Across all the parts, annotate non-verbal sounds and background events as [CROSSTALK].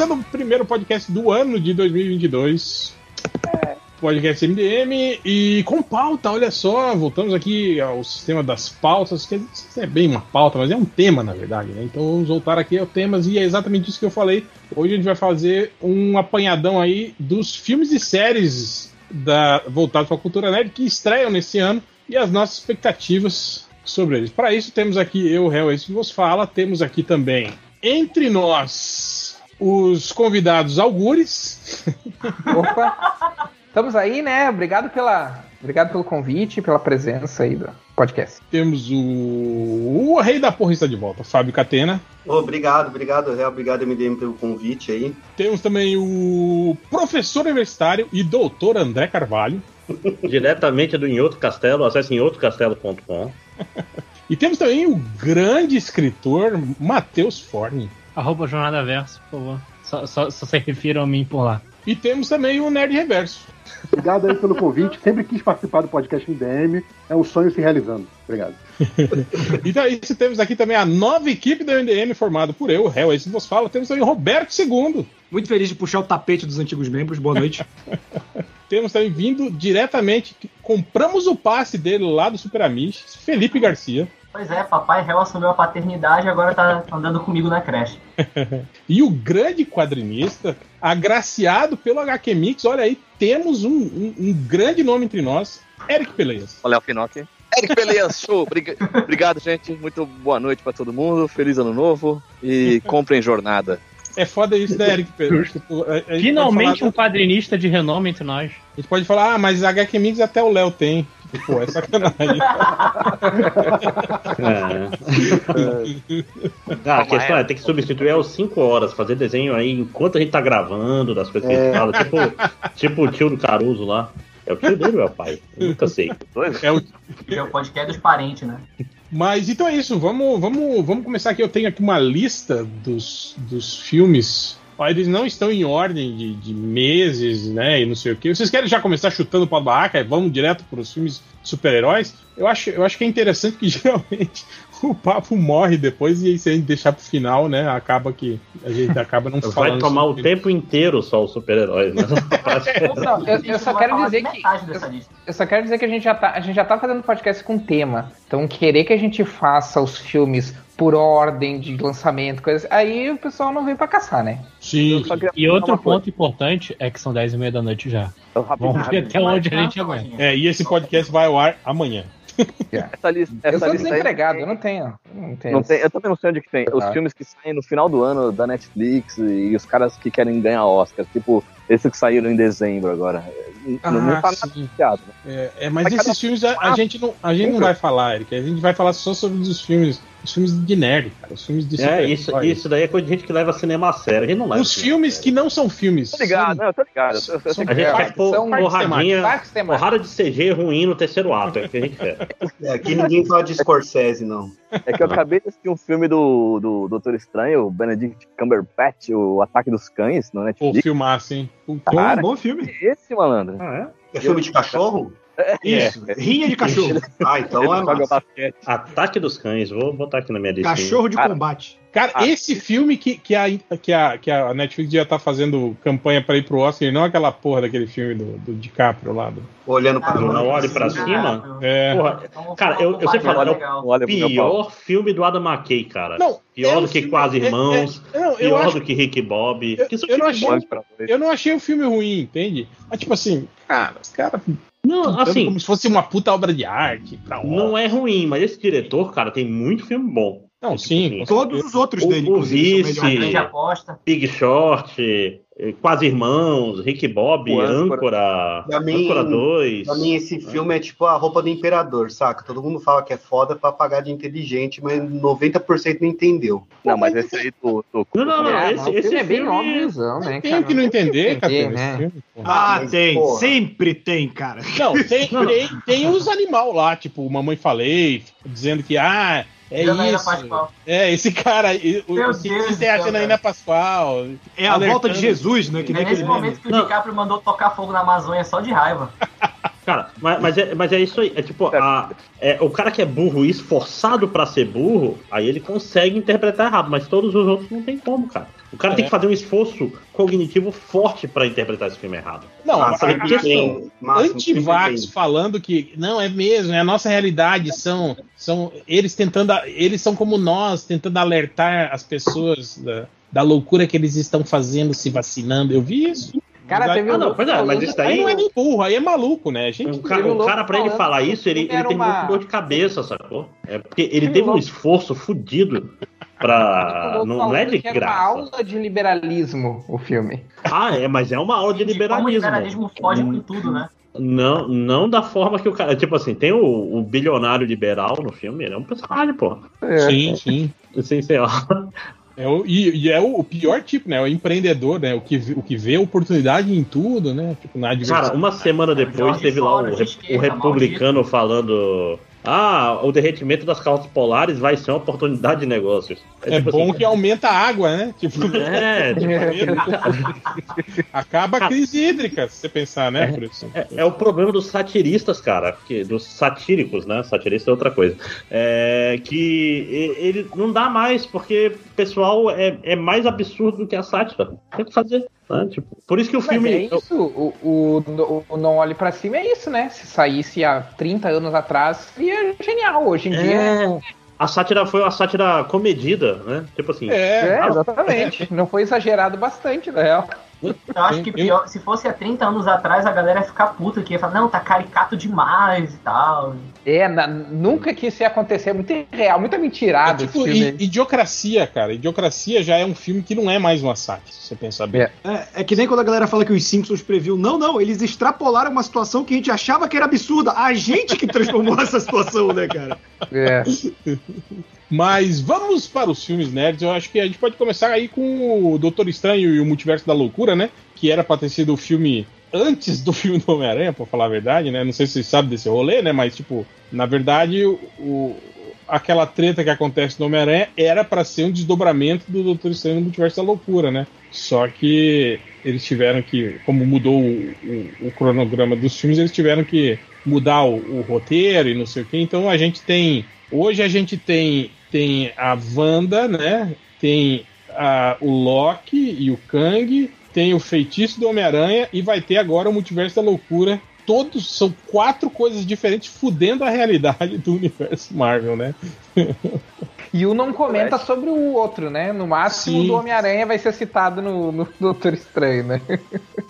Começando o primeiro podcast do ano de 2022. Podcast MDM e com pauta, olha só, voltamos aqui ao sistema das pautas, que é bem uma pauta, mas é um tema na verdade, né? Então vamos voltar aqui aos temas e é exatamente isso que eu falei. Hoje a gente vai fazer um apanhadão aí dos filmes e séries da, voltados para a cultura nerd que estreiam nesse ano e as nossas expectativas sobre eles. Para isso temos aqui eu, Réu, esse que vos fala, temos aqui também entre nós os convidados Algures. Opa! Estamos aí, né? Obrigado pela, obrigado pelo convite, pela presença aí do podcast. Temos o, o rei da porra está de volta, Fábio Catena. Obrigado, obrigado, Réu, obrigado MDM pelo convite aí. Temos também o professor universitário e doutor André Carvalho. [LAUGHS] Diretamente do Em Outro Castelo, acesse em outrocastelo.com. [LAUGHS] e temos também o grande escritor Matheus Forne. Arroba Jornada Verso, por favor. Só, só, só se refiram a mim por lá. E temos também o Nerd Reverso. Obrigado aí pelo convite. Sempre quis participar do podcast MDM. É um sonho se realizando. Obrigado. então é isso. Temos aqui também a nova equipe do MDM, formada por eu, o Réu, esse vos fala. Temos também o Roberto II. Muito feliz de puxar o tapete dos antigos membros. Boa noite. [LAUGHS] Temos também vindo diretamente, compramos o passe dele lá do Super Amish, Felipe Garcia. Pois é, papai réu assumiu a paternidade e agora tá andando comigo na creche. [LAUGHS] e o grande quadrinista, agraciado pelo HQ Mix, olha aí, temos um, um, um grande nome entre nós, Eric Peleias. Olha o Pinocchio. Eric Peleias, show! Obrigado, gente. Muito boa noite para todo mundo. Feliz ano novo e comprem jornada. É foda isso, né, Eric? Tipo, Finalmente um quadrinista de renome entre nós. A gente pode falar, ah, mas HQ Mix até o Léo tem. Tipo, pô, é sacanagem. é. Ah, a questão é, tem que substituir aos 5 horas, fazer desenho aí enquanto a gente tá gravando, das coisas que a gente fala, tipo, tipo o tio do Caruso lá. É o tio dele é o pai? Eu nunca sei. É o, é o podcast dos parentes, né? Mas então é isso, vamos, vamos, vamos começar aqui. Eu tenho aqui uma lista dos, dos filmes. Eles não estão em ordem de, de meses, né? E não sei o que. Vocês querem já começar chutando para a barraca? Vamos direto para os filmes super-heróis? Eu acho, eu acho que é interessante que [LAUGHS] geralmente o papo morre depois e aí se a gente deixar pro final, né? Acaba que a gente acaba não Vai falando. Vai tomar o tempo inteiro só os super-heróis, né? [LAUGHS] não, eu, eu só quero dizer que. Eu, eu, só quero dizer que a gente já tá, a gente já tá fazendo podcast com tema. Então, querer que a gente faça os filmes por ordem de lançamento, coisas. Aí o pessoal não vem pra caçar, né? Sim. E outro ponto importante é que são 10 e meia da noite já. Vamos ver até onde a gente aguenta. É, e esse podcast vai ao ar amanhã. [LAUGHS] Essa lista, essa eu sou lista desempregado, eu não tenho. Não, tenho não tem, eu também não sei onde que tem. Os filmes que saem no final do ano da Netflix e os caras que querem ganhar Oscar, tipo, esses que saíram em dezembro agora. Ah, não, não tá nada né? é, é, mas, mas esses filmes a, a, gente, não, a gente não vai falar, Eric. A gente vai falar só sobre os filmes os filmes de nerd, cara. Os filmes de É, isso, isso daí é coisa de gente que leva cinema a sério. A gente não leva. Os filmes que não são filmes. Tô ligado, são, não, tô ligado. São, a gente quer pôr porradinha, porrada de CG ruim no terceiro ato. É o que a gente quer. É, aqui ninguém fala de Scorsese, não. É que eu acabei de assistir um filme do, do Doutor Estranho, o Benedict Cumberbatch, o Ataque dos Cães, no Netflix. Pô, filmaço, hein? Um Cara, bom filme. Esse, malandro. Ah, é? É filme de cachorro? Isso, é. rinha de cachorro. ah, então é basquete. Ataque dos cães, vou botar aqui na minha lista. Cachorro de Cara, combate. Cara, ah, esse filme que, que, a, que, a, que a Netflix já tá fazendo campanha pra ir pro Oscar, não aquela porra daquele filme do, do DiCaprio lá. Do... Olhando pra, ah, olhe pra cima. É. Porra, cara, eu, eu sempre falo, é o pior filme do Adam McKay, cara. Não, pior é do que Quase Irmãos, é, é, não, pior acho, do que Rick Bob. Eu, eu, não achei, eu não achei o filme ruim, entende? Mas tipo assim, cara, os caras não, assim, como se fosse uma puta obra de arte. não é ruim, mas esse diretor, cara, tem muito filme bom. Não, sim. Todos os outros o, dele. O Vice, Big Short, Quase Irmãos, Rick Bob, o Âncora, pra mim, Âncora 2. Pra mim, esse filme é tipo a roupa do imperador, saca? Todo mundo fala que é foda pra pagar de inteligente, mas 90% não entendeu. Não, mas esse aí do. do... Não, não, não. É, esse, esse é bem óbvio, né? Tem que não entender, cara. Né? Ah, mas, tem. Porra. Sempre tem, cara. Não, tem, tem, tem os animal lá, tipo, Mamãe Falei, dizendo que, ah é Janaína isso. Pascoal. É, esse cara aí. Meu o que você acha Janaína Pascoal? É a volta de Jesus, né? Que é nesse momento que o DiCaprio mandou tocar fogo na Amazônia só de raiva. Cara, mas, mas, é, mas é isso aí. É tipo, a, é, o cara que é burro e esforçado pra ser burro, aí ele consegue interpretar errado, mas todos os outros não tem como, cara. O cara É. tem que fazer um esforço cognitivo forte pra interpretar esse filme errado. Não, Massa, a- questão, Máximo, antivax falando que não é mesmo, é a nossa realidade, são, são eles tentando, eles são como nós, tentando alertar as pessoas da, da loucura que eles estão fazendo se vacinando. Eu vi isso. Cara, teve Ah, um não, pois é, mas isso Aí daí. não é nem burro, aí é maluco, né? A gente O cara, um o cara pra ele falar isso, ele, ele terminou uma- com dor de cabeça, sacou? É porque ele Teve teve um esforço fudido pra. [LAUGHS] Não, não é de que era uma graça. aula de liberalismo, o filme. Ah, é, mas é uma aula de Como o liberalismo. liberalismo foge com tudo, né? Não, não da forma que o cara. Tipo assim, tem o, o bilionário liberal no filme, ele é um personagem, pô. Sim, sim. Sim, sei lá. É o, e, e é o, o pior tipo, né? O empreendedor, né? O que, vê- o que vê oportunidade em tudo, né? Tipo, na Cara, uma semana depois teve lá o, o republicano falando. Ah, o derretimento das calotas polares vai ser uma oportunidade de negócios. É tipo bom assim, que aumenta a água, né? Tipo, [LAUGHS] É, [LAUGHS] acaba a crise hídrica, se você pensar, né? Isso. É, é o problema dos satiristas, cara, que, dos satíricos, né? Satirista é outra coisa. É, que ele não dá mais, porque o pessoal é, é mais absurdo do que a sátira. Tem que fazer. Né? Tipo, por isso que o Mas filme. é isso, o, o, o Não Olhe Pra Cima é isso, né? Se saísse há 30 anos atrás, seria genial. Hoje em dia. É, a sátira foi uma sátira comedida, né? Tipo assim. É, É, exatamente. Não foi exagerado bastante, na real. Eu acho que pior, se fosse há 30 anos atrás, a galera ia ficar puta, que ia falar, não, tá caricato demais e tal. É, na- nunca que isso ia acontecer. É muito irreal, muito É tipo, esse filme. i- Idiocracia, cara. Idiocracia já é um filme que não é mais uma sátira, se você pensar bem. É. É, é que nem quando a galera fala que os Simpsons previu. Não, não, eles extrapolaram uma situação que a gente achava que era absurda. A gente que transformou essa situação, né, cara? É. Mas vamos para os filmes nerds. Eu acho que a gente pode começar aí com o Doutor Estranho e o Multiverso da Loucura, né? Que era pra ter sido o filme antes do [LAUGHS] filme do Homem-Aranha, pra falar a verdade, né? Não sei se vocês sabem desse rolê, né? Mas, tipo, na verdade, o, aquela treta que acontece no Homem-Aranha era pra ser um desdobramento do Doutor Estranho no Multiverso da Loucura, né? Só que eles tiveram que, como mudou o, o- o cronograma dos filmes, eles tiveram que mudar o, o roteiro e não sei o que. Então a gente tem. Hoje a gente tem, tem a Wanda, né? Tem a- o Loki e o Kang, tem o feitiço do Homem-Aranha e vai ter agora o Multiverso da Loucura. Todos são quatro coisas diferentes fudendo a realidade do universo Marvel, né? [LAUGHS] E um não comenta sobre o outro, né? No máximo, Sim. o do Homem-Aranha vai ser citado no, no Doutor Estranho, né?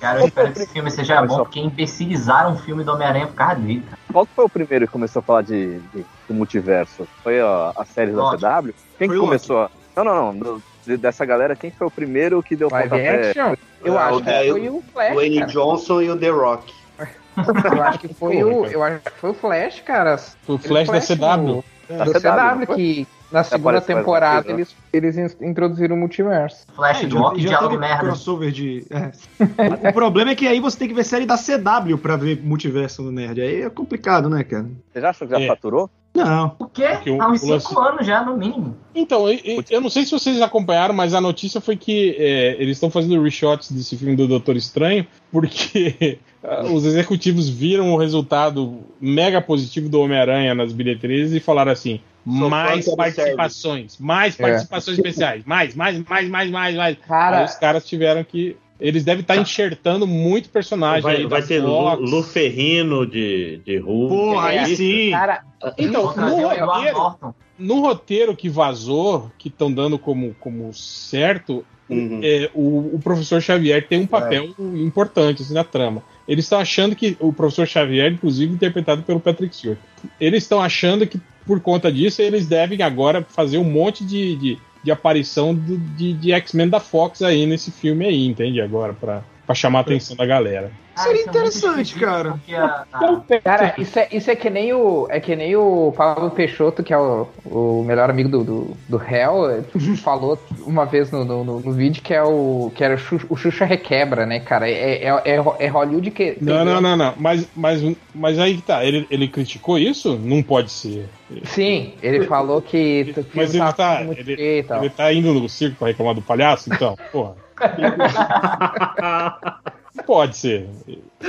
Cara, eu espero que esse filme seja bom, porque imbecilizaram o filme do Homem-Aranha por causa dele, cara. Qual que foi o primeiro que começou a falar de, de- do multiverso? Foi ó, a série da. CW? Quem Foi que começou? a- Não, não, não. De- dessa galera, quem foi o primeiro que deu Live pontapé? action? Eu É, acho que é, foi o Flash, Dwayne cara. Johnson e o The Rock. [LAUGHS] Eu acho que foi o, eu acho que foi o Flash, cara. O Flash da CW. Da Da CW, CW, que na segunda temporada né? eles, eles in- introduziram o multiverso. Flash É, do Loki, já teve merda. crossover de. é. o problema é que aí você tem que ver série da CW pra ver multiverso no Nerd. Aí é complicado, né, cara? Vocês acham que já É. faturou? Não. O quê? Porque o- Há uns o lance- 5 anos já, no mínimo. Então, eu, eu- eu não sei se vocês acompanharam, mas a notícia foi que é, eles estão fazendo reshots desse filme do Doutor Estranho, porque [LAUGHS] ah, os executivos viram o resultado mega positivo do Homem-Aranha nas bilheterias e falaram assim: Sou mais participações, mais É. participações especiais, mais, mais, mais, mais, mais, mais. Aí Cara, os caras tiveram que. Eles devem estar enxertando muito personagem Vai, aí vai ter Lu, Fox. Lu Ferrino de, de Hulk. Porra, É, aí sim. cara, Então, no roteiro, no roteiro que vazou, que estão dando como, como certo, Uhum. é, o, o professor Xavier tem um papel importante assim, na trama. Eles estão achando que o professor Xavier, inclusive interpretado pelo Patrick Stewart, eles estão achando que por conta disso eles devem agora fazer um monte de, de, de aparição do- de, de X-Men da Fox aí nesse filme aí, entende? Agora, pra chamar a atenção da galera. Ah, Seria é muito interessante, esquisito, cara. a- a- Cara, isso é, isso é que nem o. É que nem o Pablo Peixoto, que é o, o melhor amigo do, do, do Hell, [LAUGHS] falou uma vez no, no, no- no vídeo que é o. que era o Xuxa, o Xuxa Requebra, né, cara? É, é, é, é Hollywood que. Não, não, não, não. Mas, mas, mas aí que tá. Ele, ele criticou isso? Não pode ser. Sim, ele falou que. Mas ele tá, muito ele, e ele tá indo no circo pra reclamar do palhaço, então? Porra. [LAUGHS] Pode ser.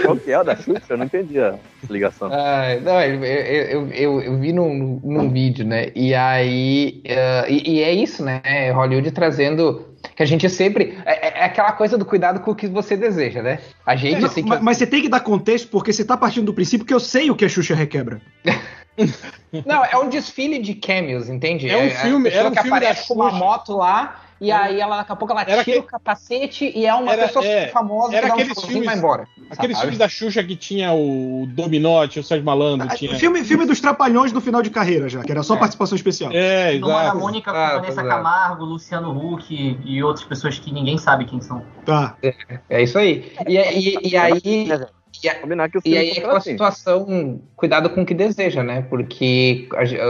Qual que é o da Xuxa? Eu não entendi a ligação. Ah, não, eu, eu, eu, eu vi num, num vídeo, né? E aí. Uh, e, e, é isso, né? Hollywood trazendo. Que a gente sempre. É, é, aquela coisa do cuidado com o que você deseja, né? A gente. É, assim, mas, que... mas, você tem que dar contexto, porque você tá partindo do princípio que eu sei o que a Xuxa requebra. [LAUGHS] não, é um desfile de cameos, entende? É um filme, é um que filme aparece com uma moto lá e era, aí ela daqui a pouco ela tira que... o capacete e é uma era, pessoa é, famosa era que aqueles um filmes, vai embora. Aqueles sabe? filmes da Xuxa que tinha o Dominó, tinha o Sérgio Malandro. Ah, tinha... Filme, filme dos Trapalhões do final de carreira já, que era só é. participação especial. É, exato. a Mônica com ah, Vanessa é. Camargo, Luciano Huck e outras pessoas que ninguém sabe quem são. Tá. É, é isso aí. E, e, e aí. E, a, e aí é aquela assim. situação, cuidado com o que deseja, né? Porque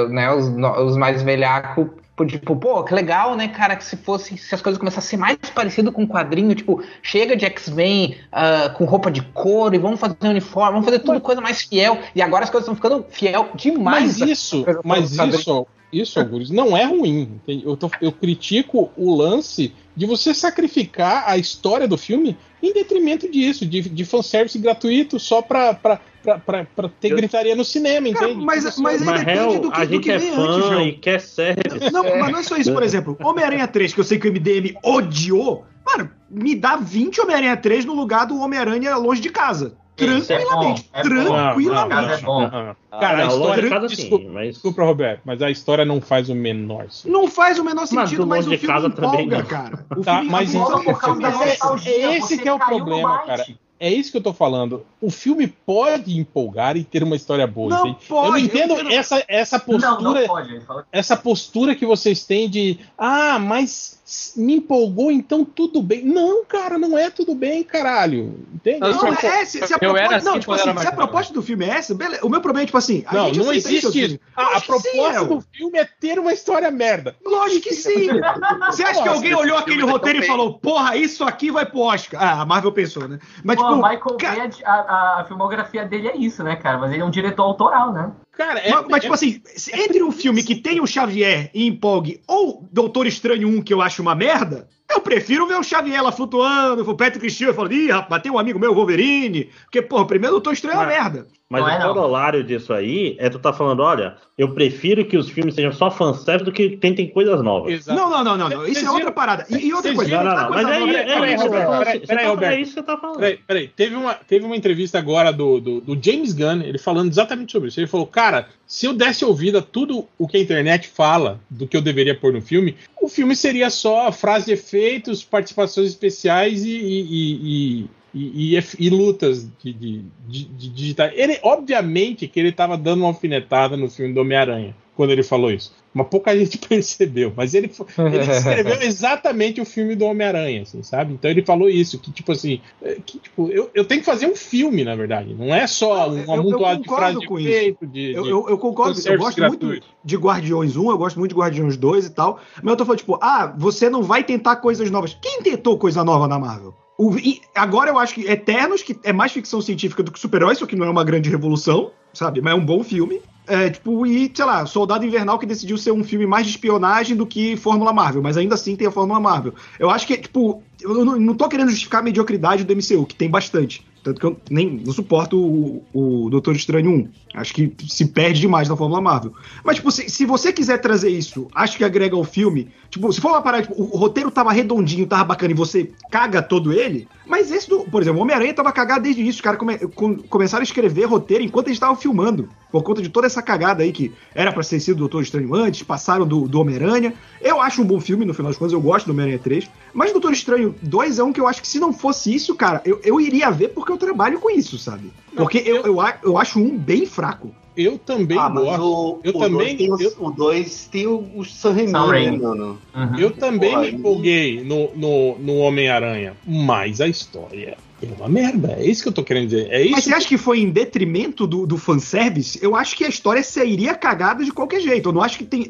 né, os, os mais velhacos Tipo, pô, que legal, né, cara, que se fosse, se as coisas começassem a ser mais parecido com um quadrinho, tipo, chega de X-Men uh, com roupa de couro e vamos fazer uniforme, vamos fazer tudo coisa mais fiel. E agora as coisas estão ficando fiel demais. Mas isso, mas isso, isso, não é ruim. Eu, tô, eu critico o lance de você sacrificar a história do filme em detrimento disso, de, de fanservice gratuito só pra, pra, pra, pra, pra ter eu... gritaria no cinema, entende? Cara, mas, mas aí depende do que, a do gente que é fã antes, e quer série. Não, mas não é só isso, por exemplo, Homem-Aranha 3, que eu sei que o MDM odiou, mano, me dá 20 Homem-Aranha 3 no lugar do Homem-Aranha longe de casa. Tranquilamente. É tranquilamente. Não, não, não, Cara, a história. Casa, desculpa, sim, mas... desculpa, Roberto, mas a história não faz o menor sentido. Não faz o menor sentido, mas, mas o filme empolga, cara. O tá, mas então, é, esse que é o problema, cara. É isso que eu tô falando. O filme pode empolgar e ter uma história boa. Não pode, eu não entendo eu essa, essa postura. Não, não pode, essa postura que vocês têm de. Ah, mas me empolgou, então tudo bem. Não, cara, não é tudo bem, caralho. Entende? Não, não é, se, se a proposta, assim, não, tipo assim, se a proposta do filme é essa, beleza. o meu problema é, tipo assim, não, não existe isso. Ah, a proposta sim, do filme é ter uma história merda. Lógico que sim. Você acha que alguém olhou aquele roteiro e falou, porra, isso aqui vai pro Oscar? Ah, a Marvel pensou, né? Mas, Pô, tipo, Michael Bay, a, a, filmografia dele é isso, né, cara? Mas ele é um diretor autoral, né? Cara, é, mas, mas, tipo é, assim, entre um filme que tem o Xavier e empolgue ou Doutor Estranho 1, que eu acho uma merda, eu prefiro ver o Xavier lá flutuando, o Patrick Stewart falando, ih, rapaz, bateu um amigo meu, Wolverine. Porque, pô, primeiro Doutor Estranho é uma merda. Mas não o é, corolário disso aí é tu tá falando, olha, eu prefiro que os filmes sejam só fanservice do que tentem coisas novas. Exato. Não, não, não, não, não. Isso é outra parada. E, e outra coisa. Não, não, não. Mas aí, é, é, isso, peraí, Roberto. É isso que eu tava falando. Peraí, peraí. Teve uma, teve uma entrevista agora do, do, do, James Gunn, ele falando exatamente sobre isso. Ele falou, cara, se eu desse ouvido a tudo o que a internet fala do que eu deveria pôr no filme, o filme seria só frase de efeitos, participações especiais e, e, e e, e, e, lutas de, de, de, de digitar. Ele, obviamente, que ele estava dando uma alfinetada no filme do Homem-Aranha quando ele falou isso. Mas pouca [LAUGHS] gente percebeu. Mas ele, ele escreveu [LAUGHS] exatamente o filme do Homem-Aranha, assim, sabe? Então ele falou isso, que tipo assim, é, que, tipo, eu, eu tenho que fazer um filme, na verdade. Não é só um amontoado de frases com de efeito, de, eu, eu, eu, concordo, eu gosto gratuito. muito de Guardiões 1, eu gosto muito de Guardiões 2 e tal. Mas eu tô falando, tipo, ah, você não vai tentar coisas novas. Quem tentou coisa nova na Marvel? O, agora eu acho que Eternos, que é mais ficção científica do que super-heróis, só que não é uma grande revolução, sabe? Mas é um bom filme. É, tipo, e, sei lá, Soldado Invernal que decidiu ser um filme mais de espionagem do que Fórmula Marvel, mas ainda assim tem a Fórmula Marvel. Eu acho que, tipo, eu não, não tô querendo justificar a mediocridade do MCU, que tem bastante. Tanto que eu nem não suporto o, o Doutor Estranho 1. Acho que se perde demais na Fórmula Marvel. Mas, tipo, se, se você quiser trazer isso, acho que agrega ao filme. Tipo, se for uma parada, tipo, o, roteiro tava redondinho, tava bacana e você caga todo ele. Mas esse, do, por exemplo, o Homem-Aranha tava cagado desde isso. Os caras come, com, começaram a escrever roteiro enquanto eles estavam filmando. Por conta de toda essa cagada aí que era pra ser sido o Doutor Estranho antes, passaram do, do Homem-Aranha. Eu acho um bom filme, no final das contas, eu gosto do Homem-Aranha 3. Mas Doutor Estranho 2 é um que eu acho que se não fosse isso, cara, eu, eu iria ver porque eu trabalho com isso, sabe? Porque eu, eu, eu acho um bem fraco. Eu também ah, gosto. O, eu o também. Tem eu, o 2 tem o, o Sam Raimi, né, mano? Uhum. Eu também Pô, me empolguei no, no, no Homem-Aranha, mas a história é uma merda. É isso que eu tô querendo dizer. É isso Mas você acha que foi em detrimento do, do fanservice? Eu acho que a história sairia cagada de qualquer jeito. Eu não acho que tem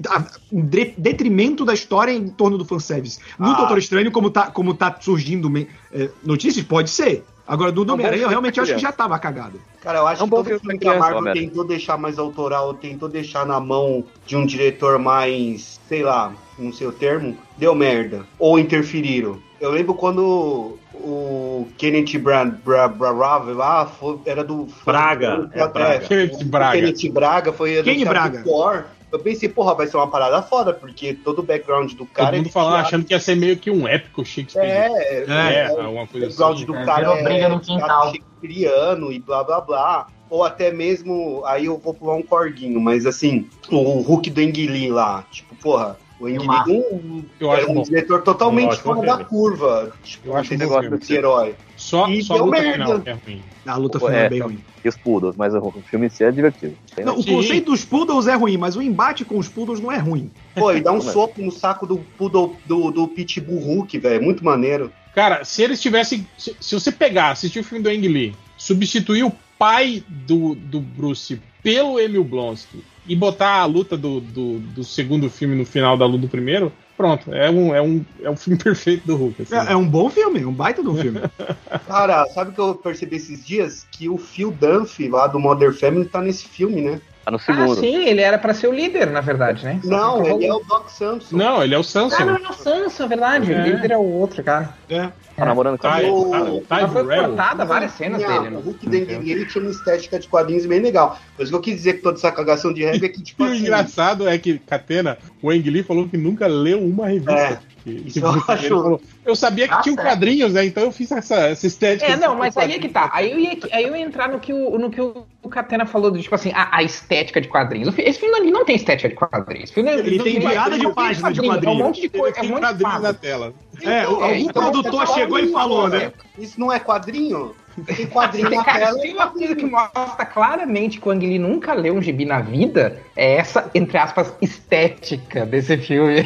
um detrimento da história em torno do fanservice. No ah. Doutor Estranho, como tá, como tá surgindo é, notícias, pode ser. Agora, do é Homem-Aranha, eu realmente acho que já tava cagado. Cara, eu acho é um que todo filme que a Marvel tentou deixar mais autoral, tentou deixar na mão de um diretor mais, sei lá, não sei o termo, deu merda. Ou interferiram. Eu lembro quando o Kenneth Brand, Bra, Bra, lá foi, era do. Braga. Foi, é, Braga. Kenneth Braga. Kenneth Braga foi. Kenny Braga. Thor. Eu pensei, porra, vai ser uma parada foda, porque todo o background do cara. Todo mundo falando, achando que ia ser meio que um épico Shakespeare. É, é, é, uma coisa o background assim. do É, cara é, briga no quintal. shakespeariano e blá blá blá. Ou até mesmo, aí eu vou pular um corguinho, mas assim, o Hulk do Enguili lá, tipo, porra, o Enguili Massa. um, é um bom. diretor totalmente fora da curva. Tipo, Eu acho esse negócio desse herói. Só, E só a luta merda. final que é ruim. A luta final é, é, bem então, ruim. E os Poodles, mas o filme em si é divertido. Não, o conceito dos Poodles é ruim, mas o embate com os Poodles não é ruim. Pô, e dá um [LAUGHS] é? soco no saco do, do, do, do Pitbull Hulk, velho. é Muito maneiro. Cara, se eles tivessem. Se, se você pegar, assistir o filme do Ang Lee, substituir o pai do, do Bruce pelo Emil Blonsky e botar a luta do, do, do segundo filme no final da luta do primeiro, pronto. É um, é um, é um filme [LAUGHS] perfeito do Hulk. assim. É, é um bom filme, um baita de um filme. [LAUGHS] Cara, sabe o que eu percebi esses dias? Que o Phil Dunphy, lá do Modern Family, tá nesse filme, né? Tá no Ah, segundo. sim, ele era pra ser o líder, na verdade, né? Não, ele é o Doc Samson. Não, ele é o Ah, Samson. não, não, Sansa, é verdade. É. O líder é o outro, cara. É. Tá namorando com Ty, o- Ty, foi cortada várias cenas Não, dele. O né? Hulk do Enguili, ele tinha uma estética de quadrinhos bem legal. Mas o que eu quis dizer com toda essa cagação de regra é que, tipo E [LAUGHS] o assim, engraçado é que, Catena, o Ang Lee falou que nunca leu uma revista. É. [LAUGHS] Que- que- eu ele acho- eu sabia que Tá tinha quadrinhos, né? Então eu fiz essa, essa estética. É, não, mas aí é quadrinhos. que tá. Aí eu ia, aí eu ia entrar no que o, no que o Catena falou, do, tipo assim, a, a estética de quadrinhos. Esse filme ali não tem estética de quadrinhos. Esse filme Ele não tem virada de não página de É um monte de Ele coisa, é um monte de quadrinhos na tela. É, o- É, algum então, produtor Isso chegou e não é falou, né? Isso não é quadrinho? Tem quadrinho Tem, na cara, tela. tem uma coisa que mostra claramente que o Ang Lee nunca leu um gibi na vida, é essa, entre aspas, estética desse filme.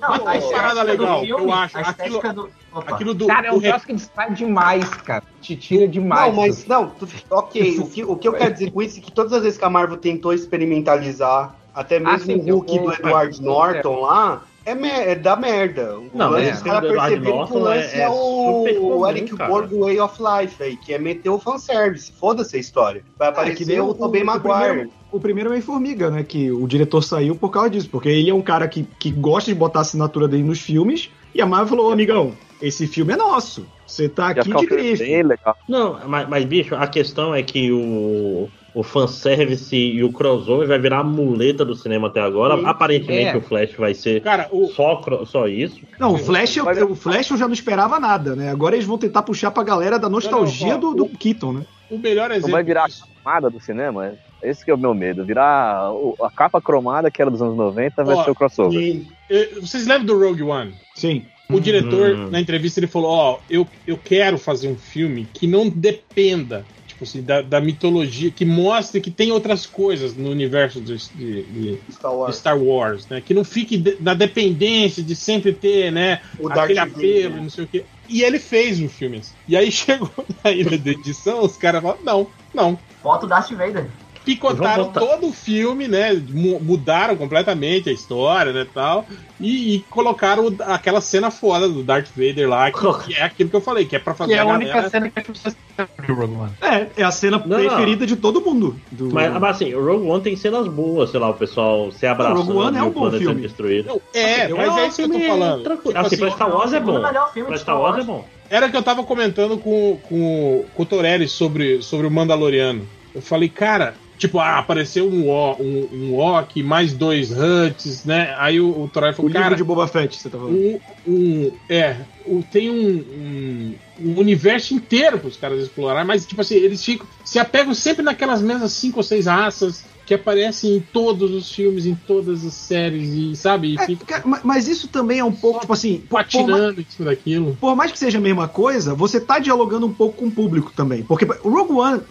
Não, a uma estética parada legal, filme, eu acho. A estética do. Aquilo do. Cara, é um troço que distrai demais, cara. Te tira demais. Não, mas não, tu- ok. O que, o que eu quero dizer com isso é que todas as vezes que a Marvel tentou experimentalizar, até mesmo Ah, sim, o Hulk eu- do Edward Norton lá, é, mer- é da merda. O Não, lance, mas os caras perceberam que o lance é- é, é o, comum, o Eric cara. Borg Way of Life, aí, que é meter o fanservice. Foda-se a história. Vai É, que aparecer nem o, o, Tobey o Maguire. primeiro, o primeiro Homem-Formiga, né? Que o diretor saiu por causa disso. Porque ele é um cara que, que gosta de botar a assinatura dele nos filmes. E a Marvel falou, "Ô, amigão, esse filme é nosso. Você tá aqui de grife. Não, mas, mas, bicho, a questão é que o, o fanservice e o crossover vai virar a muleta do cinema até agora. Sim. Aparentemente É. o Flash vai ser Cara, o, só, só isso. Não, o Flash, eu, o Flash eu já não esperava nada, né? Agora eles vão tentar puxar pra galera da nostalgia Não, não, do, do Keaton, né? o melhor Não exemplo. vai virar disso- a camada do cinema? é- Esse que é o meu medo. Virar o- a capa cromada que era dos anos 90 vai Ó, ser o crossover. Sim. Eh, Vocês lembram do Rogue One? Sim. O diretor, Hum. na entrevista, ele falou: Ó, eu, eu quero fazer um filme que não dependa, tipo assim, da, da mitologia, que mostre que tem outras coisas no universo de, de- de- Star Wars. Star Wars, né? Que não fique de- na dependência de sempre ter, né? O Darth aquele Vader. apelo, não sei o quê. E ele fez um filme assim. E aí [LAUGHS] chegou na ilha de edição, os caras falaram: não, não. Bota o Darth Vader. Picotaram todo o filme, né? mu- Mudaram completamente a história, né? Tal, e, e colocaram o- aquela cena foda do Darth Vader lá, que, que é aquilo que eu falei, que é pra fazer Que é a galera- única cena que as pessoas do Rogue One. É, é a cena Não, preferida de todo mundo. Do... Mas, mas assim, o Rogue One tem cenas boas, sei lá, o pessoal se abraçando Rogue One é e um o bom filme. destruído. Não, é, Eu mas acho é isso que eu tô falando. tranquilo. Tipo assim, assim, pra Star Wars é segundo bom. Pra Star Wars é bom. Era que eu tava comentando com, com, com o Torelli sobre, sobre o Mandaloriano. Eu falei, cara, tipo, ah, apareceu um, O- um, um mais dois Huts, né? Aí o, o O falou, livro cara, de Boba Fett, você tá falando. um, um- é, o- tem um, um, um universo inteiro para os caras explorar, mas tipo assim, eles ficam se apegam sempre naquelas mesmas cinco ou seis raças que aparecem em todos os filmes, em todas as séries e sabe, e É, fica mas isso também é um pouco, tipo assim, patinando em cima daquilo. por mais que seja a mesma coisa, você tá dialogando um pouco com o público também. Porque o Rogue One,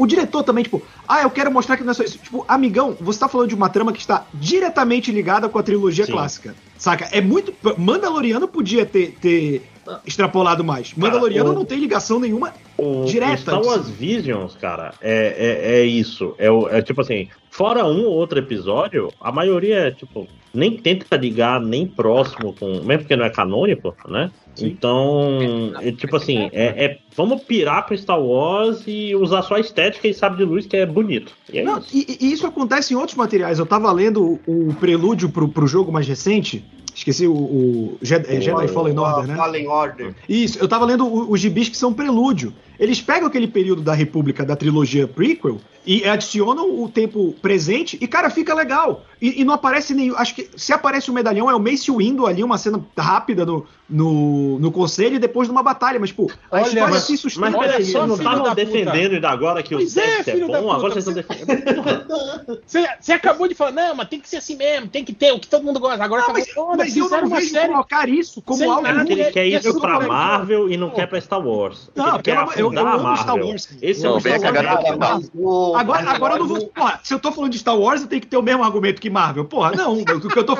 o diretor também, tipo, ah, eu quero mostrar que não é só isso. Tipo, amigão, você tá falando de uma trama que está diretamente ligada com a trilogia Sim. clássica. Saca? É muito. Mandaloriano podia ter, ter extrapolado mais. Mandaloriano o- não tem ligação nenhuma. O, Direta, o Star Wars Visions, cara, é, é, é isso. É, é tipo assim, fora um ou outro episódio, a maioria é tipo, nem tenta ligar nem próximo com. Mesmo porque não é canônico, né? Então, é, tipo assim, é, é- vamos pirar pro Star Wars e usar só a estética e sabe de luz que é bonito. E é Não, isso. e, e isso acontece em outros materiais. Eu tava lendo o, o prelúdio pro, pro jogo mais recente. Esqueci o, o Jedi, é Jedi Fallen Order, né? Fallen Order. Isso, eu tava lendo os gibis que são prelúdio. Eles pegam aquele período da República da trilogia prequel e adicionam o tempo presente e, cara, fica legal. E, e, não aparece nenhum. Acho que se aparece o um medalhão é o Mace Windu ali, uma cena rápida no, no, no conselho e depois de uma batalha. Mas, pô, a olha, história mas, se sustenta. Mas olha só, não estavam defendendo ainda agora que pois o é, é, é bom, agora vocês estão defendendo. Você, você acabou de falar, não, mas tem que ser assim mesmo, tem que ter o que todo mundo gosta. Agora não, mas, falou, mas eu não vejo série... colocar isso como Sem algo nada. Ele quer é isso super pra legal. Marvel e não quer pra Star Wars. Não, ele quer eu- eu afundar a Star Marvel. Wars. Esse é o Star Wars. o- Agora, agora eu não vou. Porra, se eu tô falando de Star Wars, eu tenho que ter o mesmo argumento que Marvel. Porra, não. O que eu tô.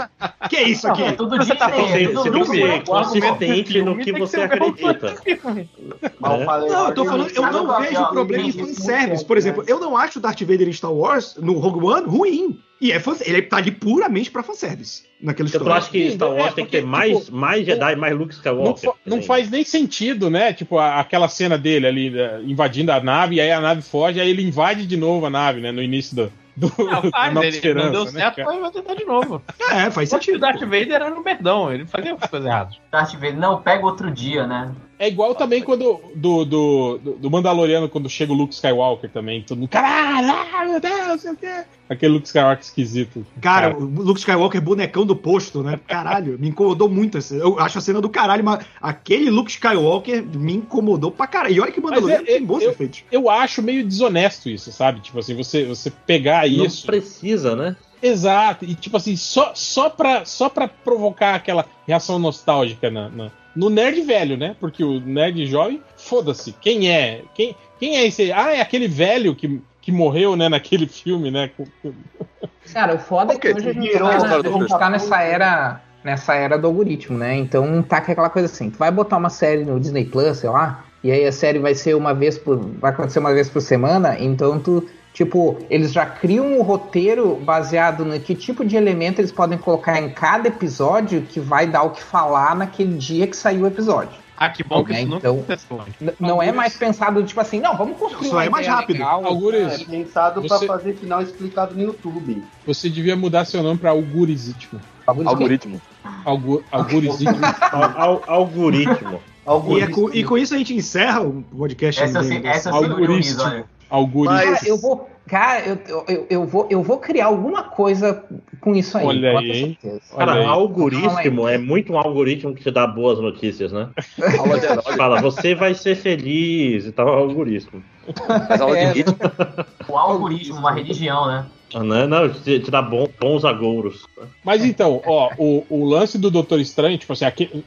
Que é isso aqui? É tudo Você tá Disney, Você, é consistente no que você acredita. É. Fallen Não, eu tô falando, eu não é vejo o problema em fanservice. Por exemplo, eu não acho o Darth Vader em Star Wars, no Rogue One, ruim. E é fan- ele tá ali puramente pra fanservice. Naquela Eu história. acho que Star Wars É, tem que ter mais, tipo, mais Jedi, mais Luke Não, Skywalker. fa- não faz nem sentido, né? Tipo, a- aquela cena dele ali eh, invadindo a nave, e aí a nave foge, aí ele invade de novo a nave, né? No início do. Do Não, faz, ele não deu né, certo, mas vai tentar de novo. É, faz que o sentido. Darth Vader era no perdão, ele fazia as coisas erradas. Darth Vader, não, pega outro dia, né? É igual também quando do, do, do, Mandaloriano, quando chega o Luke Skywalker também, todo mundo, caralho, ah, meu Deus, não sei o quê. Aquele Luke Skywalker esquisito. Cara, o Luke Skywalker bonecão do posto, né? Caralho, me incomodou muito. essa- Eu acho a cena do caralho, mas aquele Luke Skywalker me incomodou pra caralho. E olha que Mandaloriano Mas é- tem bons eu- efeitos. eu acho meio desonesto isso, sabe? Tipo assim, você, você pegar Não isso. precisa, né? Exato, e tipo assim, só, só, pra, só pra provocar aquela reação nostálgica na, na- no nerd velho, né? Porque o nerd jovem, foda-se, quem é? Quem, quem é esse? Ah, é aquele velho que, que morreu, né, naquele filme, né? Cara, o foda é que hoje a gente, tá, na- a gente tá nessa era, nessa era do algoritmo, né? Então tá com aquela coisa assim, tu vai botar uma série no Disney Plus, sei lá, e aí a série vai ser uma vez por. vai acontecer uma vez por semana, então tu. Tipo, eles já criam um roteiro baseado no que tipo de elemento eles podem colocar em cada episódio que vai dar o que falar naquele dia que saiu o episódio. Ah, que bom que Ok, isso nunca então- aconteceu não é mais pensado, tipo assim, não, vamos construir Só uma é mais ideia rápido. legal, Algures, É pensado Você- pra fazer final explicado no YouTube. você devia mudar seu nome pra Algoritmo. Algoritmo. Algu, Algoritmo. [LAUGHS] Al- al- algoritmo. E, é com, e com isso a gente encerra o podcast. Essa, sim- essa sim, Algoritmo. olha. Algoritmo. Cara, Mas- eu vou. Cara, eu, eu, eu, vou, eu vou criar alguma coisa com isso aí. Olha aí. Cara, Olha aí. algoritmo é muito um algoritmo que te dá boas notícias, né? [LAUGHS] Fala, você vai ser feliz e tal, algoritmo. Mas aula de É. O algoritmo, uma religião, né? Ah, Não, não, te, te dá bom- bons agouros. Mas então, ó, o, o lance do Doutor Estranho, tipo assim, aqui,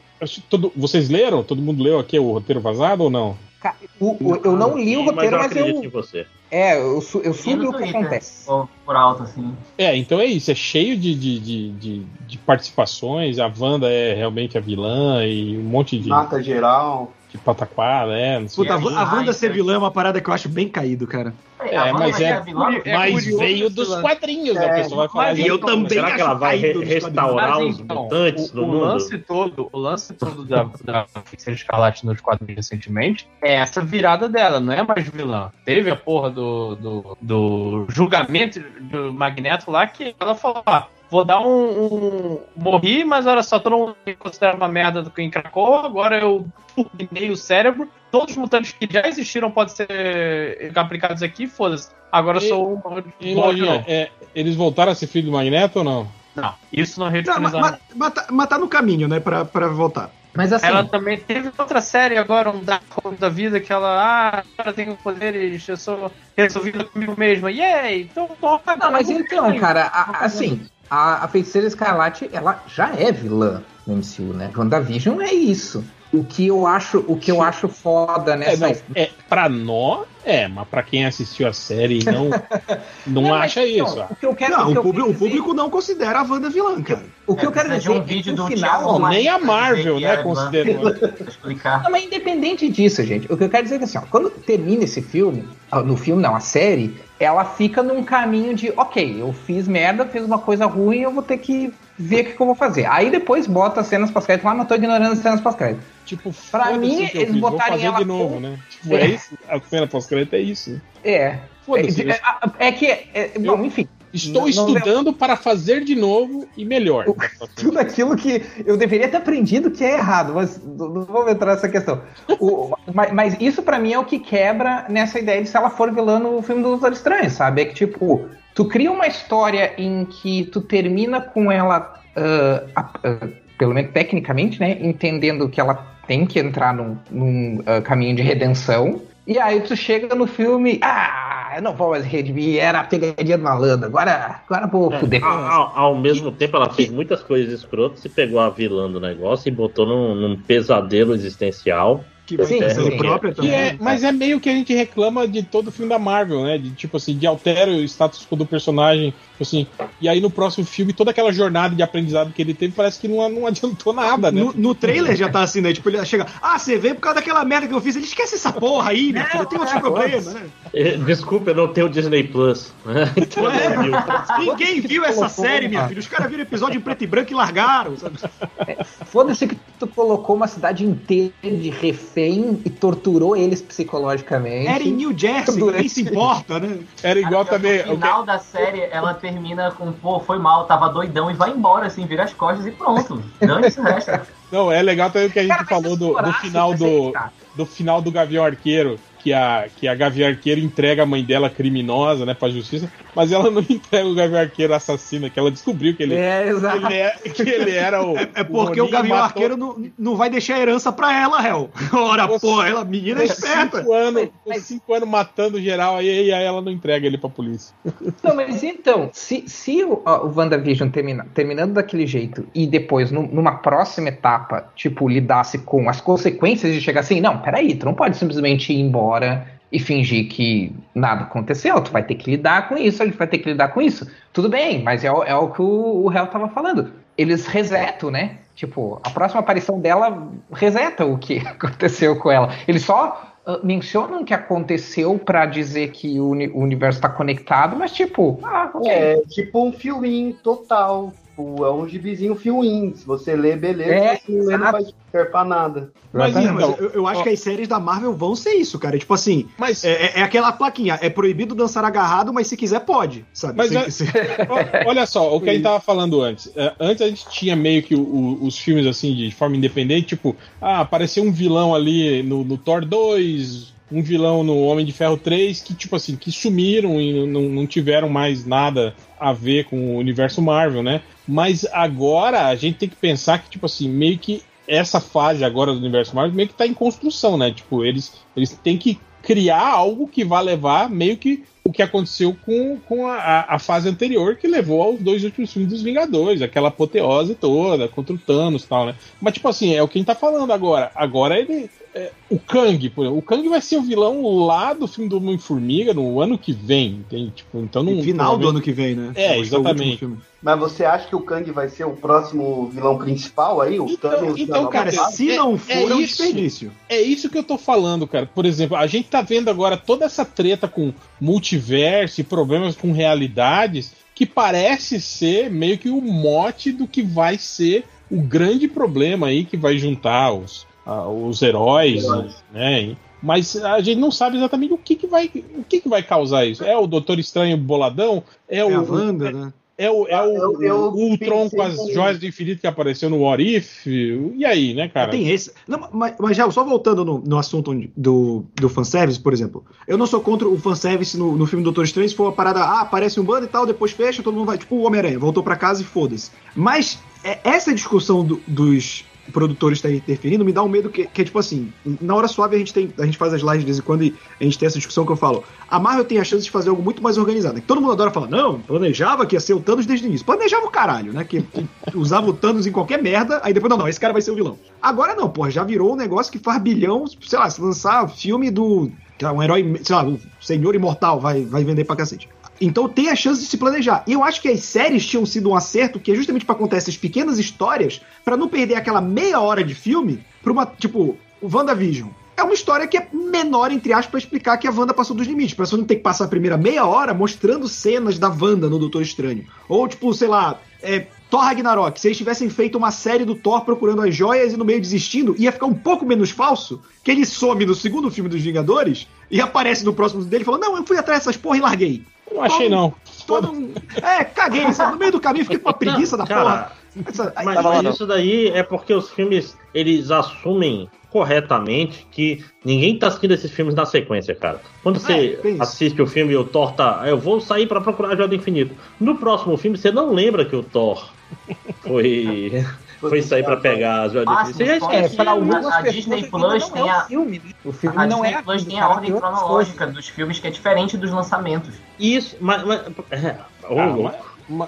todo, vocês leram? Todo mundo leu aqui o roteiro vazado ou não? Ca- o- o- eu não li o roteiro, mas mas eu eu. acredito em você. É, eu, su, eu subi o que Twitter, acontece. Por, alto, assim. É, então é isso, é cheio de, de, de, de, de participações, a Wanda é realmente a vilã e um monte de, Mata geral. de pataquá, né? Não sei. Puta, a, aí, a Wanda ser vilã é uma parada que eu acho bem caído, cara. É, a Wanda mas é- a vilã? é Mas veio dos quadrinhos, a É, pessoa vai falar. já- eu também Será que ela vai restaurar Mas os então, mutantes o, no o mundo? lance todo, o lance todo da, da Feiticeira Escarlate nos quadrinhos recentemente é essa virada dela, não é mais vilã. Teve a porra do, do, do julgamento do Magneto lá que ela falou: ah, vou dar um, um- Morri, mas olha só, todo mundo me considera uma merda do que encracou, agora eu turbinei o cérebro. Todos os mutantes que já existiram podem ser aplicados aqui, foda-se. Agora eu E- sou um E, Lojinha, é, eles voltaram a ser filho do Magneto ou não? Não, isso não Não, mas, reutilizar. mas, mas tá, tá no caminho, né, pra, pra voltar. Mas assim, Ela também teve outra série agora, um Dark Home da vida, que ela, ah, agora tenho poderes, eu sou resolvida comigo mesma. Yay! Então toca. não, mas então, cara, a- assim, a, a Feiticeira Escarlate, ela já é vilã no MCU, né? WandaVision é isso. O que eu acho, o que eu acho foda É, nessa não, é, pra nós, é, mas pra quem assistiu a série e não, [LAUGHS] não mas, acha então, isso. ah. O que eu quero, Não, o que o público, o público não considera a Wanda vilã, cara. O que eu quero dizer de um vídeo é que do no final, Não, nem a Marvel, né, é considerou. [LAUGHS] Explicar. Não, mas independente disso, gente, o que eu quero dizer é que assim, ó, quando termina esse filme, ah, no filme não, a série, ela fica num caminho de, ok, eu fiz merda, fiz uma coisa ruim, eu vou ter que ver o que, que eu vou fazer. Aí depois bota as cenas pós-crédito lá, mas eu tô ignorando as cenas pós-crédito. Tipo, Pra mim, eu eles fiz, vou botarem fazer ela de novo, com- né? Tipo, é, isso, a cena pós-crédito é isso. É. Foda-se. É, é, é que, é, bom, enfim, Estou Não- não estudando para fazer de novo e melhor. [LAUGHS] tudo aquilo que eu deveria ter aprendido que é errado, mas não não vamos entrar nessa questão. O- [LAUGHS] mas, mas isso pra mim é o que quebra nessa ideia de se ela for vilã no filme do Doutor Estranho, sabe? É que tipo, tu cria uma história em que tu termina com ela, a- ah, pelo menos tecnicamente, né? Entendendo que ela tem que entrar num, num, ah, caminho de redenção. E aí tu chega no filme, ah, eu não vou mais redimir, era a pegadinha do malandro, agora, agora vou fuder com Ao, ao- ao mesmo tempo, ela fez muitas coisas escrotas e pegou a vilã do negócio e botou num, num pesadelo existencial. Que vai Sim, sim. própria Que também. é- mas é meio que a gente reclama de todo filme da Marvel, né? De tipo assim, de altera o status quo do personagem, tipo assim. E aí no próximo filme, toda aquela jornada de aprendizado que ele teve parece que não, não adiantou nada, né? No, no trailer já tá assim, né? Tipo, ele chega, ah, você veio por causa daquela merda que eu fiz. Ele esquece essa porra aí, minha filha. Tem outros problemas, né? Desculpa, eu não tenho Disney Plus. né? Então É. [LAUGHS] Ninguém viu essa série, minha filha. Os caras viram episódio em preto e branco e largaram, sabe? Foda-se que tu colocou uma cidade inteira de refém e torturou eles psicologicamente. Era em New Jersey, ninguém Durante- se importa, né? Era igual Cara, também. No final da série, ela termina com, pô, foi mal, tava doidão e vai embora, assim, vira as costas e pronto. Dane-se o resto. Não, é legal também o que a gente Cara, falou do, do final do, do final do Gavião Arqueiro, que a, que a Gavião Arqueiro entrega a mãe dela criminosa, né, pra justiça, mas ela não [LAUGHS] entrega o Gavião Arqueiro assassino, que ela descobriu que ele, É, exato. ele, é, que ele era o. É porque o, Gavião matou- Arqueiro não, não vai deixar herança pra ela, réu. [LAUGHS] Ora, porra, ela, menina é esperta. cinco anos, com Mas- cinco anos matando geral, aí, aí ela não entrega ele pra polícia. Não, mas então, se, se o, ó, o WandaVision termina, terminando daquele jeito e depois, num- numa próxima etapa, tipo, lidasse com as consequências de chegar assim, não, peraí, tu não pode simplesmente ir embora e fingir que nada aconteceu, tu vai ter que lidar com isso, gente vai ter que lidar com isso. Tudo bem, mas é, o- é o que o, Hell tava falando. Eles resetam, né? Tipo, a próxima aparição dela reseta o que [LAUGHS] aconteceu com ela. Eles só ah, mencionam o que aconteceu pra dizer que o, uni- o universo tá conectado, mas tipo, ah, ok. É tipo um filminho total. Tipo, é um gibizinho filminho. Se você lê, beleza. É, se não lê, não vai servir pra nada. Mas Mas eu, eu acho ó. que as séries da Marvel vão ser isso, cara. Tipo assim, Mas, é, é- é aquela plaquinha, é proibido dançar agarrado, mas se quiser pode, sabe? Mas Se- [LAUGHS] é- se- olha só, o que a gente tava falando antes. É, Antes a gente tinha meio que o- o- os filmes assim, de forma independente, tipo, ah, apareceu um vilão ali no, no Thor 2, um vilão no Homem de Ferro 3, que, tipo assim, que sumiram e não, não tiveram mais nada a ver com o universo Marvel, né? Mas agora a gente tem que pensar que, tipo assim, meio que essa fase agora do universo Marvel meio que tá em construção, né? Tipo, eles, eles têm que criar algo que vá levar meio que o que aconteceu com, com a- a, fase anterior, que levou aos dois últimos filmes dos Vingadores, aquela apoteose toda, contra o Thanos e tal, né? Mas, tipo assim, é o que a gente tá falando agora. Agora ele. É, o Kang, por exemplo, o Kang vai ser o vilão lá do filme do Homem-Formiga no ano que vem, entende? Tipo, então não. final do ano que vem, né? É, exatamente. filme. Mas você acha que o Kang vai ser o próximo vilão principal aí? O Então- Thanos então, Cara, se é- não é for, é, um isso. desperdício. É isso que eu tô falando, cara. Por exemplo, a gente tá vendo agora toda essa treta com multiverso e problemas com realidades que parece ser meio que o mote do que vai ser o grande problema aí que vai juntar os, ah, os heróis, né? Mas a gente não sabe exatamente o que, que vai o que, que vai causar isso. É o Doutor Estranho boladão? É, É, o a Wanda, né? é o, é o, Eu- eu o Ultron com as também. joias do infinito que apareceu no What If? E aí, né, cara? Tem esse. Não, mas, mas já, só voltando no, no assunto do, do fanservice, por exemplo. Eu não sou contra o fanservice no, no filme Doutor Estranho se for uma parada, ah, aparece um bando e tal, depois fecha, todo mundo vai. Tipo o Homem-Aranha, voltou pra casa e foda-se. Mas é, essa discussão do- dos produtores estar interferindo me dá um medo que, que é tipo assim, na hora suave a gente tem a gente faz as lives de vez em quando e a gente tem essa discussão que eu falo. A Marvel tem a chance de fazer algo muito mais organizado. Que todo mundo adora falar, não, planejava que ia ser o Thanos desde o início. Planejava o caralho, né? Que, que usava o Thanos em qualquer merda, aí depois, não, não, esse cara vai ser o vilão. Agora não, porra, já virou um negócio que faz bilhão, sei lá, se lançar filme do. lá, Um herói, sei lá, o Senhor Imortal vai, vai vender pra cacete. Então tem a chance de se planejar. E eu acho que as séries tinham sido um acerto, que é justamente pra contar essas pequenas histórias, pra não perder aquela meia hora de filme pra uma, tipo, o WandaVision. É uma história que é menor, entre aspas, pra explicar que a Wanda passou dos limites. Pra você não ter que passar a primeira meia hora mostrando cenas da Wanda no Doutor Estranho. Ou, tipo, sei lá, é, Thor Ragnarok. Se eles tivessem feito uma série do Thor procurando as joias e no meio desistindo, ia ficar um pouco menos falso que ele some no segundo filme dos Vingadores e aparece no próximo dele falando: Não, eu fui atrás dessas porra e larguei. Não achei, não. Todo... É, caguei, sabe? No meio do caminho fiquei com uma preguiça da Cara, porra. Essa- Mas, lá, mas isso daí é porque os filmes, eles assumem corretamente que ninguém tá assistindo esses filmes na sequência, cara. Quando É, você isso. assiste o filme e o Thor tá. Eu vou sair pra procurar a Joia do Infinito. No próximo filme, você não lembra que o Thor foi. [LAUGHS] Foi sair pra pegar a Joia do Ah, Infinito. Você já É, para algumas A Disney Plus não tem é a- filme. O filme A não é Disney Plus tem a cara, ordem outras cronológica dos filmes que é diferente dos lançamentos. Isso, mas. mas é, Ah,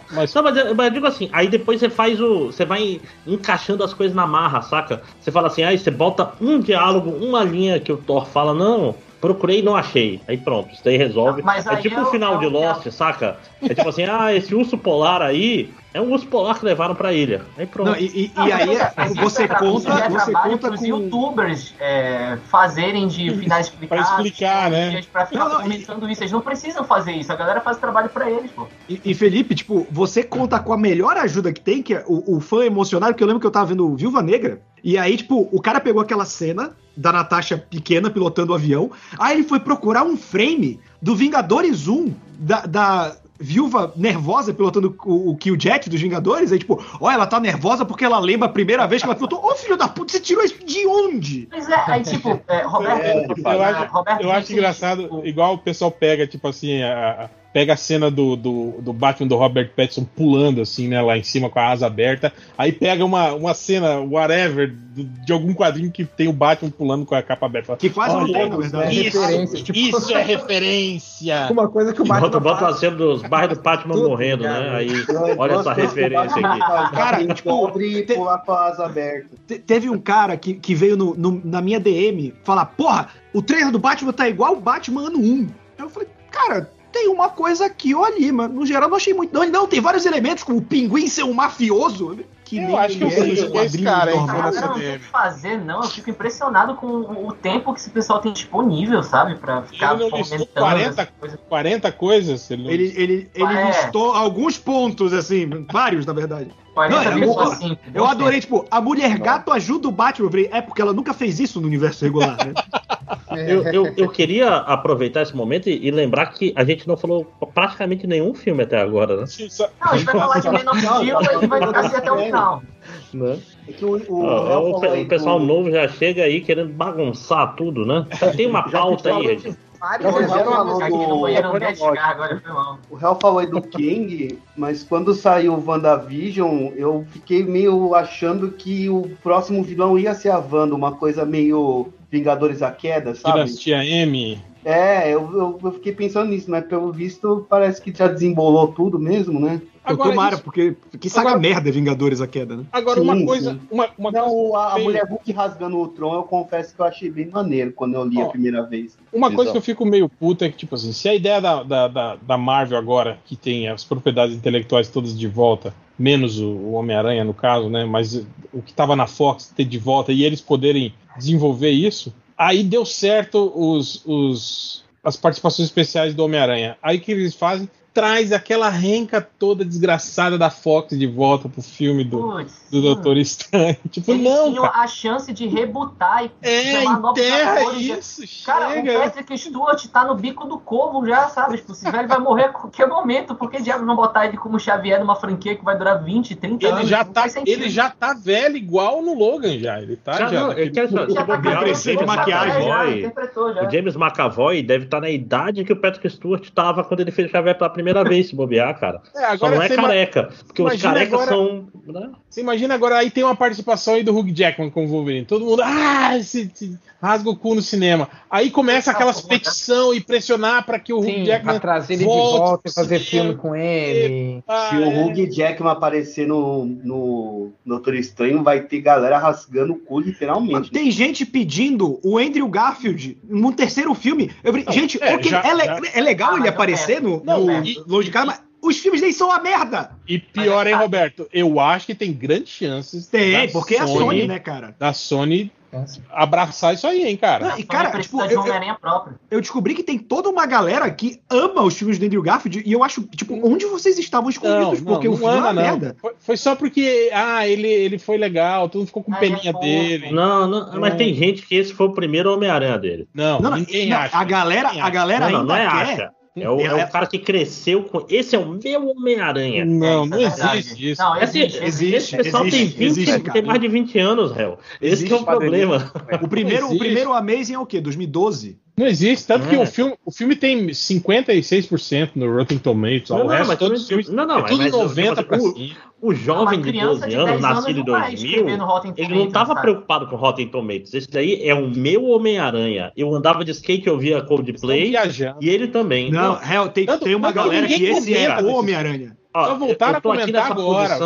Mas Não, mas, eu- mas eu digo assim, aí depois você faz o. Você vai encaixando as coisas na marra, saca? Você fala assim, aí você bota um diálogo, uma linha que o Thor fala, não, procurei e não achei. Aí pronto, isso daí resolve. Mas é aí tipo é o final é de Lost, saca? É tipo assim, ah, esse urso polar aí é um urso polar que levaram pra ilha. Aí pronto. Não, e, e- Não, e aí é- isso você é conta, é você conta com youtubers é, fazerem de finais explicados. explicar, né? teorias, Pra ficar Não, não, comentando isso. Eles não precisam fazer isso. A galera faz trabalho pra eles, pô. E, e, Felipe, tipo, você conta com a melhor ajuda que tem, que é o, o fã emocionado, porque eu lembro que eu tava vendo Viúva Negra, e aí, tipo, o cara pegou aquela cena da Natasha pequena pilotando o avião, aí ele foi procurar um frame do Vingadores 1, da, da viúva nervosa pilotando o, o Killjet dos Vingadores, aí, tipo, ó, ela tá nervosa porque ela lembra a primeira vez que ela pilotou. Ô, filho da puta, você tirou isso de onde? Mas é, aí, tipo, é, Roberto. É, eu acho, Roberto eu acho engraçado, tipo, igual o pessoal pega, tipo assim, a- a- pega a cena do, do, do Batman do Robert Pattinson pulando, assim, né, lá em cima com a asa aberta, aí pega uma, uma cena, whatever, do- de algum quadrinho que tem o Batman pulando com a capa aberta. Que quase não tem, na verdade. Isso, referência, tipo- isso é referência! [LAUGHS] Uma coisa que o Bota, Batman bota a faz- cena dos bairros do Batman morrendo, cara. né? Aí, olha essa referência aqui. Cara, tipo, te- pular com a asa aberta. Te- Teve um cara que, que veio no- no- na minha DM falar: Porra, o trailer do Batman tá igual o Batman ano 1. Aí eu falei: Cara, tem uma coisa aqui ou ali, mas no geral não achei muito. Não, ele não, tem vários elementos, como o pinguim ser um mafioso. Que Eu nem acho que ele eu é sei nos esse cara, hein, A normais. nessa galera não tem o que fazer, não. Eu fico impressionado com o tempo que esse pessoal tem disponível, sabe? Pra ficar Ele não listou fomentando 40 essas coisas. 40 coisas? Ele não- Ele, ele, ele É. listou alguns pontos, assim, vários, na verdade. 40 Não, eu- eu- assim. Eu adorei, tipo, a mulher gato ajuda o Batman. Eu falei, é porque ela nunca fez isso no universo regular, né? [LAUGHS] Eu, eu, eu queria aproveitar esse momento e, e lembrar que a gente não falou praticamente nenhum filme até agora, né? Só- Não, a gente vai falar de Man of Steel e vai ficar assim até o final. Né? É que o, o, Léo o, o pessoal do- novo já chega aí querendo bagunçar tudo, né? Tem uma [LAUGHS] pauta aí, gente. Vários Não, Eu já vou falou do- agora mal. O Real falou aí do Kang, mas quando saiu o WandaVision, eu fiquei meio achando que o próximo vilão ia ser a Wanda, uma coisa meio Vingadores à Queda, sabe? Dinastia M. É, eu, eu, eu fiquei pensando nisso, mas pelo visto parece que já desembolou tudo mesmo, né? Agora, Tomara, isso- porque que saga Agora- merda Vingadores a queda, né? Agora, Sim, uma coisa. sim. Uma, uma Não, coisa, a, a mulher Hulk rasgando o Tron, eu confesso que eu achei bem maneiro quando eu li Ó, a primeira vez. Uma coisa que eu fico meio puto é que, tipo assim, se a ideia da, da, da, da Marvel agora, que tem as propriedades intelectuais todas de volta, menos o, o Homem-Aranha no caso, né? Mas o que tava na Fox ter de volta e eles poderem desenvolver isso, aí deu certo os, os, as participações especiais do Homem-Aranha. Aí o que eles fazem? Traz aquela renca toda desgraçada da Fox de volta pro filme do, Putz, do sim. Doutor Estranho. [LAUGHS] Tipo, Eles não, tinham cara. a chance de rebutar e É, chamar novos atores. isso, Cara, chega. o Patrick Stewart tá no bico do corvo já, sabe? Tipo, esse velho vai morrer a qualquer momento. Por que diabos não botar ele como Xavier numa franquia que vai durar 20, 30 Ele anos? já, tá, ele já tá velho igual no Logan já. Ele tá Já, não, saber, Já se tá de maquiagem. tá, já. O James McAvoy deve estar na idade que o Patrick Stewart estava quando ele fez o Xavier pela primeira vez, se bobear, cara. É, Só não é careca. Porque os carecas agora- são. né? Você imagina agora aí tem uma participação aí do Hugh Jackman como Wolverine. Todo mundo, ah, esse, esse- rasga o cu no cinema. Aí começa aquelas petição e pressionar pra que o Hugh Sim, Jackman pra trazer ele de volte volta pro e fazer cinema. filme com ele. Ah, Se o é. Hugh Jackman aparecer no, no Doutor Estranho, vai ter galera rasgando o cu, literalmente. tem gente pedindo o Andrew Garfield no terceiro filme. Eu falei, gente, é, ok, já- é, le- já- é legal Ah, ele mas aparecer no, Não, no e- Longe de Casa, mas os filmes dele são uma merda. E pior, hein, Roberto? Eu acho que tem grandes chances. Tem, da porque é a Sony, né, cara? Da Sony abraçar isso aí, hein, cara. Não, e Sony cara, precisa tipo, de eu, eu, eu descobri que tem toda uma galera que ama os filmes do Andrew Garfield e eu acho, tipo, onde vocês estavam escondidos? porque o filme é uma ama, merda. Foi, foi só porque, ah, ele, ele foi legal, todo mundo ficou com Ah, é peninha fofo. dele. Não, não, mas É. tem gente que esse foi o primeiro Homem-Aranha dele. Não, Não, não, ninguém não, acha. a galera, Ninguém a acha. galera Não, não, ainda não é quer. acha. É o, é o cara que cresceu com. Esse é o meu Homem-Aranha. Não, não existe isso. Não, existe, existe, esse pessoal existe, tem, 20, existe, tem mais de 20 anos, réu. Esse é o problema. O primeiro, o primeiro Amazing é o quê? 2012? Não existe, tanto é. que o filme, o filme tem 56% no Rotten Tomatoes. Não, não, mas todos os filmes, não, não, é tudo mas, 90 mas, o, o jovem de 12 de anos, nascido em 2000, ele não estava preocupado com Rotten Tomatoes. Esse daí é o meu Homem-Aranha. Eu andava de skate, eu via Coldplay e ele também. Não, então, tem, tem uma galera que esse é o Homem-Aranha. Ó, só voltar a comentar agora.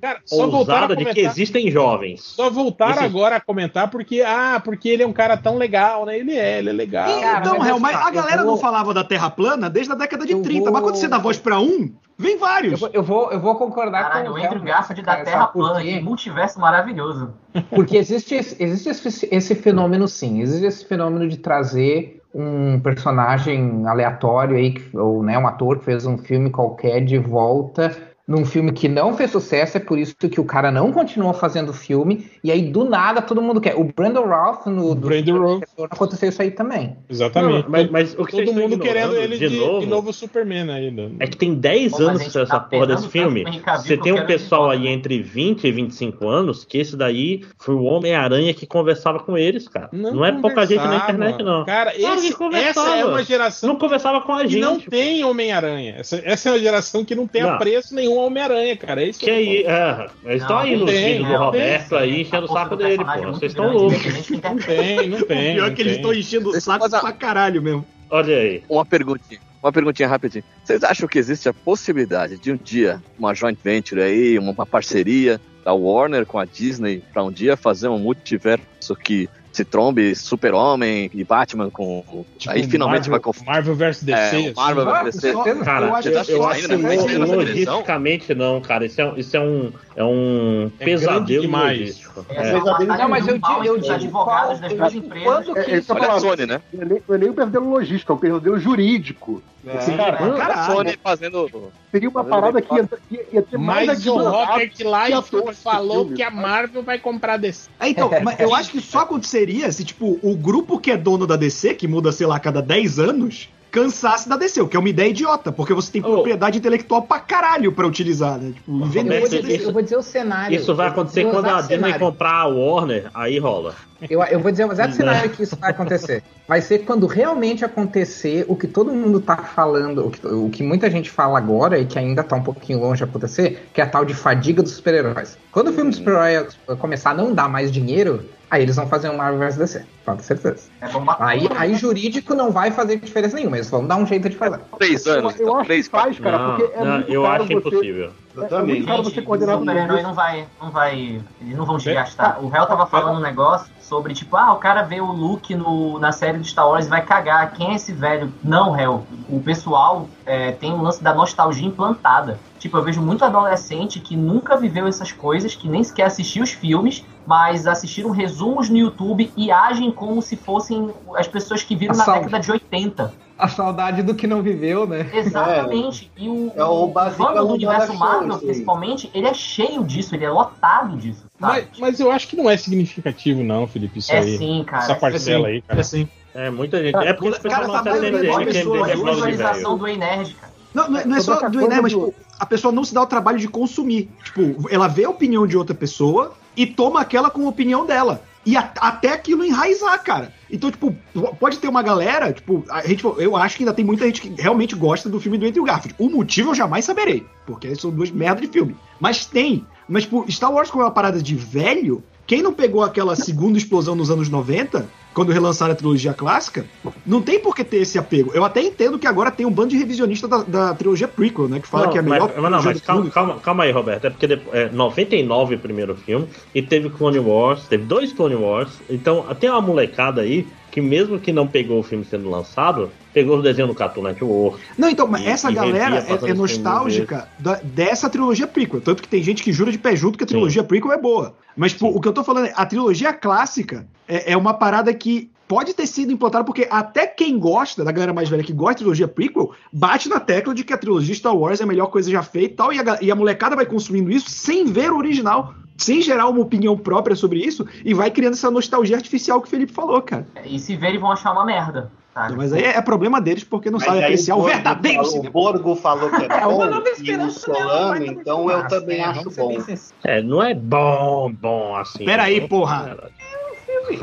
Cara, só voltar a comentar, de que existem jovens. Só voltar Esse... agora a comentar porque ah, porque ele é um cara tão legal, né? Ele é, ele é legal. então, mas, mas a galera vou... não falava da Terra plana desde a década de eu 30. Vou... Mas quando você dá voz para um, vem vários. Eu vou, eu vou, eu vou concordar Caralho, com o Andrew Garfield da Terra plana, que multiverso maravilhoso. Porque existe, existe esse, esse fenômeno sim, existe esse fenômeno de trazer um personagem aleatório aí, ou né, um ator que fez um filme qualquer de volta num filme que não fez sucesso, é por isso que o cara não continuou fazendo filme, e aí do nada todo mundo quer. O Brandon Ralph no Brandon Ralph. aconteceu isso aí também. Exatamente. Não, mas, mas, o que todo mundo querendo ele de, de, novo, de, novo, Superman ainda. É que tem 10 Bom, anos que essa tá porra desse filme. Você tem um pessoal aí entre 20 e 25 anos que esse daí foi o Homem-Aranha que conversava com eles, cara. Não, não é pouca gente na internet, não. Cara, esse, essa é uma geração. Não conversava com a gente. Que não tem Homem-Aranha. Essa, essa, é uma geração que não tem não. apreço nenhum um Homem-Aranha, cara. É isso que aí, é, eles estão aí no vídeo do Roberto aí enchendo o saco dele, pô. Vocês estão loucos. Não tem, não tem. [LAUGHS] O pior é que eles estão enchendo o saco pra caralho mesmo. Olha aí. Uma perguntinha. Uma perguntinha rapidinho. Vocês acham que existe a possibilidade de um dia uma joint venture aí, uma parceria da Warner com a Disney para um dia fazer um multiverso que se trombe Super-Homem e Batman com. Tipo, aí finalmente Marvel, vai Marvel vs DC. É, assim. Marvel vs DC. Cara, eu acho, eu, eu acho que logisticamente não, cara. Isso é, isso é um, é um é pesadelo demais. logístico. É, é. Pesadelo não, mas eu digo, eu digo advogados das duas empresas. É, é, Olha a Sony, né? Não é nem um pesadelo logístico, é um pesadelo jurídico. É, Sim, cara, a Sony fazendo. Seria uma parada que ia, ia, ia ter mais. Mas o Robert Liefeld falou que a Marvel vai comprar DC. É, então, [LAUGHS] eu acho que só aconteceria se, tipo, o grupo que é dono da DC, que muda, sei lá, a cada 10 anos, cansasse da DC, o que é uma ideia idiota, porque você tem oh. propriedade intelectual pra caralho pra utilizar, né? Tipo, eu, vou dizer, eu vou dizer o cenário. Isso vai acontecer quando a Disney comprar a Warner, aí rola. Eu, eu vou dizer o exato cenário que isso vai acontecer. Vai ser quando realmente acontecer o que todo mundo tá falando, o que, o que muita gente fala agora e que ainda tá um pouquinho longe de acontecer, que é a tal de fadiga dos super-heróis. Quando o filme dos super-heróis começar a não dar mais dinheiro, Aí eles vão fazer um Marvel vs DC, com certeza. É aí, aí jurídico não vai fazer diferença nenhuma, eles vão dar um jeito de fazer. Três anos, eu, eu então, acho três, que faz, cara, não, porque é não, muito eu acho você, impossível. É, é muito caro você coordenar tudo isso. não vai, não vai, eles não vão te gastar. O réu tava falando um negócio sobre, tipo, ah, o cara vê o Luke no, na série de Star Wars e vai cagar. Quem é esse velho? Não, réu. O pessoal é, tem um lance da nostalgia implantada. Tipo, eu vejo muito adolescente que nunca viveu essas coisas, que nem sequer assistiu os filmes, mas assistiram resumos no YouTube e agem como se fossem as pessoas que viram a na saúde. década de 80. A saudade do que não viveu, né? Exatamente. É, e o, é o, o do universo Marvel, principalmente, ele é cheio disso, ele é lotado disso. Mas, mas, eu acho que não é significativo, não, Felipe, isso é aí. Sim, cara. Essa parcela é aí, cara. É sim. É, muita gente. É porque o cara, tá mais de pessoas, a visualização do Enerd, cara. Não, não é, não é só do Enem, mas tipo, a pessoa não se dá o trabalho de consumir. Tipo, ela vê a opinião de outra pessoa e toma aquela com a opinião dela. E a, até aquilo enraizar, cara. Então, tipo, pode ter uma galera, tipo, a gente, eu acho que ainda tem muita gente que realmente gosta do filme do Andrew Garfield. O motivo eu jamais saberei, porque são duas merdas de filme. Mas tem. Mas, tipo, Star Wars como é uma parada de velho, quem não pegou aquela segunda explosão nos anos 90 quando relançaram a trilogia clássica, não tem por que ter esse apego. Eu até entendo que agora tem um bando de revisionista da, da trilogia prequel, né? Que fala não, que é a melhor. Mas, não, mas calma, calma, calma, aí, Roberto. É porque é 99 o primeiro filme, e teve Clone Wars, teve dois Clone Wars. Então, tem uma molecada aí que mesmo que não pegou o filme sendo lançado, pegou o desenho do Cartoon Network. Não, então, mas essa galera é, é nostálgica da, dessa trilogia prequel. Tanto que tem gente que jura de pé junto que a trilogia Sim. prequel é boa. Mas pô, o que eu tô falando é, a trilogia clássica é, é uma parada que pode ter sido implantada porque até quem gosta, da galera mais velha que gosta da trilogia prequel, bate na tecla de que a trilogia Star Wars é a melhor coisa já feita e tal, e a, e a molecada vai construindo isso sem ver o original sem gerar uma opinião própria sobre isso e vai criando essa nostalgia artificial que o Felipe falou, cara. E se verem, vão achar uma merda. Tá, mas aí é problema deles porque não sabem apreciar o, verdadeiro O Borgo falou que é, [LAUGHS] é bom e o Solano, então eu também acho bom. É, não é bom, bom assim. Peraí, porra.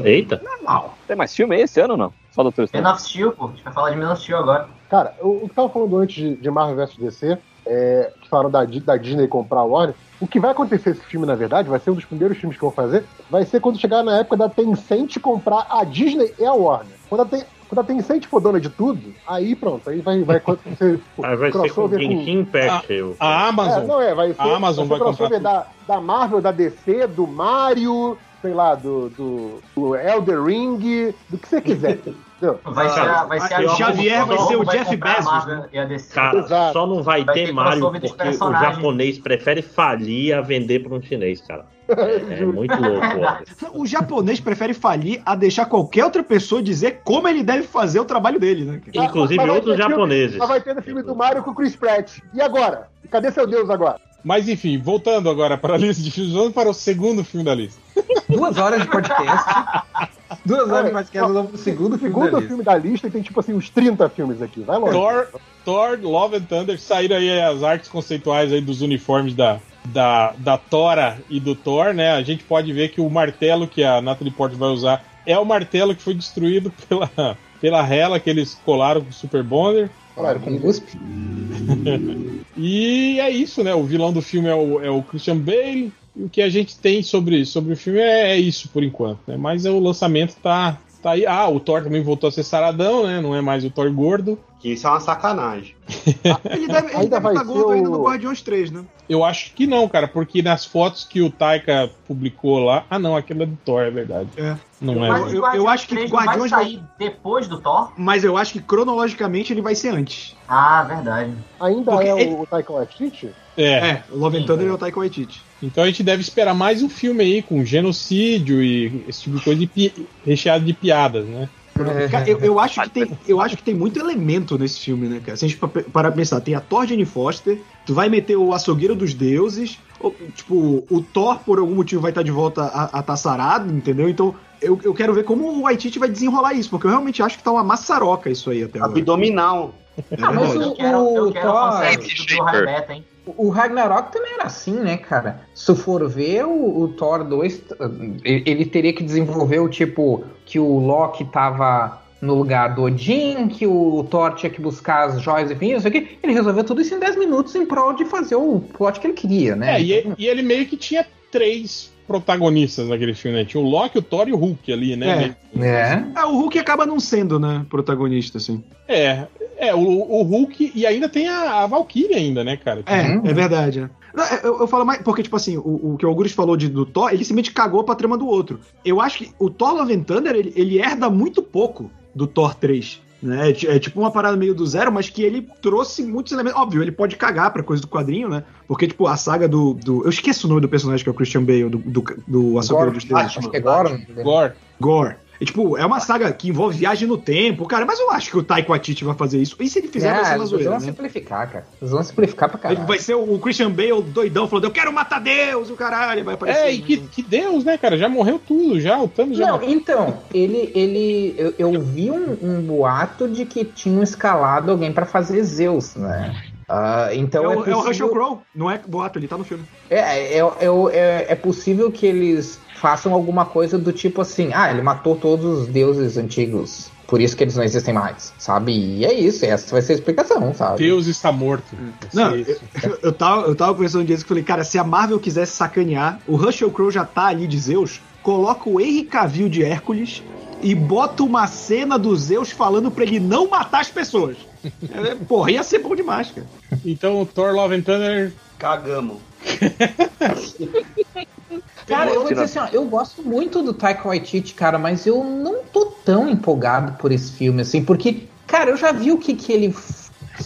Eita. Normal. Tem mais filme esse ano ou não? Só Doutor Estranho. Man of Steel, pô. A gente vai falar de Man of Steel agora. Cara, o, que tava falando antes de, de Marvel vs DC, é, que falaram da, da Disney comprar a Warner, o que vai acontecer esse filme, na verdade, vai ser um dos primeiros filmes que eu vou fazer, vai ser quando chegar na época da Tencent comprar a Disney e a Warner. Quando a, Ten, quando a Tencent for dona de tudo, aí pronto, aí vai, vai acontecer. aí vai ser com quem Impact. A, a Amazon. É, não é, vai ser, a Amazon vai, ser vai comprar da, da Marvel, da DC, do Mario, sei lá, do, do, do Elder Ring, do que você quiser. [LAUGHS] Vai ser, a, vai ser a Xavier vai ser o Jeff Bezos. Né? Cara, só não vai, vai ter, ter Mario porque o japonês prefere falir a vender para um chinês, cara. É, é muito [LAUGHS] louco. o japonês prefere falir a deixar qualquer outra pessoa dizer como ele deve fazer o trabalho dele, né? Inclusive mas, mas outros japoneses. Filme, mas vai ter no filme do Mario com o Chris Pratt. E agora? Cadê seu Deus agora? Mas enfim, voltando agora para a [LAUGHS] lista de filmes, vamos para o segundo filme da lista. Duas horas de podcast. Duas horas de podcast, vamos pro segundo, filme, segundo da filme lista. da lista e tem tipo assim uns 30 filmes aqui. Vai logo. Thor, Thor, Love and Thunder, saíram aí as artes conceituais aí dos uniformes da, da, da Tora e do Thor, né? A gente pode ver que o martelo que a Natalie Portman vai usar é o martelo que foi destruído pela, pela Hela que eles colaram com o Super Bonder. Claro, com cuspe. [LAUGHS] e é isso, né? O vilão do filme é o, é o Christian Bale. E o que a gente tem sobre, sobre o filme é, é isso por enquanto, né? Mas o lançamento tá, tá aí. Ah, o Thor também voltou a ser saradão, né? Não é mais o Thor gordo. Que isso é uma sacanagem. [LAUGHS] ele deve, ele ainda deve estar tá gordo o... ainda no Guardiões 3, né? Eu acho que não, cara, porque nas fotos que o Taika publicou lá. Ah, não, aquilo é do Thor, é verdade. É. Não é. Eu, eu, eu acho que Guardiões vai sair depois do Thor. Mas eu acho que cronologicamente ele vai ser antes. Ah, verdade. Ainda porque é ele... o Taika Waititi? É. É, o Love and Thunder é o Taika Waititi. Então a gente deve esperar mais um filme aí com genocídio e esse tipo de coisa de pi... recheado de piadas, né? Cara, eu, eu, acho que tem, eu acho que tem muito elemento nesse filme, né, cara? Se a gente parar pra pensar, tem a Thor Jane Foster, tu vai meter o açougueiro dos deuses, ou, tipo, o Thor, por algum motivo, vai estar de volta a, a tá entendeu? Então, eu, eu quero ver como o Waititi vai desenrolar isso, porque eu realmente acho que tá uma maçaroca isso aí até agora. Abdominal. É ah, mas o, eu quero, eu quero Thor... hein? O Ragnarok também era assim, né, cara? Se for ver, o, o, Thor 2, ele teria que desenvolver o tipo que o Loki tava no lugar do Odin, que o Thor tinha que buscar as joias, enfim, isso aqui. Ele resolveu tudo isso em 10 minutos em prol de fazer o plot que ele queria, né? É, e, e ele meio que tinha três protagonistas naquele filme, né? Tinha o Loki, o Thor e o Hulk ali, né? É. é. é. o Hulk acaba não sendo, né, protagonista, assim. É, é, o, o Hulk e ainda tem a, a Valkyrie ainda, né, cara? É, uhum. é verdade. Né? Eu, eu, falo mais, porque, tipo assim, o, o que o Augusto falou de, do Thor, ele simplesmente cagou pra trama do outro. Eu acho que o Thor Love and Thunder, ele, ele herda muito pouco do Thor 3. Né? É, é tipo uma parada meio do zero, mas que ele trouxe muitos elementos. Óbvio, ele pode cagar pra coisa do quadrinho, né? Porque, tipo, a saga do. do eu esqueço o nome do personagem que é o Christian Bale, do, do, do Açougueiro dos Deuses. Acho que é Gore. Gore. Gore. E, tipo, é uma saga que envolve viagem no tempo, cara, mas eu acho que o Taiko Atiti vai fazer isso. E se ele fizer, é, vai ser uma zoeira, Eles vão né? simplificar, cara. Eles vão simplificar pra caralho. Vai ser o Christian Bale doidão falando, eu quero matar Deus, o caralho, vai aparecer. É, e que, que Deus, né, cara? Já morreu tudo, já, o Thanos já Não, morreu. então, ele, ele, eu, eu vi um, um, boato de que tinham escalado alguém pra fazer Zeus, né? Uh, então é, é, possível... é o Russell Crowe, não é boato, ele tá no filme. É, é, é, é, é possível que eles façam alguma coisa do tipo assim: ah, ele matou todos os deuses antigos. Por isso que eles não existem mais, sabe? E é isso, essa vai ser a explicação, sabe? Deus está morto. Não, eu, eu, tava, eu tava pensando disso que falei, cara, se a Marvel quisesse sacanear, o Russell Crowe já tá ali de Zeus, coloca o Henry Cavill de Hércules e bota uma cena do Zeus falando para ele não matar as pessoas. É, porra, ia ser bom demais, cara. Então, Thor Love and Thunder. Cagamos. [LAUGHS] Cara, eu vou dizer assim, ó, eu gosto muito do Taika Waititi, cara, mas eu não tô tão empolgado por esse filme, assim, porque, cara, eu já vi o que, que ele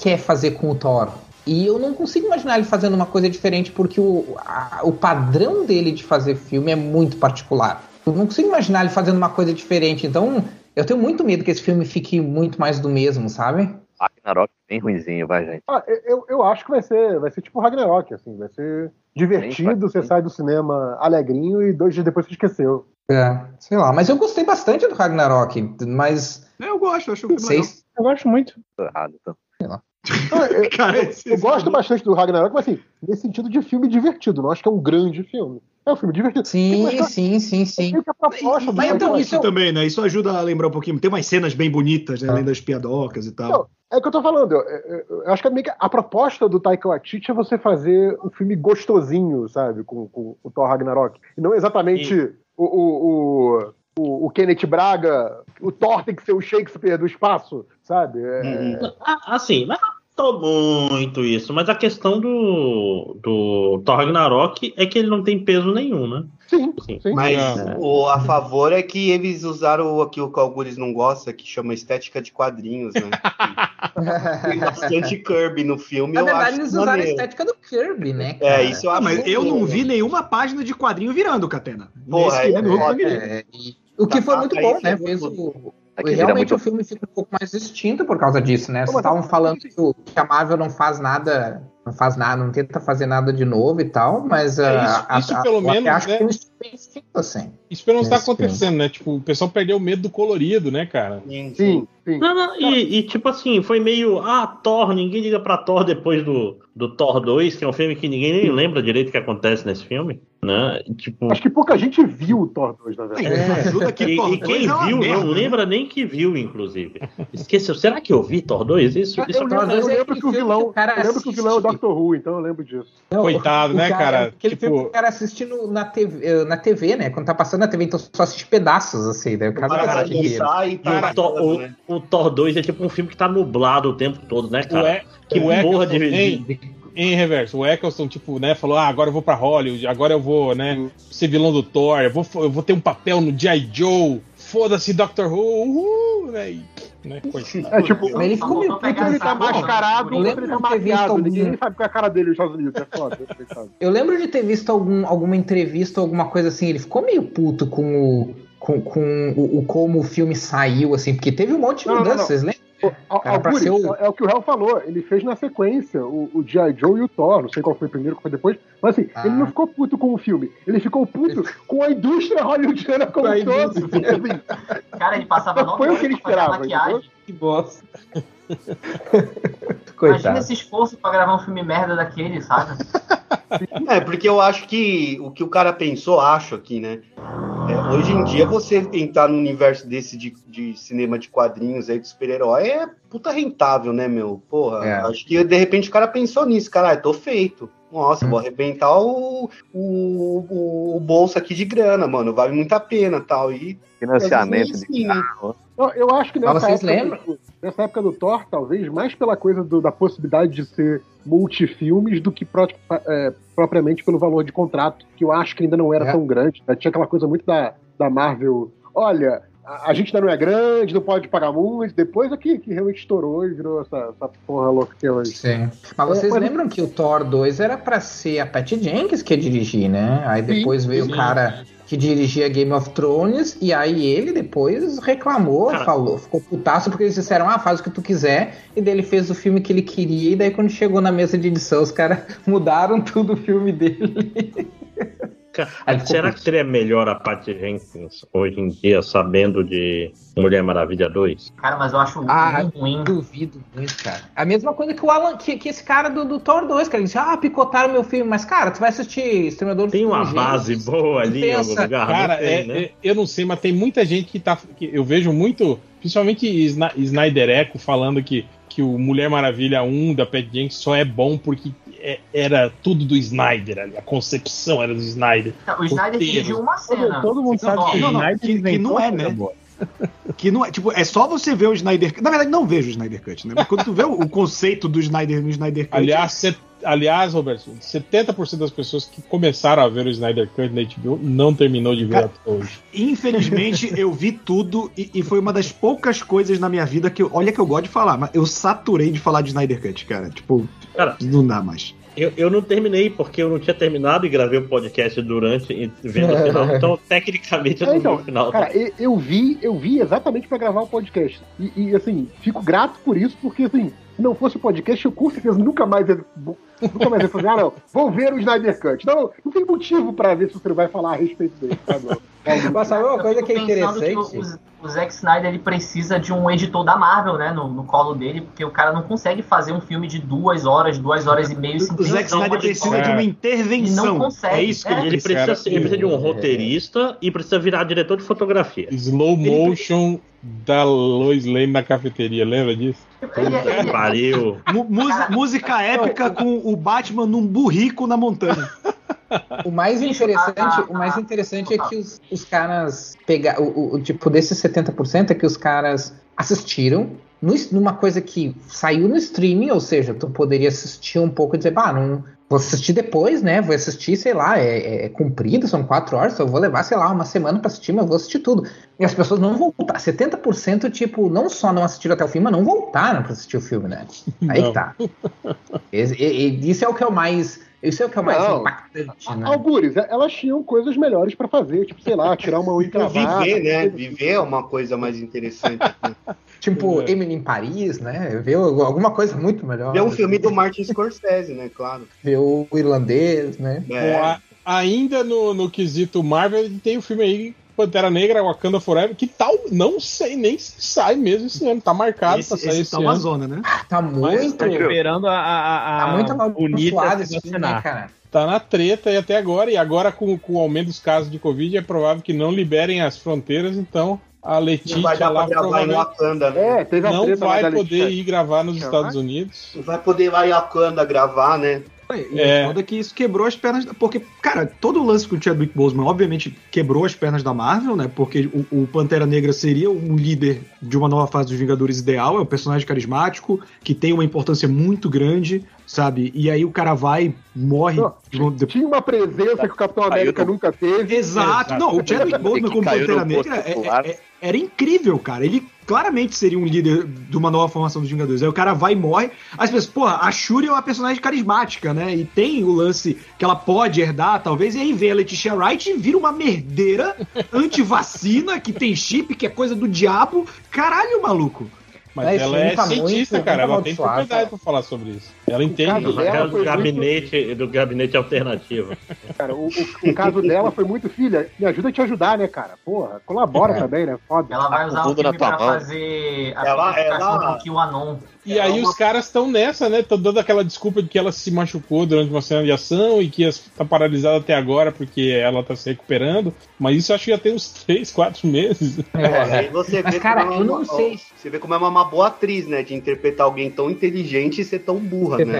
quer fazer com o Thor. E eu não consigo imaginar ele fazendo uma coisa diferente, porque o, a, o padrão dele de fazer filme é muito particular. Eu não consigo imaginar ele fazendo uma coisa diferente, então eu tenho muito medo que esse filme fique muito mais do mesmo, sabe? Ragnarok bem ruimzinho, vai, gente. Ah, eu, eu acho que vai ser, vai ser tipo Ragnarok, assim, vai ser divertido, você sai do cinema alegrinho e dois dias depois você esqueceu. É, sei lá, mas eu gostei bastante do Ragnarok, mas. Eu gosto, eu acho que sei, Eu gosto muito. Tô errado, então. Sei lá. [LAUGHS] eu, Cara, eu, eu gosto bastante do Ragnarok, mas assim, nesse sentido de filme divertido, não acho que é um grande filme. É um filme divertido. Sim, sim, sim, sim. Mas então, isso também, né? Isso ajuda a lembrar um pouquinho. Tem umas cenas bem bonitas, né? além das piadocas e tal. É o que eu tô falando. Eu, eu, eu acho que, que a proposta do Taika Waititi é você fazer um filme gostosinho, sabe? Com, com o Thor Ragnarok. E não exatamente o, o, o, o, Kenneth Braga, o Thor tem que ser o Shakespeare do espaço, sabe? É... Uhum. Ah, assim, mas muito isso, mas a questão do, do Thor Ragnarok é que ele não tem peso nenhum, né? Sim, sim. Mas é. o a favor é que eles usaram aquilo que o Algures não gosta, que chama estética de quadrinhos, né? [LAUGHS] tem bastante Kirby no filme. Na verdade, eles usaram maneiro. a estética do Kirby, né? Cara? É, isso eu ah, Mas eu não vi nenhuma página de quadrinho virando, Catena. Porra, Nesse é, é, é, o que foi tá, muito tá, bom, né? Fez o, Aqui realmente muito... o filme fica um pouco mais distinto por causa disso, né? Vocês estavam falando que, o, que, a Marvel não faz nada, não faz nada, não tenta fazer nada de novo e tal, mas é, isso, a, isso a, pelo a, menos, acho né? que bem distinto, assim. Isso pelo menos tá acontecendo, filme. né? Tipo, o pessoal perdeu o medo do colorido, né, cara? Sim, sim. sim. Não, não, e, e, tipo assim, foi meio, ah, Thor, ninguém liga pra Thor depois do, do Thor 2, que é um filme que ninguém nem lembra direito o que acontece nesse filme. Né? Tipo... Acho que pouca gente viu o Thor 2, na verdade. É. Que e, e, quem é viu não né? lembra nem que viu, inclusive. Esqueceu. Será que eu vi Thor 2? Isso, isso eu, lembro, eu lembro que o vilão, que eu lembro que o vilão é o Doctor Who, então eu lembro disso. Não, Coitado, o, né, cara? cara? Aquele tipo... filme que o cara assistindo na TV, eh, na TV, né? Quando tá passando na TV, então só assiste pedaços, assim, né? O cara, cara, cara, sai, tá o, Thor, o, né? o Thor 2 é tipo um filme que tá nublado o tempo todo, né, cara? Ué, que o porra de, de, de em reverso, o Eccleston, tipo, né, falou: ah, agora eu vou pra Hollywood, agora eu vou, né, ser vilão do Thor, eu vou, eu vou ter um papel no G.I. Joe, foda-se Doctor Who, uhul, velho. Né, é tipo, ele ficou meio puto, ele tá mascarado, eu lembro ele tá maquiado, algum... ninguém sabe qual é a cara dele nos Estados Unidos, é foda. eu lembro de ter visto algum, alguma entrevista, alguma coisa assim, ele ficou meio puto com o, com, com o, o como o filme saiu, assim, porque teve um monte de mudanças, vocês o... É o que o Hell falou, ele fez na sequência o, o G.I. Joe e o Thor, não sei qual foi primeiro, qual foi depois, mas assim, ah. ele não ficou puto com o filme, ele ficou puto com a indústria hollywoodiana como um todo. [LAUGHS] Assim. Cara, ele passava nove Foi o que ele esperava, Que bosta. [LAUGHS] Imagina esse esforço pra gravar um filme merda daquele, sabe? [LAUGHS] É, porque eu acho que o que o cara pensou, acho aqui, né? É, hoje em dia, você entrar no universo desse de, de cinema de quadrinhos aí de super-herói é puta rentável, né, meu? Porra, é. acho que de repente o cara pensou nisso, caralho, tô feito. Nossa, hum. vou arrebentar o, o, o, o, bolso aqui de grana, mano. Vale muito a pena tal. E Financiamento de carro. Eu, eu acho que nessa época, do, nessa época do Thor, talvez, mais pela coisa do, da possibilidade de ser multifilmes do que pro, é, propriamente pelo valor de contrato, que eu acho que ainda não era é. tão grande. Né? Tinha aquela coisa muito da, da Marvel. Olha, a, a, gente ainda não é grande, não pode pagar muito. Depois aqui que realmente estourou e virou essa, essa porra louca que é hoje. Sim. Mas vocês é, mas... lembram que o Thor 2 era para ser a Patty Jenkins que ia dirigir, né? Aí depois sim, veio sim. o cara que dirigia Game of Thrones, e aí ele depois reclamou, falou, ficou putaço porque eles disseram, ah, faz o que tu quiser, e daí ele fez o filme que ele queria, e daí quando chegou na mesa de edição, os caras [LAUGHS] mudaram tudo o filme dele. [LAUGHS] Será que seria melhor a Patty Jenkins hoje em dia, sabendo de Mulher Maravilha 2? Cara, mas eu acho ah, ruim. Duvido muito, cara. A mesma coisa que o Alan, que, que esse cara do, do Thor 2, cara. Ele disse, ah, picotaram meu filme. Mas, cara, tu vai assistir Exterminador Tem uma base boa ali em algum lugar. Cara, é, né? é, eu não sei, mas tem muita gente que tá. Que eu vejo muito, principalmente Snyder Echo, falando que que o Mulher Maravilha 1 da Pat Jenkins só é bom porque é, era tudo do Snyder ali, a concepção era do Snyder. Então, o Snyder dirigiu uma cena. Todo, todo mundo sabe que, não, não, que, que não é, né? que não é, tipo, é só você ver o Snyder Cut. Na verdade, não vejo o Snyder Cut, né? Mas quando tu vê o, o conceito do Snyder no Snyder Cut. Aliás, aliás, Roberto, 70% das pessoas que começaram a ver o Snyder Cut na HBO não terminou de ver Cara, até hoje. Infelizmente, [LAUGHS] eu vi tudo e, e, foi uma das poucas coisas na minha vida que eu, olha que eu gosto de falar, mas eu saturei de falar de Snyder Cut, cara. Tipo, cara, não dá mais. Eu, eu não terminei, porque eu não tinha terminado e gravei o podcast durante vendo o final. [LAUGHS] Então, tecnicamente, eu não então, vi o final. Cara, eu, eu vi, eu vi exatamente pra gravar o podcast. E, e, assim, fico grato por isso, porque assim, se não fosse o podcast, eu com certeza nunca mais ia, nunca mais ia fazer, ah, não, vou ver o Snyder Cut. Não, não tem motivo pra ver se você vai falar a respeito dele, tá bom? Mas sabe uma coisa que é interessante? Que o, o, Zack Snyder ele precisa de um editor da Marvel, né, no, no, colo dele, porque o cara não consegue fazer um filme de duas horas, duas horas e meio. O Zack Snyder precisa de uma intervenção. Ele não consegue. É isso que ele, ele precisa. Cara, ele precisa de um roteirista e precisa virar diretor de fotografia. Slow motion da Lois Lane na cafeteria, lembra disso? Puta pariu. Música épica com o Batman num burrico na montanha. [LAUGHS] O mais interessante, o mais interessante é que os, os caras pegar o, o, tipo desses 70% é que os caras assistiram no, numa coisa que saiu no streaming, ou seja, tu poderia assistir um pouco e dizer, bah, não, vou assistir depois, né? Vou assistir, sei lá, é, é, é comprido, são quatro horas, eu vou levar, sei lá, uma semana para assistir, mas eu vou assistir tudo. E as pessoas não vão voltar. 70%, tipo, não só não assistiram até o filme, mas não voltaram para assistir o filme, né? Aí que tá. E, e, isso é o que é o mais isso é o que é mais não, impactante, né? Algures, elas tinham coisas melhores para fazer, tipo, sei lá, tirar uma unha cravada. Viver, né? Viver é uma coisa mais interessante. [LAUGHS] tipo, é. Emily em Paris, né? Ver alguma coisa muito melhor. Ver um filme do Martin Scorsese, né? Claro. Ver o irlandês, né? É. Bom, a, ainda no, no quesito Marvel, tem o um filme aí Pantera Negra, Wakanda Forever, que tal, não sei nem se sai mesmo esse ano, tá marcado esse, pra sair esse, esse tá ano. uma zona, né? Tá muito. Tá esperando a, a, a tá muito bonita esse filme, né, cara? Tá na treta e até agora, e agora com, com o aumento dos casos de Covid, é provável que não liberem as fronteiras, então a Letícia vai lá provavelmente Wakanda, né? é, não vai poder ir gravar nos Estados Unidos. Não vai poder ir lá em Wakanda gravar, né? E é. foda que isso quebrou as pernas. Porque, cara, todo o lance com o Chadwick Boseman, obviamente, quebrou as pernas da Marvel, né? Porque o, o, Pantera Negra seria um líder de uma nova fase dos Vingadores ideal, é um personagem carismático, que tem uma importância muito grande, sabe? E aí o cara vai, morre. Não, tinha uma presença que o Capitão América nunca teve. Exato. Não, o Chadwick Boseman como Pantera Negra é, é, era incrível, cara. Ele claramente seria um líder de uma nova formação dos Vingadores. Aí o cara vai e morre. As pessoas, porra, a Shuri é uma personagem carismática, né? E tem o lance que ela pode herdar, talvez, e aí vem a Letitia Wright e vira uma merdeira [LAUGHS] anti-vacina, que tem chip, que é coisa do diabo. Caralho, maluco. Mas é, ela é tá cientista, cara. Ela tem propriedade pra falar sobre isso. Ela entende. O caso do gabinete, muito... do gabinete alternativo. [LAUGHS] Cara, o, o, o, caso dela foi muito, filha, me ajuda a te ajudar, né, cara? Porra, colabora é. também, né? Foda. Ela vai usar o filme pra fazer a ela, ela... do QAnon. E aí uma... os caras estão nessa, né? Estão dando aquela desculpa de que ela se machucou durante uma cena de ação e que está paralisada até agora porque ela está se recuperando. Mas isso acho que já tem uns [LAUGHS] 3, 4 meses. É. Aí você Mas, cara, eu não sei. Você vê como é uma boa atriz, né? De interpretar alguém tão inteligente e ser tão burra, né?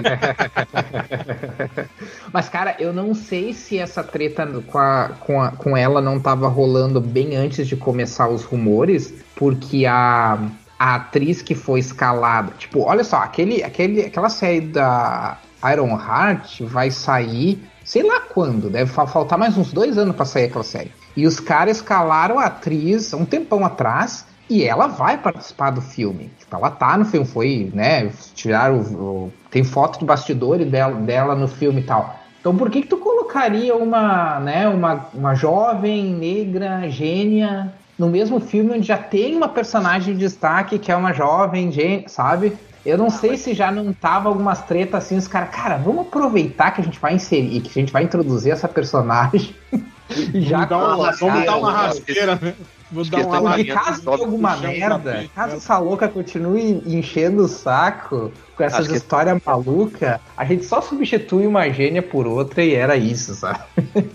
[LAUGHS] Mas, cara, eu não sei se essa treta com, a, com, a, com ela não estava rolando bem antes de começar os rumores, porque a a atriz que foi escalada. Tipo, olha só, aquele, aquele, aquela série da Iron Heart vai sair, sei lá quando, deve faltar mais uns dois anos para sair aquela série. E os caras escalaram a atriz um tempão atrás e ela vai participar do filme. Tipo, ela tá no filme, foi, né? Tiraram. O, tem foto do bastidor dela, dela no filme e tal. Então por que, que tu colocaria uma, né, uma, uma jovem negra gênia no mesmo filme onde já tem uma personagem de destaque que é uma jovem, sabe? Eu não sei se já não tava algumas tretas assim, os caras, cara, vamos aproveitar que a gente vai inserir, que a gente vai introduzir essa personagem [LAUGHS] e já vamos dar uma rasteira, né? Vou dar uma Porque caso de alguma merda, caso essa louca continue enchendo o saco com essas que... histórias malucas, a gente só substitui uma gênia por outra e era isso, sabe?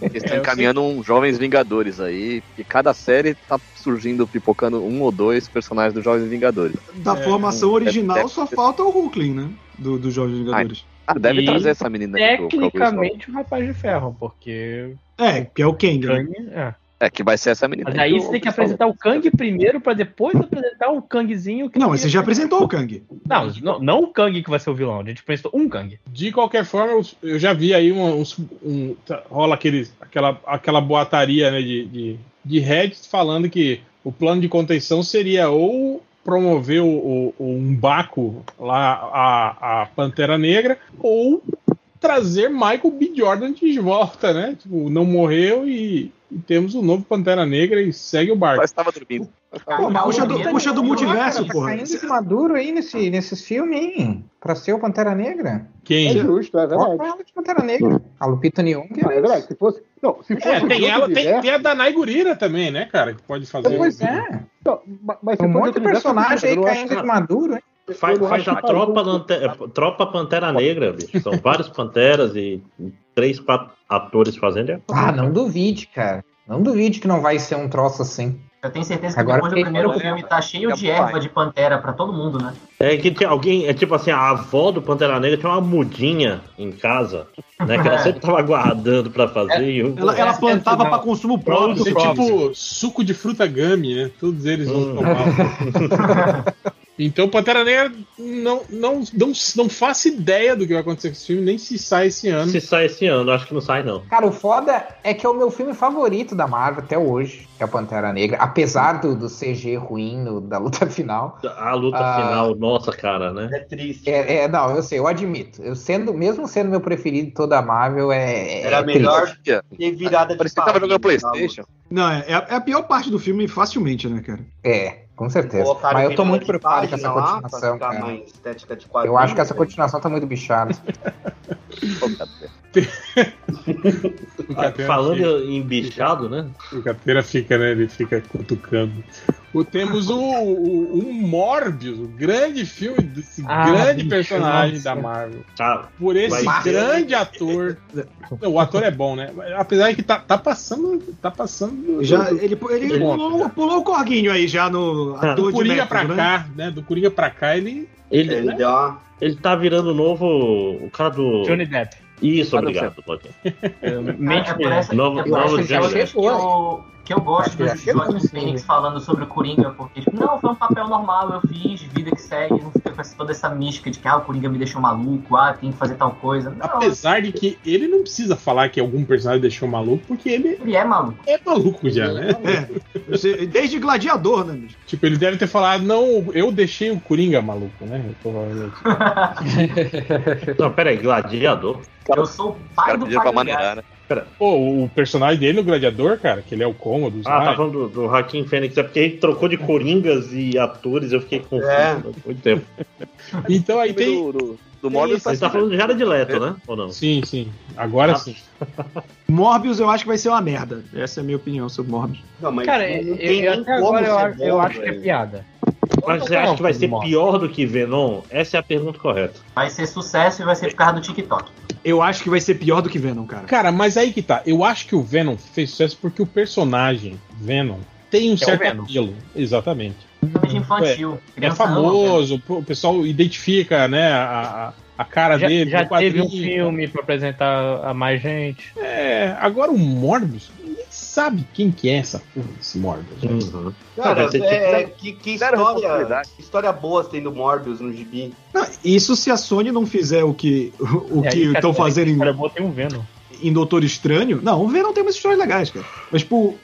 Eles estão é, encaminhando sei... uns Jovens Vingadores aí, e cada série tá surgindo, pipocando um ou dois personagens dos Jovens Vingadores. Da é, formação um, original é, só falta o Hulkling, né? Do, dos Jovens Vingadores. Ah, deve e trazer essa menina Tecnicamente o Rapaz de Ferro, porque. É, que é o Kang. Kang né? é. É, que vai ser essa menina. Mas aí você tem que apresentar o Kang primeiro para depois apresentar o Kangzinho. Que não, mas você já apresentou o Kang. Não, não, não, o Kang que vai ser o vilão. A gente apresentou um Kang. De qualquer forma, eu já vi aí uns. Um, rola aquele, aquela, aquela boataria né, de, de, de Reddit falando que o plano de contenção seria ou promover o, o, o um Baco lá, a, a Pantera Negra, ou trazer Michael B. Jordan de volta, né? Tipo, não morreu e, e temos o um novo Pantera Negra e segue o barco. Mas estava dormindo. Pô, mas puxa do, puxa do multiverso, Tá porra. saindo de maduro aí nesse, nesses filmes, hein? Pra ser o Pantera Negra. Quem? É justo, é verdade. ela de Pantera Negra. A Lupita Nyong'o. É verdade. Se fosse. Não, se fosse. É, tem ela, tem, universo- tem a Danai Gurira também, né, cara? Que pode fazer. Pois é. Não, ma- mas se Um monte de personagem aí caindo de maduro, hein? Faz, faz a tropa, faz um- lante- tropa Pantera Negra, bicho. São vários Panteras e três, quatro atores fazendo. é- Ah, não duvide, cara. Não duvide que não vai ser um troço assim. Eu tenho certeza que Agora depois do primeiro filme tá cheio de erva de pantera pra todo mundo, né? É que tinha alguém, é tipo assim, a avó do Pantera Negra tinha uma mudinha em casa, né? Que ela [LAUGHS] sempre tava guardando pra fazer. e o- Ela, ela plantava pra consumo próprio. ser tipo suco de fruta gummy, né? Todos eles vão Hum. tomar. [LAUGHS] Então, Pantera Negra não, não, não, não faço ideia do que vai acontecer com esse filme, nem se sai esse ano. Se sai esse ano, acho que não sai, não. Cara, o foda é que é o meu filme favorito da Marvel até hoje, que é o Pantera Negra. Apesar do, do CG ruim no- da luta [LAUGHS] final. A luta Ah. final, nossa, cara, né? É triste. É, é, não, eu sei, eu admito. Eu sendo, mesmo sendo meu preferido de toda a Marvel, é. é Era triste. melhor ter virada de Parecia que tava jogando Playstation. Não, é, é a- é a pior parte do filme, facilmente, né, cara? É, com certeza. Colocaram Mas eu tô muito preocupado com essa lá, continuação, ficar cara. mais estética de quadrinho, Eu acho que essa né? continuação tá muito bichada. [LAUGHS] Falando fica- em bichado, né? O Catena fica, né? Ele fica cutucando. Temos o, o, o Morbius, o grande filme desse Ah, grande bicho, personagem nossa. da Marvel. Ah, Por esse Vai grande ator. O ator é bom, né? Apesar de que tá, tá passando. Tá passando. do- Já, do- ele ele Ele- pulou, pulou o corguinho aí já no Ah, do Coringa pra né? cá, né? Do Coringa pra cá, ele. ele, Ele deu uma... ele tá virando o novo. O cara do. Johnny Depp. Isso, obrigado. Mente [LAUGHS] é por essa, Novo- é novo Johnny coisas Depp. Que eu gosto do Joaquim Phoenix falando sobre o Coringa, porque, tipo, não, foi um papel normal, eu fiz, vida que segue, não fica com essa- toda essa mística de que, ah, o Coringa me deixou maluco, ah, tem que fazer tal coisa. Não, Apesar de que ele não precisa falar que algum personagem deixou maluco, porque ele ele é maluco. é maluco já, né? É, desde Gladiador, né, bicho? Tipo, ele deve ter falado, não, eu deixei o Coringa maluco, né? Provavelmente. [LAUGHS] Não, peraí, Gladiador. Eu sou o pai do pra pai maneirar, né? Pô, o personagem dele no Gladiador, cara, que ele é o cômodo, Ah, tá falando do, do Joaquim Fênix. É porque ele trocou de coringas e atores, eu fiquei confuso É. muito tempo. [LAUGHS] Então aí O tem. do, do, do Morbius Você tá falando de Jared Leto, né? Ou não? Sim, sim. Agora Ah, sim. [LAUGHS] Morbius eu acho que vai ser uma merda. Essa é a minha opinião sobre Morbius. Não, mas Cara, não eu, eu- até agora eu, eu acho que é piada. Mas você acha que vai ser pior do que Venom? Essa é a pergunta correta. Vai ser sucesso e vai ser por causa do TikTok. Eu acho que vai ser pior do que Venom, cara. Cara, mas aí que tá. Eu acho que o Venom fez sucesso porque o personagem Venom tem um certo Venom. apelo. Exatamente. Personagem infantil. É ama, famoso, o pessoal identifica, né, a, a, cara Já, dele. já teve um filme pra apresentar a mais gente. É, agora o Morbius, sabe quem que é essa porra desse Morbius. Uhum. Cara, tipo- é, que, que história, história boa tem do Morbius no gibi. Não, isso se a Sony não fizer o que o E aí, que estão fazendo em, boa, tem um Venom. em Doutor Estranho. Não, o Venom tem umas histórias legais, cara. Mas, tipo,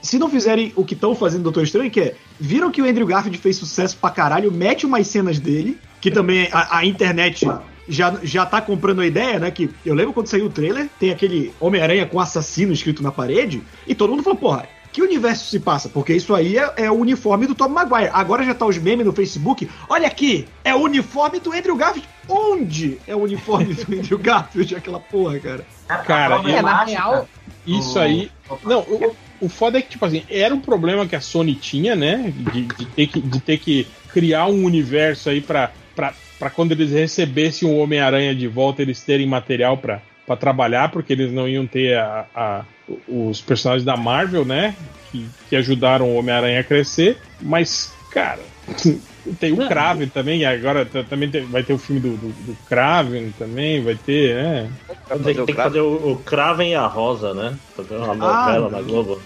se não fizerem o que estão fazendo em Doutor Estranho, que é. Viram que o Andrew Garfield fez sucesso pra caralho, mete umas cenas dele, que também a, a internet já, já tá comprando a ideia, né? Que eu lembro quando saiu o trailer, tem aquele Homem-Aranha com assassino escrito na parede, e todo mundo falou, porra. Que universo se passa? Porque isso aí é, é o uniforme do Tom Maguire. Agora já tá os memes no Facebook. Olha aqui, é o uniforme do Andrew Garfield. Onde é o uniforme do Andrew [LAUGHS] Garfield, aquela porra, cara? Cara, a é, na real, Isso aí. Não, o, o foda é que, tipo assim, era um problema que a Sony tinha, né? De, de ter, que, de ter que criar um universo aí pra, pra, pra quando eles recebessem o Homem-Aranha de volta, eles terem material pra, pra trabalhar, porque eles não iam ter a, a- os personagens da Marvel, né? Que, que ajudaram o Homem-Aranha a crescer. Mas, cara. [LAUGHS] Tem o Kraven também, e agora também tem- vai ter o filme do, do, do Kraven também, vai ter, né? Tem, tem que fazer o, o Kraven e a Rosa, né? Fazer uma novela na Globo.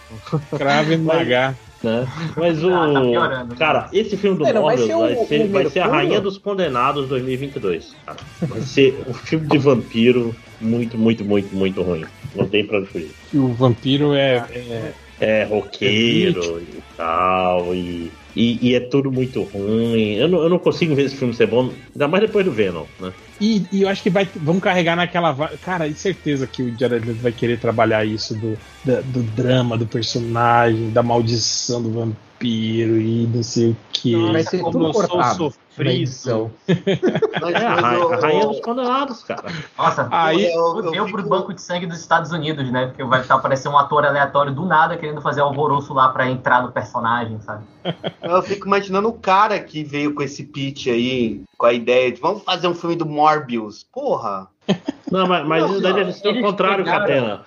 Kraven [LAUGHS] Magá. Né? Mas o. Ah, tá piorando. cara, esse filme do É, vai Morbius vai ser, o vai ser a? Rainha dos Condenados 2022. cara. Vai ser um filme de vampiro muito, muito, muito, muito ruim. Não tem pra onde fugir. que o vampiro é, é- É roqueiro e tal, e E, e, é tudo muito ruim. Eu não, eu não consigo ver esse filme ser bom, ainda mais depois do Venom, né? E, e eu acho que vai, vamos carregar naquela. Cara, de certeza que o Jared vai querer trabalhar isso do, do drama do personagem, da maldição do vampiro e não sei o que. Vai ser tudo cortado frisam. é, a, a, rainha dos condenados, cara. Nossa, aí eu, eu, eu pro fico... banco de sangue dos Estados Unidos, né? Porque vai estar aparecendo um ator aleatório do nada querendo fazer alvoroço lá para entrar no personagem, sabe? Eu fico imaginando o cara que veio com esse pitch aí, com a ideia de vamos fazer um filme do Morbius. Porra! Não, mas, mas não, deve ser o contrário, Catena.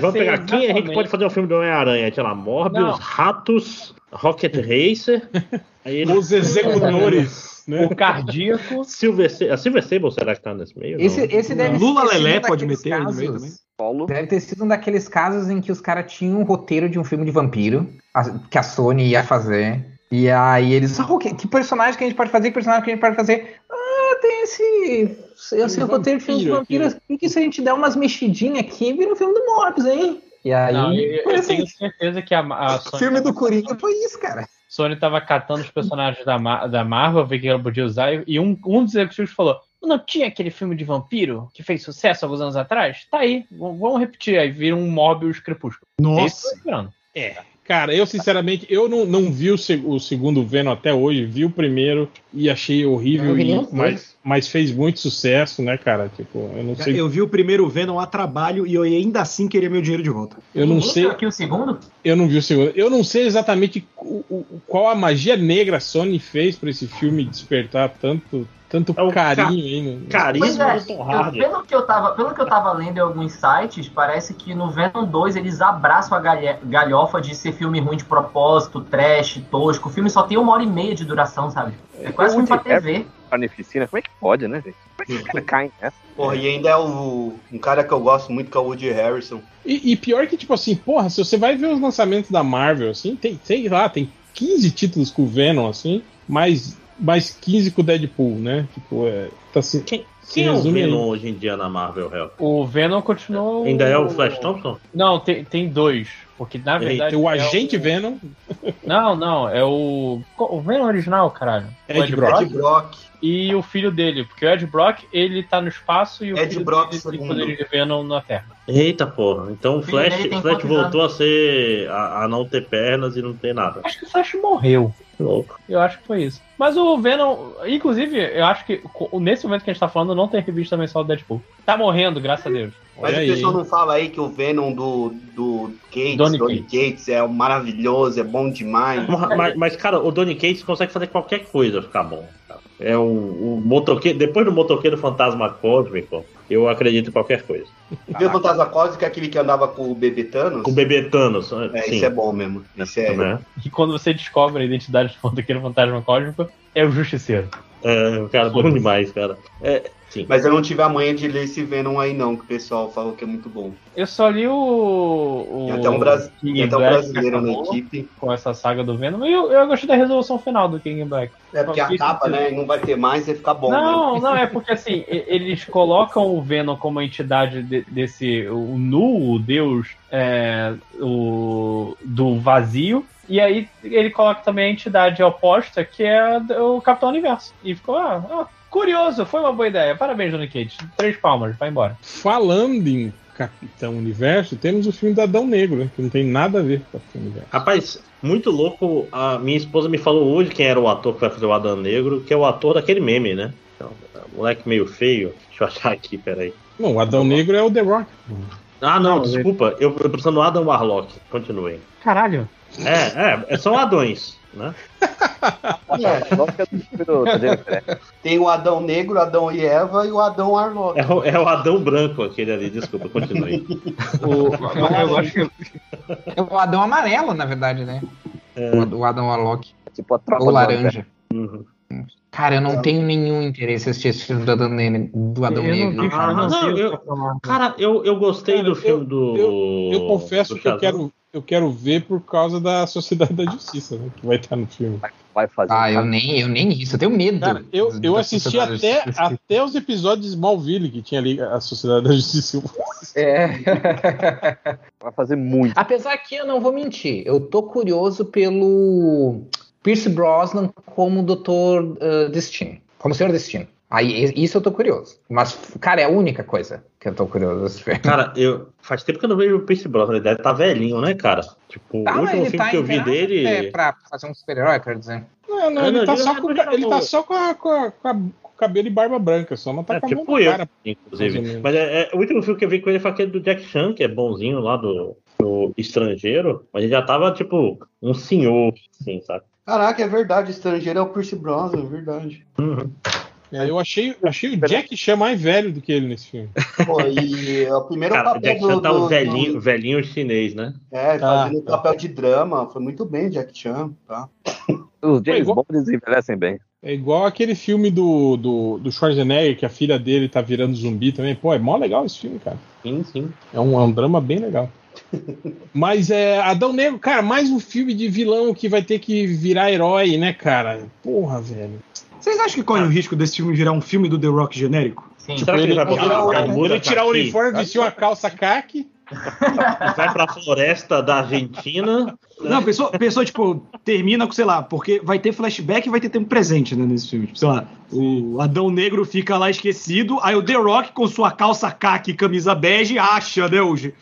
Vamos pegar exatamente. quem a gente pode fazer um filme do Homem-Aranha? Sei lá, Morbius, não. Ratos, Rocket Racer. [LAUGHS] Ele... Os executores. [LAUGHS] Né? O cardíaco. Silver, a Silver Sable será que tá nesse meio? Esse, esse deve Lula Lelé pode meter casos, no meio também. Paulo. Deve ter sido um daqueles casos em que os caras tinham um roteiro de um filme de vampiro a, que a Sony ia fazer. E aí eles. Oh, que, que, personagem que a gente pode fazer? Que personagem que a gente pode fazer? Ah, tem esse. Esse um roteiro de filme de vampiro. E que se a gente der umas mexidinhas aqui, vira um filme do Morbius, hein? E aí. Não, eu, eu tenho certeza que a, a Sony. O filme do Coringa foi isso, cara. Sony tava catando os personagens da, da Marvel, ver que ela podia usar, e um, um dos executivos falou: não tinha aquele filme de vampiro que fez sucesso alguns anos atrás? Tá aí, vamos repetir. Aí vira um Mobius Crepúsculo. Nossa! É. Cara, eu sinceramente, eu não, não vi o, o, segundo Venom até hoje, vi o primeiro e achei horrível, e, mas, mas fez muito sucesso, né, cara? Tipo, eu não sei. Eu vi o primeiro Venom a trabalho e eu ainda assim queria meu dinheiro de volta. Eu não sei. aqui o segundo? Eu não vi o segundo. Eu não sei exatamente qual a magia negra a Sony fez para esse filme despertar tanto tanto é carinho ca aí. No... Carisma é, Tom Hardy. Pelo que, eu tava, pelo que eu tava lendo em alguns sites, parece que no Venom 2 eles abraçam a galhofa de ser filme ruim de propósito, trash, tosco. O filme só tem uma hora e meia de duração, sabe? É quase um pra TV. Carnificina, como é que pode, né, gente? Como é que cara cai nessa? Porra, e ainda é o, um cara que eu gosto muito, que é o Woody Harrison. E, e pior que, tipo assim, porra, se você vai ver os lançamentos da Marvel, assim, tem, sei lá, tem 15 títulos com o Venom, assim, mas mais 15 com o Deadpool, né? Tipo, é. Tá assim, quem, quem é o Venom hoje em dia na Marvel, Hell? O Venom continuou. Ainda é o Flash Thompson? Não, tem, tem dois. Porque na verdade. Tem o é Agente o... Venom. Não, não, é o. O Venom original, caralho. Ed, Ed Brock. Ed Brock. E o filho dele, porque o Ed Brock ele tá no espaço e o Ed filho Brock dele tem poderes de Venom na Terra. Eita porra, então o Flash, Flash voltou a ser. A, a, não ter pernas e não ter nada. Acho que o Flash morreu. Louco. Eu acho que foi isso. Mas o Venom, inclusive, eu acho que nesse momento que a gente tá falando, não tem revista mensal do Deadpool. Tá morrendo, graças a Deus. Mas Olha o pessoal não fala aí que o Venom do, do Gates, Donny, Donny Cates. Cates. é maravilhoso, é bom demais. Mas, mas, cara, o Donny Cates consegue fazer qualquer coisa ficar bom. É o, o motoqueiro. Depois do motoqueiro fantasma cósmico, eu acredito em qualquer coisa. O fantasma cósmico é aquele que andava com o bebê Thanos? Com o bebê Thanos. É, sim. isso é bom mesmo. Isso é... é. E quando você descobre a identidade do [LAUGHS] fantasma cósmico, é o justiceiro. É, cara, bom demais, cara. É, Sim. Mas eu não tive a manha de ler esse Venom aí, não, que o pessoal falou que é muito bom. Eu só li o. o tem até um, bra... até um brasileiro na equipe. Com essa saga do Venom. E eu, eu gostei da resolução final do King Black. É porque acaba, né? E não vai ter mais e ficar bom. Não, né? não, é porque assim, eles colocam o Venom como a entidade de, desse. O Nu, o Deus é, o, do vazio. E aí ele coloca também a entidade oposta, que é o Capitão Universo. E ficou, ah, ah Curioso, foi uma boa ideia. Parabéns, Johnny Cage. Três palmas, vai embora. Falando em Capitão Universo, temos o filme do Adão Negro, né, que não tem nada a ver com Capitão Universo. Rapaz, muito louco. A minha esposa me falou hoje quem era o ator que vai fazer o Adão Negro, que é o ator daquele meme, né? Então, moleque meio feio. [LAUGHS] Deixa eu achar aqui, peraí. Não, o Adão Negro é o The Rock. Ah, não, não desculpa. Eu, eu precisando do Adam Warlock. Continue. Caralho. É, é, são Adões né? É, Tem o Adão Negro, Adão e Eva e o Adão Arlock. É o, é o Adão Branco aquele ali, desculpa, continue. [LAUGHS] o, eu acho que é o Adão Amarelo, na verdade, né? É. O Adão Arlock. Tipo a tropa Ou laranja. Uhum. Cara, eu não é. tenho nenhum interesse em assistir esse filme do Adão, do Adão Negro. Ah, não, eu, cara, eu, eu gostei cara, do filme eu, do. Eu, eu confesso que eu quero, eu quero ver por causa da Sociedade da Justiça, né, que vai estar no filme. Vai fazer. Ah, eu nem, eu nem isso, eu tenho medo. Cara, eu, eu assisti até, até os episódios de Smallville que tinha ali a Sociedade da Justiça. É. [LAUGHS] vai fazer muito. Apesar que eu não vou mentir, eu tô curioso pelo Pierce Brosnan como Doutor uh, Destino, como Senhor Destino. Aí, isso eu tô curioso. Mas, cara, é a única coisa que eu tô curioso desse filme. Cara, eu, faz tempo que eu não vejo o Pierce Brosnan. Ele deve estar tá velhinho, né, cara? Tipo, tá, o último filme tá que eu vi dele. É pra fazer um super-herói, quero dizer. Não, não, ele, tá só com, ele tá só com a, com a, com a cabelo e barba branca, só não tá é, com a tipo eu, cara. Inclusive. Mas é, é, o último filme que eu vi com ele foi aquele do Jack Chan, que é bonzinho lá do, do estrangeiro, mas ele já tava, tipo, um senhor, assim, sabe? Caraca, é verdade, estrangeiro é o Percy Brosnan, é verdade. Uhum. É, eu achei, achei o Jack Chan mais velho do que ele nesse filme. Pô, e é o primeiro Cara, papel o Jack Chan tá o velhinho, do... velhinho chinês, né? É, fazendo ah, papel de drama. Foi muito bem, Jack Chan, tá? Os James igual... Bonds envelhecem bem. É igual aquele filme do, do, do Schwarzenegger, que a filha dele tá virando zumbi também. Pô, é mó legal esse filme, cara. Sim, sim. É um, é um drama bem legal. Mas é. Adão Negro, cara, mais um filme de vilão que vai ter que virar herói, né, cara? Porra, velho. Vocês acham que corre o risco desse filme virar um filme do The Rock genérico? Sim. Tipo, ele, ele, vai ele, ele tirar o uniforme, vestir uma calça caque. [LAUGHS] Vai pra floresta da Argentina. Não, pessoa, pessoa, tipo, termina com, sei lá, porque vai ter flashback e vai ter tempo presente, né, nesse filme. Tipo, sei lá, o Adão Negro fica lá esquecido, aí o The Rock, com sua calça caque e camisa bege, acha, né, hoje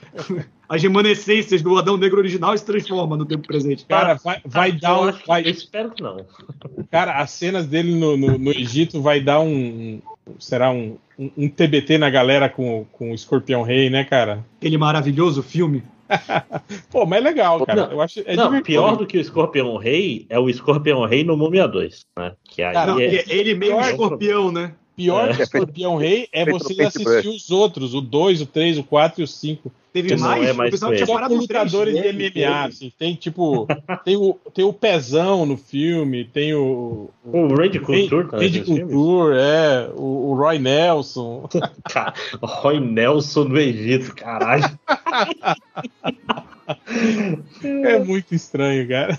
as remanescências do Adão Negro original se transforma no tempo presente. Cara, vai, vai dar um. Vai... Eu espero que não. [LAUGHS] Cara, as cenas dele no, no, no Egito vai dar um. Será um, um, um, TBT na galera com, com o Escorpião Rei, né, cara? Aquele maravilhoso filme. [LAUGHS] Pô, mas é legal, cara. Não, eu acho, é não pior do que o Escorpião Rei é o Escorpião Rei no Múmia 2, né? Que aí cara, é... Ele meio escorpião, né? Pior é. que Escorpião Rei [LAUGHS] é você assistir os outros, o 2, o 3, o 4 e o 5. Teve mais? É mais o pessoal tinha parado lutadores de MMA, assim. Tem tipo. tem, o, tem o Pezão no filme, tem o. O Randy Couture, tá? Randy Couture, é. O, o, Roy Nelson. [LAUGHS] Roy Nelson no Egito, caralho. [LAUGHS] é muito estranho, cara.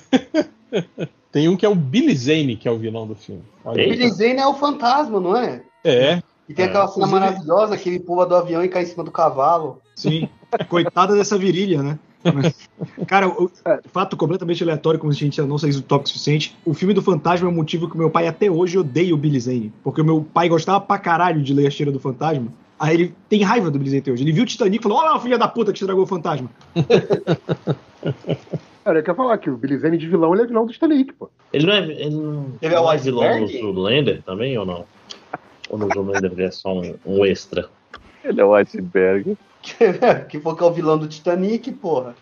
Tem um que é o Billy Zane, que é o vilão do filme. O Billy Zane é o fantasma, não é? É. E tem aquela cena maravilhosa que ele pula do avião e cai em cima do cavalo. Sim. Coitada dessa virilha, né? Mas, cara, o, é, fato completamente aleatório, como a gente não sei se o tópico suficiente. O filme do Fantasma é o motivo que meu pai até hoje odeia o Billy Zane. Porque o meu pai gostava pra caralho de ler a cheira do fantasma. Aí ele tem raiva do Billy Zane até hoje. Ele viu o Titanic e falou: Olha, filha da puta que estragou o fantasma. [LAUGHS] Cara, eu quero falar que o Billy Zane de vilão ele é vilão do Titanic, pô. Ele não é, ele não, ele é, o vilão do Zoolander também ou não? Ou no ele é só um, um extra? Ele é o iceberg. [LAUGHS] que foi que é o vilão do Titanic, porra.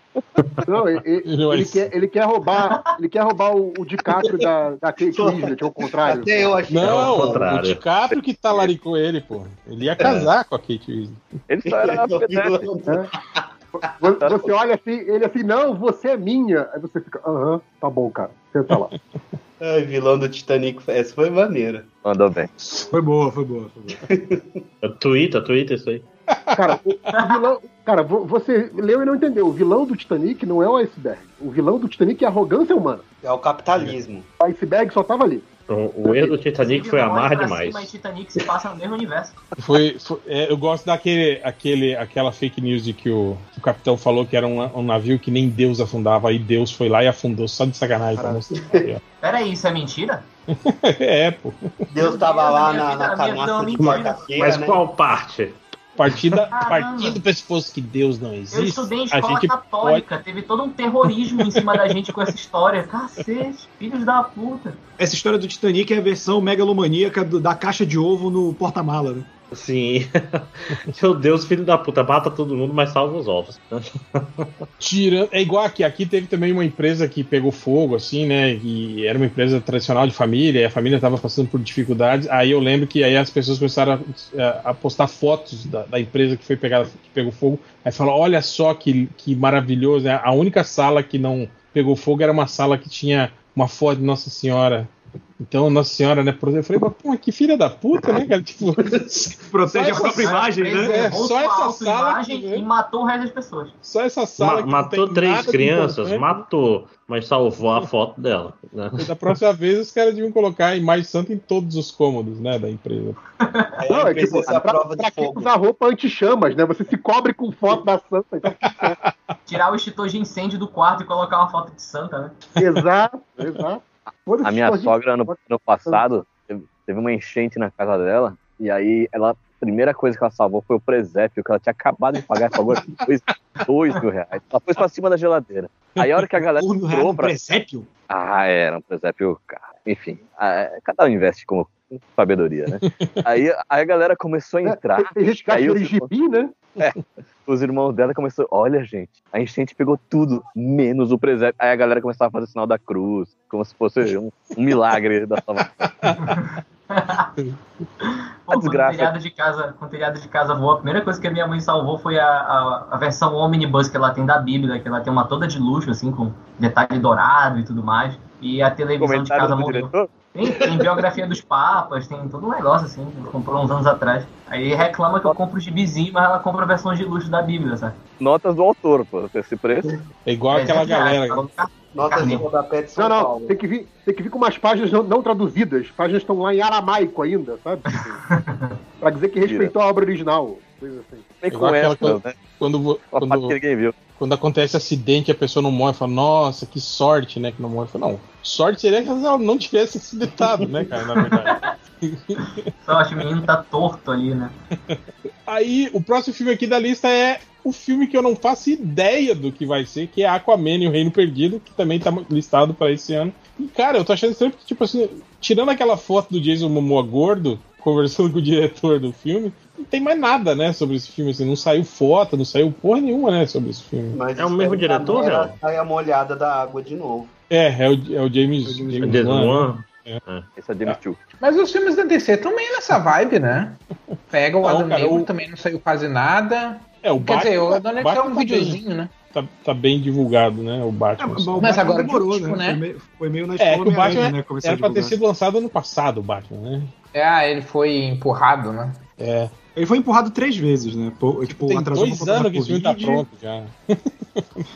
Não, [LAUGHS] ele, ele, ele, quer, ele quer roubar, ele quer roubar o, o DiCaprio da, da Kate Winslet, que é o contrário. Até eu achei não, é o, contrário. o DiCaprio que talaricou ele, porra. Ele ia casar é. com a Kate Winslet. Ele só era [LAUGHS] é. Você olha assim, ele assim, não, você é minha. Aí você fica, aham, tá bom, cara, senta lá. [LAUGHS] Ai, vilão do Titanic, essa foi maneira. Mandou bem. Foi boa, foi boa. Foi boa. [LAUGHS] Twitter, Twitter isso aí. Cara, o, o vilão, cara, você leu e não entendeu. O vilão do Titanic não é o iceberg. O vilão do Titanic é a arrogância humana. É o capitalismo. O iceberg só tava ali. O, o erro do Titanic foi amar demais. Mas Titanic se passa no mesmo universo. Foi, foi é, eu gosto daquele, aquele, aquela fake news de que o, o capitão falou que era um, um, navio que nem Deus afundava, aí Deus foi lá e afundou só de sacanagem. [LAUGHS] Peraí, isso é mentira? [LAUGHS] é, pô. Deus tava lá na, na canastra de Mas né? qual parte? Partindo do pressuposto que Deus não existe. Eu estudei em escola católica, pode... teve todo um terrorismo em cima da gente com essa história. Cacete, filhos da puta. Essa história do Titanic é a versão megalomaníaca do, da caixa de ovo no porta-mala, né? Sim. [LAUGHS] Meu Deus, filho da puta, mata todo mundo, mas salva os ovos. Tira, é igual aqui. Aqui teve também uma empresa que pegou fogo, assim, né? E era uma empresa tradicional de família, e a família estava passando por dificuldades. Aí eu lembro que aí as pessoas começaram a, a postar fotos da, da, empresa que foi pegada, que pegou fogo. Aí falou: olha só que, que maravilhoso, né? A única sala que não pegou fogo era uma sala que tinha uma foto de Nossa Senhora então, Nossa Senhora, né? Eu falei, pô, que filha da puta, né, cara? [LAUGHS] Tipo, protege a própria imagem, né? É, só essa sala. Que, né? E matou o resto das pessoas. Só essa sala. Ma matou três crianças, matou, mas salvou a foto dela. Né? Da próxima vez, os caras deviam colocar a imagem santa em todos os cômodos, né, da empresa. É, Não, é tipo, pra, prova pra, pra usar roupa anti-chamas, né? Você se cobre com foto da santa. Então... [LAUGHS] Tirar o extintor de incêndio do quarto e colocar uma foto de santa, né? Exato, exato. A minha sogra, no, no passado, teve, uma enchente na casa dela, e aí ela a primeira coisa que ela salvou foi o presépio, que ela tinha acabado de pagar, pagou [LAUGHS] dois, dois mil reais. Ela pôs pra cima da geladeira. Aí a hora que a galera [LAUGHS] entrou um pra... presépio? Ah, era um presépio, cara. Enfim, ah, cada um investe com sabedoria, né? [LAUGHS] aí, aí a galera começou a entrar. Tem gente que acha ele gibi, né? É, os irmãos dela começaram, olha, gente, a enchente pegou tudo, menos o presépio. Aí a galera começava a fazer o sinal da cruz, como se fosse um, um milagre da salvação. [LAUGHS] Pô, quando o telhado de casa, quando o telhado de casa voou, a primeira coisa que a minha mãe salvou foi a, a, a versão omnibus que ela tem da Bíblia, que ela tem uma toda de luxo, assim, com detalhe dourado e tudo mais. E a televisão de Comentário casa do morreu. diretor? Tem, tem biografia dos papas, tem todo um negócio assim, que comprou uns anos atrás. Aí reclama que eu compro o gibizinho, mas ela compra versão de luxo da Bíblia, sabe? Notas do autor, pô, esse preço. É igual É, aquela 10 reais, galera. tá no cartão. Nota de rodapé de São Não, não, Paulo. tem que, vir, tem que vir com umas páginas não, não traduzidas. Páginas estão lá em aramaico ainda, sabe? [LAUGHS] pra dizer que respeitou a obra original. Coisa assim. Bem Igual com extras, que- né? Quando, quando, que ninguém viu. quando acontece acidente e a pessoa não morre, fala, nossa, que sorte, né? Que não morre. Fala, não, sorte seria que ela não tivesse acidentado, né, cara, na verdade. [LAUGHS] Só acho que o menino tá torto ali, né? [LAUGHS] Aí, o próximo filme aqui da lista é o filme que eu não faço ideia do que vai ser, que é Aquaman e o Reino Perdido, que também tá listado pra esse ano. E, cara, eu tô achando estranho porque, tipo assim, tirando aquela foto do Jason Momoa gordo, conversando com o diretor do filme, não tem mais nada, né, sobre esse filme, assim, não saiu foto, não saiu porra nenhuma, né, sobre esse filme. Mas É o mesmo diretor, agora Léo? Saia molhada da água de novo. É, é o, é o James, James James Jason Wan, né? Wan. Esse é James Chu. Mas os filmes da DC também nessa vibe, né? [LAUGHS] Pega o Não, Adam cara, Negro, o- também não saiu quase nada. É, o Quer dizer, o Batman, Adam Negro é Batman um tá bem- videozinho, né? Tá, tá bem divulgado, né, o É, Batman. mas o Mas Batman agora, demorou, tipo, né? né? Foi, meio, foi meio na É, que o Batman Homem-Aranha, né? Começou a era pra ter sido lançado ano passado, o Batman, né? É, ah, ele foi empurrado, né? É. Ele foi empurrado três vezes, né? Pô, tipo, Tem atrasou dois por anos que esse filme tá pronto já. [LAUGHS]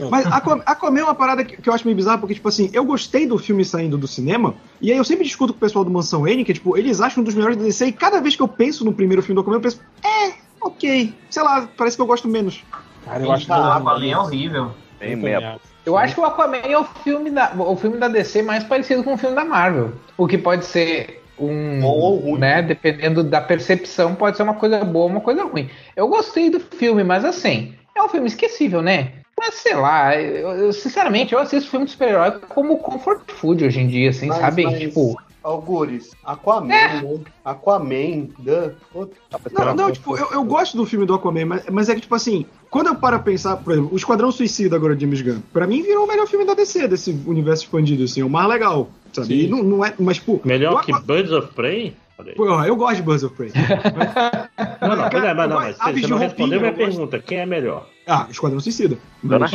Mas Aquaman, Aquaman é uma parada que, que eu acho meio bizarra, porque, tipo assim, eu gostei do filme saindo do cinema, e aí eu sempre discuto com o pessoal do Mansão N, que, tipo, eles acham um dos melhores da DC, e cada vez que eu penso no primeiro filme do Aquaman, eu penso, é, ok, sei lá, parece que eu gosto menos. Cara, eu acho que Ah, não, Aquaman é horrível. Bem acho. Eu acho que o Aquaman é o filme da, o filme da DC mais parecido com o filme da Marvel. O que pode ser um. Bom ou ruim. Né, dependendo da percepção, pode ser uma coisa boa ou uma coisa ruim. Eu gostei do filme, mas assim, é um filme esquecível, né? Mas sei lá, eu, eu, sinceramente, eu assisto filme de super-herói como comfort food hoje em dia, assim, Mas- sabe? mas- Tipo, Algures, Aquaman, É. né? Aquaman, duh. Puta, Não, não, tipo, eu, eu gosto do filme do Aquaman, mas, mas é que, tipo assim, quando eu paro a pensar, por exemplo, o Esquadrão Suicida agora de James Gunn, pra mim virou o melhor filme da DC, desse universo expandido, assim, o mais legal, sabe? Sim. E não, não é, mas, pô... Melhor que Birds of Prey? Pô, eu gosto de Birds of Prey. [LAUGHS] Não, não, Cara, mas, mas, não, eu mas você, você não respondeu minha pergunta. Quem é melhor? Ah, Esquadrão Suicida. Mas,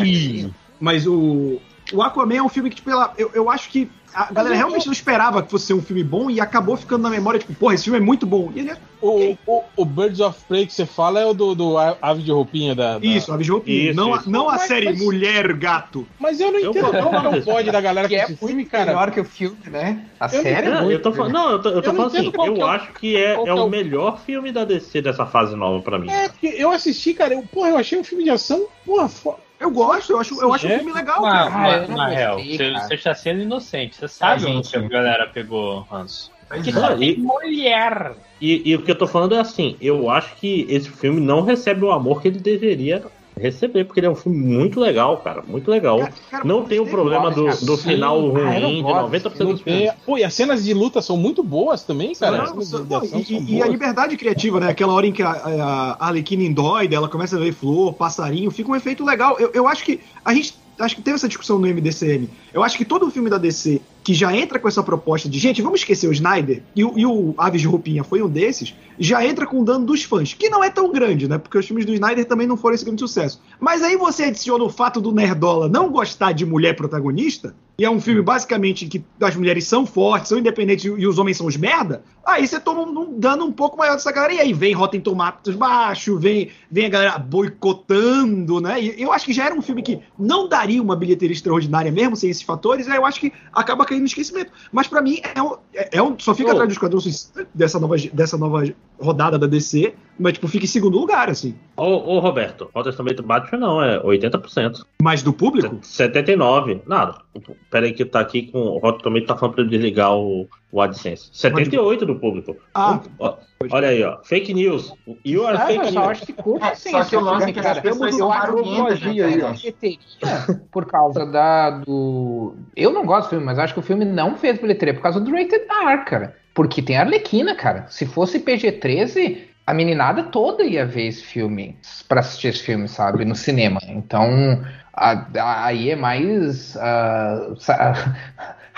mas o, o Aquaman é um filme que, tipo, ela- eu, eu acho que a galera realmente não esperava que fosse ser um filme bom e acabou ficando na memória, tipo, porra, esse filme é muito bom. E ele é O, o, o Birds of Prey que você fala é o do, do A- Ave de Roupinha da. da- isso, Aves de Roupinha. Isso, Não, a- isso. não a Mas- série mas- Mulher Gato. Mas eu não Eu entendo qual que é o desse bode da galera que com é esse muito filme, cara. melhor que o filme, né? A Eu série é Não, muito eu tô falando, não, eu tô, eu tô Eu não falando assim, eu que é o- acho que é, é que o melhor filme da DC dessa fase nova pra mim. É, porque eu assisti, cara, eu, porra, eu achei um filme de ação, porra, fo... Eu gosto, eu acho, eu acho um É? filme legal, cara. eu na, não na gostei, real, você, está sendo inocente. Você sabe É, onde a galera pegou. Pois Que é. só tem mulher. E, e o que eu tô falando é assim, eu acho que esse filme não recebe o amor que ele deveria receber, porque ele é um filme muito legal, cara, muito legal. Cara, cara, Não tem o problema do, do sim. final ruim de gosto. 90% Não dos filmes. Pô, e as cenas de luta são muito boas também, cara. Não, não, e, e a liberdade criativa, né? Aquela hora em que a, a Arlequina endoida, ela começa a ver flor, passarinho, fica um efeito legal. Eu, eu acho que a gente. Acho que teve essa discussão no MDCM. Eu acho que todo filme da DC que já entra com essa proposta de, gente, vamos esquecer o Snyder, e, o- e o Aves de Roupinha foi um desses, já entra com o dano dos fãs, que não é tão grande, né? Porque os filmes do Snyder também não foram esse grande sucesso. Mas aí você adiciona o fato do Nerdola não gostar de mulher protagonista, e é um filme basicamente que as mulheres são fortes, são independentes e os homens são os merda, aí você toma um, um dano um pouco maior dessa galera. E aí vem Rotten Tomatoes baixo, vem, vem a galera boicotando, né? E eu acho que já era um filme que não daria uma bilheteria extraordinária mesmo sem esses fatores, aí eu acho que acaba caindo no esquecimento. Mas pra mim é um, é, é um só fica Ô. atrás do Esquadrão dessa nova, dessa nova rodada da DC, mas tipo, fica em segundo lugar, assim. Ô, ô Roberto, o testamento Batman não, é 80%. Mas do público? 79. Nada. Peraí que tá aqui com. O Rotten Tomatoes tá falando pra eu desligar o, o AdSense. 78 do público. Ah. Olha aí, ó. Fake news. You are Ah, fake eu news. só acho que curto É, sim só que o lance é que cara. as pessoas são eu acho lojinha aí, ó. bilheteria por causa da do. Eu não gosto do filme, mas acho que o filme não fez bilheteria por causa do Rated R, cara. Porque tem a Arlequina, cara. Se fosse PG-13, a meninada toda ia ver esse filme pra assistir esse filme, sabe? No cinema. Então, a- a- aí é mais sa-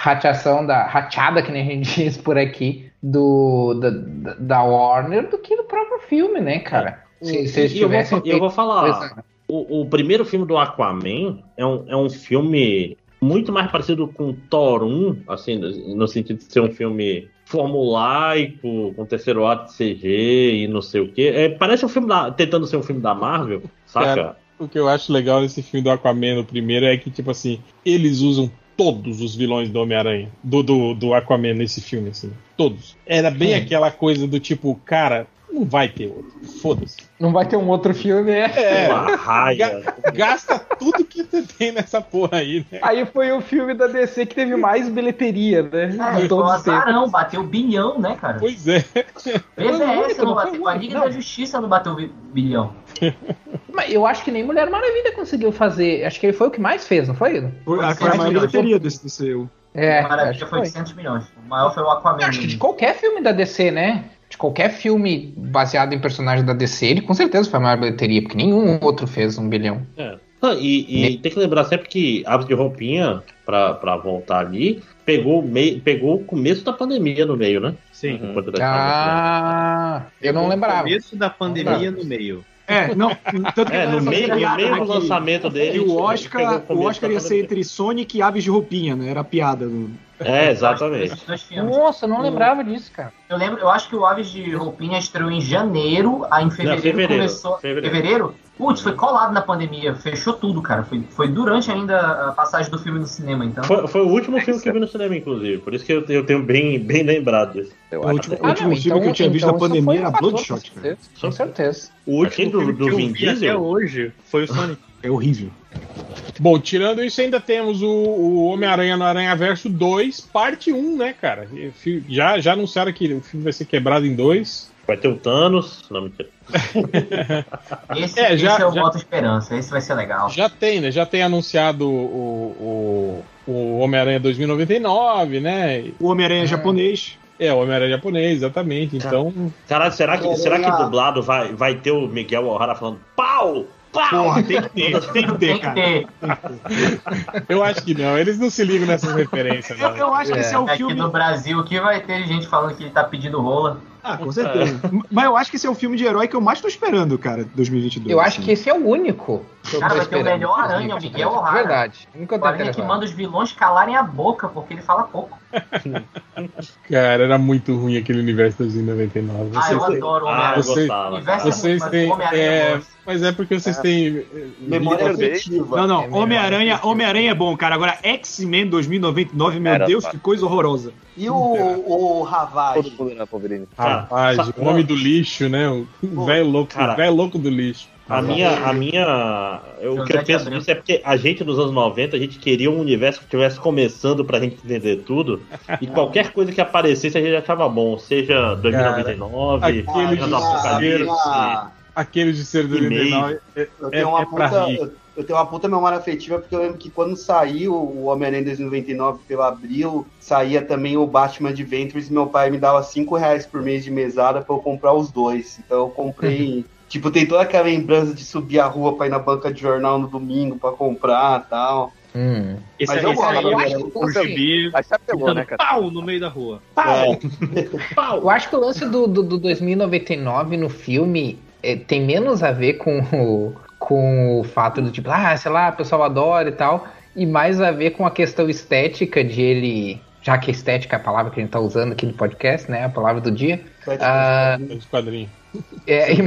rateação da. rateada, que nem a gente [LAUGHS] diz por aqui, do, da, da- Warner do que do próprio filme, né, cara? Se, se eles E eu, vou, tivessem eu vou falar. O, o primeiro filme do Aquaman é um, é um filme muito mais parecido com Thor 1, assim, no no sentido de ser um filme formulaico, com terceiro ato de CG e não sei o quê. É, parece um filme da, tentando ser um filme da Marvel, saca? Cara, O que eu acho legal nesse filme do Aquaman, no primeiro, é que, tipo assim, eles usam todos os vilões do Homem-Aranha, do, do, do Aquaman nesse filme, assim. Todos. Era bem aquela coisa do tipo, cara, não vai ter outro. Foda-se. Não vai ter um outro filme, é. É, Uma raia. gasta tudo que você tem nessa porra aí, né? Aí foi o filme da DC que teve mais bilheteria, né? É, foi um azarão, bateu bilhão, né, cara? Pois é. BVS não não bateu, o a Liga não. da Justiça não bateu bi- bilhão. Mas eu acho que nem Mulher Maravilha conseguiu fazer. Acho que ele foi o que mais fez, não foi? Foi a, maior bilheteria desse, eu. É, Maravilha foi. 800 milhões. O maior foi o Aquaman. Acho que de qualquer filme da DC, né? De qualquer filme baseado em personagem da DC, ele com certeza foi a maior bilheteria, porque nenhum outro fez um bilhão. É. Ah, e, e tem que lembrar sempre que Aves de Roupinha, pra, pra voltar ali, pegou, o mei- pegou o começo da pandemia no meio, né? Sim. Ele Ah, eu não lembrava. começo da pandemia no meio. É, não. Tanto que É, no meio, no meio do lançamento dele. que o Oscar, o Oscar ia ser entre Sonic e Aves de Roupinha, né? Era a piada. do- É, exatamente. Nossa, eu não lembrava disso, cara. Eu lembro, eu acho que o Aves de Roupinha estreou em janeiro, aí em fevereiro, fevereiro, começou. fevereiro. Fevereiro? Putz, foi colado na pandemia, fechou tudo, cara. Foi, foi durante ainda a passagem do filme no cinema, então. Foi, foi o último filme que eu vi no cinema, inclusive. Por isso que eu, eu tenho bem, bem lembrado disso. Eu O acho último, até- o último filme que eu tinha visto na então pandemia foi era Bloodshot, com cara. certeza, Com certeza. O último do- filme do que eu Vin vi até Diesel? hoje foi o Sonic. [LAUGHS] É horrível. Bom, tirando isso, ainda temos o, o Homem-Aranha no Aranha Verso 2, parte 1, né, cara? Já, já anunciaram que o filme vai ser quebrado em dois. Vai ter o Thanos. Não, mentira. [LAUGHS] Esse É, já- esse eu já- boto esperança, esse vai ser legal. Já tem, né? Já tem anunciado o, o, o Homem-Aranha 2099, né? O Homem-Aranha japonês. É, o Homem-Aranha japonês, exatamente. Então, Caralho, será que, será que dublado vai, vai ter o Miguel O'Hara falando pau? Pau! Porra, tem que ter, [LAUGHS] tem que ter, Tem que cara. ter. eu acho que não. Eles não se ligam nessas referências, Eu, eu acho que esse é o Aqui filme. no Brasil, o que vai ter gente falando que ele tá pedindo rola? Ah, com certeza. Mas eu acho que esse é o filme de herói que eu mais tô esperando, cara, 2022. Eu acho assim. que esse é o único. que Cara, vai ter o melhor Aranha, o Miguel O'Hara. Verdade. Nunca O Aranha que manda os vilões calarem a boca, porque ele fala pouco. [LAUGHS] Cara, era muito ruim aquele universo 2099. Ah, eu Vocês- adoro o Ah, eu Homem-Aranha. Você- O universo é Vocês têm. Homem-Aranha é, gosto. mas é porque vocês têm. eh, Memória afetiva. Não, não, É. Homem-Aranha Homem é bom, cara. Agora, X-Men 2099, meu Era Deus, fácil. que coisa horrorosa. E o, o Ravage? Todo mundo na Wolverine. Rapaz, Cara, o homem do lixo, né? O velho louco, Cara. velho louco do lixo. A minha. A minha eu- o que eu de penso disso é porque a gente nos anos 90, a gente queria um universo que estivesse começando pra gente entender tudo. E [LAUGHS] qualquer coisa que aparecesse a gente achava bom. Seja 2099, aquele seja do Ah, Apocalipse. Aquele de ser do E-mail. 99 é, Eu é, tenho, uma é pra puta, rir. Eu, eu tenho uma puta memória afetiva porque eu lembro que quando saiu o Homem-Aranha 2099 pelo abril, saía também o Batman Adventures e meu pai me dava 5 reais por mês de mesada pra eu comprar os dois. Então eu comprei. tipo, tem toda aquela lembrança de subir a rua pra ir na banca de jornal no domingo pra comprar e tal. Hum. Esse, Mas eu esse gosto, aí eu é acho o que- Jubi Mas você pegou, dando né, cara? pau no meio da rua. [LAUGHS] Eu acho que o lance do, do, do 2099 no filme é, tem menos a ver com o, com o fato do tipo, ah, sei lá, o pessoal adora e tal, e mais a ver com a questão estética de ele. Já que estética é a palavra que a gente tá usando aqui no podcast, né? A palavra do dia. Ah, Esse quadrinho. é, e,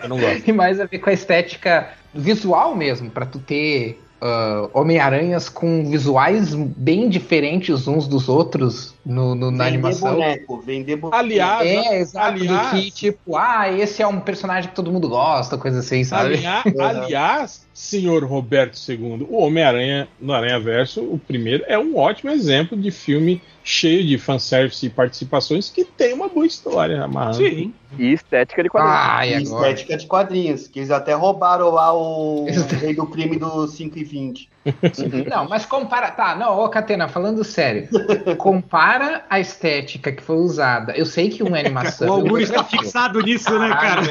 Eu não gosto. [LAUGHS] e mais a ver com a estética visual mesmo, pra tu ter uh, Homem-Aranhas com visuais bem diferentes uns dos outros no, no na Vender animação. boneco, vender boneco. Aliás, É, exato. aliás- do que, tipo, ah, esse é um personagem que todo mundo gosta, coisa assim, sabe? alia- [LAUGHS] aliás, senhor Roberto II, o Homem-Aranha no Aranha Verso, o primeiro, é um ótimo exemplo de filme cheio de fanservice e participações que tem uma boa história amarrando. Sim. E estética de quadrinhos. Ah, e E agora? estética de quadrinhos, que eles até roubaram lá o rei do crime do 5 e 20. Não, mas compara. Tá, não, ô Catena, falando sério. compara a estética que foi usada. Eu sei que uma é animação. O Augusto está é fixado nisso, né, cara?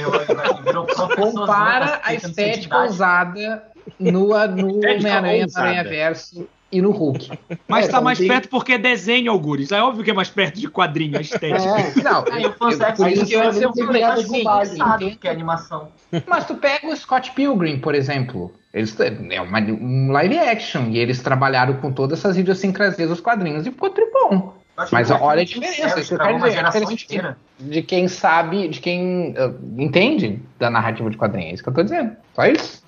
Compara a estética usada no, no Homem-Aranha. Aranha Verso e no Hulk. Mas É, tá mais tem- perto porque é desenho, Augusto. É óbvio que é mais perto de quadrinho, a estética. É, Não, Aí o fanservice por isso que eu, vai ser eu um falei filme mais assim, que a animação. Mas tu pega o Scott Pilgrim, por exemplo. Eles, é uma, um live action e eles trabalharam com todas essas idiosincrasias dos quadrinhos e ficou acho Mas olha a o diferença, isso que eu estragou quero uma dizer, diferença de-. De quem sabe, de quem uh, entende da narrativa de quadrinhos. É isso que eu tô dizendo. Só isso.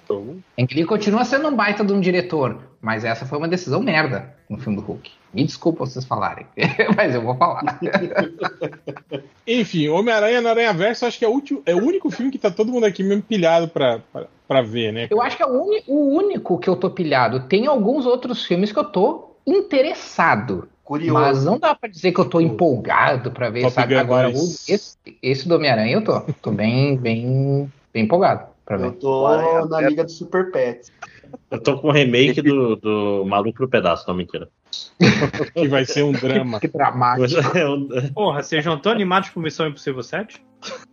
Ang Lee continua sendo um baita de um diretor, mas essa foi uma decisão merda no filme do Hulk. Me desculpa vocês falarem, [LAUGHS] mas eu vou falar. [LAUGHS] Enfim, Homem-Aranha no Aranha Verso, acho que é o, último, é o único filme que tá todo mundo aqui mesmo pilhado pra, pra, pra ver, né? Eu acho que é o, uni- o único que eu tô pilhado. Tem alguns outros filmes que eu tô interessado. curioso. Mas não dá pra dizer que eu tô empolgado pra ver, Top sabe? Agora, o- 2. esse, esse do Homem-Aranha eu tô. Tô bem, bem, bem empolgado Eu tô na. Liga do Super Pets. Eu tô com o remake do, do Maluco no Pedaço, não, mentira. Que vai ser um drama. Que dramático. É Porra, vocês não estão animados por Missão Impossível 7?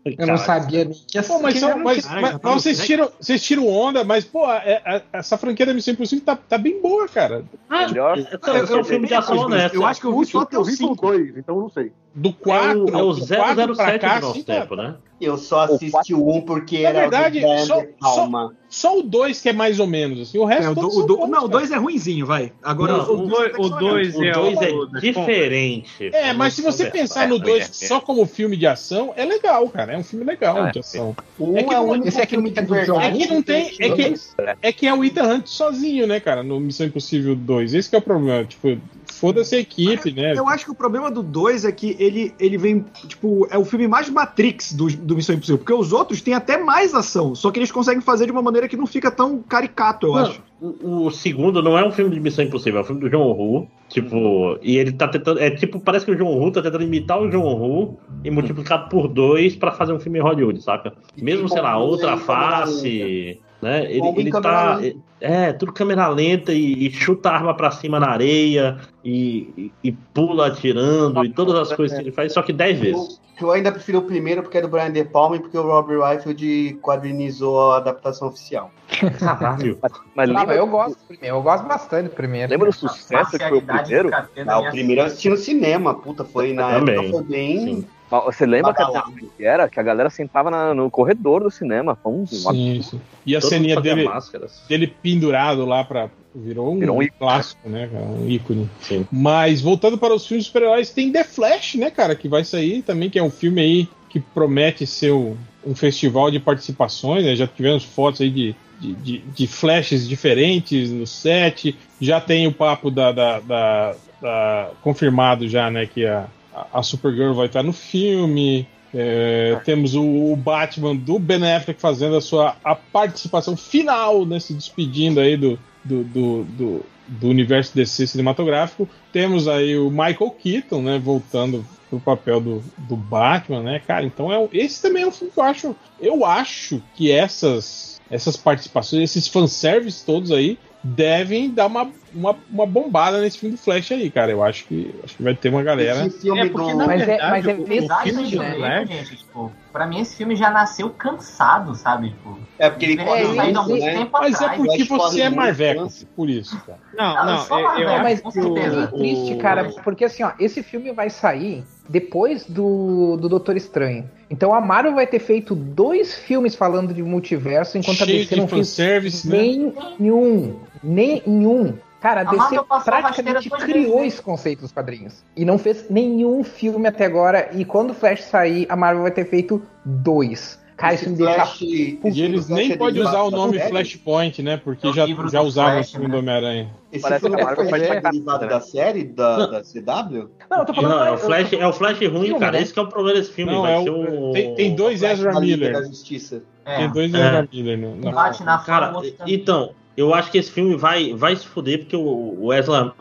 Eu não sabia nem que Pô, mas, que são- mas, mas- tá mas no vocês, sete. tiram, vocês tiram onda, mas, pô, é- é- essa franquia da Missão Impossível tá, tá bem boa, cara. Melhor. É um filme de ação honesto. Eu acho que eu vi só O até eu o vi o 5. 2, então eu não sei. Do É 4, o, é o do 4 pra 007 cá, do nosso assim, tá- tempo, né? Eu só assisti o 1 porque Na era verdade, do só- De Palma. Só o 2 que é mais ou menos, assim. O resto É, o do- o do- bons, não, o cara. 2 é ruinzinho, vai. Agora Não, o O 2 o dois O é 2 o é diferente. É, mas se você pensar no 2 só como filme de ação, é legal, cara. É um filme legal É. de ação. O 1 É é, que o não- único esse é aquele filme que é de verdade. É que não tem. É que, É. é que é o Ethan Hunt sozinho, né, cara, no Missão Impossível 2. Esse que é o problema. Tipo, foda-se a equipe, né? Eu acho que o problema do 2 é que ele, ele vem, tipo, é o filme mais Matrix do, do Missão Impossível, porque os outros têm até mais ação, só que eles conseguem fazer de uma maneira que não fica tão caricato, eu Não, acho. O, o segundo não é um filme de Missão Impossível, é um filme do John Woo. Tipo, e ele tá tentando. É tipo, parece que o John Woo tá tentando imitar o John Woo e multiplicado por dois pra fazer um filme em Hollywood, saca? Mesmo, sei lá, outra face. Né? Ele, ele tá. É, tudo câmera lenta e, e chuta a arma pra cima na areia e, e- e pula atirando e todas as coisas que ele faz, só que dez vezes. Eu, eu ainda prefiro o primeiro porque é do Brian De Palma e porque o Rob Liefeld quadrinizou a adaptação oficial. Caralho. Mas, mas Ah, lembra, eu gosto do primeiro, eu gosto bastante do primeiro. lembra do sucesso que foi o primeiro? Ah, o primeiro eu assisti no cinema, puta, foi na Eu também. época foi bem. Sim. Mas Você lembra que, Badalado. que era que a galera sentava na- no corredor do cinema? Foi um, uma- Sim, sim. E a ceninha dele, máscaras. dele pendurado lá pra. Virou um, Virou um clássico, né, cara? Um ícone. Sim. Mas voltando para os filmes de super-heróis, tem The Flash, né, cara? Que vai sair também, que é um filme aí que promete ser um, um festival de participações, né? Já tivemos fotos aí de, de, de, de flashes diferentes no set. Já tem o papo da. da, da- da- confirmado já, né? Que a, a Supergirl vai estar no filme. É, temos o, o Batman do Ben Affleck fazendo a sua a participação final, né, se despedindo aí do, do, do, do, do universo DC cinematográfico. Temos aí o Michael Keaton, né, voltando pro papel do, do Batman, né, cara? Então é, esse também é um filme que eu acho, eu acho que essas essas participações, esses fanservice todos aí devem dar uma, uma, uma bombada nesse filme do Flash aí, cara. Eu acho que acho que vai ter uma galera. Esse filme É, do. porque, na Mas é- verdade, mas é o- o pesado, filme né? Flash- gente, tipo, pra mim esse filme já nasceu cansado, sabe? Tipo, É porque ele ter o saído há muito né? tempo Mas é atrás. porque Flash você é marveco, por isso, cara. Não, Não, não, eu, eu É, mas com é certeza. bem triste, cara, porque assim, ó, esse filme vai sair depois do, do Doutor Estranho. Então a Marvel vai ter feito dois filmes falando de multiverso, enquanto a Cheio DC de não fez fanservice, né? nenhum. Nenhum. Cara, a A DC a praticamente criou né? esse conceito dos quadrinhos. E não fez nenhum filme até agora. E quando o Flash sair, a Marvel vai ter feito dois. Cara, isso me deixa. E eles nem podem usar o nome Flashpoint, né? Porque já, já usavam o filme né? do Homem-Aranha. Esse Parece filme que foi é derivado da série da, da CW? Não, eu tô falando. Não, é o Flash, é o Flash ruim, cara. Né? Esse que é o problema desse filme. Não, vai é ser o... Tem, tem dois Ezra Miller. Da Justiça. É. Tem dois é. Ezra Miller. No, no... Bate na cara, então, eu acho que esse filme vai, vai se fuder porque o, o Ezra,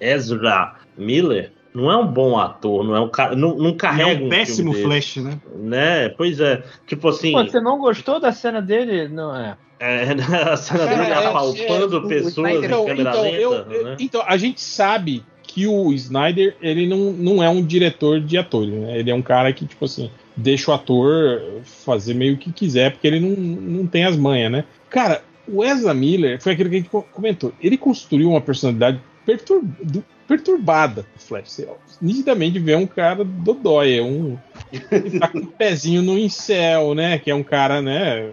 Ezra Miller não é um bom ator, não é um cara. Não, não carrega. É um péssimo Flash, né? Né? Pois é. Tipo assim. Pô, você não gostou da cena dele? Não é. É, [LAUGHS] a cena dele é, apalpando é, pessoas então, em câmera então, lenta. Eu, né? Então, a gente sabe que o Snyder, ele não, não é um diretor de atores, né? Ele é um cara que, tipo assim, deixa o ator fazer meio que quiser, porque ele não, não tem as manhas, né? Cara, o Ezra Miller foi aquele que a gente comentou. Ele construiu uma personalidade pertur perturbada no Flash. Você nitidamente vê um cara dodói, é um. Tá com o um pezinho no incel, né? Que é um cara, né?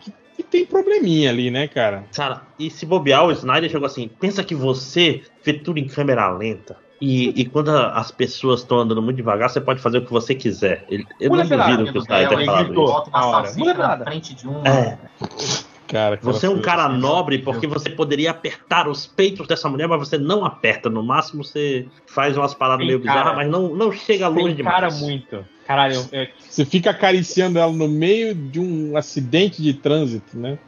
Que, que, tem probleminha ali, né, cara? Cara, e se bobear, o Snyder chegou assim: pensa que você vê tudo em câmera lenta. E, e quando as pessoas estão andando muito devagar, você pode fazer o que você quiser. Ele, eu não duvido que o Snyder tenha falado isso. Mulher na frente de um. É. Cara, você é um cara nobre porque você poderia apertar os peitos dessa mulher, mas você não aperta. No máximo você faz umas paradas meio bizarras, mas não, não chega longe demais. cara muito. Caralho, eu... você fica acariciando ela no meio de um acidente de trânsito, né?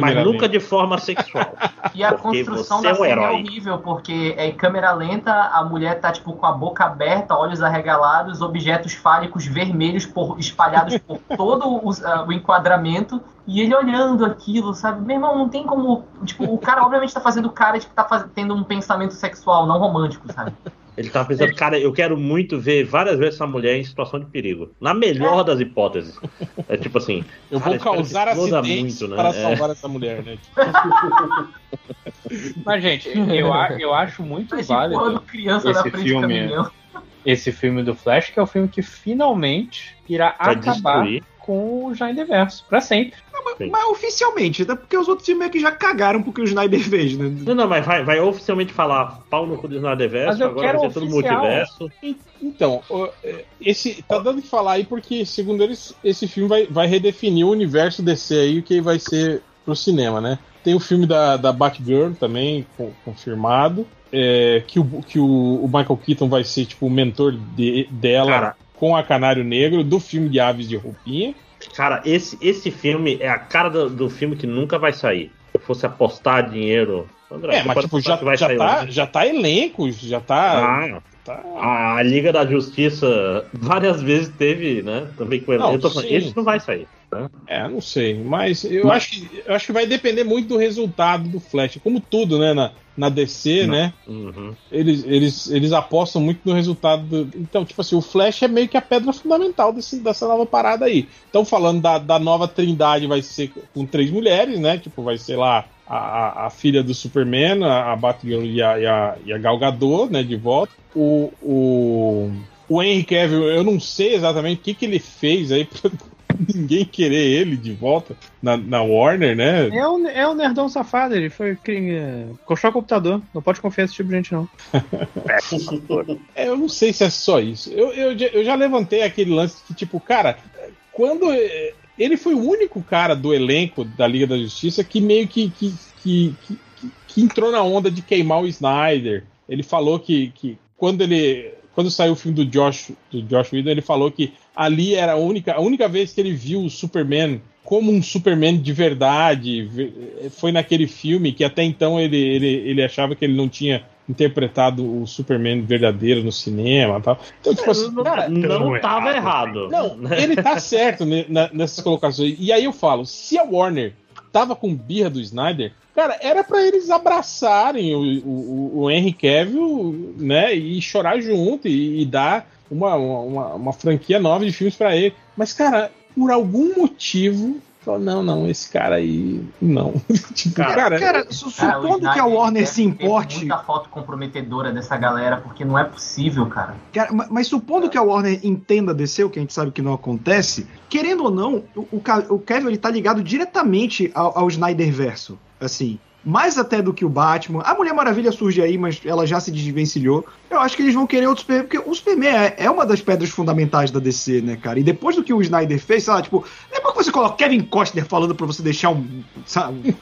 Mas nunca de forma sexual. [LAUGHS] E a construção da é um cena é horrível, porque é em câmera lenta, a mulher tá tipo com a boca aberta, olhos arregalados, objetos fálicos vermelhos por, espalhados por [LAUGHS] todo o, uh, o, enquadramento, e ele olhando aquilo, sabe? Meu irmão, não tem como. Tipo, o cara obviamente tá fazendo cara de que tá faz, tendo um pensamento sexual, não romântico, sabe? Ele tava pensando, cara, eu quero muito ver várias vezes essa mulher em situação de perigo. Na melhor das hipóteses. É tipo assim. Eu cara, vou causar acidentes muito, né? para é. salvar essa mulher, né? [LAUGHS] Mas, gente, eu, eu acho muito Mas, válido criança esse filme. Esse filme do Flash, que é o filme que finalmente irá pra acabar destruir com o Snyder Verso, pra sempre. Não, mas, mas, oficialmente, até porque os outros filmes meio que já cagaram porque o Snyder fez, né? Não, não, mas vai, vai oficialmente falar pau no cu do Snyder Verso, agora vai ser tudo multiverso. Então, é, esse tá dando de falar aí porque, segundo eles, esse filme vai, vai redefinir o universo DC aí, o que vai ser pro cinema, né? Tem o filme da, da Batgirl também confirmado. É, que o, que o, o, Michael Keaton vai ser tipo o mentor de, dela Cara, com a Canário Negro do filme de Aves de Roupinha. Cara, esse, esse filme é a cara do, do filme que nunca vai sair. Se eu fosse apostar dinheiro. André, é, mas tipo, já, já, tá, já tá elenco, já tá. Ah, tá. A Liga da Justiça várias vezes teve, né? Também com não, eu tô falando, esse não vai sair. Né? É, não sei. Mas eu, mas... Acho que, eu acho que vai depender muito do resultado do Flash. Como tudo, né? Na, na DC, Não. né? Uhum. Eles, eles, eles apostam muito no resultado. Do... Então, tipo assim, o Flash é meio que a pedra fundamental desse, dessa nova parada aí. Então, falando da, da nova trindade, vai ser com três mulheres, né? Tipo, vai ser lá a, a filha do Superman, a, a Batgirl e a, e a, e a Gal Gadot, né? De volta. O, o, o Henry Cavill, eu não sei exatamente o que, que ele fez aí pra, [LAUGHS] ninguém querer ele de volta na, na Warner, né? É o, é o nerdão safado, ele foi é, o computador. Não pode confiar nesse tipo de gente, não. [LAUGHS] é, eu não sei se é só isso. Eu, eu, eu já levantei aquele lance que, tipo, cara, quando. Ele foi o único cara do elenco da Liga da Justiça que meio que, que, que, que, que entrou na onda de queimar o Snyder. Ele falou que, que quando ele quando saiu o filme do Josh, do Josh Whedon, ele falou que ali era a única, a única vez que ele viu o Superman como um Superman de verdade. Foi naquele filme que até então ele, ele, ele achava que ele não tinha interpretado o Superman verdadeiro no cinema tal. Então, tipo assim, cara, não estava errado. Não, ele tá certo nessas colocações. E aí eu falo, se a Warner tava com birra do Snyder, cara, era para eles abraçarem o, o, o, Henry Cavill, né, e chorar junto e, e dar uma, uma, uma, franquia nova de filmes para ele. Mas, cara, por algum motivo, falou, não, não, esse cara aí, não. [LAUGHS] tipo, cara, cara, cara supondo cara, que a Warner se importe... muita foto comprometedora dessa galera, porque não é possível, cara. cara mas, mas, supondo que a Warner entenda descer, o que a gente sabe que não acontece, querendo ou não, o, o, o Kevin ele tá ligado diretamente ao, ao Snyder verso, assim mais até do que o Batman. A Mulher Maravilha surge aí, mas ela já se desvencilhou. Eu acho que eles vão querer outros Superman, porque o Superman é, é, uma das pedras fundamentais da DC, né, cara? E depois do que o Snyder fez, sei lá, tipo, lembra você coloca Kevin Costner falando pra você deixar um, sabe,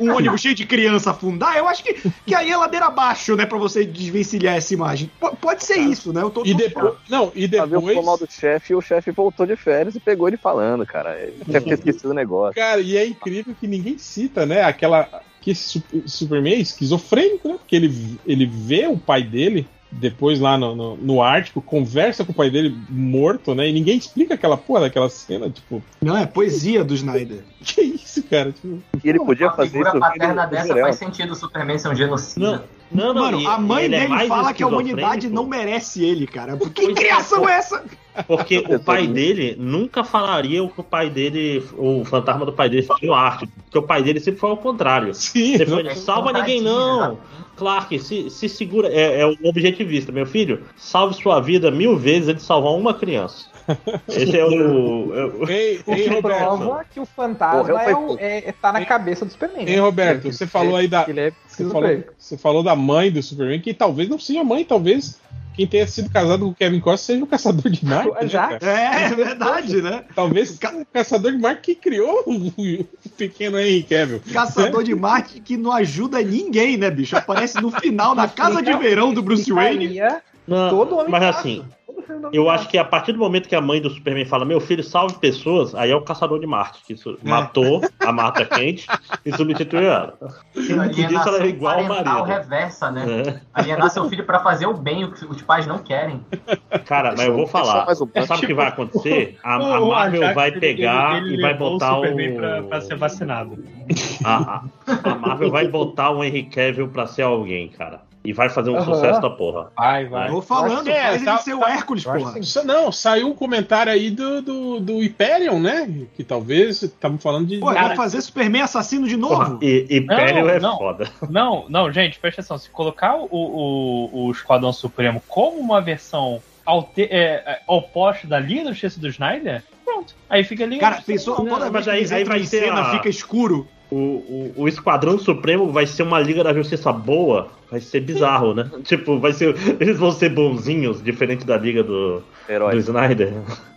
um [LAUGHS] ônibus cheio de criança afundar, eu acho que, que aí é ladeira abaixo, né, pra você desvencilhar essa imagem. P pode ser isso, né? Eu tô, e depois, não, e depois... mal do chefe e o chefe voltou de férias e pegou ele falando, cara. Ele deve ter esquecido o negócio. Cara, e é incrível que ninguém cita, né, aquela... Que esse Superman é esquizofrênico, né? Porque ele, ele vê o pai dele depois lá no, no, no, Ártico, conversa com o pai dele morto, né? E ninguém explica aquela porra daquela cena, tipo. Não, é poesia do Snyder. [LAUGHS] Que isso, cara? Tipo... E ele podia fazer isso. Paterna dessa faz sentido o Superman ser um genocida. Não, não, não Mano, e, a mãe é dele é fala que a humanidade não merece ele, cara. Que pois criação é essa? Porque o pai dele nunca falaria o que o pai dele, o fantasma do pai dele foi no Ártico. Porque o pai dele sempre foi ao contrário. Sim. Sempre foi, salva ninguém, não. Clark, se, se segura. É, é o objetivista, meu filho. Salve sua vida mil vezes antes de salvar uma criança. [LAUGHS] Esse é o. É o... Ei, o que Roberto. prova que o fantasma é, o, é, tá na cabeça do Superman. Ei, Roberto, você falou aí da. É você falou, você falou da mãe do Superman, que talvez não seja mãe, talvez quem tenha sido casado com o Kevin Costa seja o caçador de Marte. Né, é, é verdade, né? Talvez o caçador de Marte que criou o, pequeno Henry Cavill. Caçador de Marte que não ajuda ninguém, né, bicho? Aparece no final da [LAUGHS] casa de verão do Bruce Wayne. Não, todo homem mas assim, eu acho que a partir do momento que a mãe do Superman fala, meu filho, salve pessoas, aí é o caçador de Marte, que é. matou a Marta quente e substituiu ela. Alienação disso, ela é igual ao marido. reversa, né? É. Alienar seu filho para fazer o bem, o que os pais não querem. Cara, mas eu vou falar. Sabe o que vai acontecer? A, a Marvel vai pegar ele, ele e vai botar o. Pra, pra ser vacinado. A, a, a Marvel vai botar o Henry Cavill pra ser alguém, cara. E vai fazer um uhum. sucesso da porra. Vai, vai. Tô falando, é, faz tá, ele ser o Hércules, porra. Não, saiu um comentário aí do, do, do Hyperion, né? Que talvez estavam falando de. Pô, vai fazer Superman assassino de novo? Porra, e Hyperion é não, foda. Não, não, gente, presta atenção. Se colocar o, o, o Esquadrão Supremo como uma versão alter, é, é, oposta da Liga do Justiça do Snyder, pronto. Aí fica ali. Cara, pensou toda vez que aí, aí vai cena, a... fica escuro. O, o, o, Esquadrão Supremo vai ser uma Liga da Justiça boa, vai ser bizarro, né? [LAUGHS] Tipo, vai ser. Eles vão ser bonzinhos, diferente da Liga do, do Snyder.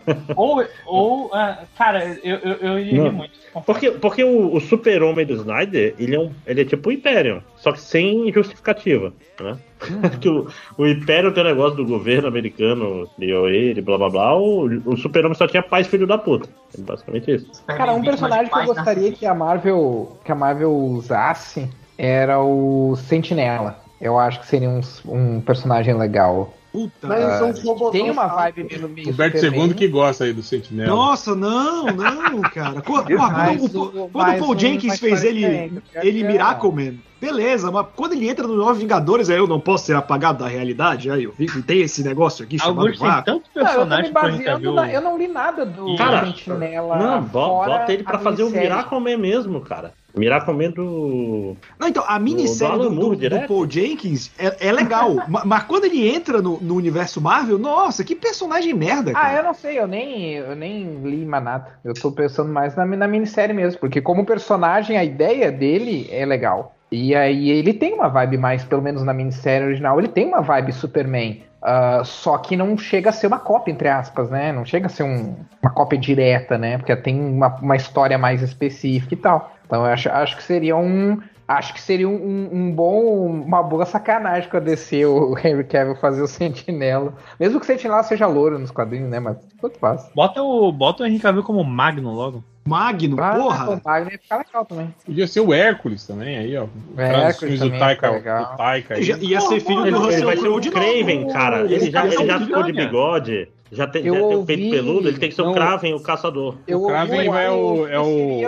[LAUGHS] Ou, ou uh, cara, eu, eu, eu iria muito. Porque, porque o, o super-homem do Snyder, ele é, um, ele é tipo o Imperium, só que sem justificativa, né? [LAUGHS] Que o, o Império tem o negócio do governo americano, deu ele, blá blá blá, o, o super-homem só tinha paz filho da puta. É basicamente isso. Cara, um personagem que eu gostaria que a Marvel que a Marvel usasse era o Sentinela. Eu acho que seria um, um personagem legal. Puta, mas uh, tem uma vibe meio meio Roberto II que gosta aí do Sentinela. Nossa, não, não, cara. quando, o, quando o Paul Jenkins fez ele, ele Miracleman, beleza, mas quando ele entra no Novos Vingadores, aí eu não posso ser apagado da realidade. Aí eu vi que tem esse negócio aqui chamado tem tanto personagem não, eu, viu... na, eu não li nada do cara, Sentinela. Não, bota ele pra fazer o Miracleman mesmo, cara. Miracleman do. Não, então, a minissérie do, do, do, do Paul Jenkins é, é legal. [LAUGHS] mas quando ele entra no, no, universo Marvel, nossa, que personagem merda. Ah, cara. Ah, eu não sei, eu nem, eu nem li mais nada. Eu tô pensando mais na, na minissérie mesmo, porque como personagem, a ideia dele é legal. E aí ele tem uma vibe mais, pelo menos na minissérie original, ele tem uma vibe Superman. Uh, só que não chega a ser uma cópia, entre aspas, né? Não chega a ser um, uma cópia direta, né? Porque tem uma, uma história mais específica e tal. Então eu acho, acho que seria um. Acho que seria um, um, bom, uma boa sacanagem com a DC o [LAUGHS] Henry Cavill fazer o Sentinela. Mesmo que o Sentinela seja louro nos quadrinhos, né? Mas tudo faz. Bota o, bota o Henry Cavill como Magno logo. Magno, ah, porra! O Magno ia ficar legal também. Podia ser o Hércules também, aí, ó. Hércules também, o Taika, o Taika Ia, ia ser filho do Russell Ele vai ser o Craven, cara. Ele já, ele já ficou de bigode. Já tem, já tem o peito peludo, ele tem que ser o Kraven, o caçador. Eu o Kraven é o. É o.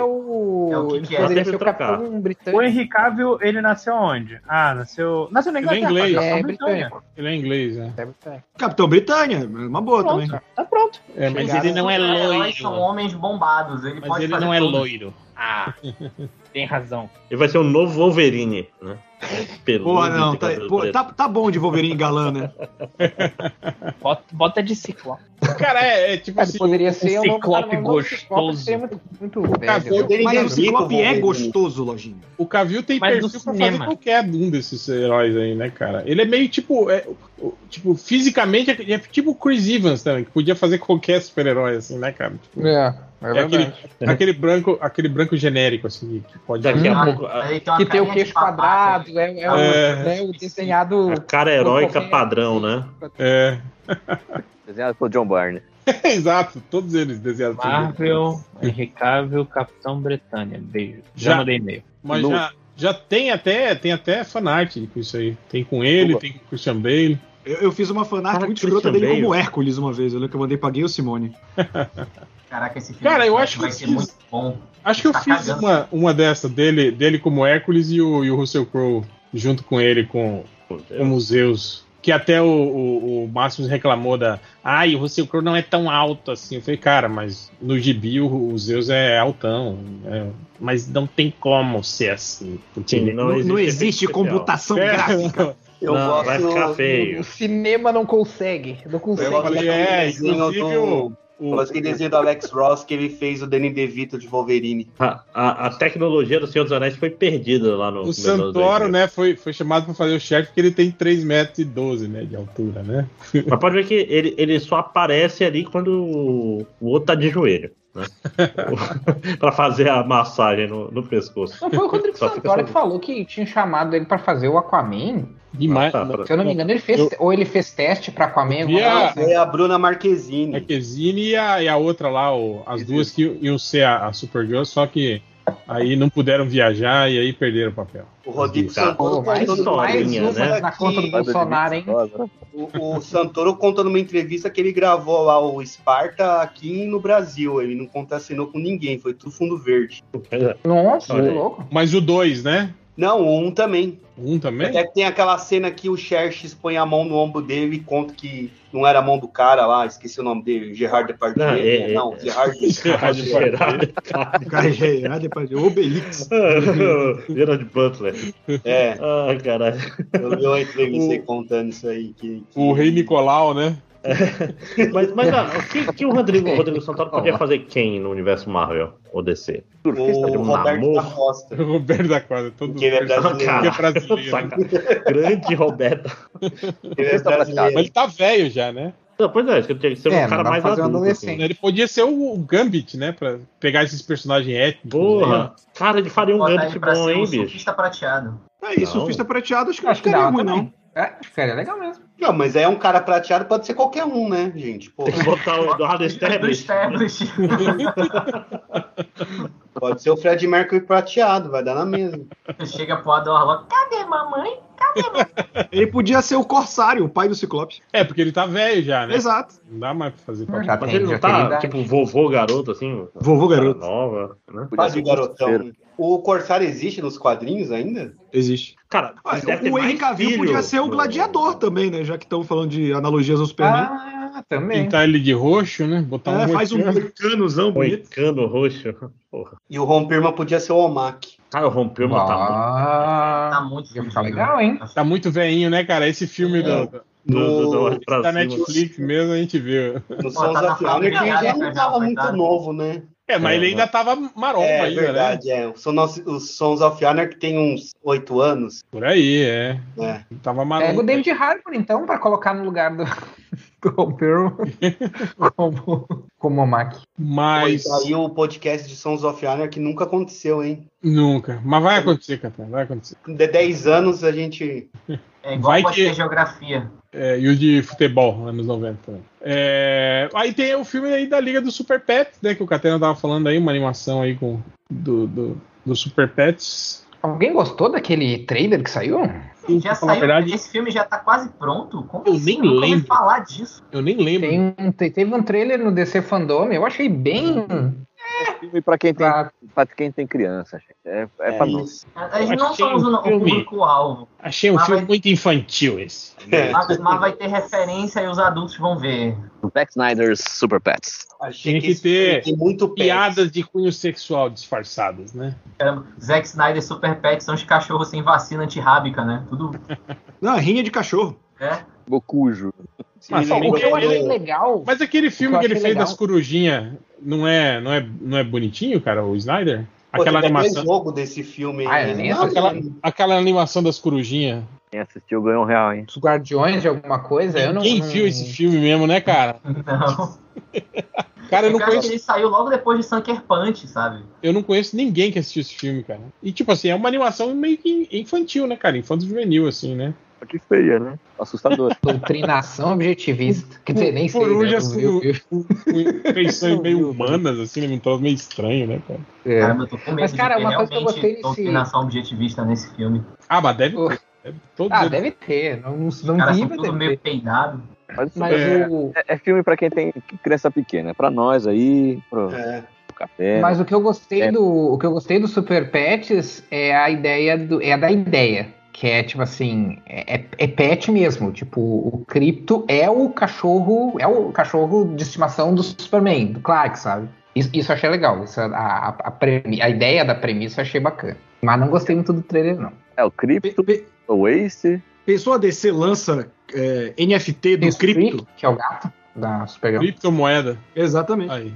É o que, que é? Ser o Capitão O Henry Cavill, ele nasceu onde? Ah, nasceu. Nasceu na Inglaterra. Ele é inglês. É, britânico. Ele é inglês, é. é Capitão Britânia, uma boa pronto, também. Tá pronto. É, mas ele não é loiro. São homens bombados. Ele mas ele não é loiro. Ah, tem razão. Ele vai ser o novo Wolverine, né? Porra, não, tá, pô, tá, tá, bom de Wolverine galã, né? bota, bota de ciclope. Cara, é, é tipo assim. Poderia ser um ciclope gostoso. Muito, muito velho. Mas o ciclope é gostoso, Lojinha. O Cavil tem Mas perfil pra fazer qualquer um desses heróis aí, né, cara? Ele é meio tipo. É, tipo, fisicamente é, é tipo o Chris Evans também, que podia fazer qualquer super-herói, assim, né, cara? Tipo, é. É, é aquele, aquele, branco, aquele branco genérico, assim, que pode. Daqui a pouco. que tem o queixo quadrado, é, é, é, o, desenhado. A cara heróica padrão, né? É. [LAUGHS] Desenhado por John Barney. [LAUGHS] Exato, todos eles desenhados Marvel, Henry Cavill, Capitão Bretânia. Beijo. Já, já mandei e-mail. Mas já, já tem até tem até fanart com isso aí. Tem com ele, Opa. tem com o Christian Bale. Eu, eu fiz uma fanart muito escrota dele Bale. como Hércules uma vez. Eu lembro que eu mandei pra Gay Simone. [LAUGHS] Caraca, esse filme Cara, eu acho vai que ser fiz, muito bom. Acho que eu tá fiz uma, uma dessa dele, dele como Hércules e o, e o Russell Crowe junto com ele com, com museus. Que até o, o, o reclamou da. Ai, o Russell Crowe não é tão alto assim. Eu falei, cara, mas no gibi o, o Zeus é altão. É, mas não tem como ser assim. Porque Sim, não, não, existe, existe computação [LAUGHS] é, gráfica. Eu não, gosto, vai ficar feio. O cinema não consegue. Não consegue. Eu falei, é, inclusive o. O, aquele desenho do Alex Ross que ele fez o Danny DeVito de Wolverine. A, a, a, tecnologia do Senhor dos Anéis foi perdida lá no. O Santoro, né, foi, foi chamado para fazer o chefe porque ele tem 3 metros e 12, né, de altura, né? Mas pode ver que ele, ele só aparece ali quando o, o outro tá de joelho. Né? [LAUGHS] [LAUGHS] para fazer a massagem no, no pescoço. Não, foi o Rodrigo Santoro que falou que tinha chamado ele para fazer o Aquaman Demais. Ah, tá, Se eu não me engano, ele fez. Eu... Ou ele fez teste pra Aquaman. E a, assim. a Bruna Marquezine. Marquezine e a, e a outra lá, o, as duas que iam ser a, a Supergirl, só que aí não puderam viajar e aí perderam o papel. O Rodrigo Santoro mais, mais né? na conta do Bolsonaro, hein? O, o, Santoro conta numa entrevista que ele gravou lá o Sparta aqui no Brasil. Ele não contracenou com ninguém, foi tudo fundo verde. Nossa, que louco. Mas o 2, né? Não, um também. Um também? Até que tem aquela cena que o Xerxes põe a mão no ombro dele e conta que não era a mão do cara lá, esqueci o nome dele, Gerard Depardieu. Não, é, não é, [LAUGHS] Gerard Depardieu. O cara [LAUGHS] é Gerard Depardieu, Obelix. [LAUGHS] Gerard Butler. É. Ai, caralho. Eu vi uma entrevista contando isso aí. Que, que... O rei Nicolau, né? [LAUGHS] mas, mas ah, o que, que o Rodrigo, o Rodrigo Santoro podia fazer quem no universo Marvel ou DC? O Roberto da Costa. O Roberto da Costa, todo mundo. Ele é brasileiro. é brasileiro. Grande Roberto. Ele é brasileiro. Mas ele tá velho já, né? Não, pois é, ele tinha que ser é, um cara mais adulto. Assim. Ele podia ser o Gambit, né? Pra pegar esses personagens étnicos. Porra, né? cara, ele faria um Gambit bom, hein, bicho? Surfista prateado. É isso, surfista prateado, acho que acho que não ruim, não. É, ficaria legal mesmo. Não, mas é um cara prateado, pode ser qualquer um, né, gente? Tem que botar o Eduardo [LAUGHS] Establish. [LAUGHS] pode ser o Fred Mercury prateado, vai dar na mesma. Chega pro Adorlo, cadê mamãe? Cadê mamãe? [LAUGHS] Ele podia ser o Corsário, o pai do Ciclope. É, porque ele tá velho já, né? Exato. Não dá mais pra fazer papel. Já mas ele não tá, tipo, vovô garoto, assim? Vovô garoto. Nova, né? Quase garotão. O Corsário existe nos quadrinhos ainda? Existe. Cara, o Henry Cavill podia ser o gladiador também, né? Já que estão falando de analogias ao Superman. Ah, também. Pintar ele de roxo, né? Botar é, um faz um moicanozão bonito. Moicano roxo. Porra. E o Rompirma podia ser o Omak. Cara, o Rompirma ah, tá muito... Tá muito legal, hein? Tá muito veinho, né, cara? Esse filme é. do... Do, do, do da Netflix mesmo a gente viu. No Sons tá of Anarchy já não tava muito novo, né? É, mas é, ele ainda tava maromba é, ainda, verdade, né? É, Os Sons of Anarchy tem uns oito anos. Por aí, é. é. Tava maromba. Pega o David Harbour, então, pra colocar no lugar do, [LAUGHS] do Pearl [LAUGHS] como, como Mac. Mas... Pois aí o podcast de Sons of Anarchy nunca aconteceu, hein? Nunca. Mas vai acontecer, Capitão, vai acontecer. De 10 anos a gente... É igual vai que... geografia. É, e o de futebol, anos 90 também. É, aí tem o filme aí da Liga do Super Pets, né? Que o Catena tava falando aí, uma animação aí com, do, do, do Super Pets. Alguém gostou daquele trailer que saiu? Sim, já saiu. Verdade, esse filme já tá quase pronto. Como eu assim? nem lembro. falar disso. Eu nem lembro. Tem, teve um trailer no DC Fandom, eu achei bem. É, filme pra quem tem, pra quem tem criança, gente. É, é, é pra nós. A gente não somos um o público-alvo. Achei um filme vai... muito infantil esse. Mas, mas, vai ter referência e os adultos vão ver. Zack Snyder's Super Pets. Achei Tem que, ter muito piadas de cunho sexual disfarçadas, né? Caramba, Zack Snyder Super Pets são os cachorros sem vacina antirrábica, né? Tudo. [LAUGHS] Não, rinha de cachorro. É. Bocujo. Mas, o que eu achei legal. Mas aquele filme que, que ele fez legal. das corujinhhas não é, não, é, não é bonitinho, cara, o Snyder? Aquela Pô, animação. jogo desse filme. Ah, é, não, aquela, aquela animação das corujinhas. Quem assistiu ganhou um real, hein? Os Guardiões de alguma coisa? Eu não, Quem não... viu esse filme mesmo, né, cara? [LAUGHS] Não. [LAUGHS] cara, eu não conheço. Ele saiu logo depois de Sunker Punch, sabe? Eu não conheço ninguém que assistiu esse filme, cara. E, tipo assim, é uma animação meio que infantil, né, cara? Infanto juvenil, assim, né? Que feia, né? Assustador. [LAUGHS] Doutrinação objetivista. Quer dizer, nem sei. Corujas né? com feições meio humanas, assim, né? Um troço meio estranho, né, cara? É. Caramba, eu tô com medo mas, cara, uma coisa que eu gostei desse... doutrinação objetivista nesse filme. Ah, mas deve ter. Deve, ah, deve ter. Não, não, não Cara, vi, mas tudo meio ter. peidado. Mas, mas é... O... É, é, filme pra quem tem criança pequena. É pra nós aí, pro... É. Café, Mas o que eu gostei é. do o que eu gostei do Super Pets é a ideia do é da ideia que é tipo assim, é, é pet mesmo. Tipo, o Crypto é o cachorro, é o cachorro de estimação do Superman, do Clark, sabe? Isso, isso eu achei legal. Isso, a, a, a, a, ideia da premissa eu achei bacana. Mas não gostei muito do trailer, não. É, o Crypto, o Ace. Pensou a DC lança é, NFT do Crypto? Que é o gato da Supergirl. Criptomoeda. Exatamente. Aí.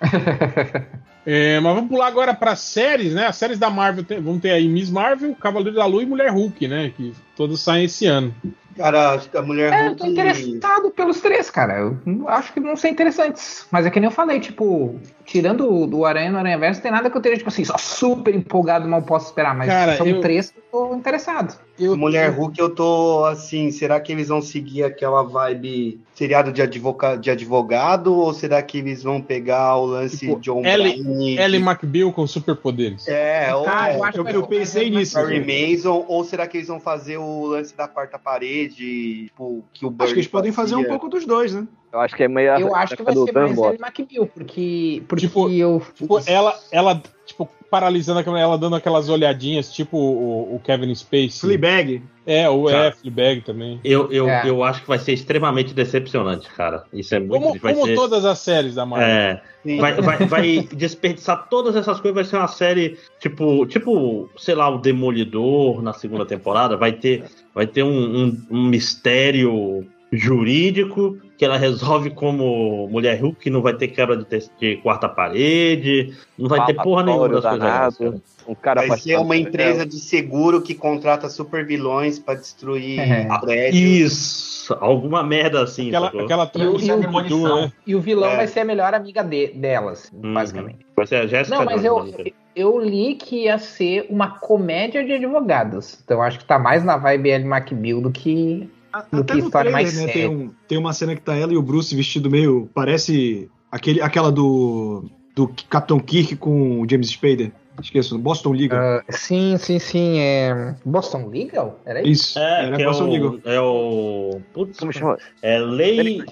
[LAUGHS] É, mas vamos pular agora para séries, né? As séries da Marvel tem, vão ter aí Miss Marvel, Cavaleiro da Lua e Mulher Hulk, né? Que todas saem esse ano. Cara, acho que a Mulher é, Hulk. Eu tô interessado pelos três, cara. Eu acho que não são interessantes. Mas é que nem eu falei, tipo, tirando do Aranha no Aranha Verso, tem nada que eu teria, tipo assim, só super empolgado, mal posso esperar. Mas cara, são eu... três que eu tô interessado. Eu... Mulher Hulk, eu tô assim, será que eles vão seguir aquela vibe seriado de, advoca... de advogado? Ou será que eles vão pegar o lance tipo, de John Ellie, Ellie McBeal com superpoderes? É, ou ah, eu, eu, eu pensei nisso. Harry Mason, ou será que eles vão fazer o lance da quarta parede, tipo, que o Bird Acho que eles podem fazer um pouco dos dois, né? Eu acho que é meio. Eu acho que vai ser mais Ellie McBeal, porque, porque tipo, eu. Tipo, ela, ela, tipo, paralisando aquela, ela dando aquelas olhadinhas, tipo o, o Kevin Spacey. Fleabag. É, o é, Fleabag também. Eu, eu, é. eu acho que vai ser extremamente decepcionante, cara. Isso é muito Como, como ser... todas as séries da Marvel. É. Vai, vai, vai, desperdiçar todas essas coisas, vai ser uma série tipo, tipo, sei lá, o Demolidor na segunda temporada. Vai ter, vai ter um, um, um mistério jurídico que ela resolve como mulher Hulk, que não vai ter quebra de, de quarta parede, não vai ter porra nenhuma das coisas. Um cara vai ser uma empresa de seguro que contrata super vilões para destruir é. prédios. Isso, alguma merda assim. Aquela, aquela e, o, e, o, né? e o vilão é. vai ser a melhor amiga de, delas, uhum. basicamente. Vai ser a Jéssica. Não, mas eu, eu li que ia ser uma comédia de advogados. Então acho que tá mais na vibe Ellie McBeal do que do Até que no trailer, mais né, tem, um, tem uma cena que tá ela e o Bruce vestido meio. Parece aquele, aquela do. Do Capitão Kirk com o James Spader. Esqueço, Boston Legal. Uh, sim, sim, sim. É... Boston Legal? Era isso? É, era Boston é Legal. É o. Putz, Como chama? É Lei.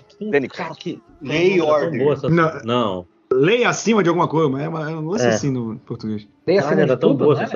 Lei Order. Não. não. Lei acima de alguma coisa, mas é um lance é. assim no português. Lei acima de tão boa, né?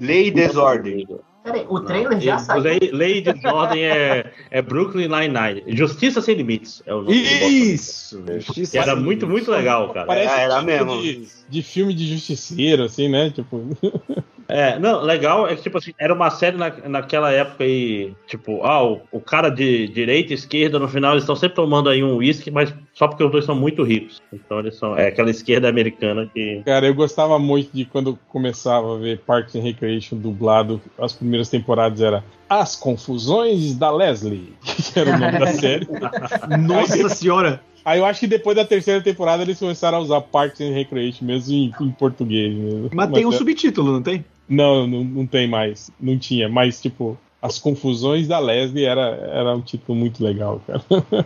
Lei desordem. Peraí, o trailer não. já saiu. Lei, lei de desordem é, é Brooklyn Nine-Nine. Justiça Sem Limites é o nome Isso! Justiça era muito, muito legal, cara. Parece é, era tipo mesmo. De, de, filme de justiceiro, assim, né? Tipo. [LAUGHS] É, não, legal é que, tipo assim, era uma série na, naquela época aí, tipo, ah, o, o cara de direita e esquerda, no final, eles estão sempre tomando aí um uísque, mas só porque os dois são muito ricos. Então eles são. É aquela esquerda americana que. Cara, eu gostava muito de quando começava a ver Parks and Recreation dublado, as primeiras temporadas era As Confusões da Leslie, [LAUGHS] que era o nome da série. [LAUGHS] Nossa senhora! Aí eu acho que depois da terceira temporada eles começaram a usar Parks and Recreation mesmo em, em português. Mesmo. Mas, Mas tem um é... subtítulo, não tem? Não, não, não tem mais. Não tinha. Mas, tipo, As Confusões da Leslie era, era um título muito legal, cara. [LAUGHS]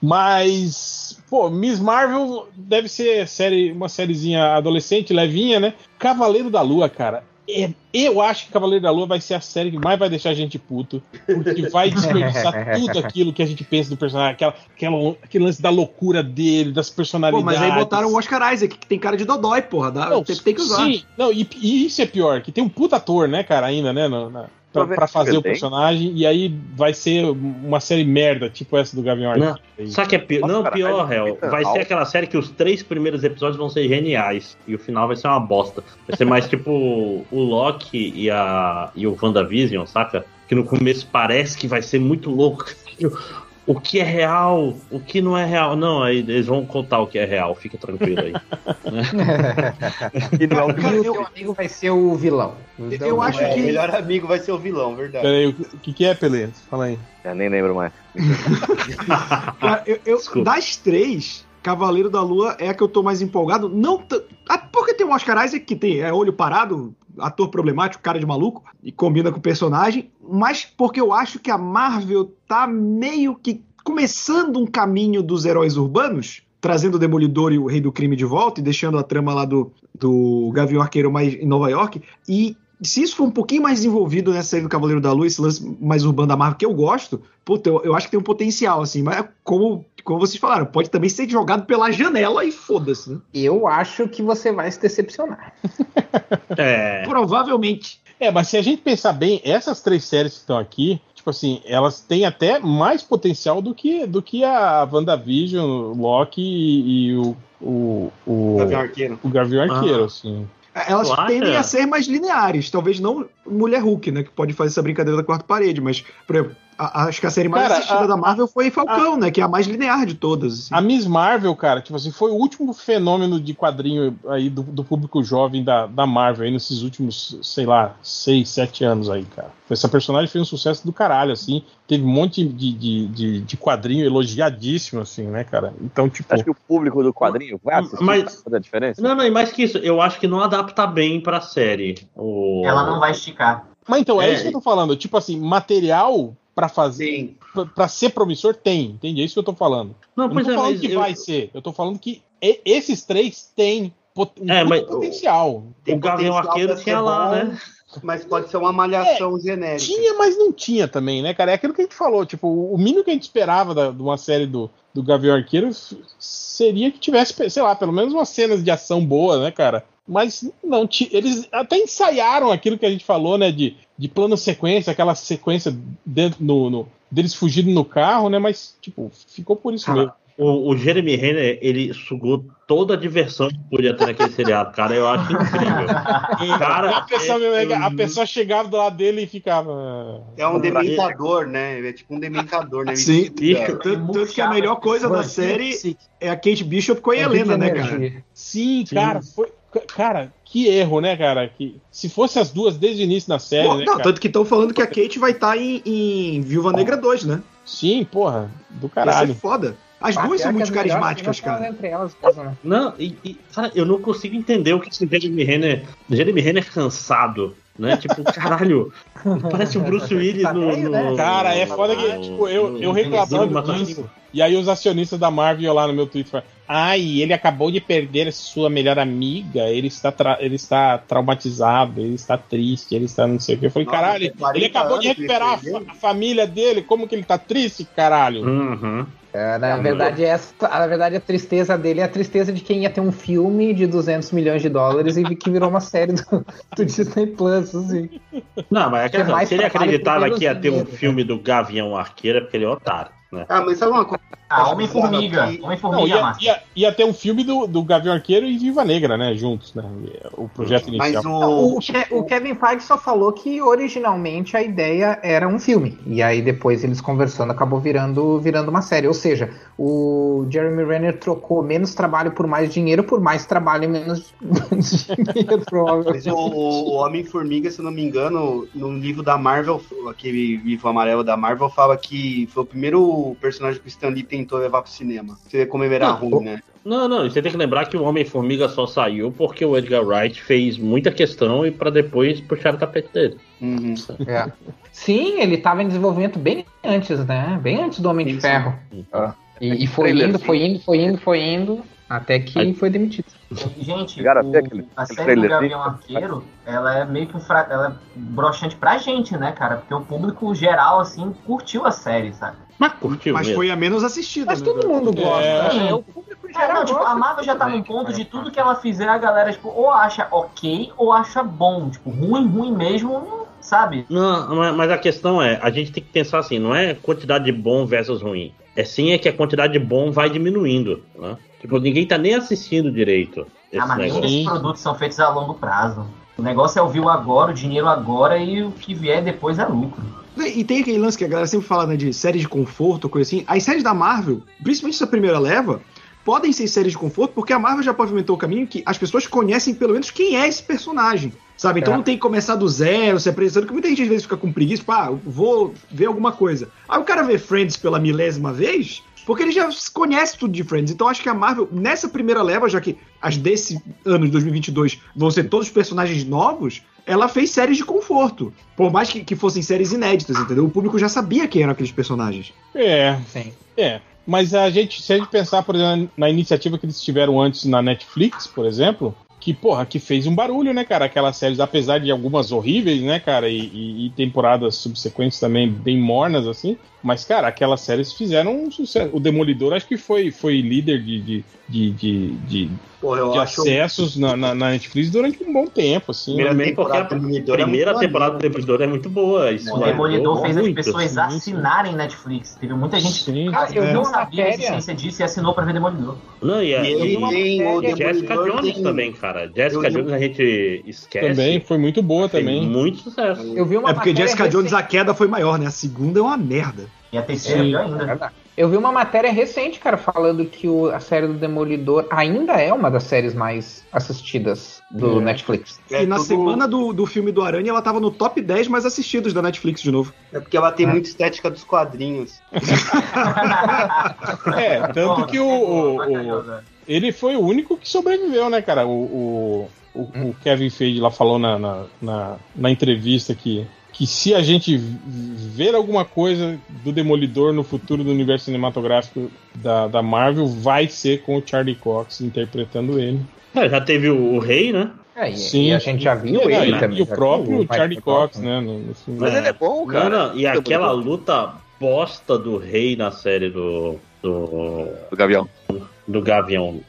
Mas, pô, Miss Marvel deve ser série, uma sériezinha adolescente, levinha, né? Cavaleiro da Lua, cara. É, eu acho que Cavaleiro da Lua vai ser a série que mais vai deixar a gente puto, porque vai [LAUGHS] desperdiçar tudo aquilo que a gente pensa do personagem, aquela, aquela, aquele lance da loucura dele, das personalidades. Pô, mas aí botaram o Oscar Isaac, que tem cara de Dodói, porra. Dá, não, tem, tem, que usar. Sim, não, e, e, isso é pior, que tem um puta ator, né, cara, ainda, né, na, na pra, pra fazer o personagem, e aí vai ser uma série merda, tipo essa do Gavião Arqueiro. Sabe que é pior? Não, cara, pior, Hel. Vai ser aquela série que os três primeiros episódios vão ser geniais, e o final vai ser uma bosta. Vai ser mais [LAUGHS] tipo o Loki e, a, e o WandaVision, saca? Que no começo parece que vai ser muito louco [LAUGHS] o que é real, o que não é real. Não, aí eles vão contar o que é real, fica tranquilo aí. [LAUGHS] e não, o meu amigo vai ser o vilão. Então, eu acho é, que. O melhor amigo vai ser o vilão, verdade. Peraí, o que, que é, Pelé? Fala aí. Eu nem lembro mais. [LAUGHS] Cara, eu, eu das três, Cavaleiro da Lua é a que eu tô mais empolgado. Não ah, porque tem o Oscar Isaac que tem é olho parado, ator problemático, cara de maluco, e combina com o personagem, mas porque eu acho que a Marvel tá meio que começando um caminho dos heróis urbanos, trazendo o Demolidor e o Rei do Crime de volta e deixando a trama lá do, do Gavião Arqueiro mais em Nova York. E se isso for um pouquinho mais desenvolvido nessa série do Cavaleiro da Lua, esse lance mais urbano da Marvel, que eu gosto, puta, eu, eu acho que tem um potencial, assim, mas como, como vocês falaram, pode também ser jogado pela janela e foda-se, né? Eu acho que você vai se decepcionar. é. [LAUGHS] Provavelmente. É, mas se a gente pensar bem, essas três séries que estão aqui, tipo assim, elas têm até mais potencial do que, do que a WandaVision, Loki e, e o, o, o, Gavião Arqueiro. O Gavião Arqueiro, ah. assim. Elas tendem a ser mais lineares, talvez não Mulher Hulk, né? Que pode fazer essa brincadeira da quarta parede, mas, por exemplo, a, acho que a série mais cara, assistida a, da Marvel foi Falcão, a, né? Que é a mais linear de todas. Assim. A Miss Marvel, cara, tipo assim, foi o último fenômeno de quadrinho aí do, do público jovem da, da Marvel aí nesses últimos, sei lá, seis, sete anos aí, cara. Essa personagem fez um sucesso do caralho, assim. Teve um monte de, de, de, de quadrinho elogiadíssimo, assim, né, cara? Então, tipo. Acho que o público do quadrinho vai assistir mas, a diferença? Não, não, mais que isso, eu acho que não adapta bem pra série. O... Ela não vai esticar. Mas então, é, é isso que eu tô falando. Tipo assim, material para fazer, para ser promissor tem, entende? É isso que eu tô falando. Não, eu não tô é, falando que eu... vai ser, eu tô falando que esses três têm pot... é, mas potencial. Tem o Gavião Arqueiro tinha lá, né? Mas pode ser uma malhação é, genérica. Tinha, mas não tinha também, né, cara? É aquilo que a gente falou. Tipo, o mínimo que a gente esperava da, de uma série do, do Gavião Arqueiro seria que tivesse, sei lá, pelo menos umas cenas de ação boa, né, cara? Mas não, eles até ensaiaram aquilo que a gente falou, né? De, de plano sequência, aquela sequência dentro no, no deles fugindo no carro, né? Mas, tipo, ficou por isso ah, mesmo. O, o, Jeremy Renner, ele sugou toda a diversão que podia ter naquele seriado, cara. Eu acho incrível. [LAUGHS] cara, a, pessoa, é, a pessoa chegava do lado dele e ficava. É um dementador, né? É tipo um dementador, né? Sim, tanto, tanto que a melhor coisa da série é a Kate Bishop com a é Helena, né, cara? Sim, Sim, cara, foi. Cara, que erro, né, cara? Que se fosse as duas desde o início da série. Pô, né, não, cara? tanto que estão falando que a Kate vai estar tá em, em Viúva Negra 2, né? Sim, porra, do caralho. Isso é foda. As ah, duas são muito carismáticas, cara. Entre elas, né? Não, e, e, cara, eu não consigo entender o que esse Jeremy Renner. Jeremy Renner é cansado. Né? Tipo, [LAUGHS] caralho, parece o Bruce Willis tá no, no, né? Cara, é foda que, tipo, eu, eu reclamando disso. E aí os acionistas da Marvel lá no meu Twitter Ai, ele acabou de perder sua melhor amiga, ele está, ele está traumatizado, ele está triste, ele está não sei o que. Eu falei, Nossa, caralho, ele acabou de recuperar a, a, família dele, como que ele está triste, caralho? Uhum. É, na verdade, essa, na verdade, a tristeza dele é a tristeza de quem ia ter um filme de 200 milhões de dólares e que virou uma [LAUGHS] série do, do Disney Plus, assim. Não, mas é que, é se ele acreditava que ia ter um filme do Gavião Arqueiro, é porque ele é otário. Né? Ah, mas sabe uma coisa? Ah, Homem-Formiga. Homem-Formiga, ia, ia, ia, ter um filme do, do Gavião Arqueiro e Viva Negra, né? Juntos, né? O projeto inicial. Mas o... O, o Kevin Feige só falou que originalmente a ideia era um filme. E aí depois eles conversando acabou virando, virando uma série. Ou seja, o Jeremy Renner trocou menos trabalho por mais dinheiro, por mais trabalho e menos, [LAUGHS] dinheiro, provavelmente. Mas o, o Homem-Formiga, se não me engano, no livro da Marvel, aquele livro amarelo da Marvel, fala que foi o primeiro personagem que o Stan Lee tem tentou levar pro cinema. Você vê como ele era ruim, né? Não, não, você tem que lembrar que o Homem-Formiga só saiu porque o Edgar Wright fez muita questão e para depois puxar o tapete dele. Uhum. É. [LAUGHS] Sim, ele estava em desenvolvimento bem antes, né? Bem antes do Homem de Ferro. Ah. E, e foi indo, foi indo, foi indo, foi indo, até que Aí. foi demitido. Gente, o, aquele, a série do Gavião Arqueiro, ela é meio que um fra... ela é broxante pra gente, né, cara? Porque o público geral, assim, curtiu a série, sabe? Mas curtiu Mas mesmo. foi a menos assistida. Mas né, todo mundo gosta. É, né? o público geral é, não, tipo, a Marvel já tá num ponto de tudo que ela fizer, a galera, tipo, ou acha ok, ou acha bom. Tipo, ruim, ruim mesmo, sabe? Não, mas a questão é, a gente tem que pensar assim, não é quantidade de bom versus ruim. É sim é que a quantidade de bom vai diminuindo, né? Tipo, ninguém tá nem assistindo direito. Ah, mas nenhum desses produtos são feitos a longo prazo. O negócio é ouvir o agora, o dinheiro agora e o que vier depois é lucro. E tem aquele lance que a galera sempre fala né, de séries de conforto, coisa assim. As séries da Marvel, principalmente essa primeira leva, podem ser séries de conforto porque a Marvel já pavimentou o caminho que as pessoas conhecem pelo menos quem é esse personagem. Sabe? Então é. não tem que começar do zero, se apresentando, que muita gente às vezes fica com preguiça, pá, vou ver alguma coisa. Aí o cara vê Friends pela milésima vez, porque ele já conhece tudo de Friends. Então acho que a Marvel, nessa primeira leva, já que as desse ano de 2022 vão ser todos personagens novos, ela fez séries de conforto. Por mais que, que fossem séries inéditas, entendeu? O público já sabia quem eram aqueles personagens. É, sim. É. Mas a gente, se a gente pensar, por exemplo, na iniciativa que eles tiveram antes na Netflix, por exemplo, que, porra, que fez um barulho, né, cara? Aquelas séries, apesar de algumas horríveis, né, cara, e, e, e temporadas subsequentes também bem mornas, assim, mas, cara, aquelas séries fizeram um sucesso. O Demolidor acho que foi, foi líder de, de, de, de, de, Pô, de acessos na, na, na, Netflix durante um bom tempo, assim. Primeiro porque a primeira temporada do Demolidor é muito boa. Isso o Demolidor fez muito, as pessoas sim, assinarem sim. Netflix. Teve muita gente sim, que eu não sabia a existência disso e assinou pra ver Demolidor. Não, e, a, e, e o Jessica Jones tem... também, cara. Jessica eu, Jones a gente esquece. Também, foi muito boa também. Muito sucesso. Eu vi uma é porque Jessica recente... Jones a queda foi maior, né? A segunda é uma merda. E a terceira Sim, ainda. Eu vi uma matéria recente, cara, falando que o, a série do Demolidor ainda é uma das séries mais assistidas do é. Netflix. É, e na tudo... semana do, do filme do Aranha, ela tava no top 10 mais assistidos da Netflix de novo. É porque ela tem é. muita estética dos quadrinhos. [LAUGHS] é, tanto que o, o, o, ele foi o único que sobreviveu, né, cara? O, o, o Kevin Feige lá falou na, na, na, na entrevista que que se a gente ver alguma coisa do Demolidor no futuro do universo cinematográfico da, da Marvel, vai ser com o Charlie Cox interpretando ele. É, já teve o, o Rei, né? É, e, Sim, e a gente já viu é, ele também. E o próprio Charlie Cox, né? No, no Mas ele é bom, cara. Não, não, e aquela luta bosta do Rei na série do. Do, do Gavião. Do Gavião.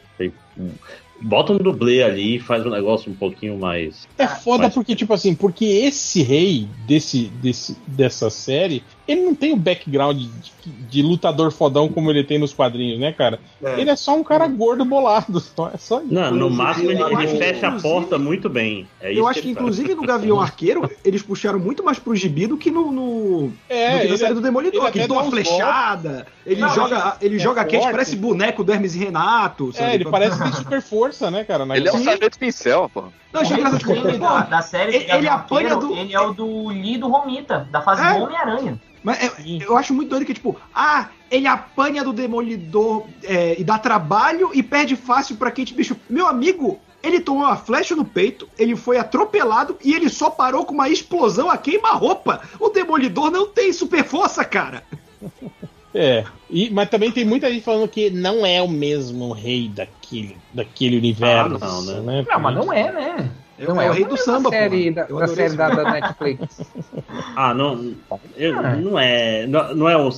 Bota um dublê ali e faz um negócio um pouquinho mais. É foda mais... porque, tipo assim, porque esse rei desse, desse, dessa série, ele não tem o background de, de, lutador fodão como ele tem nos quadrinhos, né, cara? É. Ele é só um cara gordo bolado. Só, é só isso. Não, no máximo ele, ele fecha a porta muito bem. É eu acho que, que inclusive, no Gavião [LAUGHS] Arqueiro, eles puxaram muito mais pro gibi do que no. no é, do que na série do Demolidor. Ele, ele uma flechada, ele não, joga, ele é joga quente, parece boneco do Hermes e Renato. Sabe? É, ele parece [LAUGHS] que tem super força, né, cara? ele é um sargento pincel, pô. Não, achei engraçado. Da, da série ele, ele apanha do. Ele é o do Lee do Romita, da fase é. Homem-Aranha. Mas é, eu acho muito doido que, tipo, ah, ele apanha do Demolidor é, e dá trabalho e perde fácil pra Kate Bicho. Meu amigo, ele tomou uma flecha no peito, ele foi atropelado e ele só parou com uma explosão a queima-roupa. O Demolidor não tem super força, cara. [LAUGHS] É, e, mas também tem muita gente falando que não é o mesmo rei daquele, daquele universo. Ah, não, né? né? Não, mas não é, né? Não é, é o rei do samba, série da, da série da, da, Netflix. Ah, não. Eu, ah. Não é. Não, não é o,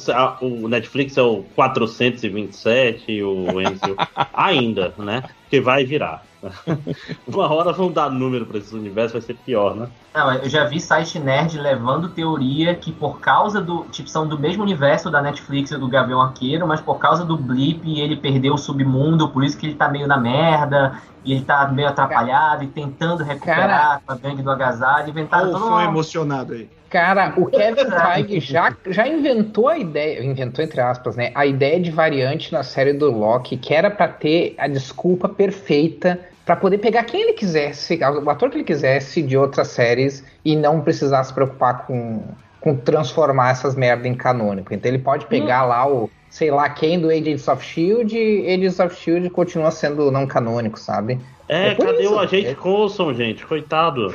o Netflix é o 427, o Enzo. [LAUGHS] ainda, né? Que vai virar. [LAUGHS] Uma hora vão dar número para esse universo, vai ser pior, né? Não, eu já vi site nerd levando teoria que por causa do. Tipo, são do mesmo universo da Netflix e do Gavião Arqueiro, mas por causa do blip ele perdeu o submundo, por isso que ele tá meio na merda, e ele tá meio atrapalhado e tentando recuperar com a gangue do agasalho. Inventaram todo foi emocionado aí. Cara, o Kevin Feige já, já inventou a ideia, inventou entre aspas, né? A ideia de variante na série do Loki, que era para ter a desculpa perfeita para poder pegar quem ele quisesse, o ator que ele quisesse de outras séries e não precisar se preocupar com, com transformar essas merdas em canônico. Então ele pode pegar hum. lá o sei lá quem do Agents of Shield, Agents of Shield continua sendo não canônico, sabe? É, é cadê isso? o agente é. Coulson, gente? Coitado.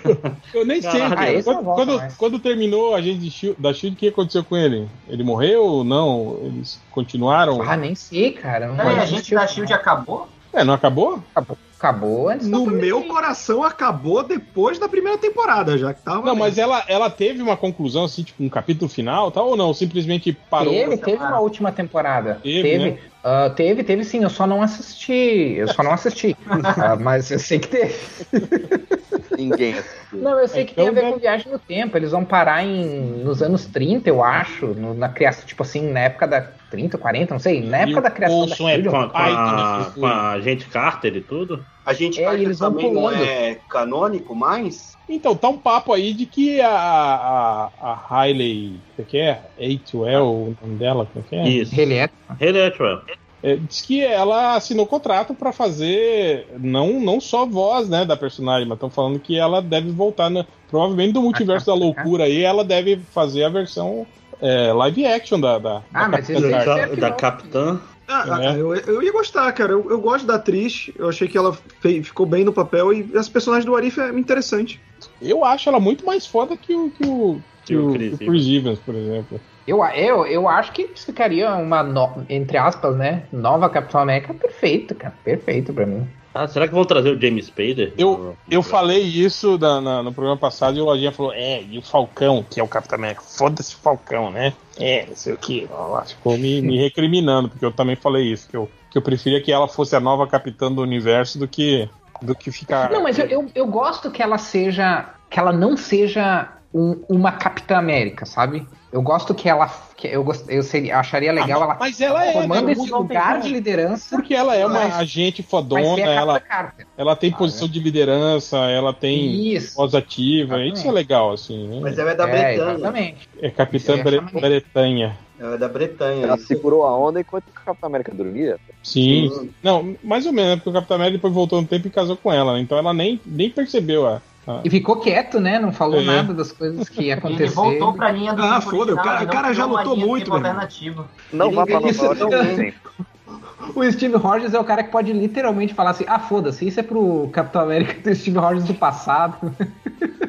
[LAUGHS] Eu nem sei. Ah, quando, quando, quando, terminou a agente da Shield, o que aconteceu com ele? Ele morreu ou não? Eles continuaram? Ah, nem sei, cara. Não, a agente da Shield acabou? É, não acabou? Acabou. Acabou antes No meu coração acabou depois da primeira temporada, já que tava. Não, mas ela, ela teve uma conclusão, assim, tipo, um capítulo final tal, ou não? Simplesmente parou? Teve, teve uma última temporada. Teve, teve. Né? Uh, teve, teve sim, eu só não assisti. Eu só não assisti. uh, [LAUGHS] mas eu sei que teve. Ninguém assistiu. Não, eu sei que tem a ver com viagem no tempo. Eles vão parar em, nos anos 30, eu acho. No, na criação, tipo assim, na época da 30, 40, não sei. Na época e da criação da é com, a, com, a, com a gente Carter e tudo? A gente é, Carter também não é canônico mais? Então, tá um papo aí de que a, a, a Hailey, o que é? A2L, o nome dela, como é que é? Isso. Hailey Atwell. É, diz que ela assinou contrato para fazer não, não só voz né, da personagem, mas estão falando que ela deve voltar, na, provavelmente do multiverso da loucura aí, ela deve fazer a versão é, live action da, da, ah, da mas Capitã. Da, da Capitã. Ah, é. eu, eu, ia gostar, cara. Eu, eu, gosto da atriz. Eu achei que ela fei, ficou bem no papel e as personagens do Arif é interessante. Eu acho ela muito mais foda que o, que o, que, que o, o Chris, Chris Evans, por exemplo. Eu, eu, eu acho que ficaria uma, no, entre aspas, né? Nova Capitão América perfeito, cara. Perfeito pra mim. Ah, será que vão trazer o James Spader? Eu, eu falei isso na, na, no programa passado e o Lojinha falou: é, e o Falcão, que é o Capitão América? Foda-se o Falcão, né? É, não sei o que. Ficou me, me recriminando, porque eu também falei isso, que eu, que eu preferia que ela fosse a nova capitã do universo do que, do que ficar. Não, mas eu, eu, eu gosto que ela seja. que ela não seja um, uma Capitã América, sabe? Eu gosto que ela. Que eu, gost, eu seria, acharia legal ah, ela mas ela é, tomando né? esse lugar de liderança. Porque ela é uma agente fodona, ela, ela tem ah, posição é. de liderança, ela tem voz ativa. Exatamente. Isso é legal, assim. Né? Mas ela é da é, Bretanha. Exatamente. É Capitã Bre Bretanha. Ela é da Bretanha. Ela segurou a onda enquanto o Capitão América dormia? Sim. Sim. Não, mais ou menos, né? porque o Capitão América depois voltou no tempo e casou com ela, né? Então ela nem, nem percebeu a, ah. E ficou quieto, né? Não falou é. nada das coisas que aconteceram. Ele voltou pra linha do Ah, foda, o cara, o cara já lutou muito, alternativa. Não vá pra Nova York [LAUGHS] O Steve Rogers é o cara que pode literalmente falar assim: ah, foda-se, isso é pro Capitão América do Steve Rogers do passado.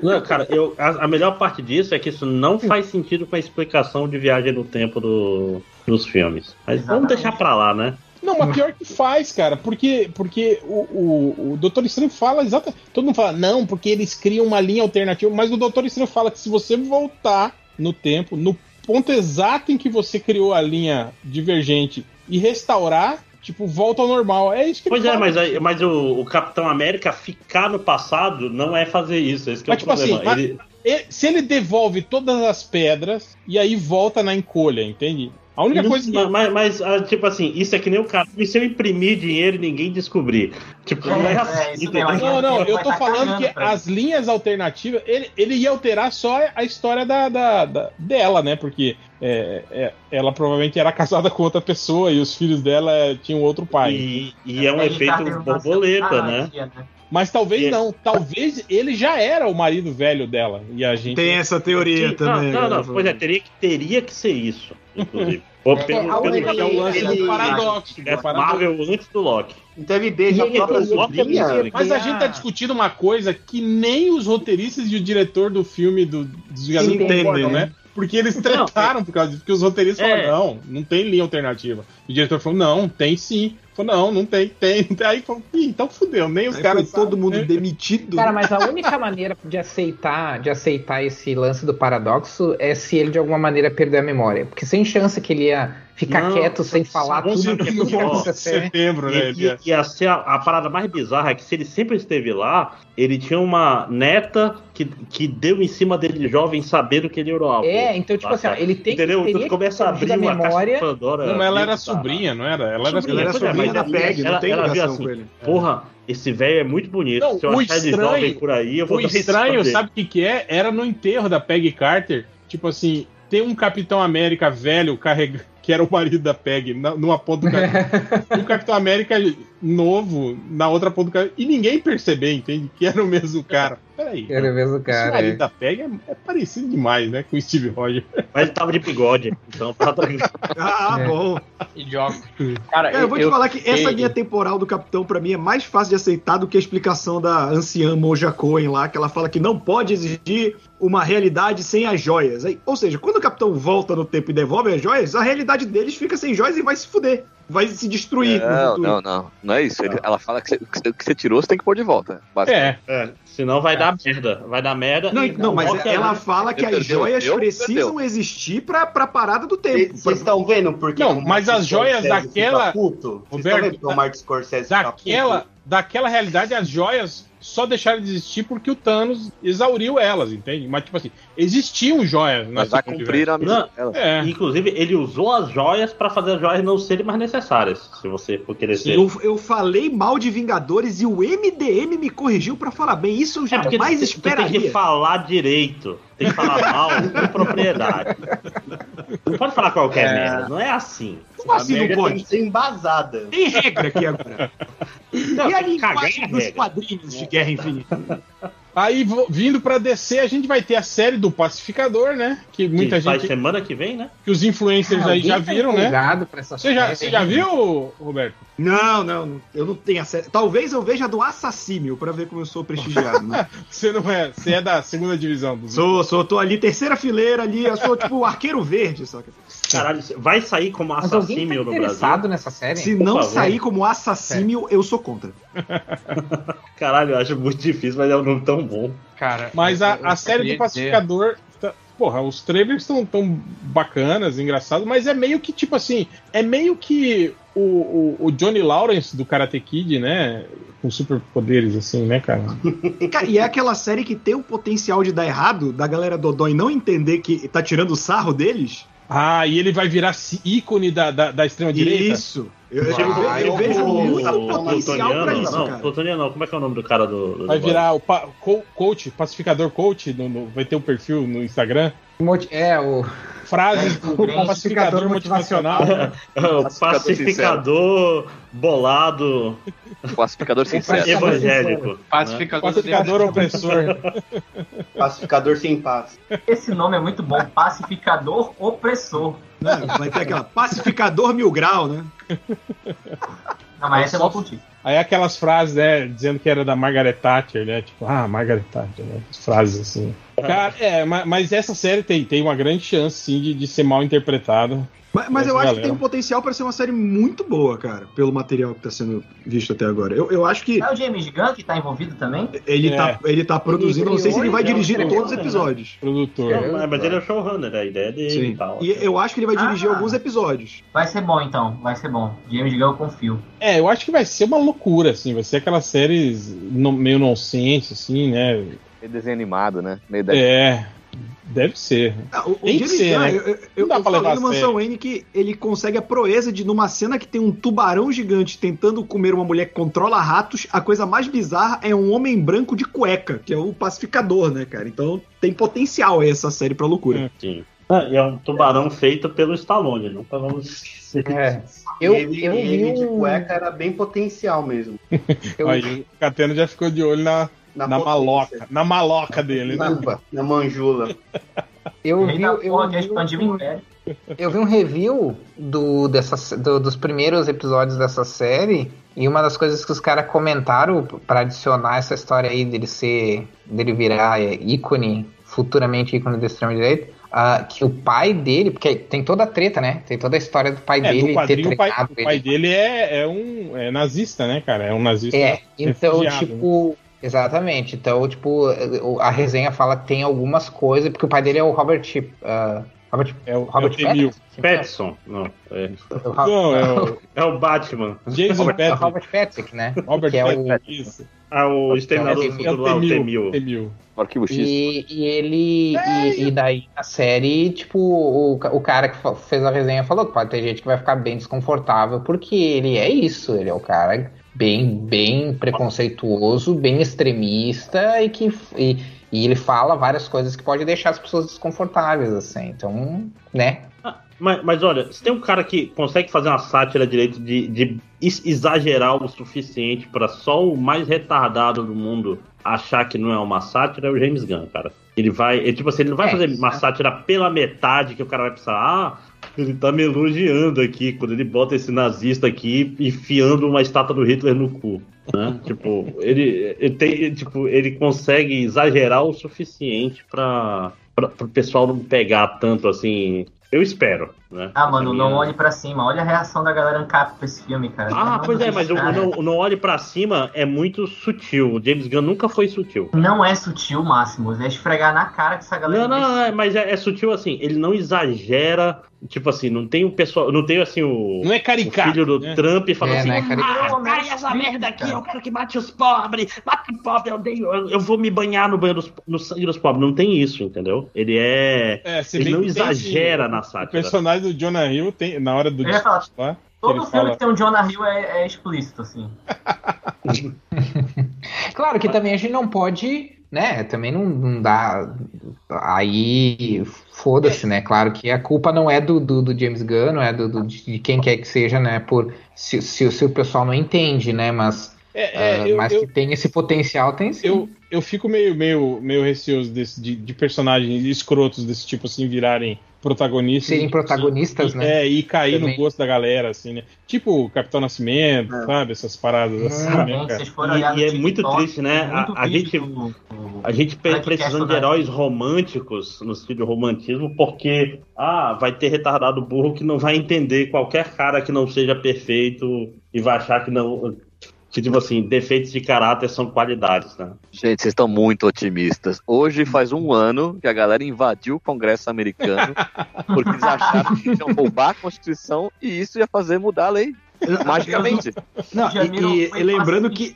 Não, cara, eu, a, a, melhor parte disso é que isso não faz sentido com a explicação de viagem no tempo do, dos filmes. Mas Exatamente. vamos deixar pra lá, né? Não, mas pior que faz, cara, porque, porque o, o, o Doutor Estranho fala exatamente. Todo mundo fala, não, porque eles criam uma linha alternativa, mas o Doutor Estranho fala que se você voltar no tempo, no ponto exato em que você criou a linha divergente e restaurar, tipo, volta ao normal. É isso que Pois é, mas, mas o, o, Capitão América ficar no passado não é fazer isso. Esse mas, é o tipo assim, problema. Assim, ele... se ele devolve todas as pedras e aí volta na encolha, entende? A única coisa que. Mas, mas, ah, tipo assim, isso é que nem o cara. E se eu imprimir dinheiro e ninguém descobrir? Tipo, não é, é assim. É, não, não, eu tô tá falando que as linhas alternativas. Ele, ele ia alterar só a história da, da, da dela, né? Porque é, é, ela provavelmente era casada com outra pessoa e os filhos dela tinham outro pai. E, e é um efeito borboleta, né? né? Mas talvez não. Talvez ele já era o marido velho dela. E a gente. Tem essa teoria Sim, também. Não, não, não. Pois é, teria que, teria que ser isso, inclusive. [LAUGHS] Pelo, é, pelo, pelo, é o lance ele, do paradoxo. É Marvel antes do Loki. Então ele beija a própria sobrinha. Mas a gente tá discutindo uma coisa que nem os roteiristas e o diretor do filme do, dos entendem, né? Porque eles trataram por causa disso. Porque os roteiristas é. falaram, não, não tem linha alternativa. O diretor falou, não, tem sim. Falou, não, não tem, tem. [LAUGHS] Aí falou, então fudeu, nem os caras. todo mundo demitido. Cara, mas a única maneira de aceitar, de aceitar esse lance do paradoxo é se ele de alguma maneira perder a memória. Porque sem chance que ele ia ficar não, quieto sem falar tudo que ia acontecer. Setembro, né? E, e, a, a, parada mais bizarra é que se ele sempre esteve lá, ele tinha uma neta que, que deu em cima dele jovem sabendo que ele era o avô. É, então, tipo assim, ele tem Entendeu? que. Tu começa a abrir a memória. Pandora, não, mas ela era sobrinha, não era? Ela era sobrinha, ela era sobrinha é, da Peg, não tem ela ligação assim, com ele. Porra, esse velho é muito bonito. Não, Se eu achar estranho, ele jovem por aí, eu vou O estranho, sabe o que, que é? Era no enterro da Peg Carter. Tipo assim, tem um Capitão América velho carregando que era o marido da Peg, numa ponta do [LAUGHS] O Capitão América novo na outra ponta do cara e ninguém perceber, entende? Que era o mesmo cara. Peraí. Era o mesmo cara. Esse é. da PEG é, é, parecido demais, né? Com o Steve Rogers. Mas ele tava de bigode, então tá Ah, é. bom. Idiota. Cara, eu, eu vou te eu, falar que essa linha temporal do Capitão, para mim, é mais fácil de aceitar do que a explicação da anciã Moja Cohen lá, que ela fala que não pode existir uma realidade sem as joias. Ou seja, quando o Capitão volta no tempo e devolve as joias, a realidade deles fica sem joias e vai se fuder. Vai se destruir. Não, não, não. Não é isso. Ele, ela fala que você, que você tirou, você tem que pôr de volta. É, é. Senão vai é. dar merda. Vai dar merda. Não, não mas ela fala que as joias precisam existir pra, pra parada do tempo. Vocês estão vendo? Porque não, mas as joias daquela. Roberto, o Martin Scorsese daquela, daquela realidade, as joias só deixaram de existir porque o Thanos exauriu elas, entende? Mas, tipo assim, existiam joias. Mas vai cumprir a missão. É. Inclusive, ele usou as joias para fazer as joias não serem mais necessárias, se você for querer ser. Eu, eu falei mal de Vingadores e o MDM me corrigiu para falar bem. Isso eu jamais é esperaria. Tem que falar direito. Tem que falar mal com propriedade. [LAUGHS] Não pode falar qualquer é. merda. Não é assim. Como assim não pode? Tem que ser embasada. Tem regra aqui agora. [LAUGHS] Não, e a linguagem dos quadrinhos de Guerra Infinita? Aí, vindo pra DC, a gente vai ter a série do Pacificador, né? Que muita que gente. semana que vem, né? Que os influencers ah, aí já tá viram, né? Pra essa você, já, você já viu, Roberto? Não, não, eu não tenho a série. Talvez eu veja do Assassínio pra ver como eu sou prestigiado, né? [LAUGHS] você não é. Você é da segunda divisão do Sou, sou, tô ali, terceira fileira ali, eu sou tipo o arqueiro verde, só que. Caralho, vai sair como assassínio tá no Brasil? nessa série? Se não favor. sair como assassínio, eu sou contra. [LAUGHS] Caralho, eu acho muito difícil, mas é um nome tão bom. Cara, mas a, a série do Pacificador tá, porra, os trailers estão tão bacanas, engraçados, mas é meio que tipo assim, é meio que o, o, o Johnny Lawrence do Karate Kid, né? Com superpoderes, assim, né, cara? [LAUGHS] e é aquela série que tem o potencial de dar errado, da galera Dodói não entender que tá tirando sarro deles. Ah, e ele vai virar ícone da, da, da extrema-direita? Isso. Eu, ah, eu, eu vejo muito potencial pra isso, não, cara. Plutoniano não. Como é que é o nome do cara do... do vai virar o pa, coach, pacificador coach, no, no, vai ter um perfil no Instagram. É, o frases do pacificador, pacificador motivacional. [LAUGHS] o pacificador bolado. Pacificador sincero. Evangélico. Né? Pacificador, pacificador opressor. [LAUGHS] Pacificador sem paz. Esse nome é muito bom. Pacificador opressor. Não, vai ter aquela pacificador mil grau, né? Não, mas essa é bom Aí aquelas frases, né, dizendo que era da Margaret Thatcher, né? Tipo, ah, Margaret Thatcher, né? As frases assim. Cara, é, mas, essa série tem, tem uma grande chance, sim, de, de ser mal interpretada. Mas, mas eu acho que tem um potencial para ser uma série muito boa, cara, pelo material que tá sendo visto até agora. Eu, eu acho que. É o James Gunn que tá envolvido também? Ele, tá, é. tá, ele tá produzindo, não sei se ele vai dirigir todos os episódios. Produtor. É, mas ele é o showrunner, a ideia dele Sim. e tal. E eu acho que ele vai dirigir ah, alguns episódios. Vai ser bom então, vai ser bom. James Gunn eu confio. É, eu acho que vai ser uma loucura, assim, vai ser aquelas séries no, meio nonsense, assim, né? Meio desenho animado, né? Meio É. Deve ser. Ah, o, tem que ser, né? Eu, eu, eu falei no Mansão Wayne que ele consegue a proeza de, numa cena que tem um tubarão gigante tentando comer uma mulher que controla ratos, a coisa mais bizarra é um homem branco de cueca, que é o pacificador, né, cara? Então tem potencial aí essa série pra loucura. Sim. Ah, e é um tubarão feito pelo Stallone, não vamos esquecer. É. Eu, ele, eu ele de cueca era bem potencial mesmo. [LAUGHS] eu... Aí o Catena já ficou de olho na, na, na maloca, na maloca dele, na, né? Na manjula. Eu vi, eu, eu, vi, eu vi um review do, dessa, do, dos primeiros episódios dessa série e uma das coisas que os caras comentaram para adicionar essa história aí dele ser dele virar ícone futuramente ícone da extrema direita uh, que o pai dele porque tem toda a treta né tem toda a história do pai é, dele ter treinado o pai, ele. o pai dele é, é um é nazista né cara é um nazista é então tipo né? Exatamente. Então, tipo, a resenha fala que tem algumas coisas, porque o pai dele é o Robert. Uh, Robert é o, Robert é o Pattinson. Não, é. [LAUGHS] Não, é o, [LAUGHS] é o Batman. Jason Robert, Patrick. Robert Patrick, né? [LAUGHS] Robert que é o, isso. Ah, o Exterminador do Futuro lá, o T-1000. Arquivo X. E, e ele. E, e, daí a série, tipo, o, o cara que fez a resenha falou que pode ter gente que vai ficar bem desconfortável, porque ele é isso, ele é o cara bem, bem preconceituoso, bem extremista e que e, e ele fala várias coisas que pode deixar as pessoas desconfortáveis, assim. Então, né? Ah, Mas, mas olha, se tem um cara que consegue fazer uma sátira direito de, de exagerar o suficiente para só o mais retardado do mundo achar que não é uma sátira, é o James Gunn, cara. Ele vai, ele, tipo assim, ele não vai é, fazer uma sátira pela metade que o cara vai pensar, ah, ele tá me elogiando aqui, quando ele bota esse nazista aqui enfiando uma estátua do Hitler no cu. Né? [LAUGHS] tipo, ele, ele, tem, tipo, ele consegue exagerar o suficiente para o pessoal não pegar tanto assim eu espero, né? Ah, mano, não olhe para cima. Olha a reação da galera ancap com esse filme, cara. Ah, pois é, mas o não, não olhe para cima é muito sutil. O James Gunn nunca foi sutil. Não é sutil, Máximo. É esfregar na cara que essa galera. Não, não, é, mas é, é, sutil assim. Ele não exagera. Tipo assim, não tem o pessoal. Não tem assim o. Não é caricato. O filho do né? Trump falando é, assim. Não é caricato. Ah, cara, essa merda aqui, eu quero que mate os pobres. Mate os pobres, eu, odeio, eu, eu vou me banhar no banho dos, no sangue dos pobres. Não tem isso, entendeu? Ele é. é ele não exagera na sátira. O personagem do Jonah Hill tem, na hora do discurso lá. Todo filme fala... que tem um Jonah Hill é, é explícito, assim. [LAUGHS] claro que também a gente não pode, né? Também não, não dá. Aí foda-se, né? Claro que a culpa não é do, do, do James Gunn, não é do, do, de quem quer que seja, né? Por se, se, se o pessoal não entende, né? Mas, é, é, uh, eu, mas eu, que tem esse potencial, tem sim. Eu, eu fico meio, meio, meio receoso desse, de, de personagens escrotos desse tipo assim virarem protagonistas. Serem protagonistas, e, né? É, e cair Também. no gosto da galera, assim, né? Tipo Capitão Nascimento, é. sabe? Essas paradas assim, né, cara? E, e é muito triste, né? A, a gente, a gente precisando de heróis românticos, no sentido de romantismo, porque, ah, vai ter retardado burro que não vai entender qualquer cara que não seja perfeito e vai achar que não que, tipo assim, defeitos de caráter são qualidades, né? Gente, vocês estão muito otimistas. Hoje faz um ano que a galera invadiu o Congresso americano [LAUGHS] porque eles acharam que iam roubar a Constituição e isso ia fazer mudar a lei. Magicamente. Não, e, e lembrando que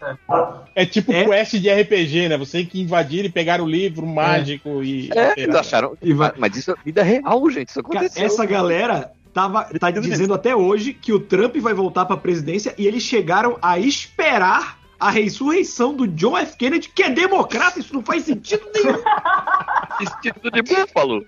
é tipo é. quest de RPG, né? Você que invadir e pegar o livro mágico é. e. É, eles acharam. Mas isso é vida real, gente. Isso aconteceu. Essa galera tava, tá dizendo até hoje que o Trump vai voltar para a presidência e eles chegaram a esperar a ressurreição do John F. Kennedy, que é democrata, isso não faz sentido nenhum. [LAUGHS] Sentido de búfalo.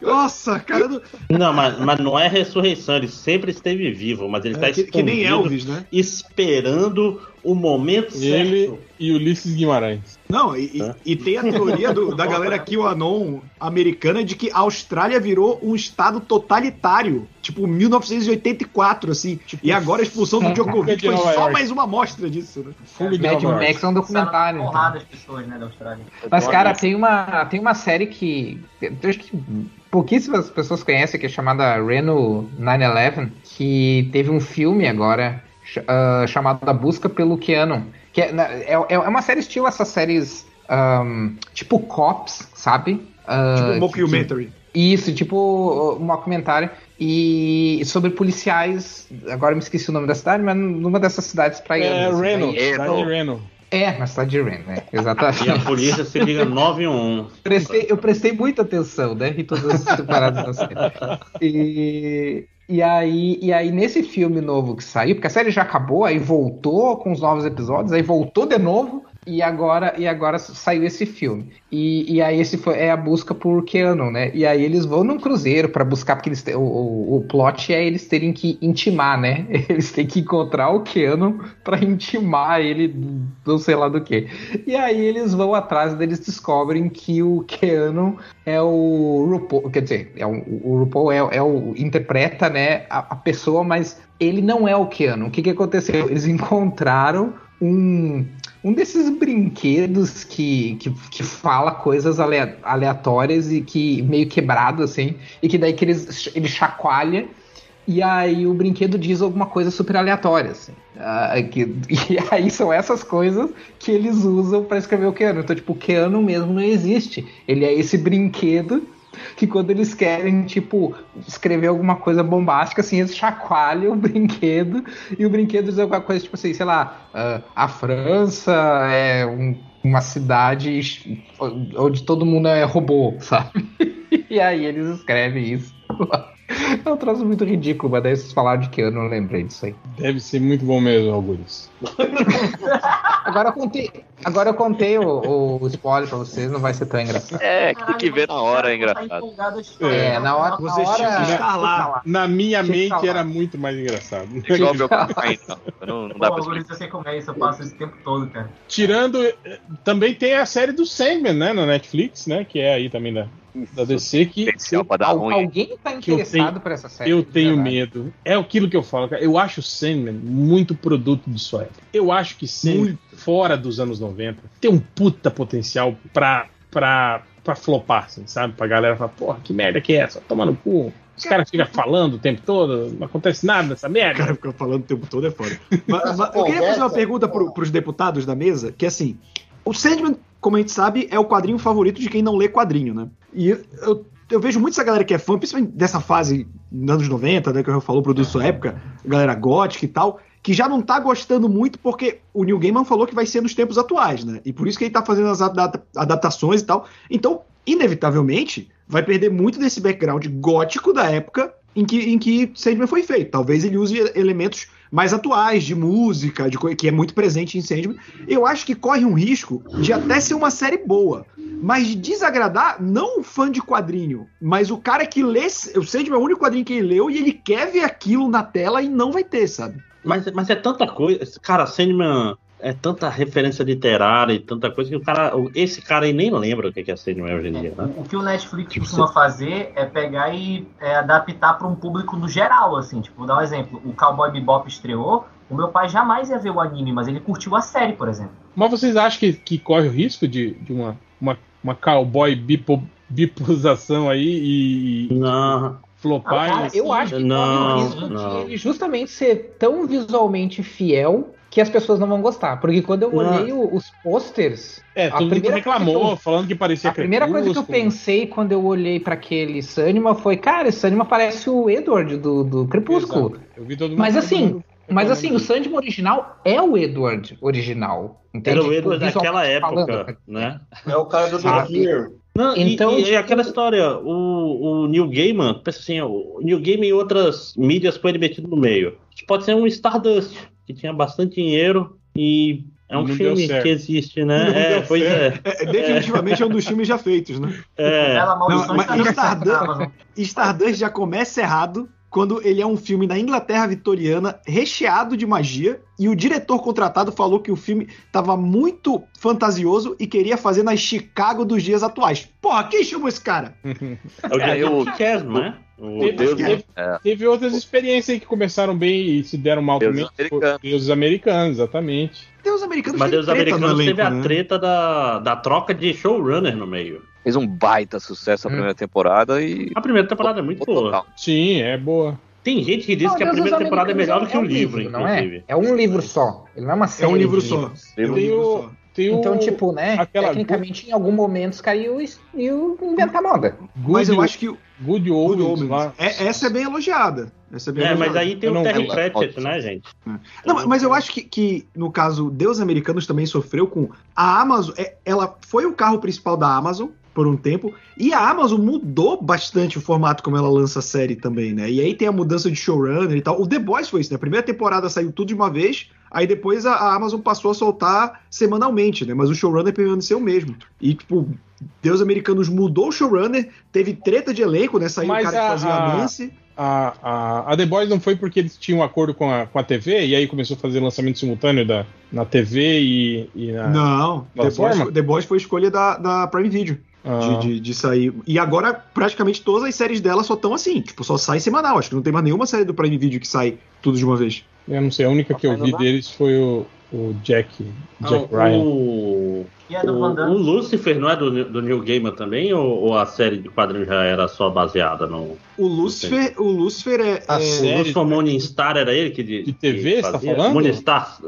Nossa, cara. Do... Não, mas, mas não é ressurreição, ele sempre esteve vivo, mas ele é, tá que, que nem Elvis, né? esperando o momento certo. Ele e Ulisses Guimarães. Não, e, e, tem a teoria do, da galera [LAUGHS] aqui, o Anon americana, de que a Austrália virou um estado totalitário, tipo 1984, assim. Tipo, e agora a expulsão do Djokovic foi só mais uma amostra disso, né? Fuga Mad Max é um documentário. Então. pessoas, né, da Austrália. Mas, cara, tem uma, tem uma série que. Eu acho que pouquíssimas pessoas conhecem, que é chamada Reno 9-11, que teve um filme agora uh, chamado A Busca pelo Keanu. Que é, é, é, uma série estilo essas séries um, tipo Cops, sabe? Uh, tipo um mockumentary. Isso, tipo um mockumentary. E sobre policiais. Agora eu me esqueci o nome da cidade, mas numa dessas cidades praianas. É, Reno. Cidade de Reno. É, na cidade de Ren, né? Exatamente. E a polícia se liga [LAUGHS] 911. Prestei, eu prestei muita atenção, né? Em todas as separadas da série. E, e, aí, e aí, nesse filme novo que saiu, porque a série já acabou, aí voltou com os novos episódios, aí voltou de novo, e agora, e agora saiu esse filme. E, e aí esse foi, é a busca por Keanu, né? E aí eles vão num cruzeiro para buscar, porque eles, o, o, o plot é eles terem que intimar, né? [LAUGHS] Eles têm que encontrar o Keanu para intimar ele, não sei lá do que. E aí eles vão atrás deles descobrem que o Keanu é o RuPaul, quer dizer, é o, o RuPaul é, é o interpreta, né, a, a pessoa, mas ele não é o Keanu. O que que aconteceu? Eles encontraram um um desses brinquedos que, que, que fala coisas aleatórias e que meio quebrado, assim, e que daí que eles, ele chacoalha e aí o brinquedo diz alguma coisa super aleatória, assim. Uh, que, [LAUGHS] e aí são essas coisas que eles usam para escrever o Keanu. Então, tipo, o Keanu mesmo não existe. Ele é esse brinquedo [LAUGHS] que quando eles querem, tipo, escrever alguma coisa bombástica, assim, eles chacoalham o [LAUGHS] brinquedo e o brinquedo diz alguma coisa, tipo assim, sei lá, uh, a França é um, uma cidade onde todo mundo é robô, [LAUGHS] sabe? e aí eles escrevem isso. É um troço muito ridículo, mas daí vocês falaram de que eu não lembrei disso aí. Deve ser muito bom mesmo, Algures. [LAUGHS] agora eu contei, agora eu contei o, o spoiler pra vocês, não vai ser tão engraçado. É, tem que ver na hora, é engraçado. É, na hora. Você na tinha hora, que estar lá. Na minha que mente falar. era muito mais engraçado. Igual meu pai, então. Não, não Pô, dá pra Algoritmo, eu sei como é isso, eu passo esse tempo todo, cara. Tirando. eh, Também tem a série do Sandman, né? Na Netflix, né? Que é aí também da, da DC, que potencial pra dar Al- ruim. alguém tá Que eu interessado tenho- por essa série? eu tenho verdade? medo. É aquilo que eu falo, cara. Eu acho o Sandman muito produto de sua época. Eu acho que Sandman, fora dos anos 90, tem um puta potencial pra, pra, pra flopar, assim, sabe? Pra galera falar, porra, que merda que é essa? Toma no cu. Os caras ficam falando o tempo todo, não acontece nada nessa O merda. cara fica falando o tempo todo é foda. [LAUGHS] Mas- mas eu queria fazer uma pergunta pro, pros deputados da mesa, que é assim, o Sandman, como a gente sabe, é o quadrinho favorito de quem não lê quadrinho, né? E eu, eu vejo muito essa galera que é fã, principalmente dessa fase nos anos 90, né, que eu falou, produto sua época, galera gótica e tal, que já não tá gostando muito porque o Neil Gaiman falou que vai ser nos tempos atuais, né? E por isso que ele tá fazendo as adapta- adaptações e tal. Então, inevitavelmente, vai perder muito desse background gótico da época em que, em que Sandman foi feito. Talvez ele use elementos mais atuais, de música, de que é muito presente em Sandman. Eu acho que corre um risco de até ser uma série boa, mas de desagradar não o fã de quadrinho, mas o cara que lê. O Sandman é o único quadrinho que ele leu e ele quer ver aquilo na tela e não vai ter, sabe? Mas, mas é tanta coisa. Cara, Sandman é tanta referência literária e tanta coisa que o cara. Esse cara aí nem lembra o que é Sandman hoje em dia, né? O, que o Netflix Tipo, costuma fazer é pegar e é, adaptar para um público no geral, assim. Tipo, vou dar um exemplo. O Cowboy Bebop estreou, o meu pai jamais ia ver o anime, mas ele curtiu a série, por exemplo. Mas vocês acham que, que corre o risco de, de uma, uma, uma cowboy bipo, biposização aí e, Não. flopar? Cara, e- eu acho que Não, corre o risco não. de ele justamente ser tão visualmente fiel que as pessoas não vão gostar. Porque quando eu olhei o- os posters, É, a todo mundo primeira reclamou, coisa que eu- falando que parecia a primeira coisa que eu pensei quando eu olhei pra aquele Sanima foi, cara, esse Sanima parece o Edward do, do Crepúsculo. Exato. Eu vi todo mundo Mas assim. Mas assim, o Sandman original é o Edward original. Entende? Era o Edward Tipo, daquela época, né? É o cara do? Fear. Não, e- Então, e, tipo- aquela história, o, o Neil Gaiman, pensa assim, o Neil Gaiman e outras mídias foi ele metido no meio. Pode ser um Stardust, que tinha bastante dinheiro e é um Não filme que existe, né? Não é, pois é. É, é, definitivamente é um dos filmes já feitos, né? é. Não, mas na Stardust-. Stardust já começa errado quando ele é um filme da Inglaterra vitoriana recheado de magia e o diretor contratado falou que o filme estava muito fantasioso e queria fazer na Chicago dos dias atuais. Porra, quem chamou esse cara? É o É, Jack eu- Cass, não é? O Teve, Deus, teve- é. teve outras experiências aí que começaram bem e se deram mal Deuses também. americanos. Deuses americanos, exatamente. Deus americanos Mas no americanos elenco, teve a né? treta da, da troca de showrunner no meio. Fez um baita sucesso a Hum. primeira temporada e. A primeira temporada é muito boa. Total. Sim, é boa. Tem gente que diz Não, que a Deus primeira temporada é melhor do Americanos que o é um livro, não é? inclusive. É um livro só. Ele não é uma É série. um livro de só. livros. É um Tem livro o-. Tem Então, o, tipo, né? aquela- Tecnicamente, em algum momento, os caras iam, iam inventar moda. Good, Mas eu acho que o Good Good Omens Omens, lá. é- essa é bem elogiada. Essa é bem É, mas elogiada. aí tem Eu o Terry. Pratchett, né, gente? Não, mas eu acho que, que, no caso, Deus Americanos também sofreu com. A Amazon, é, ela foi o carro principal da Amazon por um tempo, e a Amazon mudou bastante o formato como ela lança a série também, né? E aí tem a mudança de showrunner e tal. O The Boys foi isso, né? A primeira temporada saiu tudo de uma vez, aí depois a, a Amazon passou a soltar semanalmente, né? Mas o showrunner permaneceu o mesmo. E, tipo, Deus Americanos mudou o showrunner, teve treta de elenco, né? Saiu o cara que a- fazia a- a Nancy. A, a, a The Boys não foi porque eles tinham um acordo com a, com a TV e aí começou a fazer lançamento simultâneo da, na TV e, e na. Não, The Boys, The Boys foi escolha da, da Prime Video. Ah, de, de, de sair. E agora, praticamente todas as séries dela só estão assim. Tipo, só sai semanal. Acho que não tem mais nenhuma série do Prime Video que sai tudo de uma vez. Eu não sei, a única que eu vi deles foi o, o Jack, Jack Ah, Ryan. o, o, o? Lucifer não é do, do Neil Gaiman também? Ou, ou a série de quadrinhos já era só baseada no. O Lucifer, o Lucifer é. A é- série- O Lucifer Morningstar era ele que de, De TV, que você tá falando? Morningstar.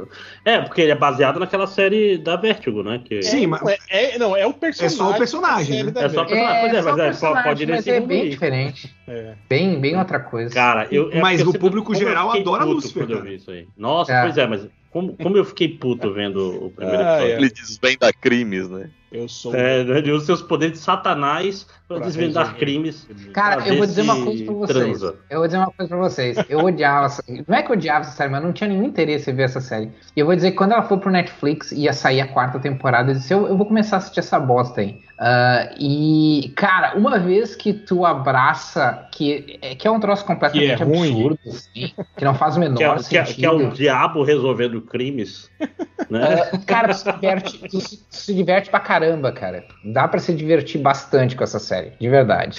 É, porque ele é baseado naquela série da Vertigo, né? Que Sim, mas É, é- não, é o personagem. É só o personagem, série né? É só- Vertigo. Pois é, mas só é, personagem, pode ir mas nesse é bem aí. diferente. É. Bem, bem outra coisa. Cara, eu. é Mas o público eu geral adora Lucifer, Quando eu cara. vi isso aí. Nossa, É. pois é, mas como, como eu fiquei puto vendo o primeiro Ah, episódio. é. Ele desvenda crimes, né? Eu sou. É, ele usa seus poderes de satanás para desvendar resolver. crimes. Cara, eu vou dizer uma coisa pra vocês. Transa. Eu vou dizer uma coisa pra vocês. Eu odiava. não é que eu odiava essa série, mas não tinha nenhum interesse em ver essa série. E eu vou dizer que quando ela for pro Netflix e ia sair a quarta temporada, eu disse: eu, eu vou começar a assistir essa bosta aí. Uh, e, cara, uma vez que tu abraça que, é, que é um troço completamente que é absurdo, assim, que não faz o menor [LAUGHS] que é, sentido. Que é, que é o diabo resolvendo crimes. [LAUGHS] Né? Uh, cara, tu se, diverte, tu se, se, diverte pra caramba, cara. Dá pra se divertir bastante com essa série, de verdade.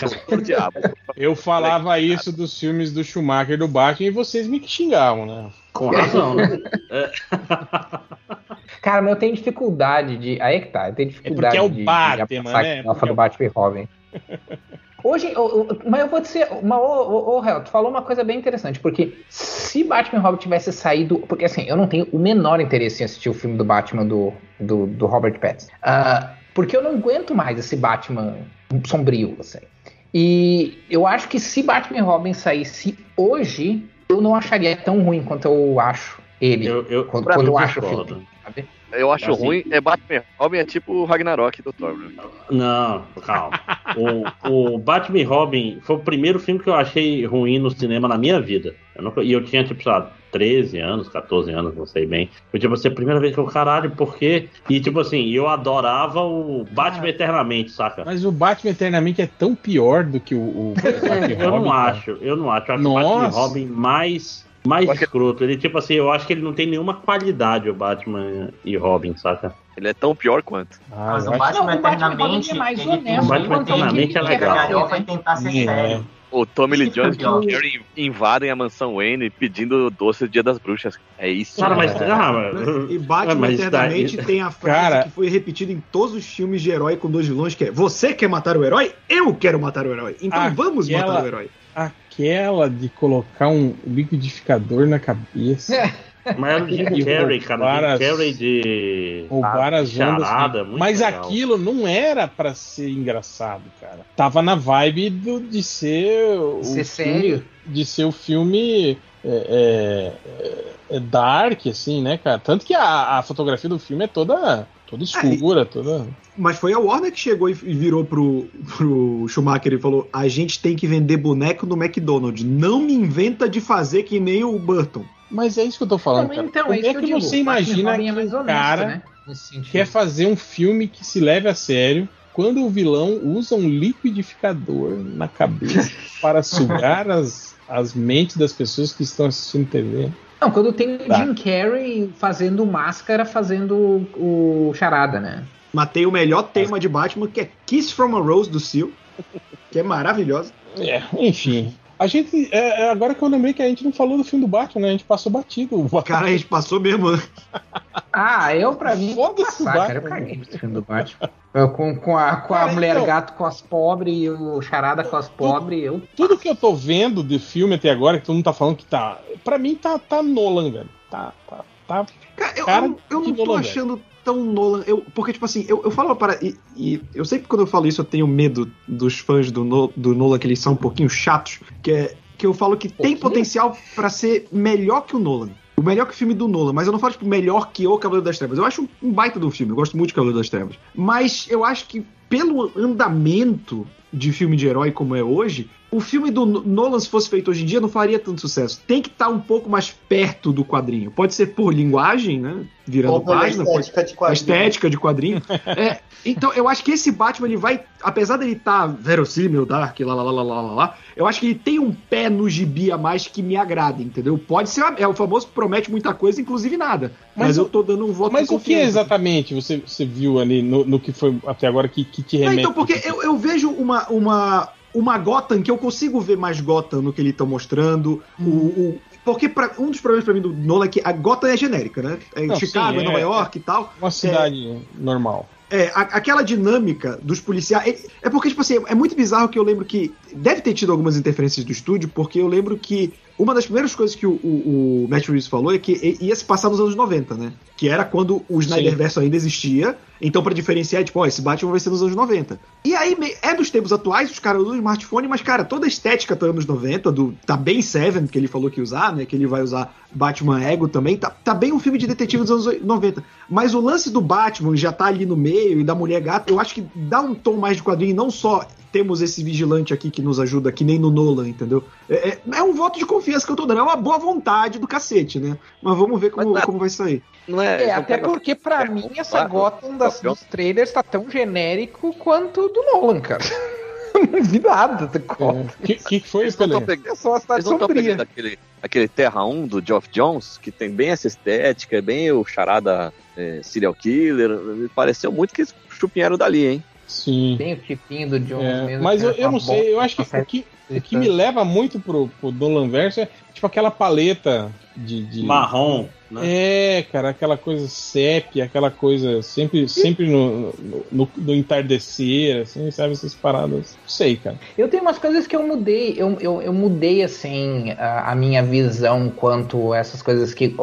Eu falava isso dos filmes do Schumacher do Batman e vocês me xingavam, né? Com razão, né? [LAUGHS] Cara, mas eu tenho dificuldade de. Aí é que tá, eu tenho dificuldade é porque é o de, Batman, de né? Alfa do Batman e Robin. [LAUGHS] Hoje, mas eu vou dizer, uma, ô, ô, ô, tu falou uma coisa bem interessante, porque se Batman e Robin tivesse saído. Porque assim, eu não tenho o menor interesse em assistir o filme do Batman do, do, do Robert Pattinson. Uh, porque eu não aguento mais esse Batman sombrio, assim. E eu acho que se Batman e Robin saísse hoje, eu não acharia tão ruim quanto eu acho ele. Eu, eu, quando, quando eu acho o filme, sabe? Eu acho assim, ruim, é Batman Robin é tipo o Ragnarok do Thor. Não, calma. o, o Batman Robin foi o primeiro filme que eu achei ruim no cinema na minha vida. Eu não, e eu tinha, tipo, sei lá, 13 anos, 14 anos, não sei bem. Foi tipo assim, a primeira vez que eu, caralho, por quê? E tipo assim, eu adorava o Batman ah, Eternamente, saca? Mas o Batman Eternamente é tão pior do que o, o [LAUGHS] Batman Eu Robin, não cara. acho, eu não acho. Eu acho Nossa. o Batman Robin mais mais Porque... escroto. Ele, tipo assim, eu acho que ele não tem nenhuma qualidade, o Batman e Robin, saca? Ele é tão pior quanto. Ah, Mas o Batman, não, eternamente. O Batman é mais honesto. O Batman eternamente é legal. vai tentar ser é. sério. O Tommy Lee [LAUGHS] Jones e o Gary invadem a mansão Wayne pedindo doce do Dia das Bruxas. É isso. Cara, mas, ah, e Batman mas eternamente tá... tem a frase cara... que foi repetida em todos os filmes de herói com dois vilões, que é Você quer matar o herói? Eu quero matar o herói. Então Aquela... vamos matar o herói aquela de colocar um liquidificador na cabeça. Mas era o Jim [LAUGHS] Carrey, cara. Jim Carrey de. Roubar as ondas. Assim. Mas legal. aquilo não era para ser engraçado, cara. Tava na vibe do, de ser. Ser sério? De ser o filme. É, é, é, dark, assim, né, cara? Tanto que a, a fotografia do filme é toda Toda escura, toda. Mas foi a Warner que chegou e virou pro, pro Schumacher e falou: a gente tem que vender boneco no McDonald's. Não me inventa de fazer que nem o Burton. Mas é isso que eu tô falando, cara. Então, Como é, é que, que você imagina que o é cara né? quer fazer um filme que se leve a sério quando o vilão usa um liquidificador na cabeça [LAUGHS] para sugar as, as mentes das pessoas que estão assistindo TV? Não, quando tem o tá. Jim Carrey fazendo máscara, fazendo o charada, né? Matei o melhor tema de Batman, que é Kiss from a Rose do Seal, que é maravilhosa. É, enfim. A gente. É, é, agora que eu lembrei que a gente não falou do filme do Batman, né? A gente passou batido. Cara, a gente passou mesmo. Né? ah, eu pra mim. Foda-se, cara. Eu caguei no filme do Batman. Eu, com, com a, com a mulher então, gato cos pobre e o charada cos pobre, eu. Tudo que eu tô vendo de filme até agora, que todo mundo tá falando que tá. Pra mim tá, tá Nolan, velho. Tá, tá, tá. Cara, eu, cara eu, eu não tô Nolan, achando velho tão Nolan. Eu, porque, tipo assim, eu, eu falo para. E, e, eu sempre quando eu falo isso, eu tenho medo dos fãs do, no, do Nolan, que eles são um pouquinho chatos. Que é que eu falo que tem potencial para ser melhor que o Nolan. O melhor que o filme do Nolan, mas eu não falo, tipo, melhor que o Cavaleiro das Trevas. Eu acho um baita do filme, eu gosto muito de Cavaleiro das Trevas. Mas eu acho que pelo andamento de filme de herói como é hoje, o filme do Nolan, se fosse feito hoje em dia, não faria tanto sucesso. Tem que estar tá um pouco mais perto do quadrinho. Pode ser por linguagem, né? Virando Ou página. Estética de quadrinho. estética de quadrinho. é, então, eu acho que esse Batman, ele vai. Apesar dele estar tá verossímil, dark, lá, lá, lá, lá, lá, lá, eu acho que ele tem um pé no gibi a mais que me agrada, entendeu? Pode ser. É o famoso promete muita coisa, inclusive nada. Mas, mas eu tô dando um voto Mas o que exatamente você, você viu ali no, no que foi até agora que, que te remete? Não, então, porque eu, eu vejo uma, uma, uma Gotham que eu consigo ver mais Gotham no que ele tá mostrando. Hum. O, o, porque pra, um dos problemas para mim do Nolan é que a Gotham é genérica, né? É Não, Chicago, sim, é, Nova York é, e tal. Uma cidade é, normal. É, a, aquela dinâmica dos policiais. É, é, porque, tipo assim, é muito bizarro que eu lembro que deve ter tido algumas interferências do estúdio, porque eu lembro que uma das primeiras coisas que o, o, o Matt Reeves falou é que ia se passar nos anos 90, né? Que era quando o Snyderverse ainda existia. Então, para diferenciar, tipo, ó, esse Batman vai ser nos anos 90. E aí, é dos tempos atuais, os caras usam smartphone, mas, cara, toda a estética tá anos 90, do, tá bem Seven, que ele falou que ia usar, né? Que ele vai usar Batman Ego também. Tá, tá bem um filme de detetive dos anos 90. Mas o lance do Batman já tá ali no meio e da mulher gata, eu acho que dá um tom mais de quadrinho, não só temos esse vigilante aqui que nos ajuda, que nem no Nolan, entendeu? É, é, é, um voto de confiança que eu tô dando. É uma boa vontade do cacete, né? Mas vamos ver como, como vai sair. Não é, é até porque, para mim, essa Gotham das, dos trailers tá tão genérico quanto do Nolan, cara. [LAUGHS] não vi nada do Gotham. O que, que foi, isso? É só a cidade sombria. Aquele, aquele Terra 1 do Geoff Jones, que tem bem essa estética, bem o charada é, serial killer. Me pareceu muito que eles chupinharam dali, hein? Sim. Tem o tipinho do Jones é, mesmo. Mas eu, eu não sei, eu acho que o que, o que me leva muito pro, pro Nolan Verso é tipo aquela paleta de. de... Marrom. Né? É, cara, aquela coisa sépia, aquela coisa sempre, sempre no, no, no, entardecer, assim, sabe? Essas paradas. Não sei, cara. Eu tenho umas coisas que eu mudei, eu, eu, eu mudei, assim, a, a, minha visão quanto a essas coisas que.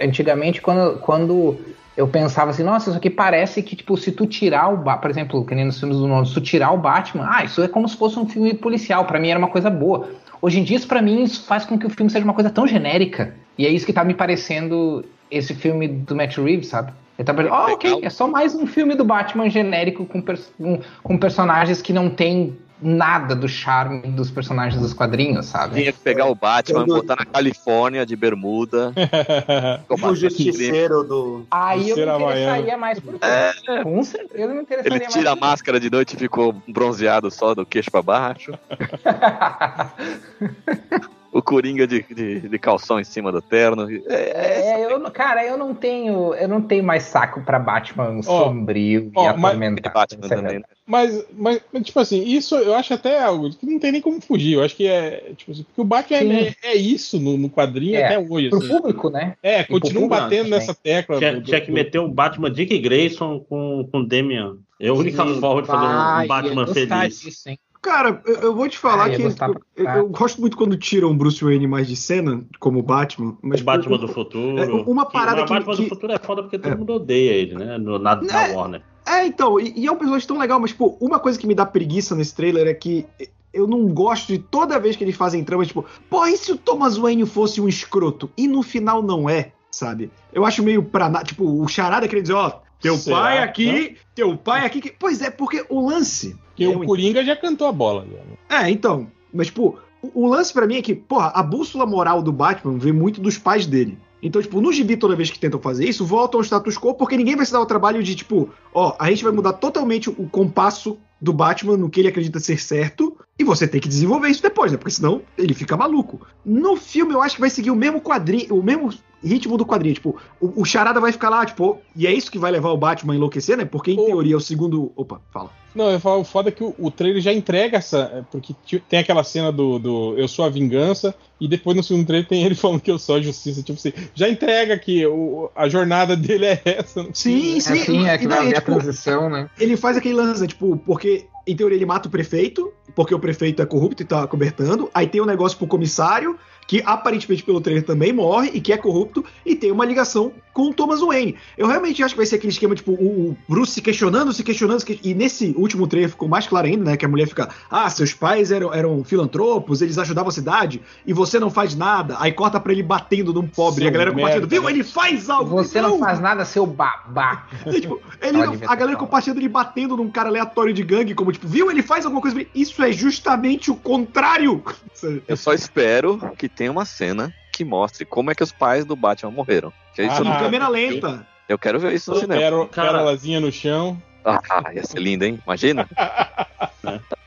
Antigamente, quando, quando eu pensava assim, nossa, isso aqui parece que, tipo, se tu tirar o Batman, por exemplo, que nem nos filmes do Nolan, se tu tirar o Batman, ah, isso é como se fosse um filme policial, para mim era uma coisa boa. Hoje em dia, isso pra mim, isso faz com que o filme seja uma coisa tão genérica. E é isso que tá me parecendo esse filme do Matt Reeves, sabe? Ele tá parecendo, oh, ok, é só mais um filme do Batman genérico com, pers com, com personagens que não tem nada do charme dos personagens dos quadrinhos, sabe? Tinha que pegar o Batman, botar na Califórnia de bermuda. [LAUGHS] o justiceiro do. Aí eu me interessaria mais por é. Com certeza me interessaria Ele tira a máscara de noite e ficou bronzeado só do queixo para baixo. [LAUGHS] o Coringa de, de, de, calção em cima do terno. É, é, é eu, cara, eu não tenho, eu não tenho mais saco para Batman oh, sombrio oh, e atormentado. Batman também. Né? Mas, mas, tipo assim, isso eu acho até algo que não tem nem como fugir. Eu acho que é, tipo assim, porque o Batman é, é, isso no, no quadrinho é, até hoje. Pro assim. público, né? É, continua batendo nessa tecla. Tinha, do, tinha que meter um Batman Dick Grayson com, com Damian. É a única Sim, forma de fazer um Batman feliz. Disso, Cara, eu, eu, vou te falar ah, que eu, eu, eu, gosto muito quando tiram Bruce Wayne mais de cena, como Batman. Mas o Batman do futuro. É, uma parada que. O Batman que, do futuro é foda porque todo é. mundo odeia ele, né? No, na, na é, Warner. É, então, e, e, é um personagem tão legal, mas, pô, uma coisa que me dá preguiça nesse trailer é que eu não gosto de toda vez que eles fazem trama, tipo, pô, e se o Thomas Wayne fosse um escroto? E no final não é, sabe? Eu acho meio pra. Tipo, o charada queria dizer, ó, teu Será? pai aqui, teu pai aqui. Que... Pois é, porque o lance. Que o Coringa já cantou a bola. É, então. Mas, tipo, o, o lance para mim é que, porra, a bússola moral do Batman vem muito dos pais dele. Então, tipo, no gibi, toda vez que tentam fazer isso, voltam ao status quo, porque ninguém vai se dar o trabalho de, tipo, ó, a gente vai mudar totalmente o compasso do Batman no que ele acredita ser certo, e você tem que desenvolver isso depois, né? Porque senão ele fica maluco. No filme, eu acho que vai seguir o mesmo quadrinho, o mesmo ritmo do quadrinho. Tipo, o, o Charada vai ficar lá, tipo, e é isso que vai levar o Batman a enlouquecer, né? Porque, em oh. teoria, o segundo. Opa, fala. Não, eu falo, o foda é que o, o trailer já entrega essa. É, porque tem aquela cena do, do Eu sou a vingança, e depois no segundo trailer tem ele [LAUGHS] falando que eu sou a justiça. Tipo assim, já entrega que o, a jornada dele é essa. Sim, sim. É, sim, é que vai é, tipo, a transição, né? Ele faz aquele lance, né, tipo, porque em teoria ele mata o prefeito, porque o prefeito é corrupto e tá cobertando. Aí tem um negócio pro comissário, que aparentemente pelo trailer também morre e que é corrupto e tem uma ligação com o Thomas Wayne. Eu realmente acho que vai ser aquele esquema, tipo, o Bruce se questionando, se questionando, e nesse último trailer ficou mais claro ainda, né, que a mulher fica, ah, seus pais eram, eram filantropos, eles ajudavam a cidade, e você não faz nada, aí corta pra ele batendo num pobre, seu e a galera compartilhando, viu, ele faz algo! Você não, não faz nada, seu babá! É, [LAUGHS] tipo, ele não, a galera compartilhando ele batendo num cara aleatório de gangue, como, tipo, viu, ele faz alguma coisa, isso é justamente o contrário! [LAUGHS] Eu só espero que tenha uma cena que mostre como é que os pais do Batman morreram. Que é isso ah, câmera lenta. Eu quero ver isso no cinema. Quero, pérola no chão. Ah, ia ser lindo, hein? Imagina. [LAUGHS]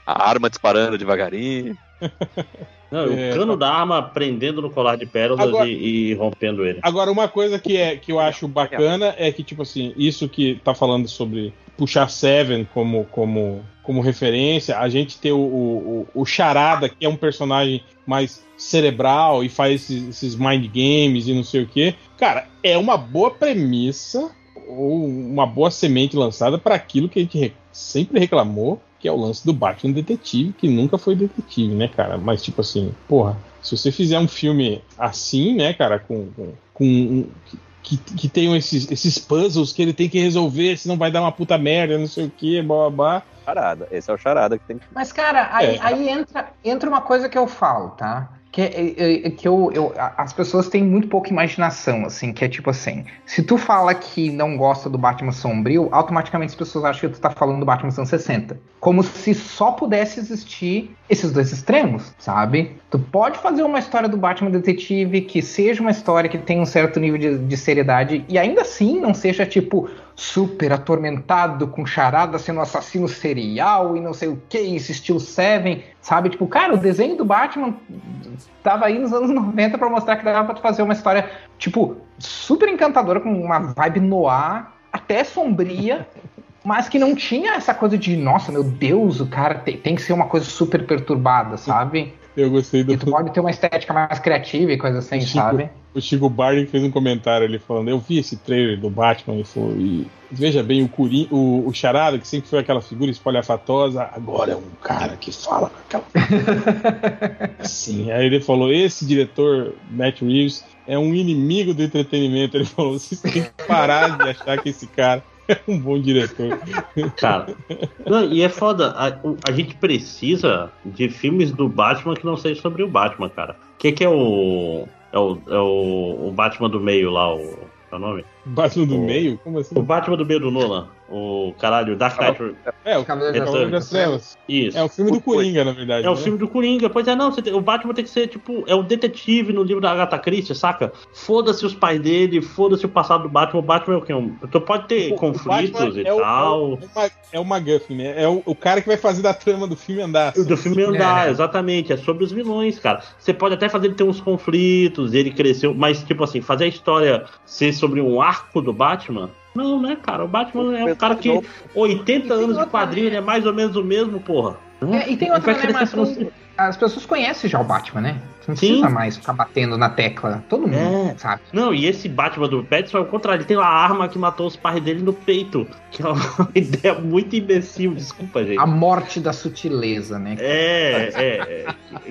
A arma disparando devagarinho. [LAUGHS] Não, é, o cano da arma prendendo no colar de pérolas agora, e, e, rompendo ele. Agora, uma coisa que, é, que eu acho bacana é que, tipo assim, isso que tá falando sobre puxar Seven como, como, como referência, a gente ter o, o, o Charada, que é um personagem mais cerebral e faz esses, esses mind games e não sei o que. Cara, é uma boa premissa ou uma boa semente lançada para aquilo que a gente sempre reclamou, que é o lance do Batman detetive, que nunca foi detetive, né, cara? Mas, tipo assim, porra, se você fizer um filme assim, né, cara, com. com, com que, que tenham esses, esses puzzles que ele tem que resolver, senão vai dar uma puta merda, não sei o que, blá blá blá. Charada, esse é o charada que tem que. Mas, cara, aí, é. aí entra, entra uma coisa que eu falo, tá? Que, é, é, é, que eu, eu, as pessoas têm muito pouca imaginação, assim, que é tipo assim, se tu fala que não gosta do Batman sombrio, automaticamente as pessoas acham que tu tá falando do Batman dos anos 60. Como se só pudesse existir esses dois extremos, sabe? Tu pode fazer uma história do Batman detetive que seja uma história que tenha um certo nível de, de seriedade e ainda assim não seja tipo super atormentado com charada sendo assassino serial e não sei o que, esse estilo Seven, sabe? Tipo, cara, o desenho do Batman tava aí nos anos [LAUGHS] 90 para mostrar que dava pra fazer uma história, tipo, super encantadora, com uma vibe noir, até sombria, mas que não tinha essa coisa de, nossa, meu Deus, o cara tem, tem que ser uma coisa super perturbada, sabe? Eu gostei do. E tu pode ter uma estética mais criativa e coisa assim, o Chico, sabe? O Chico Barney fez um comentário ali falando: Eu vi esse trailer do Batman e, falou, e veja bem, o, Curim, o, o Charada, que sempre foi aquela figura espalhafatosa, agora é um cara que fala com aquela. [LAUGHS] Sim, aí ele falou: Esse diretor, Matt Reeves, é um inimigo do entretenimento. Ele falou: Vocês têm que parar de achar que esse cara é [LAUGHS] um bom diretor. Cara, não, e é foda, a, a, gente precisa de filmes do Batman que não sejam sobre o Batman, cara. O que, que é o. É o, é o, o Batman do meio lá, o. É o nome? Batman do o, meio? Como assim? O Batman do meio do Nolan. O caralho, Dark Knight. É, o Cavaleiro das Trevas. Isso. É o filme do Coringa, na verdade. É né? o filme do Coringa. Pois é, não, tem, o Batman tem que ser, tipo, é o detetive no livro da Agatha Christie, saca? Foda-se os pais dele, foda-se o passado do Batman. O Batman é o quê? Um, tu pode ter o, conflitos o e é tal. O, é o McGuffin, né? É o, o cara que vai fazer da trama do filme andar. Assim. Do filme andar, é. exatamente. É sobre os vilões, cara. Você pode até fazer ele ter uns conflitos, ele cresceu, mas, tipo assim, fazer a história ser sobre um arco do Batman não, né, cara? O Batman é um cara que 80 anos de quadrinho, ele é mais ou menos o mesmo, porra. É, e tem outra, né, mas as pessoas conhecem já o Batman, né? Você não Sim. precisa mais ficar batendo na tecla. Todo mundo é. sabe. Não, e esse Batman do Pattinson é o contrário. Ele tem uma arma que matou os pais dele no peito. Que é uma [LAUGHS] ideia muito imbecil, desculpa, gente. A morte da sutileza, né? É, é, é.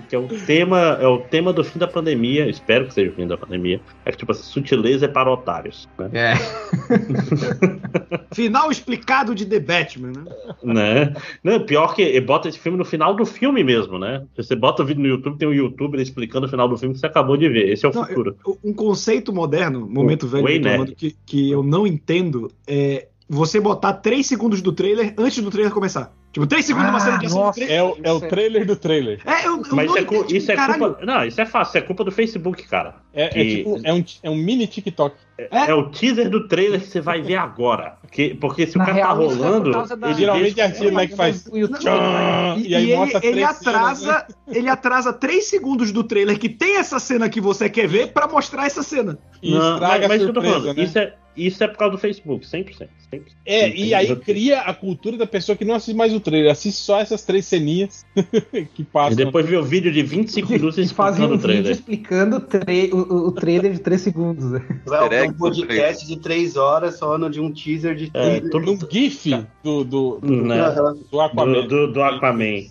Que é o tema, é o tema do fim da pandemia. Espero que seja o fim da pandemia. É que, tipo assim, sutileza é para otários. Né? É. [LAUGHS] final explicado de The Batman, né? né? Não, pior que bota esse filme no final do filme mesmo, né? Você bota o vídeo no YouTube, tem um youtuber explicando o final do filme que você acabou de ver. Esse é o não, futuro. Um conceito moderno, momento o, velho, que, que eu não entendo é você botar 3 segundos do trailer antes do trailer começar. Tipo, 3 segundos ah, de uma cena de ação. Nossa, é, o, é o trailer do trailer. É, eu, eu Mas isso, é, tipo, isso é culpa. Não, isso é fácil, é culpa do Facebook, cara. É, é que... é tipo, é um, é um mini TikTok. É, é, o teaser do trailer que você vai ver agora. Porque, porque se Na o cara tá real, tá rolando. Da... Ele geralmente é aquilo né, que faz. E, e, aí e mostra ele, ele atrasa, cenas, né? ele atrasa 3 segundos do trailer que tem essa cena que você quer ver pra mostrar essa cena. E Não, mas, mas surpresa, falando, né? Isso é isso é por causa do Facebook, 100%. 100%. É, e aí cria a cultura da pessoa que não assiste mais o trailer, assiste só essas três ceninhas [LAUGHS] que passam. E depois vê o vídeo de 25 minutos e fazem um o trailer. vídeo explicando o, o, trailer de 3 segundos. Vai um podcast de 3 horas só no de um teaser de 3 é, todo um GIF do, do, do, né? do Aquaman. Do, do, do Aquaman.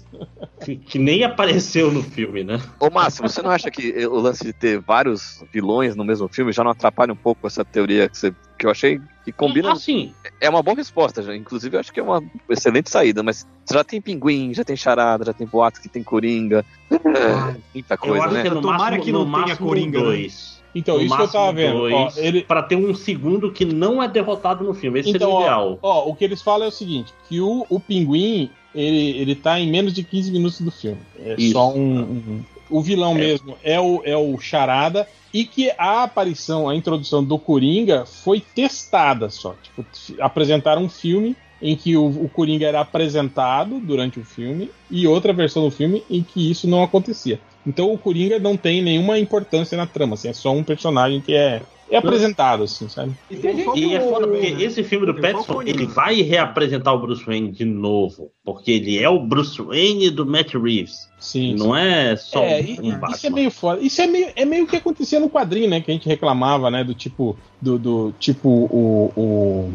que, que, nem apareceu no filme, né? Ô, Márcio, você não acha que o lance de ter vários vilões no mesmo filme já não atrapalha um pouco essa teoria que você que eu achei que combina. Assim. É uma boa resposta, já. Inclusive, eu acho que é uma excelente saída, mas já tem pinguim, já tem charada, já tem boatos que tem coringa. É, muita coisa, né? Que no Tomara máximo, que não no tenha coringa. Né? Dois. Então, no isso que eu tava vendo. Dois, ó, ele... Para ter um segundo que não é derrotado no filme. Esse então, seria o ideal. Ó, ó, o que eles falam é o seguinte: que o, o pinguim ele, ele tá em menos de 15 minutos do filme. É isso. só um, um, o vilão é. mesmo é o, é o Charada e que a aparição, a introdução do Coringa foi testada só. Tipo, apresentaram um filme em que o, o Coringa era apresentado durante o filme e outra versão do filme em que isso não acontecia. Então o Coringa não tem nenhuma importância na trama, assim, é só um personagem que é é apresentado, assim, sabe? E, e é foda porque né? esse filme do Pattinson, ele vai reapresentar o Bruce Wayne de novo. Porque ele é o Bruce Wayne do Matt Reeves. Sim. Não sim. é só é, um, um Batman. Isso é meio foda. Isso é meio, é meio que acontecia no quadrinho, né? Que a gente reclamava, né? Do tipo. Do, do tipo o, o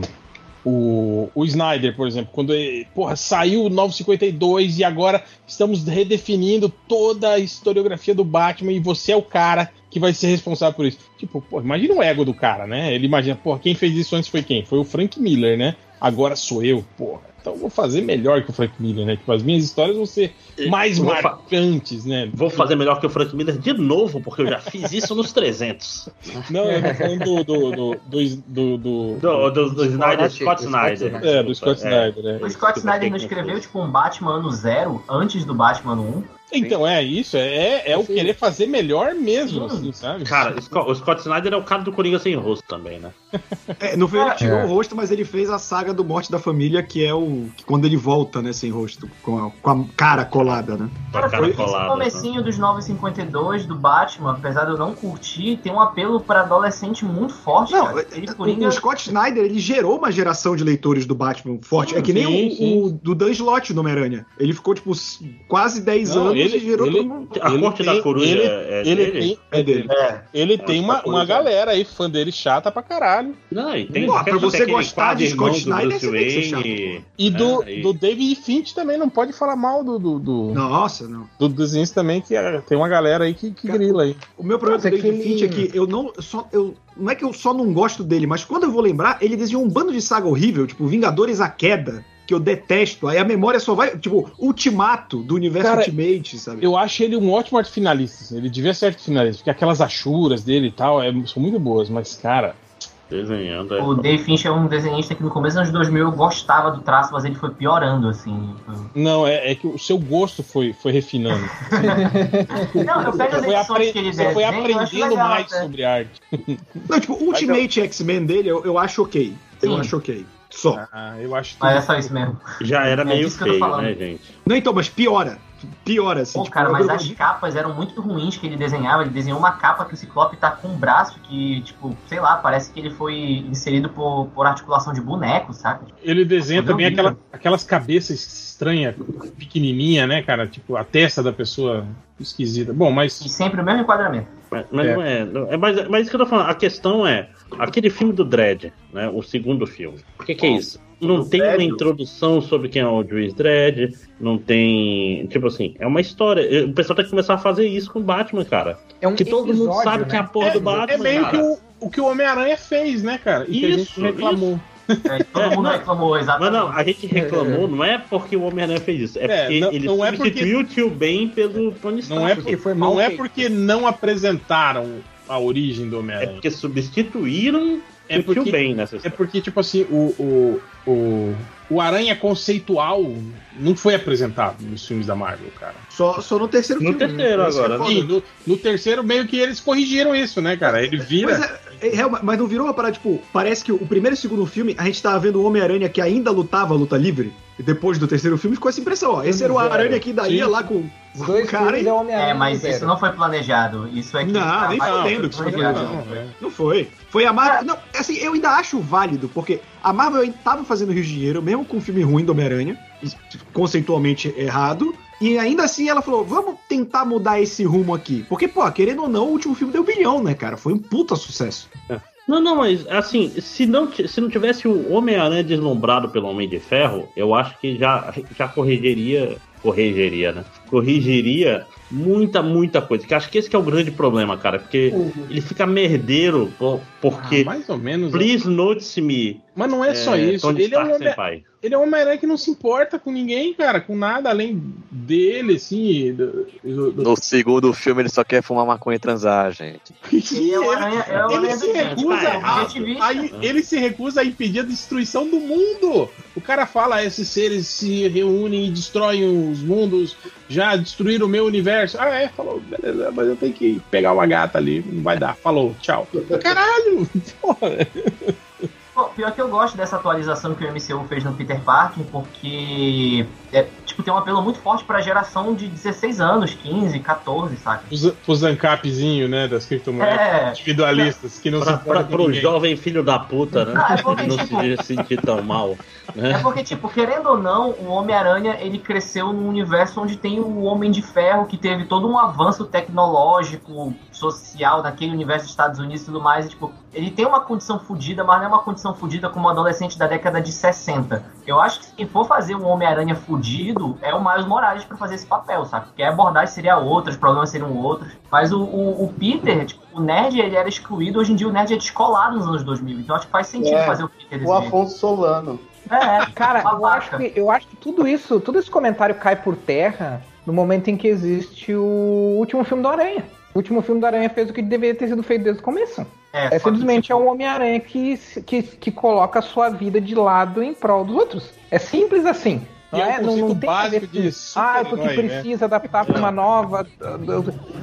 o, o Snyder, por exemplo, quando ele, porra, saiu o 952 e agora estamos redefinindo toda a historiografia do Batman e você é o cara que vai ser responsável por isso. Tipo, pô, imagina o ego do cara, né? Ele imagina, pô, quem fez isso antes foi quem? Foi o Frank Miller, né? Agora sou eu, porra. Então eu vou fazer melhor que o Frank Miller, né? Tipo, as minhas histórias vão ser mais marcantes, né? Vou fazer melhor que o Frank Miller de novo, porque eu já fiz isso nos 300. Não, eu tô falando do. Do, do, do, do, do, do, do Snyder, Scott Snyder. É, do Scott Snyder. É. O Scott Snyder não escreveu, tipo, um Batman ano zero antes do Batman 1. Então, é isso, é, é o querer fazer melhor mesmo, assim, sabe? Cara, o Scott Snyder é o cara do Coringa sem rosto também, né? [LAUGHS] É, não foi ele que tirou é. o rosto, mas ele fez a saga do Morte da Família, que é o. Que quando ele volta, né, sem rosto, com a, com a cara colada, né? Cara, cara colada, esse comecinho né? dos 952 do Batman, apesar de eu não curtir, tem um apelo para adolescente muito forte. Não, cara. Ele, Coringa... o Scott Snyder, ele gerou uma geração de leitores do Batman forte. Sim, é que nem sim, o, sim. o, do Dan Slott no Homem-Aranha. Ele ficou, tipo, quase 10 não, anos ele, gerou ele, todo mundo. A ele Corte tem, da Coruja ele, é, ele dele? Tem, é dele. É. Ele é, tem uma, uma galera aí, fã dele chata pra caralho. Não, e tem. Pô, pra você gostar de Scott Snyder, você tem que ser chato. E do, é, do David Finch também, não pode falar mal do. do, do Nossa, não. Do desenho também, que é, tem uma galera aí que, que grila aí. O meu problema com o David Finch é que eu não. Só, eu, não é que eu só não gosto dele, mas quando eu vou lembrar, ele desenhou um bando de saga horrível, tipo Vingadores a Queda que eu detesto. Aí a memória só vai. Tipo, ultimato do universo Cara, Ultimate, sabe? Eu acho ele um ótimo arte finalista. Assim. Ele devia ser arte finalista, porque aquelas achuras dele e tal é, são muito boas, mas, cara. Desenhando. É. O Dave Finch é um desenhista que no começo dos anos 2000 eu gostava do traço, mas ele foi piorando, assim. Não, é, é que o seu gosto foi, foi refinando. [LAUGHS] Não, eu pego as foi apre... que ele Você foi aprendendo legal, mais até. sobre arte. Não, tipo, o Ultimate X-Men dele eu, eu acho ok. Eu Sim. acho ok. Só. Ah, eu acho que. Mas é só isso mesmo. Já era é meio feio, né, gente? Não, então, mas piora. Piora, assim. Pô, tipo, cara, mas as capas eram muito ruins que ele desenhava. Ele desenhou uma capa que o Ciclope tá com um braço que, tipo, sei lá, parece que ele foi inserido por, por articulação de boneco, sabe? Ele desenha também aquela, aquelas cabeças estranhas, pequenininha, né, cara? Tipo, a testa da pessoa esquisita. Bom, mas. E sempre o mesmo enquadramento. Mas, mas é. não é. Não, é mas, mas isso que eu tô falando. A questão é: aquele filme do Dredd, né? O segundo filme. O que, que é isso? Não tem uma introdução sobre quem é o Juiz Dredd, não tem. Tipo assim, é uma história. O pessoal tem que começar a fazer isso com o Batman, cara. É um que todo mundo sabe né? que é a porra é, do Batman. É meio cara. que o, o que o Homem-Aranha fez, né, cara? E isso, que a gente reclamou. Isso. É, todo mundo reclamou, exatamente. Mas não, a gente reclamou, não é porque o Homem-Aranha fez isso, é, é porque não, ele não é substituiu porque... o tio Ben pelo Tony Stark. Não é porque, foi não é porque não apresentaram a origem do Homem-Aranha. É porque substituíram é porque, Ben nessa história. É porque, tipo assim, o, o, o, o Aranha conceitual não foi apresentado nos filmes da Marvel, cara. Só, só no terceiro no filme. No terceiro né? agora. Sim, no, no, terceiro meio que eles corrigiram isso, né, cara? Ele vira... Mas, é, é, mas não virou uma parada, tipo, parece que o primeiro e o segundo filme, a gente tava vendo o Homem-Aranha que ainda lutava a luta livre, e depois do terceiro filme ficou essa impressão, ó, esse era o Aranha que daí ia lá com os dois cara e... é, mas isso não foi planejado. Isso é que. Não, tá nem fodendo que isso foi planejado. Não, não, não foi. Foi a Marvel. Não, assim, eu ainda acho válido, porque a Marvel tava fazendo Rio de Janeiro, mesmo com o filme ruim do Homem-Aranha, conceitualmente errado. E ainda assim ela falou: vamos tentar mudar esse rumo aqui. Porque, pô, querendo ou não, o último filme deu bilhão, né, cara? Foi um puta sucesso. É. Não, não, mas assim, se não, se não tivesse o Homem-Aranha deslumbrado pelo Homem de Ferro, eu acho que já, já corrigiria. Corrigiria, né? Corrigiria muita, muita coisa. Que acho que esse que é o grande problema, cara. Porque uhum. ele fica merdeiro, porque. Ah, mais ou menos. Please né? notice me. Mas não é, é só isso. ele é, um homem, ele é um Homem-Aranha que não se importa com ninguém, cara, com nada além dele, assim. Do, do, do... No segundo filme ele só quer fumar maconha e transar, gente. Sim, [LAUGHS] ele, ele se recusa a, a, ele se recusa a impedir a destruição do mundo. O cara fala, esses seres se reúnem e destroem os mundos, já destruíram o meu universo. Ah, é, falou, beleza, mas eu tenho que pegar uma gata ali, não vai dar. Falou, tchau. [LAUGHS] Caralho! [LAUGHS] Porra. Pior que eu gosto dessa atualização que o MCU fez no Peter Parker, porque é, tipo, tem um apelo muito forte pra geração de 16 anos, 15, 14, sabe? Os, os ancapzinho, né, das criptomoedas É. individualistas, que não Pra, se pra, pro ninguém. jovem filho da puta, né? Ah, é porque, Que não tipo- se sentir tão mal. Né? É porque, tipo, querendo ou não, o Homem-Aranha, ele cresceu num universo onde tem o Homem de Ferro, que teve todo um avanço tecnológico, social, naquele universo dos Estados Unidos e tudo mais. E, tipo, ele tem uma condição fodida, mas não é uma condição fodida como um adolescente da década de 60. Eu acho que se for fazer um Homem-Aranha fudido, é o Miles Morales pra fazer esse papel, sabe? Porque a abordagem seria outra, os problemas seriam outros. Mas o, o, o Peter, tipo, o nerd, ele era excluído. Hoje em dia o nerd é descolado nos anos 2000. Então acho que faz sentido É, fazer o Peter desse O jeito. Afonso Solano. É, Cara, eu acho, que, eu acho que tudo isso, todo esse comentário cai por terra no momento em que existe o último filme do Aranha. O último filme do Aranha fez o que deveria ter sido feito desde o começo. É, É simplesmente é um Homem-Aranha que, se- que, que coloca a sua vida de lado em prol dos outros. É simples assim. Não E é um é, não, não tem a ver básico com, de ah, porque super-herói, né? precisa adaptar para uma nova.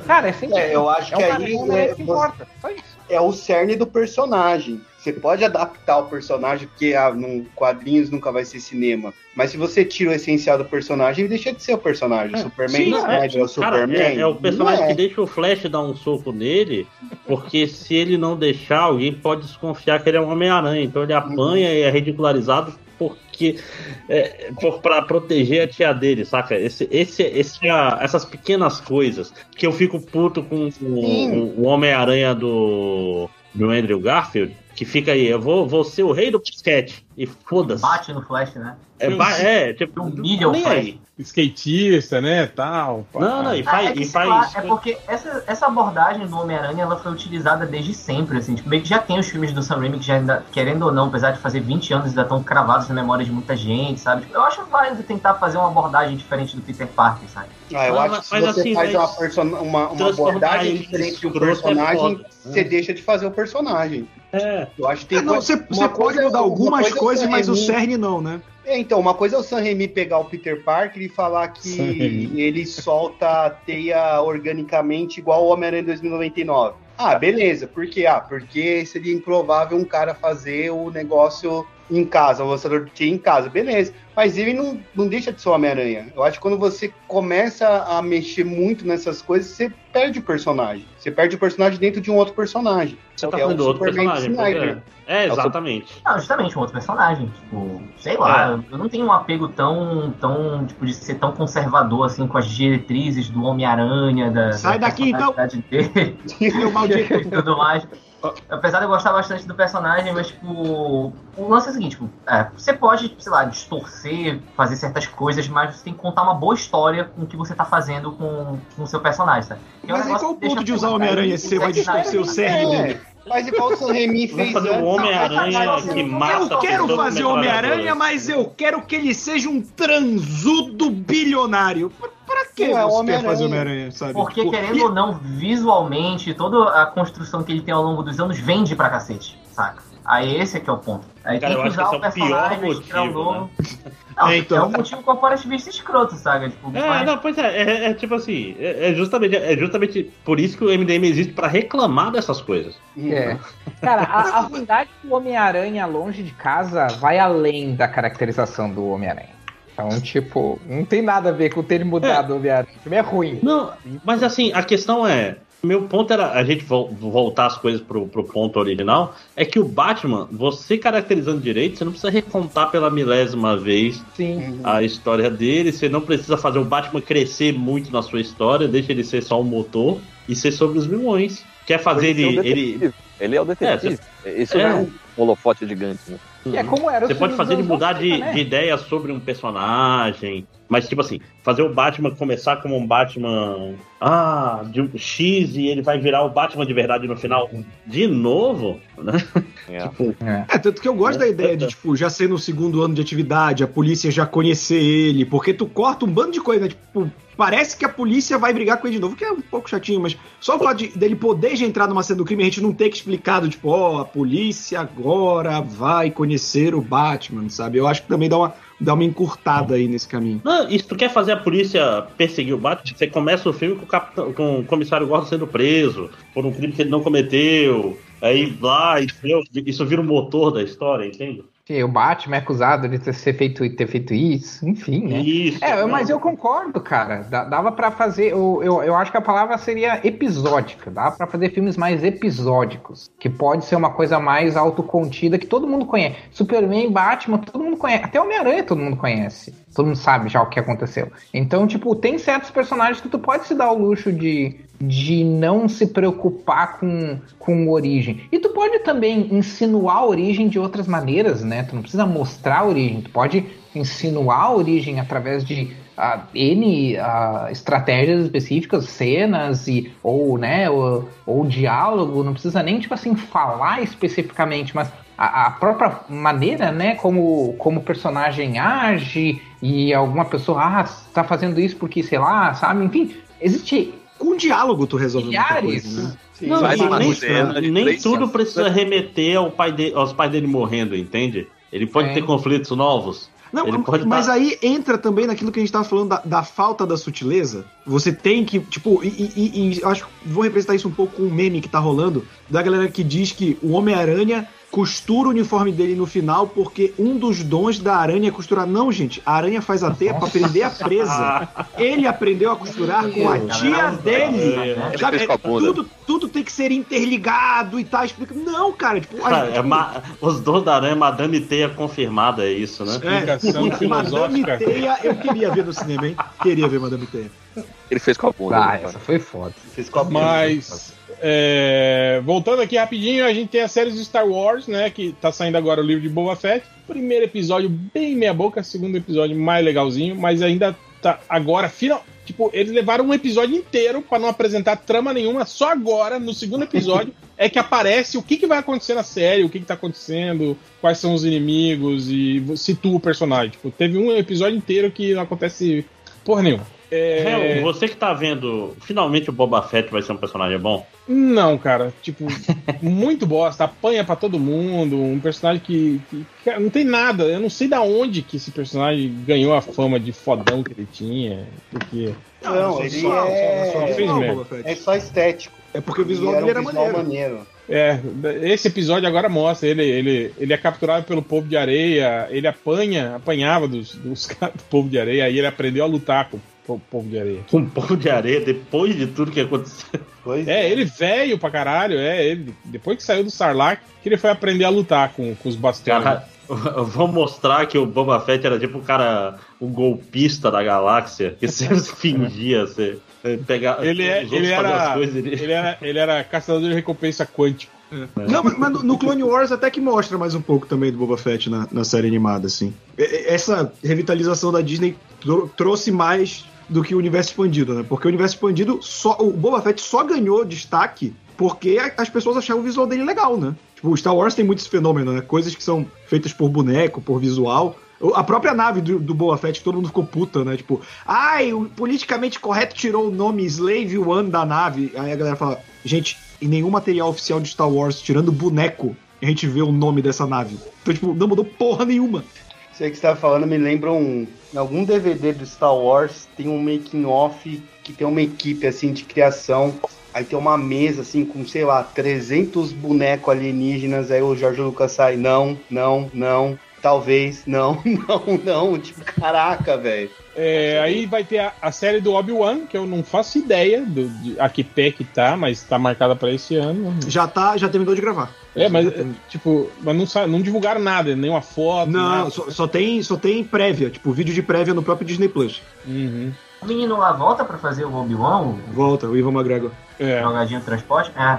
Cara, é simples. É, eu acho é um que aí não é, que importa. Só isso. É o cerne do personagem. Você pode adaptar o personagem, porque ah, num quadrinhos nunca vai ser cinema. Mas se você tira o essencial do personagem, ele deixa de ser o personagem. O Superman Sim, não é, é, é o Cara, Superman. é, é o personagem é. que deixa o Flash dar um soco nele, porque se ele não deixar, alguém pode desconfiar que ele é um Homem-Aranha. Então ele apanha e é ridicularizado porque é, por, pra proteger a tia dele, saca? Esse, esse, esse, é- essas pequenas coisas que eu fico puto com o- o Homem-Aranha do, do Andrew Garfield, que fica aí, eu vou, vou ser o rei do basquete. E foda-se. Bate no Flash, né? É, ba- é, tipo, Humilha o Flash. aí. Skatista, né, tal. pá. Não, não, e Ah, faz. é, que, e faz é porque essa, essa abordagem do Homem-Aranha ela foi utilizada desde sempre, assim, tipo, meio que já tem os filmes do Sam Raimi que já ainda, querendo ou não, apesar de fazer 20 anos, ainda estão cravados na memória de muita gente, sabe? Tipo, eu acho válido tentar fazer uma abordagem diferente do Peter Parker, sabe? Ah, eu Mas- acho que se você assim, faz uma, uma, uma abordagem diferente de um é personagem, foda. você deixa de fazer o personagem. É. Eu acho que tem É, não, coisa- você, uma você pode coisa é- mudar uma algumas coisa Sam mas o cerne não, né? É, então, uma coisa é o Sam Raimi pegar o Peter Parker e falar que ele solta a teia organicamente igual o Homem-Aranha em 2099. Ah, beleza. Por quê? Ah, porque seria improvável um cara fazer o negócio em casa, o lançador de teia em casa. Beleza. Mas ele não, não deixa de ser o Homem-Aranha. Eu acho que quando você começa a mexer muito nessas coisas, você perde o personagem. Você perde o personagem dentro de um outro personagem. Você tá Que é o falando do outro personagem. Snyder. porque- É, exatamente. Não, justamente um outro personagem, tipo, sei lá, eu não tenho um apego tão, tão, tipo, de ser tão conservador, assim, com as diretrizes do Homem-Aranha, da, Sai da daqui, então. dele. Meu [LAUGHS] maldito. e tudo mais. Apesar de eu gostar bastante do personagem, mas, tipo, o lance é o seguinte, tipo, é, você pode, sei lá, distorcer, fazer certas coisas, mas você tem que contar uma boa história com o que você tá fazendo com, com o seu personagem, sabe? Que é um Mas negócio qual ponto de usar o Homem-Aranha se você vai distorcer o cerne dele? É, mas igual o Sam Raimi fez fazer o antes. Homem-Aranha que mata Eu quero fazer Homem-Aranha, mas eu quero que ele seja um transudo bilionário. Pra, pra que é o você quer fazer o Homem-Aranha, sabe? Porque, Tipo, querendo e- ou não, visualmente, toda a construção que ele tem ao longo dos anos vende pra cacete, saca? Aí esse é que é o ponto. Aí Cara, tem que usar que o é o pior personagem, um motivo, novo. [LAUGHS] Não, É, é, então. o motivo com a Forest Vista escroto, saca? Tipo, É, mas- não, pois é, é, é tipo assim, é, é justamente, é justamente por isso que o MDM existe pra reclamar dessas coisas. É. Cara, a, a ruindade do Homem-Aranha longe de casa vai além da caracterização do Homem-Aranha. Então, tipo, não tem nada a ver com ter mudado o Homem-Aranha. O filme é ruim. Não, mas assim, a questão é. Meu ponto era a gente vol- voltar as coisas pro, pro ponto original. É que o Batman, você caracterizando direito, você não precisa recontar pela milésima vez Sim. a história dele. Você não precisa fazer o Batman crescer muito na sua história, deixa ele ser só um motor e ser sobre os vilões. Quer fazer Ele é o ele. ele. Ele é o detetive. Isso É. não é um holofote gigante, né? E é como era Você pode fazer ele mudar anos de, 90, né? de ideia sobre um personagem. Mas, tipo assim, fazer o Batman começar como um Batman. Ah, de um X e ele vai virar o Batman de verdade no final de novo, né? [LAUGHS] É. Tipo, É, tanto que eu gosto da ideia de, tipo, já ser no segundo ano de atividade, a polícia já conhecer ele, porque tu corta um bando de coisa, né? Tipo, parece que a polícia vai brigar com ele de novo, que é um pouco chatinho, mas só o fato de, dele poder já entrar numa cena do crime, a gente não ter que explicado, tipo, ó, a polícia agora vai conhecer o Batman, sabe? Eu acho que também dá uma, dá uma encurtada aí nesse caminho. não, e se tu quer fazer a polícia perseguir o Batman, você começa o filme com o, capitão, com o comissário Gordon sendo preso por um crime que ele não cometeu. Aí lá, isso vira o motor da história, entende? Que o Batman é acusado de ter, feito, ter feito isso, enfim, né? Isso, é, não. mas eu concordo, cara. Dava para fazer. Eu, eu, eu acho que a palavra seria episódica. Dava para fazer filmes mais episódicos. Que pode ser uma coisa mais autocontida que todo mundo conhece. Superman, Batman, todo mundo conhece. Até Homem-Aranha todo mundo conhece. Todo mundo sabe já o que aconteceu. Então, tipo, tem certos personagens que tu pode se dar o luxo de de não se preocupar com, com origem. E tu pode também insinuar a origem de outras maneiras, né? Tu não precisa mostrar a origem, tu pode insinuar a origem através de uh, N uh, estratégias específicas, cenas e, ou, né, ou, ou diálogo, não precisa nem, tipo assim, falar especificamente, mas a, a, própria maneira, né, como, como o personagem age e alguma pessoa, ah, tá fazendo isso porque, sei lá, sabe, enfim, existe com diálogo tu resolve muita coisa, né? Sim, não, nem, nem tudo precisa remeter ao pai de, aos pais dele morrendo, entende? Ele pode é. ter conflitos novos. Não, mas tá... aí entra também naquilo que a gente tava falando da, da, falta da sutileza. Você tem que, tipo, e, e, e acho que vou representar isso um pouco com o meme que tá rolando, da galera que diz que o Homem-Aranha costura o uniforme dele no final porque um dos dons da aranha é costurar. Não, gente, a aranha faz a teia para prender a presa. Ele aprendeu a costurar com a tia dele. Sabe, é, tudo, tudo tem que ser interligado e tal. Explica. Não, cara, tipo, cara, é ma... os dons da aranha, Madame Teia confirmada, é isso, né? É, [LAUGHS] Madame Teia, eu queria ver no cinema, hein? Queria ver Madame Teia. Ele fez com a bunda. Ah, essa foi foda. Fez com a bunda. Mas é, voltando aqui rapidinho, a gente tem a série de Star Wars, né? Que tá saindo agora o livro de Boba Fett. Primeiro episódio bem meia boca, segundo episódio mais legalzinho, mas ainda tá agora, final. Tipo, eles levaram um episódio inteiro para não apresentar trama nenhuma, só agora, no segundo episódio, [LAUGHS] é que aparece o que, que vai acontecer na série, o que, que tá acontecendo, quais são os inimigos e situa o personagem. Tipo, teve um episódio inteiro que não acontece porra nenhuma. É... você que tá vendo, finalmente o Boba Fett vai ser um personagem bom? Não, cara. Tipo, [LAUGHS] muito bosta, apanha para todo mundo. Um personagem que, que, que, não tem nada. Eu não sei da onde que esse personagem ganhou a fama de fodão que ele tinha. Porque. Não, não ele só, é... Só, só, é só estético. É porque o visual dele era, um visual maneiro. maneiro. É, esse episódio agora mostra, ele, ele, ele é capturado pelo povo de areia, ele apanha, apanhava dos, dos [LAUGHS] do povo de areia, aí ele aprendeu a lutar com o povo de areia. Com o povo de areia, depois de tudo que aconteceu. Pois é, é, ele velho pra caralho, é, ele, depois que saiu do Sarlacc, que ele foi aprender a lutar com, com os bastiões. Cara, [LAUGHS] vou mostrar que o Boba Fett era tipo o cara, o golpista da galáxia, que [LAUGHS] sempre fingia ser. Pegar ele, é, ele, era, coisas, ele... ele, era, ele era caçador de recompensa quântico. É. Não, mas no Clone Wars até que mostra mais um pouco também do Boba Fett na, na série animada, assim. Essa revitalização da Disney trouxe mais do que o universo expandido, né? Porque o universo expandido, só, o Boba Fett só ganhou destaque porque as pessoas achavam o visual dele legal, né? Tipo, o Star Wars tem muito esse fenômeno, né? Coisas que são feitas por boneco, por visual. A própria nave do, do Boba Fett, todo mundo ficou puta, né? Tipo, ai, o politicamente correto tirou o nome Slave One da nave. Aí a galera fala, gente, em nenhum material oficial de Star Wars, tirando boneco, a gente vê o nome dessa nave. Então, tipo, não mudou porra nenhuma. Sei que estava falando, me lembra um. Em algum DVD do Star Wars tem um making off que tem uma equipe assim de criação. Aí tem uma mesa assim com, sei lá, 300 bonecos alienígenas. Aí o Jorge Lucas sai: não, não, não, talvez, não, [LAUGHS] não, não. Tipo, caraca, velho. É, aí vai ter a, a série do Obi-Wan, que eu não faço ideia do, de, a que pé que tá, mas tá marcada para esse ano. Já tá, já terminou de gravar. É, mas tipo, mas não, não divulgaram nada, nenhuma foto. Não, só, só, tem, só tem prévia, tipo, vídeo de prévia no próprio Disney Plus. Uhum. O menino lá volta para fazer o Obi-Wan? Volta, o Ivan McGregor. É. Jogadinho de transporte? É.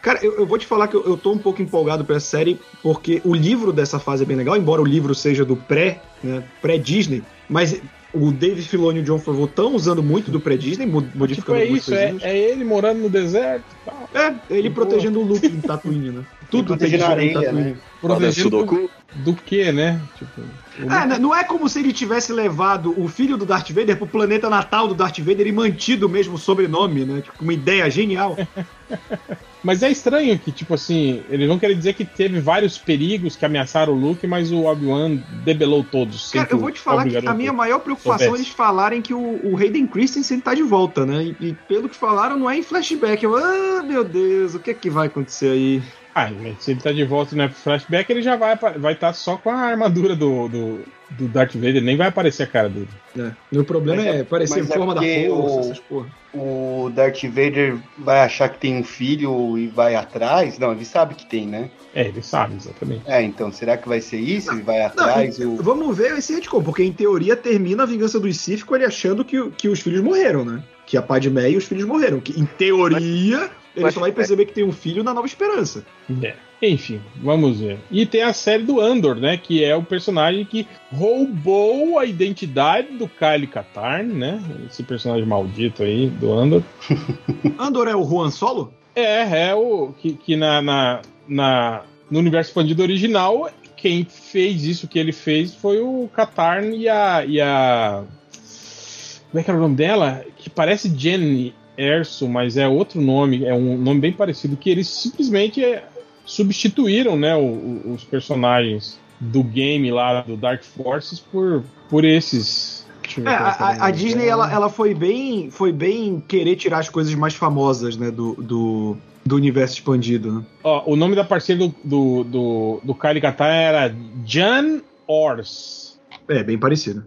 Cara, eu, eu, vou te falar que eu, eu tô um pouco empolgado pra essa série, porque o livro dessa fase é bem legal, embora o livro seja do pré, né, pré-Disney, mas o Dave Filoni e o John Favreau estão usando muito do pré-Disney, modificando tipo, é isso, é, é, ele morando no deserto tal. É, ele protegendo o Luke em Tatooine, né? [LAUGHS] Tudo protegendo a areia, né? Protegendo do, do que, né? Tipo, é, não é como se ele tivesse levado o filho do Darth Vader pro planeta natal do Darth Vader e mantido o mesmo sobrenome, né? Tipo, uma ideia genial. [LAUGHS] Mas é estranho que, tipo assim, eles vão querer dizer que teve vários perigos que ameaçaram o Luke, mas o Obi-Wan debelou todos. Cara, eu vou te falar que a minha maior preocupação é eles falarem que o, o Hayden Christensen tá de volta, né? E, e, pelo que falaram, não é em flashback. Eu, ah, meu Deus, o que é que vai acontecer aí? Ah, se ele tá de volta no flashback, ele já vai estar vai tá só com a armadura do, do, do Darth Vader, nem vai aparecer a cara dele. É. O problema é, é aparecer em é forma da força, o, essas porra. O Darth Vader vai achar que tem um filho e vai atrás? Não, ele sabe que tem, né? É, ele sabe, exatamente. É, então, será que vai ser isso? Ele vai atrás? Não, o... Vamos ver esse retcon, porque em teoria termina a vingança do Sith com ele achando que, que os filhos morreram, né? Que a Padmé e os filhos morreram. Que em teoria ele só vai perceber que tem um filho na Nova Esperança. É. Enfim, vamos ver. E tem a série do Andor, né? Que é o personagem que roubou a identidade do Kyle Katarn, né? Esse personagem maldito aí do Andor. [LAUGHS] Andor é o Juan Solo? É, é o que, que na, na, na, no universo expandido original, quem fez isso que ele fez foi o Katarn e a. E a como é que era o nome dela? Que parece Jenny Erso, mas é outro nome, é um nome bem parecido, que eles simplesmente é, substituíram né, o, os personagens do game lá do Dark Forces por, por esses. É, a, a, Disney ela, ela foi bem foi bem querer tirar as coisas mais famosas né, do, do, do universo expandido. Né? Ó, o nome da parceira do, do, do, do Kyle Katar era Jan Ors. É, bem parecido.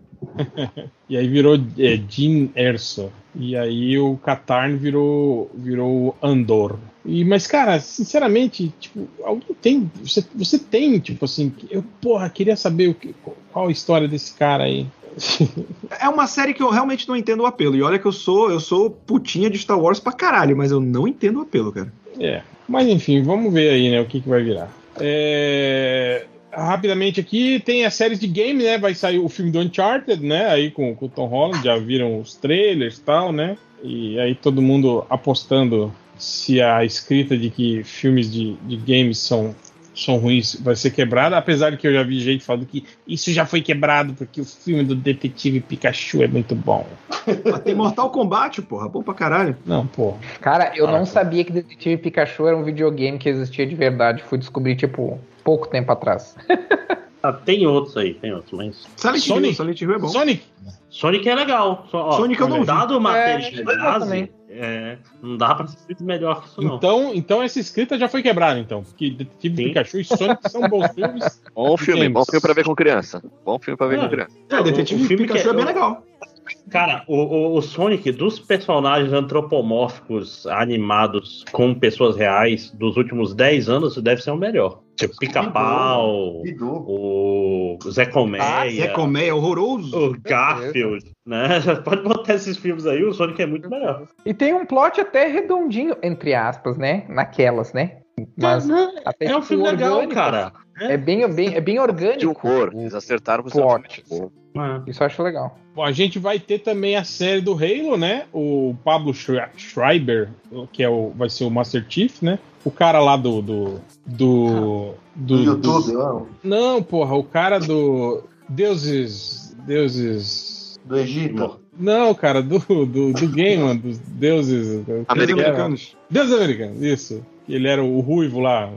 [LAUGHS] e aí virou é, Jean Erso. E aí o Katarn virou, virou Andor. E, mas, cara, sinceramente, tipo, alguém tem. Você, você tem, tipo assim, eu, porra, queria saber o que, qual a história desse cara aí. [LAUGHS] é uma série que eu realmente não entendo o apelo. E olha que eu sou, eu sou putinha de Star Wars pra caralho, mas eu não entendo o apelo, cara. É. Mas enfim, vamos ver aí, né, o que, que vai virar. É rapidamente aqui, tem as séries de game, né? Vai sair o filme do Uncharted, né? Aí com, com o Tom Holland, já viram os trailers e tal, né? E aí todo mundo apostando se a escrita de que filmes de, de games são, são ruins vai ser quebrada, apesar de que eu já vi gente falando que isso já foi quebrado porque o filme do Detetive Pikachu é muito bom. Tem Mortal Kombat, porra, bom pra caralho. Não, porra. Cara, eu não sabia que Detetive Pikachu era um videogame que existia de verdade. Fui descobrir, tipo, pouco tempo atrás. [LAUGHS] Ah, tem outros aí, tem outros, mas. Silent Sonic. Hill, Silent Hill é bom. Sonic. Sonic é legal. Só, ó, Sonic eu não Dado o material é, base, é, não dá pra ser escrito melhor que isso, não. Então, então essa escrita já foi quebrada, então. Porque Detetive Pikachu e Sonic são bons [LAUGHS] filmes. Bom filme, bom filme pra ver com criança. Bom filme pra ver é, com criança. É, Detetive Pikachu é, é bem legal. Cara, o, o, o, Sonic, dos personagens antropomórficos animados com pessoas reais dos últimos 10 anos, deve ser o melhor. Tipo, Pica-Pau, o Zé Colmeia. Ah, Zé Colmeia, horroroso. O Garfield, né? [LAUGHS] Pode botar esses filmes aí, o Sonic é muito melhor. E tem um plot até redondinho, entre aspas, né? Naquelas, né? Mas é, é um filme legal, cara. É bem, bem, é bem orgânico. De humor, eles acertaram o plot. É. Isso eu acho legal. Bom, a gente vai ter também a série do Halo, né? O Pablo Schreiber, que é o, vai ser o Master Chief, né? O cara lá do. Do, do, do, do YouTube, não? Não, porra, o cara do. Deuses. Deuses. Do Egito. Não, cara, do, do, do game, mano, dos deuses. Americanos. Deuses americanos, isso. Ele era o ruivo lá,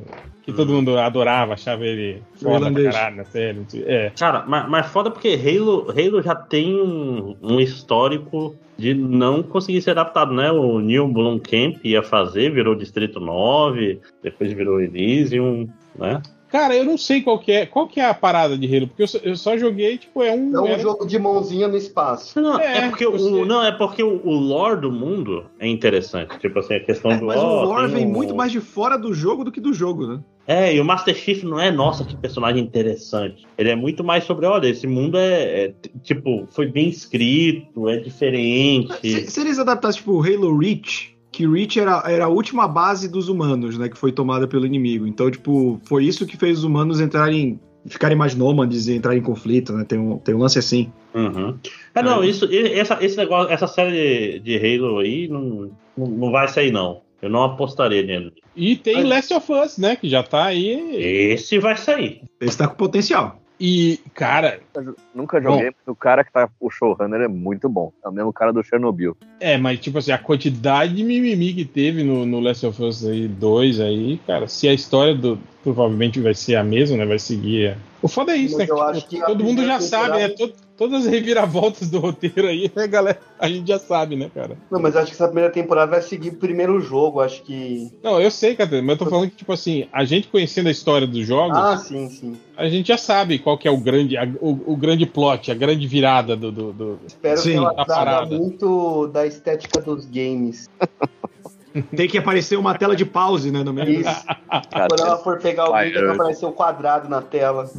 que todo mundo adorava, achava ele foda pra caralho na série. É. Cara, mas, mas foda porque Halo, Halo já tem um, um, histórico de não conseguir ser adaptado, né? O Neil Blomkamp ia fazer, virou Distrito 9, depois virou Elysium, né? Cara, eu não sei qual que é, qual que é a parada de Halo, porque eu só, eu só joguei, tipo, é um. É um era... jogo de mãozinha no espaço. Não, é, é porque, o, não, é porque o, o lore do mundo é interessante. Tipo assim, a questão é, do. Mas o lore vem um... muito mais de fora do jogo do que do jogo, né? É, e o Master Chief não é, nossa, que personagem interessante. Ele é muito mais sobre, olha, esse mundo é, é tipo, foi bem escrito, é diferente. Se, se eles adaptassem, tipo, Halo Reach, que Reach era, era a última base dos humanos, né? Que foi tomada pelo inimigo. Então, tipo, foi isso que fez os humanos entrarem. ficarem mais nômades e entrarem em conflito, né? Tem um, tem um lance assim. Uhum. É, não, isso, essa, esse negócio, essa série de, de Halo aí não, não vai sair, não. Eu não apostaria nele. E tem Last of Us, né? Que já tá aí. Esse vai sair. Esse tá com potencial. E, cara. Nunca joguei, bom, mas o cara que tá o showrunner é muito bom. É o mesmo cara do Chernobyl. É, mas tipo assim, a quantidade de mimimi que teve no, no Last of Us aí 2 aí, cara, se a história do. Provavelmente vai ser a mesma, né? Vai seguir. O foda é isso, Mas né? Que, tipo, todo mundo já sabe, né? Todo, todas as reviravoltas do roteiro aí, né, galera? A gente já sabe, né, cara? Não, mas acho que essa primeira temporada vai seguir o primeiro jogo, acho que. Não, eu sei, cara, mas eu tô falando que, tipo assim, a gente conhecendo a história dos jogos. Ah, sim, sim. A gente já sabe qual que é o grande, a, o, o, grande plot, a grande virada do. do, do Espero sim, que ela muito da estética dos games. [LAUGHS] Tem que aparecer uma tela de pause, né? No meio. Isso. Quando ela for pegar o vídeo, vai aparecer um quadrado na tela.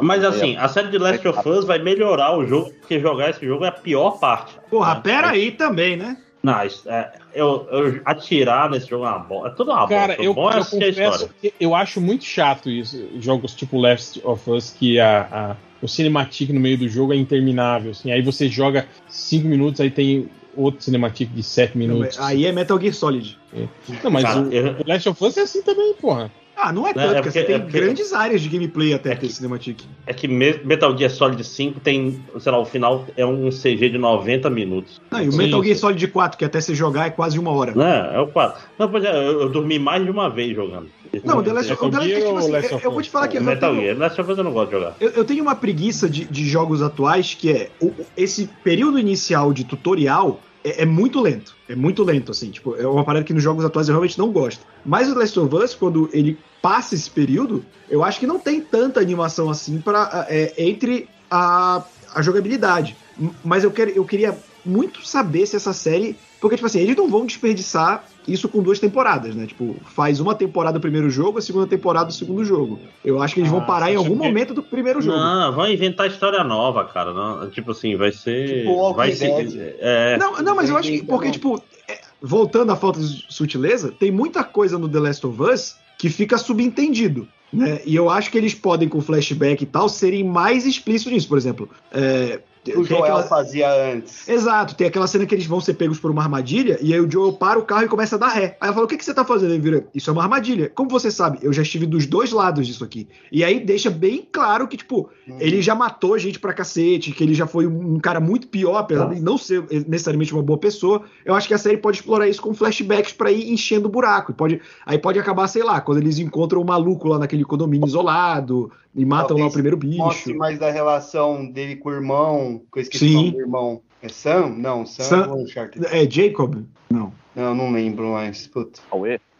Mas assim, a série de Last of Us vai melhorar o jogo, porque jogar esse jogo é a pior parte. Porra, né? pera aí também, né? Não, é, eu, eu, atirar nesse jogo é uma boa. É tudo uma Cara, eu, bom é eu confesso que eu acho muito chato isso. Jogos tipo Last of Us, que a, a, o cinematic no meio do jogo é interminável. Assim, aí você joga 5 minutos, aí tem outro cinematic de 7 minutos. Não, aí é Metal Gear Solid. É. Não, mas Cara, o, eu... Last of Us é assim também, porra. Ah, não é tanto, é porque, você tem é porque, grandes áreas de gameplay até é ter Cinematic. É que Metal Gear Solid 5 tem, sei lá, o final é um CG de 90 minutos. Não, e o Metal Gear Solid 4, que até você jogar é quase uma hora. Não, é o 4. Não, pois é, eu, eu dormi mais de uma vez jogando. Não, o The Last of Us. Tipo assim, eu, vou te falar que. Metal Gear, Last of Us eu não gosto de jogar. Eu, eu tenho uma preguiça de, de jogos atuais que é o, esse período inicial de tutorial é, é, muito lento. É muito lento, assim. Tipo, é uma parada que nos jogos atuais eu realmente não gosto. Mas o Last of Us, quando ele passa esse período, eu acho que não tem tanta animação assim para é, entre a, a jogabilidade. Mas eu, quero, eu queria muito saber se essa série. Porque, tipo assim, eles não vão desperdiçar isso com duas temporadas, né? Tipo, faz uma temporada do primeiro jogo, a segunda temporada do segundo jogo. Eu acho que eles ah, vão parar em algum que... momento do primeiro jogo. Não, vão inventar história nova, cara. Não, tipo assim, vai ser. Tipo, vai ser. É... Não, não, mas eu acho que. Porque, tipo, é, voltando à falta de sutileza, tem muita coisa no The Last of Us que fica subentendido. Né? E eu acho que eles podem, com flashback e tal, serem mais explícitos nisso. Por exemplo, é, o Joel aquela... fazia antes. Exato, tem aquela cena que eles vão ser pegos por uma armadilha e aí o Joel para o carro e começa a dar ré. Aí ela fala: O que, que você tá fazendo? Ele vira: Isso é uma armadilha. Como você sabe? Eu já estive dos dois lados disso aqui. E aí deixa bem claro que, tipo, uhum. ele já matou gente pra cacete, que ele já foi um cara muito pior, apesar de não ser necessariamente uma boa pessoa. Eu acho que a série pode explorar isso com flashbacks para ir enchendo o buraco. E pode, aí pode acabar, sei lá, quando eles encontram o um maluco lá naquele condomínio isolado e matam Talvez lá o primeiro bicho. Mostre mais da relação dele com o irmão, que eu esqueci Sim. o nome do irmão. É Sam? Não, Sam, Sam é Jacob? Não. Não, não lembro mais. Putz.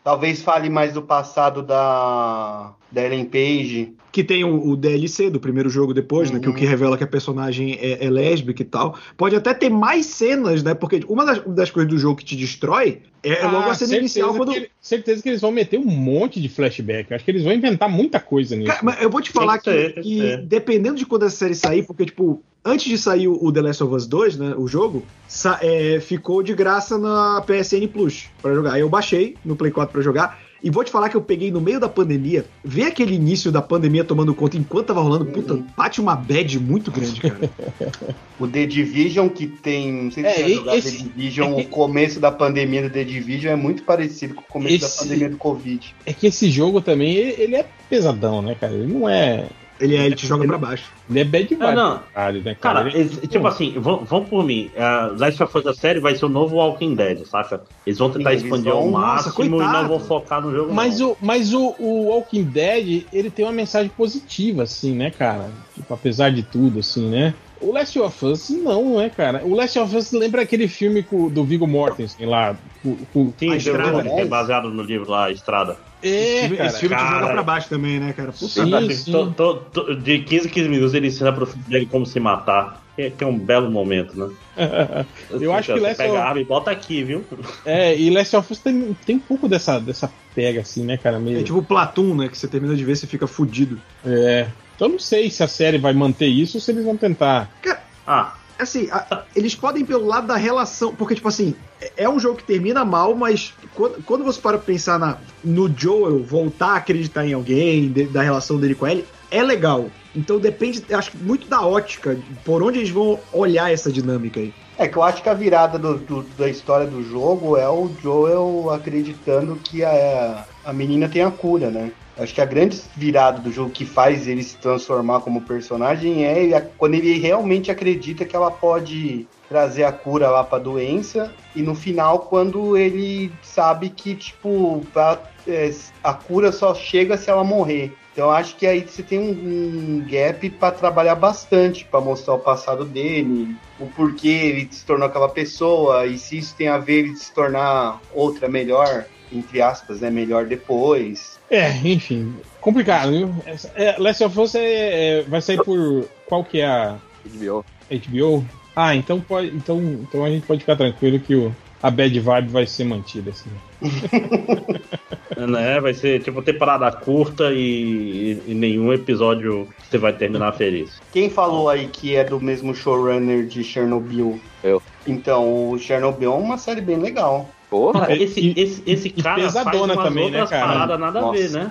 Talvez fale mais do passado da, da Ellen Page. Que tem o, o DLC do primeiro jogo depois, uhum. né? Que o que uhum. revela que a personagem é, é, lésbica e tal. Pode até ter mais cenas, né? Porque uma das, das coisas do jogo que te destrói é, é logo a cena inicial. Quando... Que, certeza que eles vão meter um monte de flashback. Acho que eles vão inventar muita coisa nisso. Cara, mas eu vou te falar que, que dependendo de quando essa série sair, porque, tipo, antes de sair o The Last of Us 2, né, o jogo, é, ficou de graça na PSN Plus para jogar. Aí eu baixei no Play 4 para jogar. E vou te falar que eu peguei no meio da pandemia, ver aquele início da pandemia tomando conta enquanto tava rolando, puta, bate uma bad muito grande, cara. [LAUGHS] o The Division que tem, não sei se é, você jogar esse, The Division, é o começo da pandemia do The Division é muito parecido com o começo esse... da pandemia do Covid. É que esse jogo também, ele é pesadão, né, cara? Ele não é ele, é, ele te joga ele, pra baixo. Ele é bad vibe. Não, Caralho, né, cara? cara ele, tipo assim, vão, vão por mim. Uh, Last of Us da série vai ser o novo Walking Dead, saca? Eles vão tentar Sim, expandir ao máximo nossa, e não vão focar no jogo. Mas, não. o, mas o, o Walking Dead, ele tem uma mensagem positiva, assim, né, cara? Tipo, apesar de tudo, assim, né? O Last of Us não, né, cara? O Last of Us lembra aquele filme do Viggo Mortensen lá. Com, com... Sim, Estrada, que é baseado no livro lá, Estrada. É, esse, cara, esse filme cara, te joga pra baixo também, né, cara? Puta sim, sim. Tô, tô, tô, de 15 em 15 minutos ele ensina pro filho dele como se matar. Que, que é um belo momento, né? [LAUGHS] eu acho que Last pega of... a arma e bota aqui, viu? É, e Last of Us tem, tem um pouco dessa, dessa pega, assim, né, cara? Meio... É tipo o Platum, né? Que você termina de ver e fica fudido. É. Então eu não sei se a série vai manter isso ou se eles vão tentar. Cara, ah, assim, a, eles podem pelo lado da relação, porque, tipo assim, é um jogo que termina mal, mas quando, quando você para pensar na, no Joel voltar a acreditar em alguém, de, da relação dele com ele, é legal. Então depende, acho muito da ótica, por onde eles vão olhar essa dinâmica aí. É que eu acho que a virada do, do, da história do jogo é o Joel acreditando que a, a menina tem a cura, né? Acho que a grande virada do jogo que faz ele se transformar como personagem é quando ele realmente acredita que ela pode trazer a cura lá pra doença. E no final, quando ele sabe que, tipo, a, é, a cura só chega se ela morrer. Então acho que aí você tem um, um gap para trabalhar bastante, para mostrar o passado dele, o porquê ele se tornou aquela pessoa, e se isso tem a ver ele se tornar outra melhor, entre aspas, né? Melhor depois. É, enfim, complicado, viu? É, Last of Us é, é, vai sair por. Qual que é a. HBO. HBO? Ah, então, pode, então, então a gente pode ficar tranquilo que o, a bad vibe vai ser mantida, assim. né? [LAUGHS] Vai ser tipo temporada curta e, e, nenhum episódio você vai terminar feliz. Quem falou aí que é do mesmo showrunner de Chernobyl? Eu. Então, o Chernobyl é uma série bem legal. Porra, esse, esse, esse cara faz umas também, né, outras né, cara? paradas nada Nossa. a ver, né?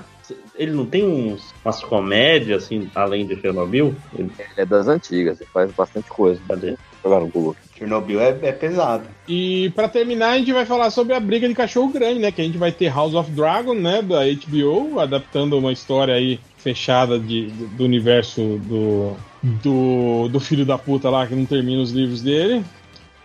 Ele não tem uns, umas comédias, assim, além de Chernobyl? Ele... é das antigas, ele faz bastante coisa. Cadê? Jogar no Google. Chernobyl é, é pesado. E para terminar, a gente vai falar sobre a briga de cachorro grande, né? Que a gente vai ter House of Dragon, né? Da HBO, adaptando uma história aí fechada de, do universo do, do, do filho da puta lá que não termina os livros dele.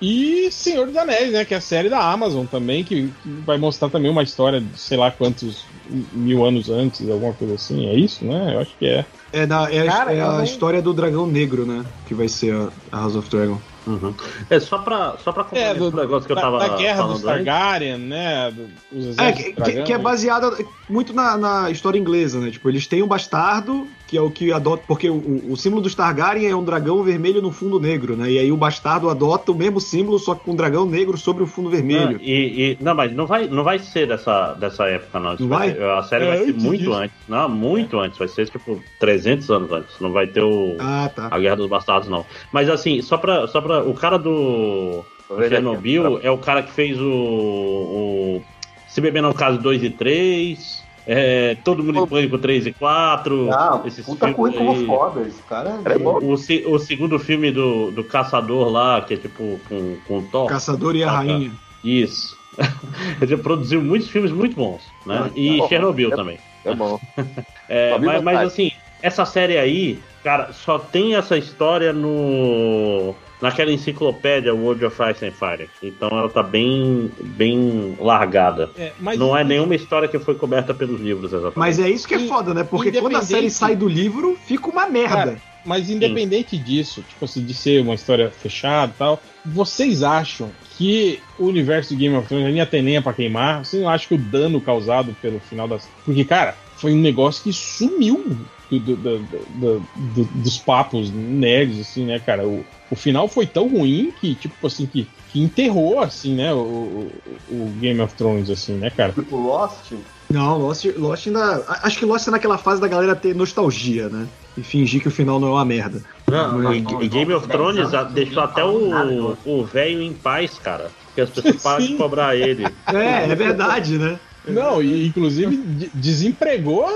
E Senhor dos Anéis, né? Que é a série da Amazon também, que, vai mostrar também uma história de sei lá quantos mil anos antes, alguma coisa assim. É isso, né? Eu acho que é. É, da, é, Cara, é a história do dragão negro, né? Que vai ser a House of Dragon. Uhum. É só pra, só pra é, do, negócio que da, eu tava. Da guerra dos Targaryen, né? Dos é, que, que, é baseada muito na, na, história inglesa, né? Tipo, eles têm um bastardo, que é o que adota. Porque o, o, símbolo dos Targaryen é um dragão vermelho no fundo negro, né? E aí o bastardo adota o mesmo símbolo, só que com um dragão negro sobre o fundo vermelho. Não, e, e, não mas não vai, não vai ser dessa, dessa época, não. não vai? vai? a série é, vai ser muito disso. antes. Não, muito antes. Vai ser tipo 300 anos antes. Não vai ter o, ah, tá. a Guerra dos Bastardos, não. Mas assim, só pra, só pra o cara do, Chernobyl é o cara que fez o, o Se Beber Não Caso 2 e 3. É, todo mundo em pânico 3 e 4. Não, esses puta currículo foda. Esse cara é, é bom. O, o, segundo filme do, do Caçador lá, que é tipo com, com Thor. Caçador e a Rainha. Isso. [LAUGHS] Ele produziu muitos filmes muito bons, né? Ah, e é Chernobyl é, também. É bom. [LAUGHS] é, mas, mas assim, essa série aí, cara, só tem essa história no naquela enciclopédia World of Ice and Fire. Então ela tá bem, bem largada. É, não é nenhuma história que foi coberta pelos livros, exatamente. Mas é isso que é foda, né? Porque quando a série sai do livro, fica uma merda. Cara, mas independente Sim. disso, tipo assim, de ser uma história fechada e tal, vocês acham que o universo de Game of Thrones nem tem lenha pra queimar? Vocês não acham que o dano causado pelo final das. Porque, cara, foi um negócio que sumiu do, do, do, dos papos nerds, assim, né, cara? O, o final foi tão ruim que, tipo assim, que, que enterrou, assim, né, o, o, o Game of Thrones, assim, né, cara? Tipo Lost? Não, Lost, Lost ainda. Acho que Lost é naquela fase da galera ter nostalgia, né? E fingir que o final não é uma merda. Não, Mas... e, Game of Thrones deixou até o velho em paz, cara. Porque as pessoas [LAUGHS] param de cobrar ele. É, é verdade, né? Não, e inclusive desempregou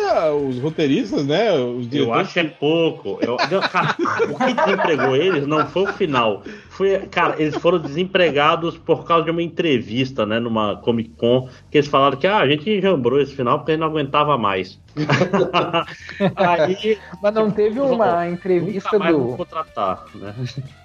os roteiristas, né? Os eu acho que é pouco. Eu, cara, o que desempregou eles não foi o final. Foi, cara, eles foram desempregados por causa de uma entrevista, né? Numa Comic Con, que eles falaram que ah, a gente jambrou esse final porque a gente não aguentava mais. [LAUGHS] Aí, Mas não teve uma entrevista do. Contratar, né?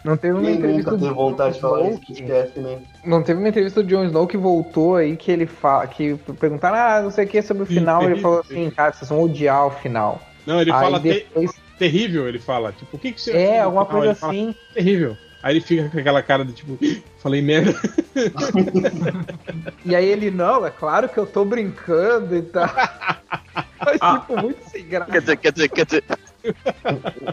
Não teve uma entrevista do. vontade de falar isso, esquece, né? Não teve uma entrevista do Jon Snow que voltou aí que ele fala. que perguntaram, ah, não sei o que sobre o final, e ele falou assim, cara, vocês vão odiar o final. Não, ele aí fala depois... Ter... terrível, ele fala. Tipo, o que, que você É, alguma coisa assim. Fala, terrível. Aí ele fica com aquela cara de tipo, [GASPS] falei merda. [LAUGHS] e aí ele, não, é claro que eu tô brincando e tal. [LAUGHS] Mas, ah. tipo, muito sem graça. Quer dizer, quer dizer, quer dizer. [LAUGHS]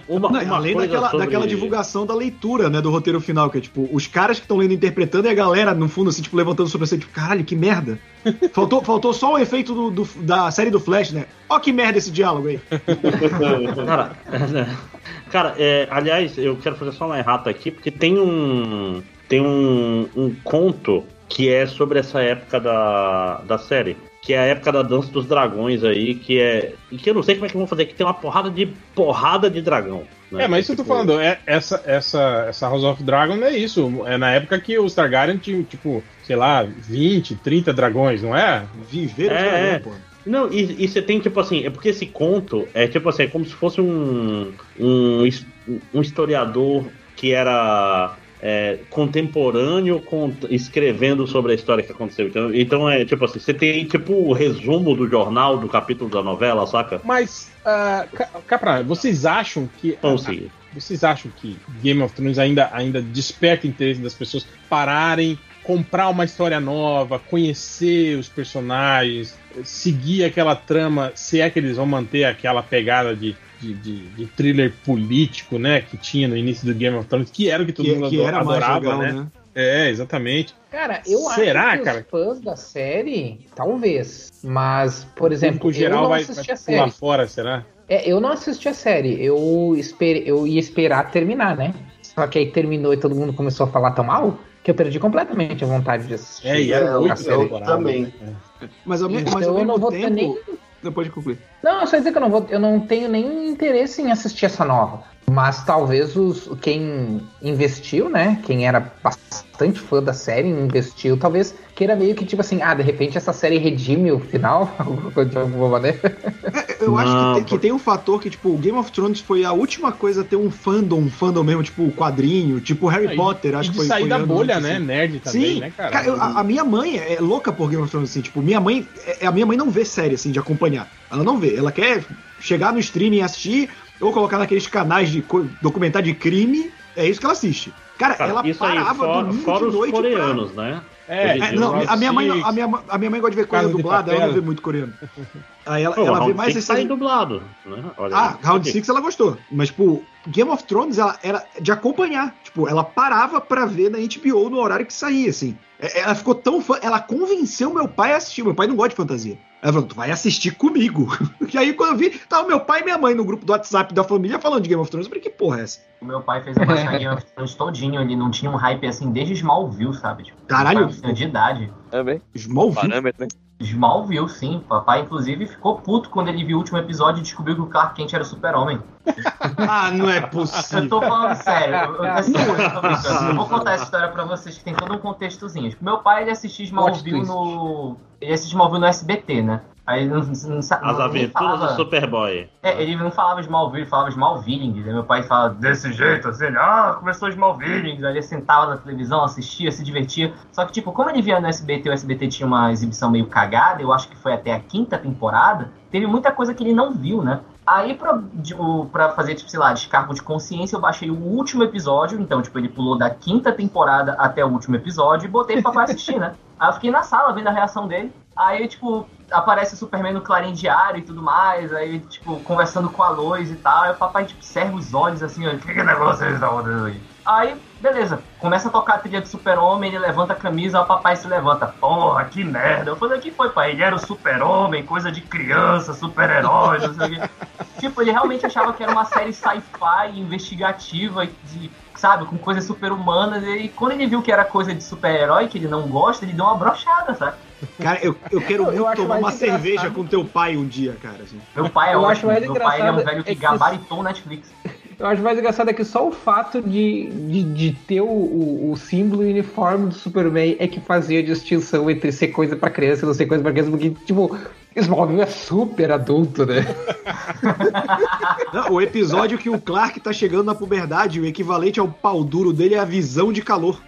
Uma, uma além daquela, sobre... daquela divulgação da leitura, né, do roteiro final, que é tipo, os caras que estão lendo interpretando e a galera, no fundo, assim, tipo, levantando sobre você, tipo, caralho, que merda. faltou, faltou só o efeito do, do, da série do Flash, né? Ó que merda esse diálogo aí. cara, cara é, aliás, eu quero fazer só uma errata aqui, porque tem um. Tem um, um conto que é sobre essa época da, da série que é a época da dança dos dragões aí, que é. que eu não sei como é que vão fazer, que tem uma porrada de porrada de dragão. Né? É, mas isso tipo... eu tô tipo, falando, é, essa, essa, essa House of Dragon é isso. É na época que os Targaryen tinham, tipo, sei lá, 20, 30 dragões, não é? Viveram é, dragão, pô. Não, e, e, você tem, tipo assim, é porque esse conto é tipo assim, é como se fosse um, um, um historiador que era é, contemporâneo com, escrevendo sobre a história que aconteceu. Então, então, é tipo assim, você tem tipo o resumo do jornal, do capítulo da novela, saca? Mas, uh, Capra, vocês acham que. Então, sim. Vocês acham que Game of Thrones ainda, ainda desperta interesse das pessoas pararem, comprar uma história nova, conhecer os personagens, seguir aquela trama, se é que eles vão manter aquela pegada de de, de, de, thriller político, né? Que tinha no início do Game of Thrones, que era o que todo que, mundo que era adorava, legal, né? né? É, exatamente. Cara, eu Será, acho que cara? os fãs da série, talvez. Mas, por exemplo, o geral eu não vai, assisti vai a série. fora, será? É, eu não assisti a série. Eu, esper, eu ia esperar terminar, né? Só que aí terminou e todo mundo começou a falar tão mal que eu perdi completamente a vontade de assistir. É, e era muito também. Né? Mas ao, então, mas ao mesmo eu não vou tempo, ter nem depois de concluir. Não, só dizer que eu não vou, eu não tenho nenhum interesse em assistir essa nova. Mas talvez os, quem investiu, né? Quem era bastante fã da série, investiu, talvez queira meio que tipo assim, ah, de repente essa série redime o final, [LAUGHS] de alguma maneira. É, eu acho que tem, que tem, um fator que, tipo, Game of Thrones foi a última coisa a ter um fandom, um fandom mesmo, tipo, quadrinho, tipo Harry ah, Potter, acho que foi. sair foi da bolha, né? Assim. Nerd também, Sim. né, cara? cara eu, a, a, minha mãe é louca por Game of Thrones, assim, tipo, minha mãe, é, a minha mãe não vê série, assim, de acompanhar. Ela não vê, ela quer chegar no streaming e assistir, ou colocar naqueles canais de documentário de crime, é isso que ela assiste. Cara, Cara ela isso parava aí, for, domingo fora de noite os coreanos, pra... né? É, é não, a minha, mãe, a, minha, a minha mãe gosta de ver coisa dublada, ela não vê muito coreano. Aí ela, Pô, ela vê mais esse. Tá dublado, né? Olha ah, aí. Round 6 ela gostou. Mas, tipo, Game of Thrones ela era de acompanhar. Tipo, ela parava pra ver na HBO no horário que saía, assim. É, ela ficou tão fã. Ela convenceu meu pai a assistir. Meu pai não gosta de fantasia. Ela falou, tu vai assistir comigo. [LAUGHS] e aí, quando eu vi, tava meu pai e minha mãe no grupo do WhatsApp da família falando de Game of Thrones. Eu falei, que porra é essa? O meu pai fez a baixar Game of Thrones todinho. Ele não tinha um hype assim desde Smallville, sabe? Tipo, Caralho. De idade. É bem. Smallville? Parâmetro, né? Smallville, sim. Papai, inclusive, ficou puto quando ele viu o último episódio e descobriu que o Clark Kent era super-homem. [LAUGHS] ah, não é possível. Eu tô falando sério. Eu, assim, eu, eu vou contar essa história pra vocês que tem todo um contextozinho. Meu pai, ele assistiu Smallville no... Ele assistiu Smallville no SBT, né? Aí não, não, As aventuras falava, do Superboy. É, ele não falava Smallville, ele falava Smallville. Né? Meu pai fala desse jeito, assim, ah, começou Smallville. Aí ele sentava na televisão, assistia, se divertia. Só que, tipo, como ele via no SBT, o SBT tinha uma exibição meio cagada, eu acho que foi até a quinta temporada, teve muita coisa que ele não viu, né? Aí, pra, tipo, pra fazer, tipo, sei lá, descargo de consciência, eu baixei o último episódio. Então, tipo, ele pulou da quinta temporada até o último episódio e botei pra [LAUGHS] papai assistir, né? Aí eu fiquei na sala vendo a reação dele. Aí, tipo, aparece o Superman no Clarim Diário e tudo mais, aí, tipo, conversando com a Lois e tal, aí o papai, tipo, serra os olhos assim, o que, que negócio é esse da aí? Aí, beleza, começa a tocar a trilha do super-homem, ele levanta a camisa, o papai se levanta. Porra, que merda. Eu falei, o que foi, pai? Ele era o super-homem, coisa de criança, super-herói, não sei o quê. [LAUGHS] tipo, ele realmente achava que era uma série sci-fi, investigativa, de, sabe, com coisas super-humanas, e quando ele viu que era coisa de super-herói, que ele não gosta, ele deu uma brochada, sabe? Cara, eu, eu [LAUGHS] quero muito eu tomar uma engraçado. cerveja com teu pai um dia, cara. Assim. Meu pai é eu ótimo. Acho mais Meu pai é um velho que, é que gabaritou o Netflix. Eu acho mais engraçado é que só o fato de, de, de ter o, o, o símbolo e uniforme do Superman é que fazia a distinção entre ser coisa pra criança e não ser coisa pra criança, porque, tipo, Smallville é super adulto, né? [LAUGHS] Não, o episódio que o Clark tá chegando na puberdade, o equivalente ao pau duro dele é a visão de calor.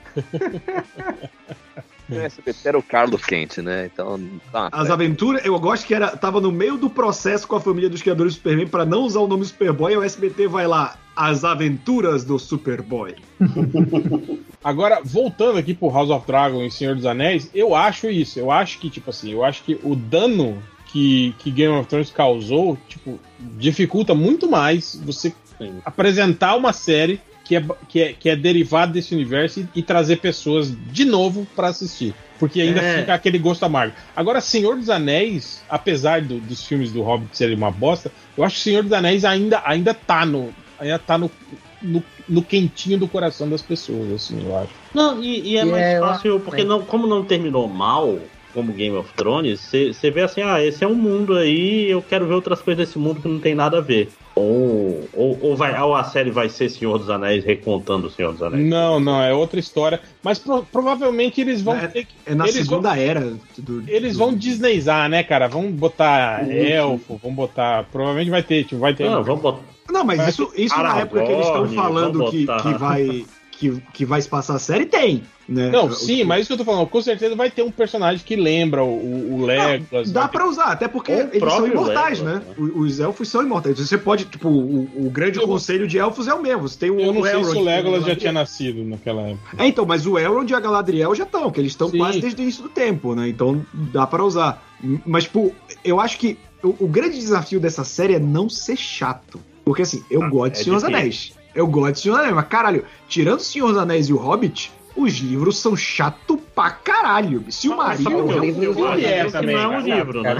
O SBT era o Carlos Quente, né? Então. Tá, As aventuras, eu gosto que era. Tava no meio do processo com a família dos criadores do Superman para não usar o nome Superboy, e o SBT vai lá. As aventuras do Superboy. [LAUGHS] Agora, voltando aqui pro House of Dragon e Senhor dos Anéis, eu acho isso. Eu acho que, tipo assim, eu acho que o dano que, que Game of Thrones causou, tipo, dificulta muito mais você Sim. apresentar uma série que é, que é, que é derivado desse universo e, e trazer pessoas de novo para assistir. Porque ainda é. fica aquele gosto amargo. Agora, Senhor dos Anéis, apesar do, dos filmes do Hobbit serem uma bosta, eu acho que Senhor dos Anéis ainda, ainda tá no. Ainda tá no, no, no quentinho do coração das pessoas, assim, eu acho. Não, e, e é mais é, fácil, porque não, como não terminou mal, como Game of Thrones, você vê assim, ah, esse é um mundo aí, eu quero ver outras coisas desse mundo que não tem nada a ver. Ou, ou, ou, vai, ou a série vai ser Senhor dos Anéis recontando o Senhor dos Anéis? Não, não, é outra história. Mas pro, provavelmente eles vão é, ter que. É na segunda vão, era. Do, eles vão Disneyzar, né, cara? Vão botar elfo, vão botar. Provavelmente vai ter, tipo, vai ter. Não, vamos botar. Não, mas isso, isso na época que eles estão falando que, que vai que, que vai se passar a série, tem. Né? Não, sim, o, mas isso que eu tô falando, com certeza vai ter um personagem que lembra o, o Legolas. Dá pra usar, até porque eles são imortais, Legolas, né? né? Os elfos são imortais. Você pode, tipo, o, o grande eu, conselho de elfos é o mesmo. Você tem o, eu não o sei se o Legolas já tinha nascido naquela época. É, então, mas o Elrond e a Galadriel já estão, que eles estão quase desde o início do tempo, né? Então dá pra usar. Mas, tipo, eu acho que o, o grande desafio dessa série é não ser chato. Porque, assim, eu ah, gosto de é Senhor dos Anéis. Eu gosto de Senhor dos Anéis, mas caralho, tirando Senhor dos Anéis e o Hobbit, os livros são chato pra caralho. Se o Marinho. O filme é também. Não é um livro, né?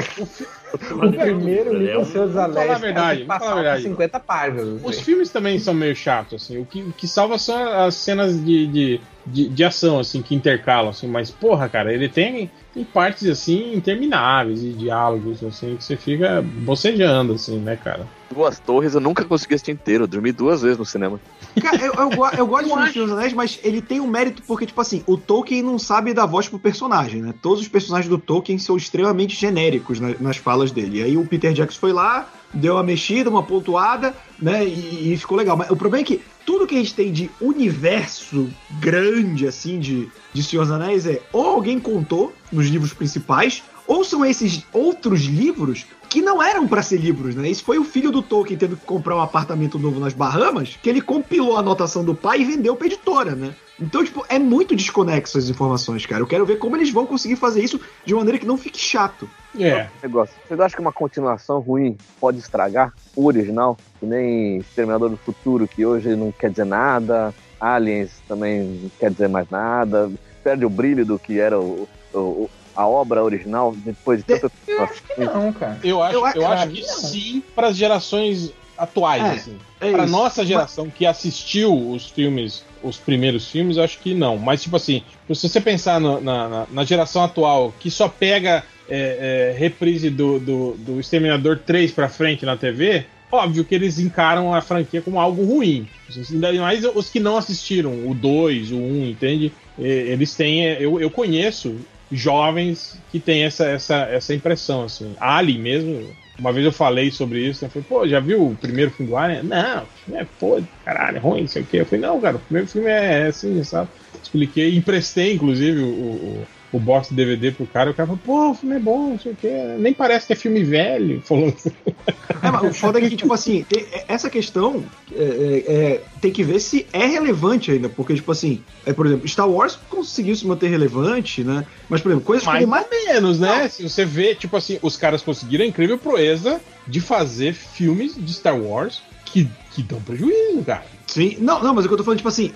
O [LAUGHS] primeiro livro do Senhor dos Anéis. Falar a verdade, falar a verdade. 50 páginas. Os filmes também são meio chatos, assim. O que, o que salva são as cenas de, de, de, de, ação, assim, que intercalam, assim. Mas, porra, cara, ele tem, tem partes, assim, intermináveis e diálogos, assim, que você fica bocejando, assim, né, cara? Duas Torres eu nunca consegui assistir inteiro. Eu dormi duas vezes no cinema. Cara, eu, eu, eu gosto [LAUGHS] de Senhor dos Anéis, mas ele tem um mérito porque, tipo assim, o Tolkien não sabe dar voz pro personagem, né? Todos os personagens do Tolkien são extremamente genéricos na, nas falas dele. E aí o Peter Jackson foi lá, deu uma mexida, uma pontuada, né? E, e, ficou legal. Mas o problema é que tudo que a gente tem de universo grande, assim, de, de Senhor dos Anéis é ou alguém contou nos livros principais, ou são esses outros livros que não eram para ser livros, né? Isso foi o filho do Tolkien tendo que comprar um apartamento novo nas Bahamas, que ele compilou a anotação do pai e vendeu pra editora, né? Então, tipo, é muito desconexo as informações, cara. Eu quero ver como eles vão conseguir fazer isso de maneira que não fique chato. É. Negócio. Vocês acham que uma continuação ruim pode estragar o original? Que nem Terminador do Futuro, que hoje não quer dizer nada. Aliens também não quer dizer mais nada. Perde o brilho do que era o, o, a obra original depois de tanta. Eu acho que não, cara. Eu acho, eu, eu acho que não. sim para as gerações atuais, é, assim. É para nossa geração que assistiu os filmes, os primeiros filmes, eu acho que não. Mas, tipo assim, se você pensar no, na, na, na, geração atual, que só pega é, é, reprise do, do, do Exterminador 3 pra frente na TV, óbvio que eles encaram a franquia como algo ruim. Ainda mais os que não assistiram, o 2, o 1, entende? Eles têm. Eu, eu conheço jovens que têm essa, essa, essa impressão, assim. Ali mesmo, uma vez eu falei sobre isso, eu falei, pô, já viu o primeiro filme do Alien? Não, é foda, caralho, é ruim, não sei o quê. Eu falei, não, cara, o primeiro filme é assim, sabe? Expliquei, emprestei, inclusive, o, o, o box DVD pro cara, o cara falou, pô, o filme é bom, não sei o quê. Nem parece que é filme velho, falou assim. É, mas o foda é que, tipo assim, tem, essa questão é, é, é, tem que ver se é relevante ainda, porque, tipo assim, é, por exemplo, Star Wars conseguiu se manter relevante, né? Mas, por exemplo, coisas mais, mais ou menos, né? Se você vê, tipo assim, os caras conseguiram a incrível proeza de fazer filmes de Star Wars que, que dão prejuízo, cara. Sim, não, não, mas o que eu tô falando, tipo assim,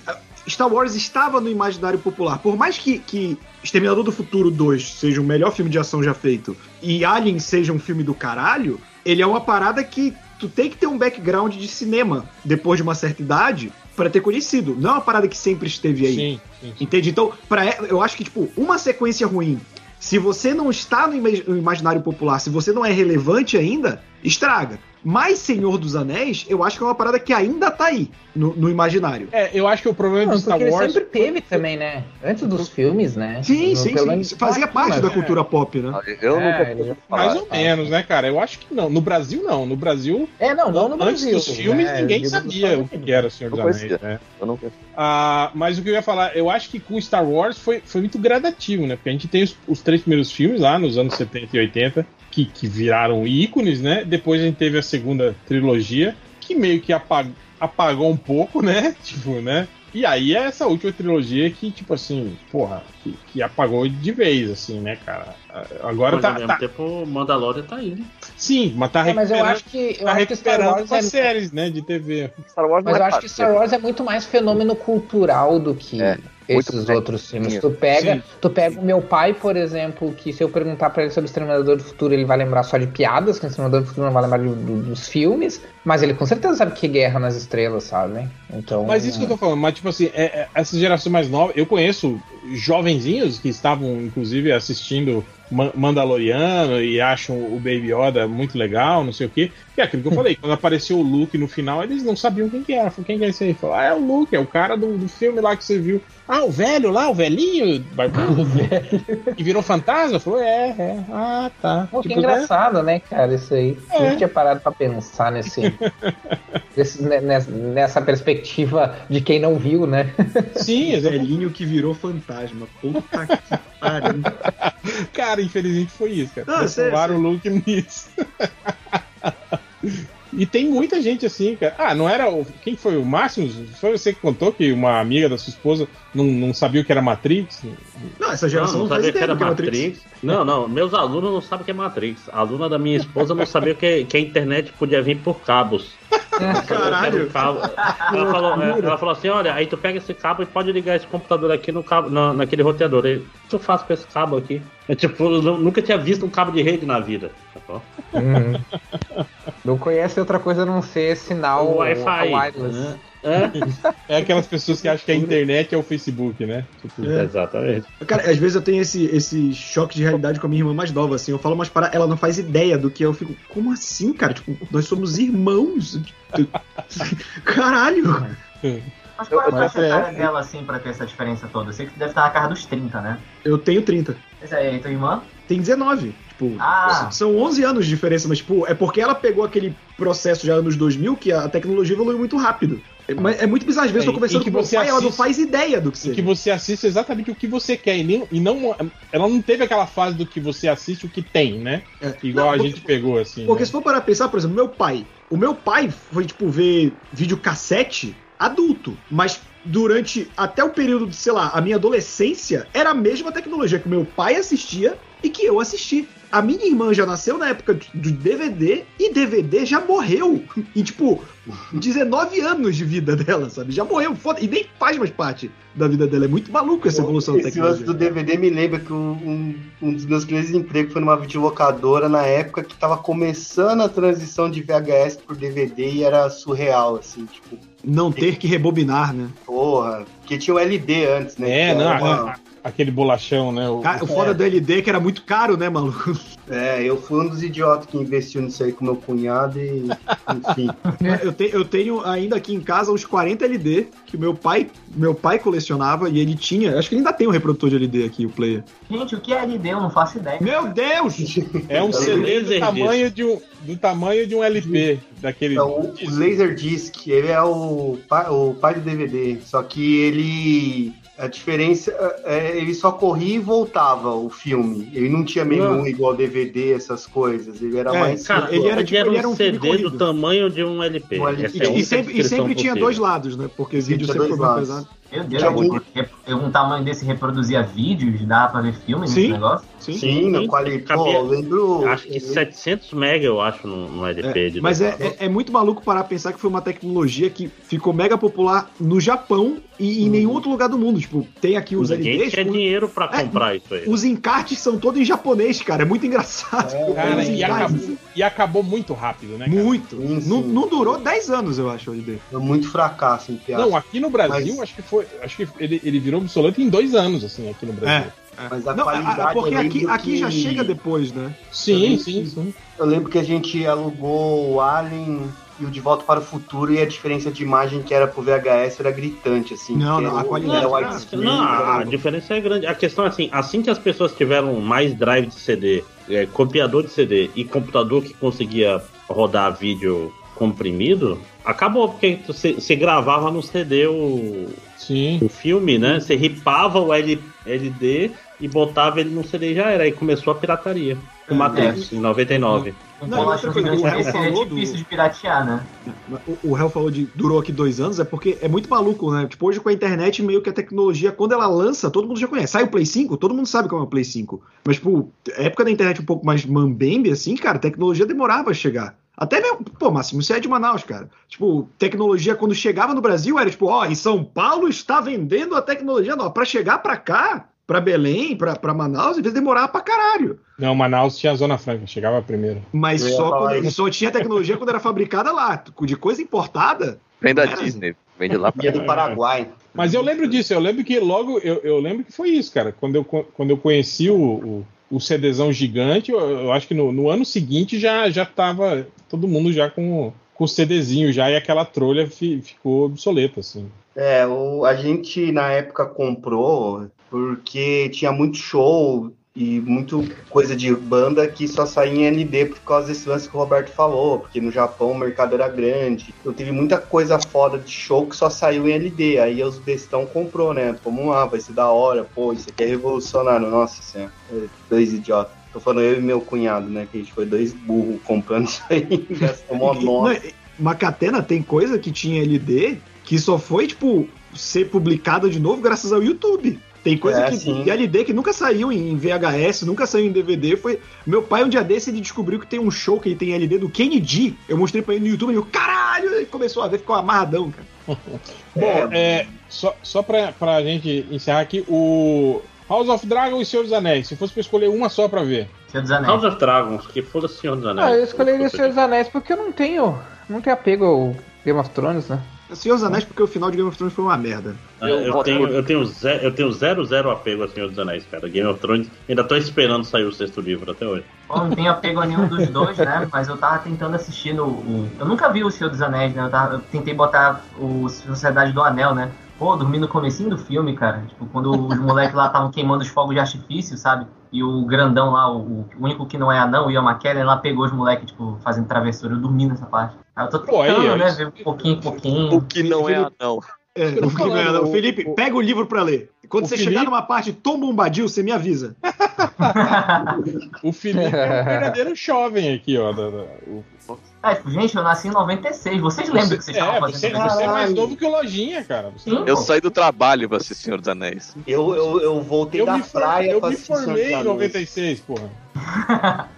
Star Wars estava no imaginário popular. Por mais que, que Exterminador do Futuro 2 seja o melhor filme de ação já feito e Alien seja um filme do caralho, ele é uma parada que tu tem que ter um background de cinema depois de uma certa idade para ter conhecido. Não é uma parada que sempre esteve aí. Sim, sim, sim. Entende? Então, pra, eu acho que, tipo, uma sequência ruim, se você não está no imaginário popular, se você não é relevante ainda, estraga. Mas Senhor dos Anéis, eu acho que é uma parada que ainda tá aí, no, no imaginário. É, eu acho que o problema do Star Wars. sempre teve também, né? Antes dos filmes, né? Sim, no, sim, sim. Fazia parte da cultura pop, né? Eu é, nunca Mais ou menos, né, cara? Eu acho que não. No Brasil, não. No Brasil. É, não, não no antes Brasil. Antes dos filmes, né? ninguém sabia o que era Senhor dos Anéis, né? Eu não ah, mas o que eu ia falar, eu acho que com Star Wars foi, foi muito gradativo, né? Porque a gente tem os, os três primeiros filmes lá nos anos 70 e 80 que, que viraram ícones, né? Depois a gente teve a segunda trilogia, que meio que apagou, apagou um pouco, né? [LAUGHS] Tipo, né? E aí é essa última trilogia que, tipo assim, porra, que, que apagou de vez, assim, né, cara? Agora mas tá. Ao mesmo tá... tempo, Mandalorian tá aí, né? Sim, mas tá é, mas eu acho que. Eu tá acho que Star Wars é... séries, né, de TV. Star Wars mas é eu acho que Star Wars é muito mais fenômeno cultural do que. É esses outros filmes. Tu pega, tu pega o meu pai, por exemplo, que se eu perguntar para ele sobre o Exterminador do Futuro, ele vai lembrar só de piadas, que o Exterminador do Futuro não vai lembrar de, de, dos filmes, mas ele com certeza sabe que é Guerra nas Estrelas, sabe? Então. Mas isso que eu tô falando, mas tipo assim, é, é, essa geração mais nova, eu conheço jovenzinhos que estavam, inclusive, assistindo Mandaloriano e acham o Baby Yoda muito legal, não sei o quê. Que é aquilo que eu [LAUGHS] falei, quando apareceu o Luke no final, eles não sabiam quem que era. Quem que é esse aí? Falaram, ah, é o Luke, é o cara do, do filme lá que você viu. Ah, o velho lá, o velhinho, barbudo, [LAUGHS] que virou fantasma? Falou, é, é. Ah, tá. Pô, tipo, que engraçado, né, cara, isso aí. É. Eu tinha parado pra pensar nesse, [LAUGHS] nesse, nessa perspectiva de quem não viu, né? Sim, é velhinho que virou fantasma. Puta que pariu. Cara, infelizmente foi isso, cara. Transformaram o Luke nisso. E tem muita gente assim, cara. Ah, não era. O... Quem foi o Máximo? Foi você que contou que uma amiga da sua esposa não, não sabia o que era Matrix? Não, essa geração não, não sabia o que era Matrix. Matrix. Não, não, meus alunos não sabem o que é Matrix. A aluna da minha esposa não sabia que, que a internet podia vir por cabos. Caralho! Cabo. Ela, falou, ela falou assim: olha, aí tu pega esse cabo e pode ligar esse computador aqui no cabo, na, naquele roteador. o que eu faço com esse cabo aqui? Eu, tipo, eu nunca tinha visto um cabo de rede na vida. Uhum. Não conhece outra coisa a não ser sinal Wi-Fi. wireless. É. é aquelas pessoas que acham que a internet é o Facebook, né? Tipo, é. Exatamente. Cara, às vezes eu tenho esse, esse choque de realidade com a minha irmã mais nova, assim. Eu falo umas para ela não faz ideia do que eu fico. Como assim, cara? Tipo, nós somos irmãos. [LAUGHS] Caralho! Mas qual é a faixa é, dela, assim, pra ter essa diferença toda? Eu sei que tu deve estar na casa dos 30, né? Eu tenho 30. Essa aí, é tua irmã? Tem 19. Tipo, ah. são 11 anos de diferença, mas, tipo, é porque ela pegou aquele processo já nos 2000 que a tecnologia evoluiu muito rápido. É, é muito bizarro, às vezes é, eu tô conversando com você pai, ela não faz ideia do que seja. que você assiste exatamente o que você quer, e, nem, e não. Ela não teve aquela fase do que você assiste o que tem, né? É. Igual não, porque, a gente pegou, assim. Porque né? se for para pensar, por exemplo, meu pai. O meu pai foi, tipo, ver vídeo cassete adulto, mas durante até o período de, sei lá, a minha adolescência, era a mesma tecnologia que meu pai assistia e que eu assisti. A minha irmã já nasceu na época do DVD e DVD já morreu. [LAUGHS] Em tipo, 19 anos de vida dela, sabe? Já morreu, foda, e nem faz mais parte da vida dela. É muito maluco essa evolução Esse tecnologia. do DVD me lembra que um, um dos meus primeiros empregos foi numa videolocadora na época que tava começando a transição de VHS por DVD e era surreal, assim, tipo. Não ter que rebobinar, né? Porra, porque tinha o LD antes, né? É, não, uma aquele bolachão, né? O, Cara, o fora é. do LD que era muito caro, né, maluco? [LAUGHS] É, eu fui um dos idiotas que investiu nisso aí com meu cunhado e. Enfim. [LAUGHS] eu, te, eu tenho ainda aqui em casa uns 40 LD que meu pai, meu pai colecionava e ele tinha. Acho que ele ainda tem um reprodutor de LD aqui, o player. Gente, o que é LD? Eu não faço ideia. Meu Deus! [LAUGHS] É um CD do tamanho de um, do tamanho de um LP. Daquele então, o, o Laserdisc, ele é o, o pai do DVD. Só que ele a diferença é, é ele só corria e voltava o filme. Ele não tinha menu igual DVD, essas coisas. Ele era é, mais. Cara, ele era, tipo, ele era um CD do tamanho de um LP. Um LP. E, é e, sempre, e sempre tinha dois lados, né? Porque o vídeo sempre foi mais pesado. Meu Deus, algum... um tamanho desse reproduzia vídeos, dava pra ver filme sim, nesse negócio? Sim, sim, sim. qualidade. Pô, lembro. Acho que 700 mega, eu acho, no, no LP. É, mas é, é, é, muito maluco parar a pensar que foi uma tecnologia que ficou mega popular no Japão e em hum. nenhum outro lugar do mundo. Tipo, tem aqui os Ninguém LDs. tinha dinheiro pra é, comprar isso aí. Os encartes são todos em japonês, cara. É muito engraçado. É, cara, e, acabou, e, acabou, muito rápido, né? Cara? Muito. Sim, sim. Não, não, durou 10 anos, eu acho, o LD. Foi muito fracasso, em Não, aqui no Brasil, mas... acho que foi. Acho que ele, ele virou obsoleto em dois anos, assim, aqui no Brasil. É. É. Mas a não, qualidade. Porque aqui, aqui já chega depois, né? Sim, sim, sim. Eu lembro que a gente alugou o Alien e o De Volta para o Futuro e a diferença de imagem que era pro VHS era gritante, assim. Não, não, a qualidade era widescreen. Não, a diferença é grande. A questão é assim, assim que as pessoas tiveram mais drive de CD, é, copiador de CD e computador que conseguia rodar vídeo comprimido, acabou, porque você gravava no CD o, Sim. o filme, né? Você ripava o LD e botava ele no CD e já era. Aí começou a pirataria. O Matrix, é. em 99. Não, não outra coisa, o Hell falou difícil do... de piratear, né? O, o Hell falou de durou aqui dois anos, é porque é muito maluco, né? Tipo, hoje com a internet, meio que a tecnologia, quando ela lança, todo mundo já conhece. Sai o Play 5, todo mundo sabe como é o Play 5. Mas, tipo, época da internet um pouco mais mambembe, assim, cara, a tecnologia demorava a chegar. Até mesmo, pô, Máximo, você é de Manaus, cara. Tipo, tecnologia quando chegava no Brasil era tipo, ó, em São Paulo está vendendo a tecnologia nova. Para chegar para cá, para Belém, para Manaus, às vezes demorava pra caralho. Não, Manaus tinha a Zona Franca, chegava primeiro. Mas só, quando, só tinha tecnologia quando era fabricada lá. De coisa importada. Vem da Disney, vem de lá pra do Paraguai. Mas eu lembro disso, eu lembro que logo, eu, eu lembro que foi isso, cara. Quando eu, quando eu conheci o, o o CDzão gigante, eu, eu acho que no, no, ano seguinte já, já tava todo mundo já com, com o CDzinho já e aquela trolha fi, ficou obsoleta, assim. É, o, a gente na época comprou porque tinha muito show e muito coisa de banda que só saía em LD por causa desse lance que o Roberto falou, porque no Japão o mercado era grande. Então teve muita coisa foda de show que só saiu em LD. Aí os bestão comprou, né? Vamos lá, vai ser da hora, pô, isso aqui é revolucionário. Nossa senhora, dois idiotas. Tô falando eu e meu cunhado, né? Que a gente foi dois burros comprando isso aí, [LAUGHS] gastou uma nota. Macatena tem coisa que tinha LD que só foi, tipo, ser publicada de novo graças ao YouTube. Tem coisa é, que sim. LD que nunca saiu em VHS, nunca saiu em DVD. Foi meu pai um dia desse ele descobriu que tem um show que ele tem LD do Kennedy. Eu mostrei para ele no YouTube, ele falou, caralho, ele começou a ver, ficou amarradão, cara. Bom, é, é, só, só pra, pra gente encerrar aqui, o House of Dragon e Senhor dos Anéis. Se fosse pra escolher uma só pra ver. Senhor dos Anéis. House of Dragons, que foda Senhor dos Anéis. Ah, eu escolheria Senhor dos Anéis porque eu não tenho, não tenho apego ao Game of Thrones, né? Senhor dos Anéis porque o final de Game of Thrones foi uma merda. Ah, eu, eu, tenho, eu, tenho zero, eu tenho zero, zero apego a Senhor dos Anéis, cara. Game of Thrones, ainda tô esperando sair o sexto livro até hoje. Bom, não tenho apego a nenhum dos dois, né? Mas eu tava tentando assistir no. O... Eu nunca vi o Senhor dos Anéis, né? Eu, tava, eu tentei botar o Sociedade do Anel, né? Pô, dormi no comecinho do filme, cara. Tipo, quando os moleques lá estavam queimando os fogos de artifício, sabe? E o grandão lá, o, o único que não é anão, o Ian McKellen, lá pegou os moleques, tipo, fazendo travessura. Eu dormi nessa parte. Aí eu tô tentando, Pô, aí, né? Ver um pouquinho em pouquinho. O que não é anão. É, o é anão. Felipe, pega o livro pra ler. Quando você Felipe... chegar numa parte tão bombadil, você me avisa. [LAUGHS] o Felipe é um verdadeiro jovem aqui, ó. o... É, gente, eu nasci em 96. Vocês lembram você, que vocês é, estavam fazendo? Você, você é mais novo que o Lojinha, cara. Sim, eu saí do trabalho pra assistir Senhor dos Anéis. Eu, eu, eu voltei eu da praia Eu me formei em 96, porra. [LAUGHS]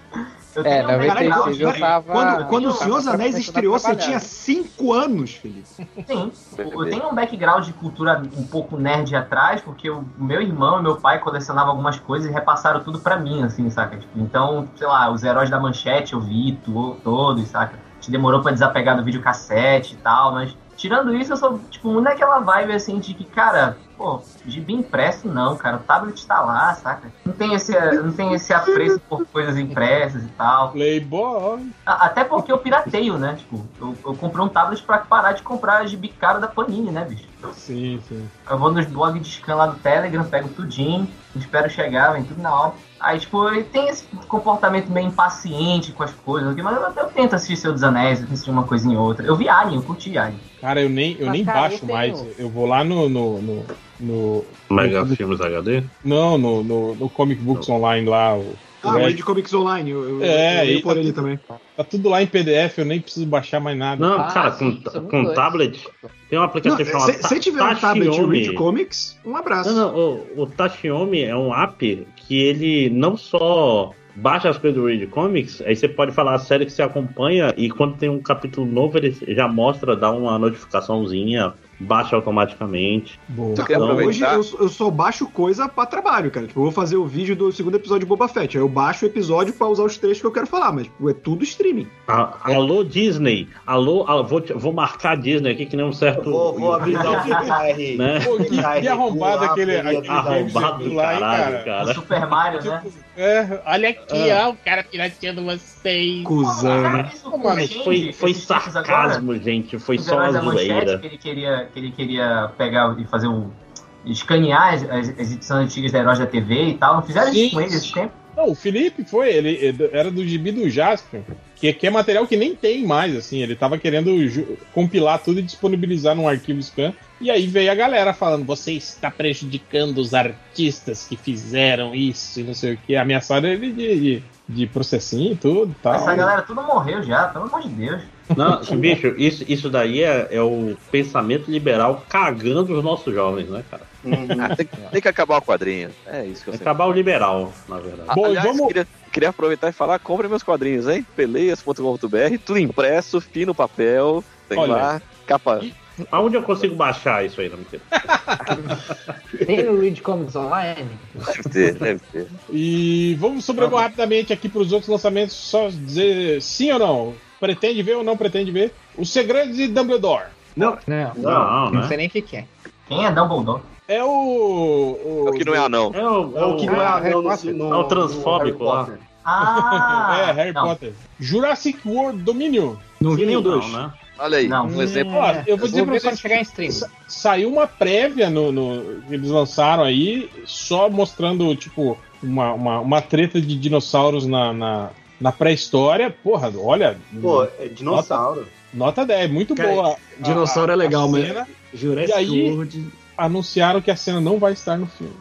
É, 96 eu tava. Quando, quando o Senhor dos Anéis estreou, você tinha 5 anos, Felipe. Sim. Eu tenho um background de cultura um pouco nerd atrás, porque o meu irmão e meu pai colecionavam algumas coisas e repassaram tudo pra mim, assim, saca? Tipo, então, sei lá, os heróis da manchete eu vi todos, saca? Te demorou pra desapegar do videocassete e tal, mas tirando isso, eu sou, tipo, muito naquela vibe assim de que, cara, pô, gibi impresso não, cara. O tablet tá lá, saca? Não tem esse, não tem esse apreço por coisas impressas e tal. Playboy. Até porque eu pirateio, né? Tipo, eu, eu comprei um tablet pra parar de comprar gibi caro da Panini, né, bicho? Sim, sim. Eu vou nos blogs de scan lá do Telegram, pego tudinho, espero chegar, vem tudo na hora. Aí, tipo, ele tem esse comportamento meio impaciente com as coisas, mas eu, eu tento assistir Seu dos Anéis, assistir uma coisinha ou outra. Eu vi Alien, eu curti Alien. Cara, eu nem, eu nem cara, baixo eu mais. Eu vou lá no. no, no, no Mega no, Filmes HD? Não, no, no, no Comic Books não. Online lá. O, ah, o de Comics Online, eu, eu, é, eu por tá ele também. Tá tudo lá em PDF, eu nem preciso baixar mais nada. Não, ah, cara, sim, com, com tablet. Tem um aplicativo chamado Se, se tiver um tablet Read Comics, um abraço. Não, não, o, o Tachiomi é um app que ele não só baixa as coisas do Read Comics, aí você pode falar a série que você acompanha e quando tem um capítulo novo ele já mostra, dá uma notificaçãozinha baixa automaticamente. Boa. Então, hoje eu, eu, só baixo coisa para trabalho, cara. Tipo, eu vou fazer o vídeo do segundo episódio de Boba Fett. Aí eu baixo o episódio para usar os trechos que eu quero falar, mas tipo, é tudo streaming. Ah, alô, Disney. Alô, alô vou, vou marcar Disney aqui que nem um certo. Vou, vou avisar o que né? Pô, que, que arrombado aquele. Arrombado lá, caralho, cara. O Super Mario, né? É, olha aqui, ah. ó, o cara pirateando vocês. Cusão, né? Foi, foi sarcasmo, gente. Foi só uma zoeira. Que ele queria que ele queria pegar e fazer um. escanear as, as, edições antigas da Heróis da TV e tal. Não fizeram Sim. isso com ele esse tempo? Não, o Felipe foi, ele era do gibi do Jasper, que, que é material que nem tem mais, assim, ele tava querendo compilar tudo e disponibilizar num arquivo scan. E aí veio a galera falando: você está prejudicando os artistas que fizeram isso e não sei o que. Ameaçaram ele de, de, de processinho e tudo. Tal. Essa galera tudo morreu já, pelo amor de Deus. Não, bicho, isso, isso daí é, é o pensamento liberal cagando os nossos jovens, né, cara? Uhum. Ah, tem, tem, que acabar o quadrinho. É isso que eu sei. Acabar o liberal, na verdade. Bom, Aliás, vamos... queria, queria aproveitar e falar: compre meus quadrinhos, hein? Peleias.com.br, tudo impresso, fino papel, tem Olha, lá, capa. E... Aonde eu consigo baixar isso aí, não me [LAUGHS] Tem no Read Comics Online? Deve ter, deve ter. E vamos sobrevoar rapidamente aqui para os outros lançamentos, só dizer sim ou não. Pretende ver ou não pretende ver? Os Segredos de Dumbledore. Não, não, não, não, não sei nem o que, que é. Quem é Dumbledore? É o. o... É o que não é anão. É o, É o que não é anão no, É no, o transfóbico lá. Potter. [LAUGHS] Ah! é, Harry não. Potter. Jurassic World Dominion. Não vi Não, dois. né? Olha aí, Não. um exemplo. Ó, eu vou dizer pra vocês. chegar em stream. Sa- Saiu uma prévia no, no- que eles lançaram aí, só mostrando, tipo, uma, uma, uma treta de dinossauros na, na, na pré-história. Porra, olha. Pô, é dinossauro. Nota 10, muito Cara, boa. a- dinossauro a- é legal, mas-. Jurassic E aí- World. Anunciaram que a cena não vai estar no filme.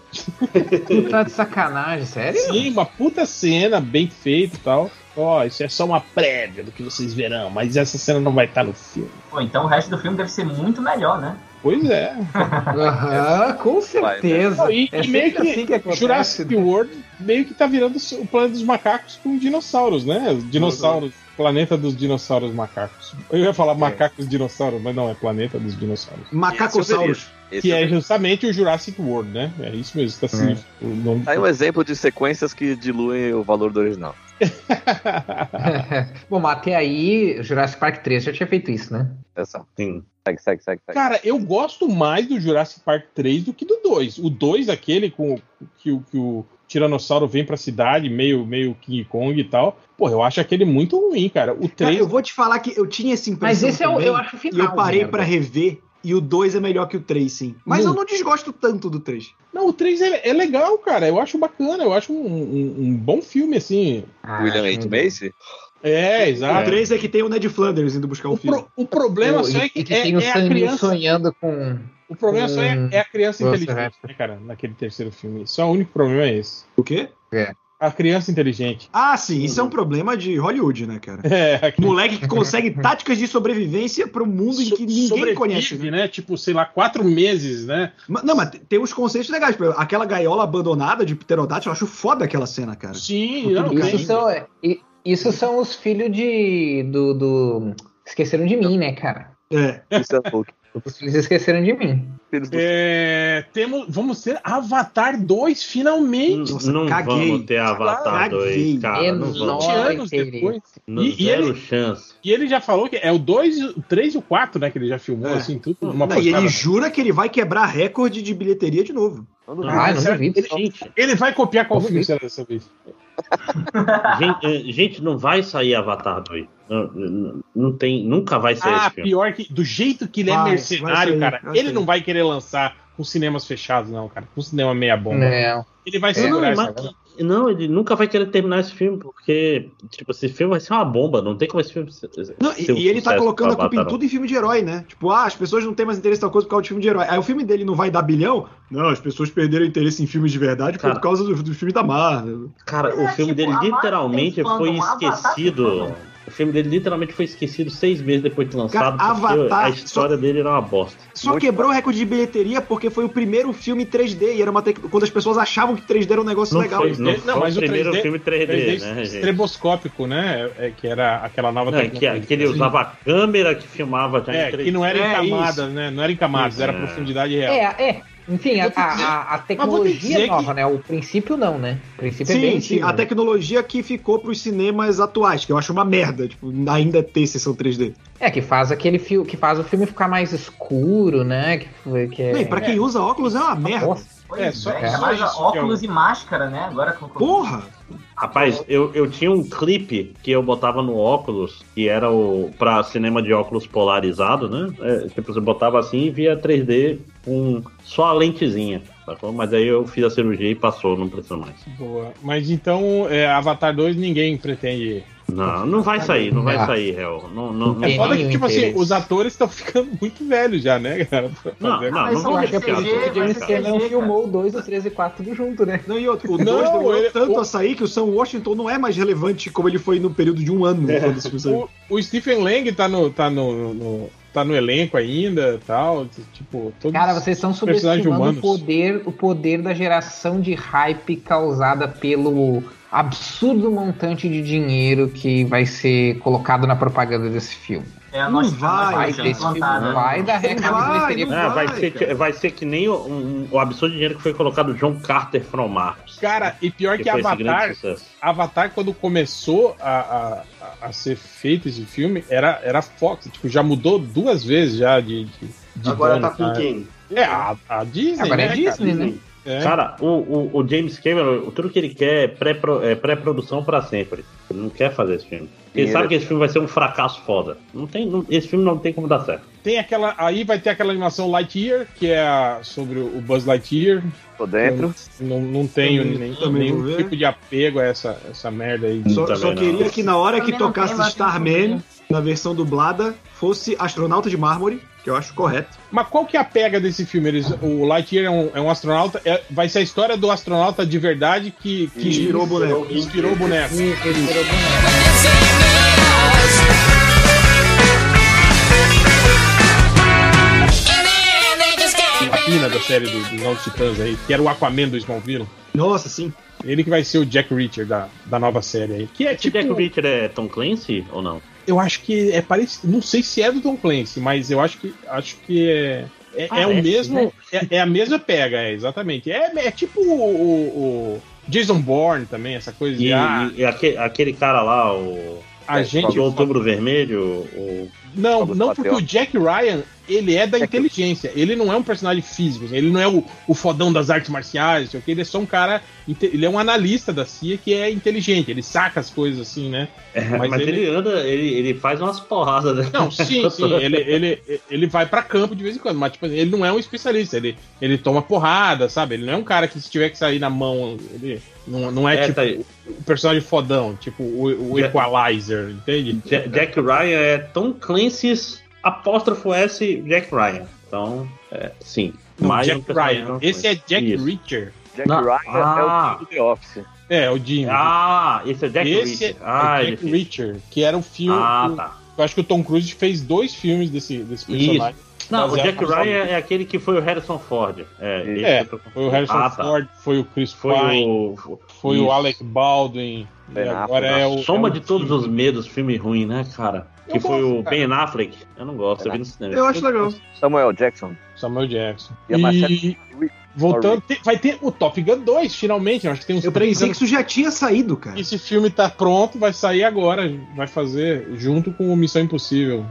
Tu tá de sacanagem, sério? Sim, uma puta cena, bem feita e tal. Ó, isso é só uma prévia do que vocês verão, mas essa cena não vai estar no filme. Pô, então o resto do filme deve ser muito melhor, né? Pois é. Aham, com certeza. Não, e, É e meio que, assim que acontece, Jurassic né? World meio que tá virando o planeta dos macacos com dinossauros, né? Os dinossauros, planeta dos dinossauros macacos. Eu ia falar macacos dinossauros, mas não, é planeta dos dinossauros. Macacossauros. Esse Que é veria. justamente o Jurassic World, né? É isso mesmo, tá assim, o nome. Aí um exemplo de sequências que diluem o valor do original. [LAUGHS] Bom, mas até aí, Jurassic Park 3 já tinha feito isso, né? Essa. Sim. Segue, segue, segue, segue. Cara, eu gosto mais do Jurassic Park 3 do que do 2. O 2, aquele com que, o- que o Tiranossauro vem pra cidade, meio, meio King Kong e tal. Pô, eu acho aquele muito ruim, cara. O Cara, 3. eu vou te falar que eu tinha essa impressão. Mas esse é o, também, eu acho o final. E eu parei pra rever. E o 2 é melhor que o 3, sim. Mas eu não desgosto tanto do 3. Não, o 3 é, é legal, cara. Eu acho bacana. Eu acho um, um- um bom filme, assim. Ah, William H. Macy? É, O exato. 3 é que tem o Ned Flanders indo buscar o O, filho. pro- o problema O- só é que, que é, tem o é a criança. sonhando com. O problema só é, com é a criança inteligente, né, cara? Naquele terceiro filme. Só o único problema é esse. O quê? A criança inteligente. Ah, sim, isso é um problema de Hollywood, né, cara? É, Moleque que consegue [LAUGHS] táticas de sobrevivência para um mundo em que ninguém conhece. né? né? Tipo, sei lá, quatro meses, né? Mas- Não, mas tem uns conceitos legais. Exemplo, Aquela gaiola abandonada de pterodátilo, eu acho foda aquela cena, cara. Sim, não, Tudo Isso são, é, isso são os filhos de. do. do- Esqueceram de mim, né, cara? É. Isso é louco. Os filhos esqueceram de mim. É, temos, vamos ter Avatar 2 finalmente. Nossa, não caguei. vamos ter Avatar Caguei. 2, cara. Não Enorme. vamos. 20 Olha, anos depois. Não, E- e ele- chance. E ele já falou que é o 2, o 3 e o 4, né? Que ele já filmou, É. assim, tudo. Uma Não, e ele jura que ele vai quebrar recorde de bilheteria de novo. Não, não, Ah, não será- duvido. Gente, Ele vai copiar qual filme será dessa vez? [LAUGHS] gente, eh, gente, não vai sair Avatar 2. Não, não- não tem, nunca vai ser Ah, pior que. Do jeito que ele é Vai, vai mercenário, sair, cara, ele sair. não vai querer lançar com cinemas fechados, não, cara. Com cinema meia bomba. Não. Ele vai É, segurar não, essa. Não, ele nunca vai querer terminar esse filme, porque, tipo, esse filme vai ser uma bomba. Não tem como esse filme ser. Não, ser e, ele tá colocando a culpa em Avatar, tudo em filme de herói, né? Tipo, ah, as pessoas não têm mais interesse em tal coisa por causa de filme de herói. Aí o filme dele não vai dar bilhão? Não, as pessoas perderam interesse em filmes de verdade Cara. por causa do, do filme da Marvel. Cara, o É, filme tipo, dele literalmente foi Avatar esquecido. fandom. O filme dele literalmente foi esquecido seis meses depois de lançado, Cara, Avatar a história dele era uma bosta. Só quebrou o recorde de bilheteria porque foi o primeiro filme 3D e era uma tec... quando as pessoas achavam que 3D era um negócio Não legal. foi, não, Não, foi mas o primeiro 3D filme 3D, 3D né, gente? estreboscópico, né? É, que era aquela nova Não, é que, que ele usava a câmera que filmava já É, em 3D. que não era em É, camadas, né? Não era em camadas, Isso, era é. profundidade real. É, é. Enfim, a, dizer- a, a vou tecnologia nova, que- né? O princípio não, né? O princípio é Sim, bem sim, antigo, a né? tecnologia que ficou pros cinemas atuais, que eu acho uma merda, tipo, ainda ter sessão 3D. É, que faz aquele filme, que faz o filme ficar mais escuro, né? Que, que é... Pra quem usa óculos é uma merda. Nossa, É, só- é, só que óculos eu- e máscara, né? Agora com Porra! Rapaz, eu, eu tinha um clipe que eu botava no óculos, que era o pra cinema de óculos polarizado, né? É, tipo, você botava assim e via 3D com só a lentezinha, sacou? Mas aí eu fiz a cirurgia e passou, não precisa mais. Boa. Mas então, é, Avatar 2 ninguém pretende. Não, não vai sair, não vai Ah. sair, réu. Não, não, não, É foda que, tipo assim, interesse. os atores estão ficando muito velhos já, né, cara? Não, não, Mas não Por isso que o James Cameron CG, filmou o 2, o 3 e 4 tudo junto, né? Não, e outro, o Não, 2 demorou ele- tanto o- a sair que o Sam Washington não é mais relevante como ele foi no período de um ano. saiu. O, o Stephen Lang tá no, tá no, no- tá no elenco ainda tal. Tipo, todos Cara, vocês estão subestimando o poder, o poder da geração de hype causada pelo absurdo montante de dinheiro que vai ser colocado na propaganda desse filme. É a Não nossa vai, Vai, desse filme vai dar de vai, Ah, vai, vai, ser, cara. vai ser que nem o, um- o absurdo dinheiro que foi colocado John Carter from Mars. Cara, e pior que, grande Avatar. Avatar, quando começou a, a, a- ser feito esse filme, era, era Fox. Tipo, já mudou duas vezes já de. de, de Agora dono, tá com cara. quem? É, a, a Disney. Agora é né, Disney, cara? né? É. Cara, o, o, o James Cameron, tudo que ele quer é pré-pro- é pré-produção pra sempre. Ele não quer fazer esse filme. Ele Dinheiro. sabe que esse filme vai ser um fracasso foda. Não tem, não- esse filme não tem como dar certo. Tem aquela. Aí vai ter aquela animação Lightyear, que é a- sobre o Buzz Lightyear. Tô dentro. Eu Não, não tenho Também- nem, também nenhum tipo de apego a essa, essa merda aí. Só, Também só não. queria que na hora que tocasse Starman, na versão dublada, fosse Astronauta de Mármore, que eu acho correto. Mas qual que é a pega desse filme? Eles, o Lightyear é um, é um astronauta. é- vai ser a história do astronauta de verdade que, que Inspirou o boneco. que inspirou o boneco. A pina da série do- dos Novos Titãs aí, que era o Aquaman do Smallville. Nossa, sim. Ele que vai ser o Jack Reacher da, da nova série aí. Que é Esse tipo. Jack Reacher é Tom Clancy ou não? Eu acho que é parecido. Não sei se é do Tom Clancy, mas eu acho que acho que é. É, é o mesmo. né? É, é a mesma pega, é, exatamente. É, é tipo o, o- o Jason Bourne também, essa coisa de. E, ah, e aquele, aquele cara lá, o. a gente. do Outubro Vermelho, o. Não, não porque o Jack Ryan, ele é da inteligência. Ele não é um personagem físico. Ele não é o, o fodão das artes marciais, não sei o que. Ele é só um cara. Ele é um analista da CIA que é inteligente. Ele saca as coisas assim, né? É, Mas mas, ele- ele... anda, ele, ele faz umas porradas, né? Não, sim, [LAUGHS] sim. Ele, ele, ele vai pra campo de vez em quando, mas tipo, ele não é um especialista. Ele, ele toma porrada, sabe? Ele não é um cara que se tiver que sair na mão. Ele não, não é, É, tipo tá o personagem fodão, tipo o, o Ja- Equalizer, entende? Ja- Jack Ryan é Tom Clancy's apóstrofo S Jack Ryan. Então, é, sim. Não, Mais um Jack personagem Ryan. não Esse é Jack Isso. Reacher. Jack Não. Ryan Ah. é o time do The Office. É, o Jimmy. Ah, esse é Jack Esse Reacher. é, Ah, é Jack fez. Reacher, que era o filme. Ah, tá. Eu acho que o Tom Cruise fez dois filmes desse, desse personagem. Não, o Jack Ryan é aquele que foi o Harrison Ford. É, esse É, que eu tô- Foi o Harrison Ah, tá. Ford, foi o Chris Foi Pine, o. foi isso. o Alec Baldwin. E agora é o. Soma é o de todos os medos, filme ruim, né, cara? Eu Que foi gosto, o cara. Ben Affleck. Eu não gosto, eu vi no cinema. Eu acho legal. Samuel Jackson. Samuel Jackson. E a Marcela- voltando, tem- vai ter o Top Gun 2, finalmente. Acho que tem uns Eu três pensei que anos isso já tinha saído, cara. esse filme tá pronto, vai sair agora. Vai fazer junto com o Missão Impossível.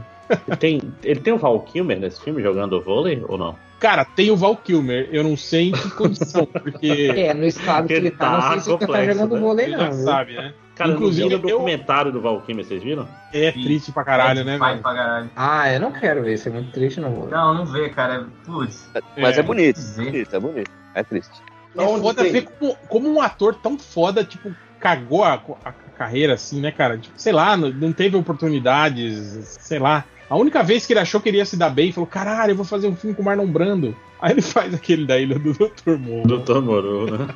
Ele tem, ele tem o Val Kilmer nesse filme jogando vôlei ou não? Cara, tem o Val Kilmer, eu não sei em que condição, porque [LAUGHS] É, no estado que ele tá, não sei se ele tá complexo, jogando né? vôlei, ele não. já viu? sabe, né? Cara, Inclusive, Inclusive, o eu- documentário do Val Kilmer, vocês viram? É triste pra caralho, né, Vai velho? pra caralho. Ah, eu não quero ver, isso é muito triste, não vou. Não, não vê, cara. Putz. Mas é, bonito. Dizer. bonito. É bonito. É triste. É foda ver como, como um ator tão foda, tipo, cagou a, a carreira assim, né, cara? Tipo, sei lá, não, não teve oportunidades, sei lá. A única vez que ele achou que iria se dar bem, falou: caralho, eu vou fazer um filme com o Marlon Brando. Aí ele faz aquele da Ilha do Dr. Moore. Doutor Moro, né?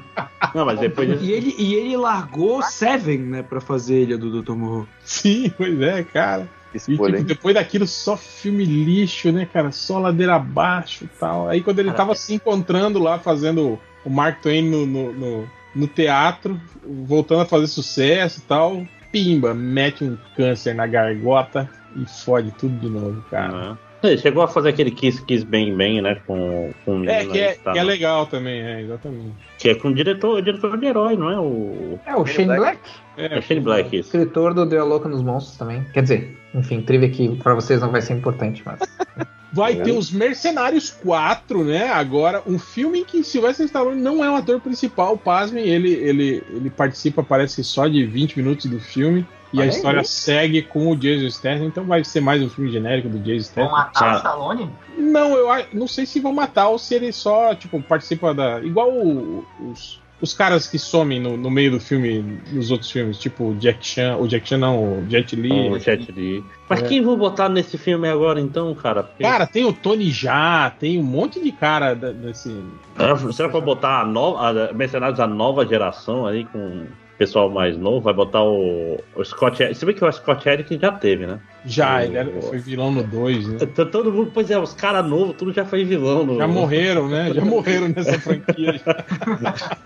Não, mas depois. E ele, e ele largou Seven, né, pra fazer ele do Dr. Morro. Sim, pois é, cara. E tipo, depois daquilo, só filme lixo, né, cara? Só ladeira abaixo e tal. Aí quando ele Cara, tava se encontrando lá, fazendo o Mark Twain no, no, no- no teatro, voltando a fazer sucesso e tal, pimba, mete um câncer na gargota e fode tudo de novo, cara. né? Ele chegou a fazer aquele Kiss Kiss Bang Bang, né? Com, com o É, que é, tá que é legal também, é, exatamente. que é com o diretor, o diretor de herói, não é? O. É, o Shane Black, É, É Shane Black, isso. escritor do Deu a Louca nos Monstros também. Quer dizer, enfim, trivia aqui pra vocês não vai ser importante, mas. [LAUGHS] Vai ter os Mercenários 4, né? Agora, um filme em que Sylvester Stallone não é o ator principal, pasmem, ele, ele, ele participa, parece só de 20 minutos do filme. E a Olha história segue com o Jason Statham, então vai ser mais um filme genérico do Jason Vão Statham. matar Cara. o Stallone? Não, eu a- não sei se vão matar ou se ele só, tipo, participa da. Igual o- os, os caras que somem no, no meio do filme, nos outros filmes, tipo o Jack Chan, o Jack Chan não, o Jet Li. O Jet Li. Mas É. quem vou botar nesse filme agora então, cara? Porque- Cara, tem o Tony Jaa, tem um monte de cara desse. É, Será que vai botar a nova, a Mercenários da nova geração aí com pessoal mais novo? Vai botar o, o Scott Eric. Você vê que o Scott Eric já teve, né? Já, O- ele era- foi vilão no 2, né? Todo mundo, pois é, os caras novos, tudo já foi vilão. No... Já morreram, né? Já [LAUGHS] morreram nessa franquia. [LAUGHS]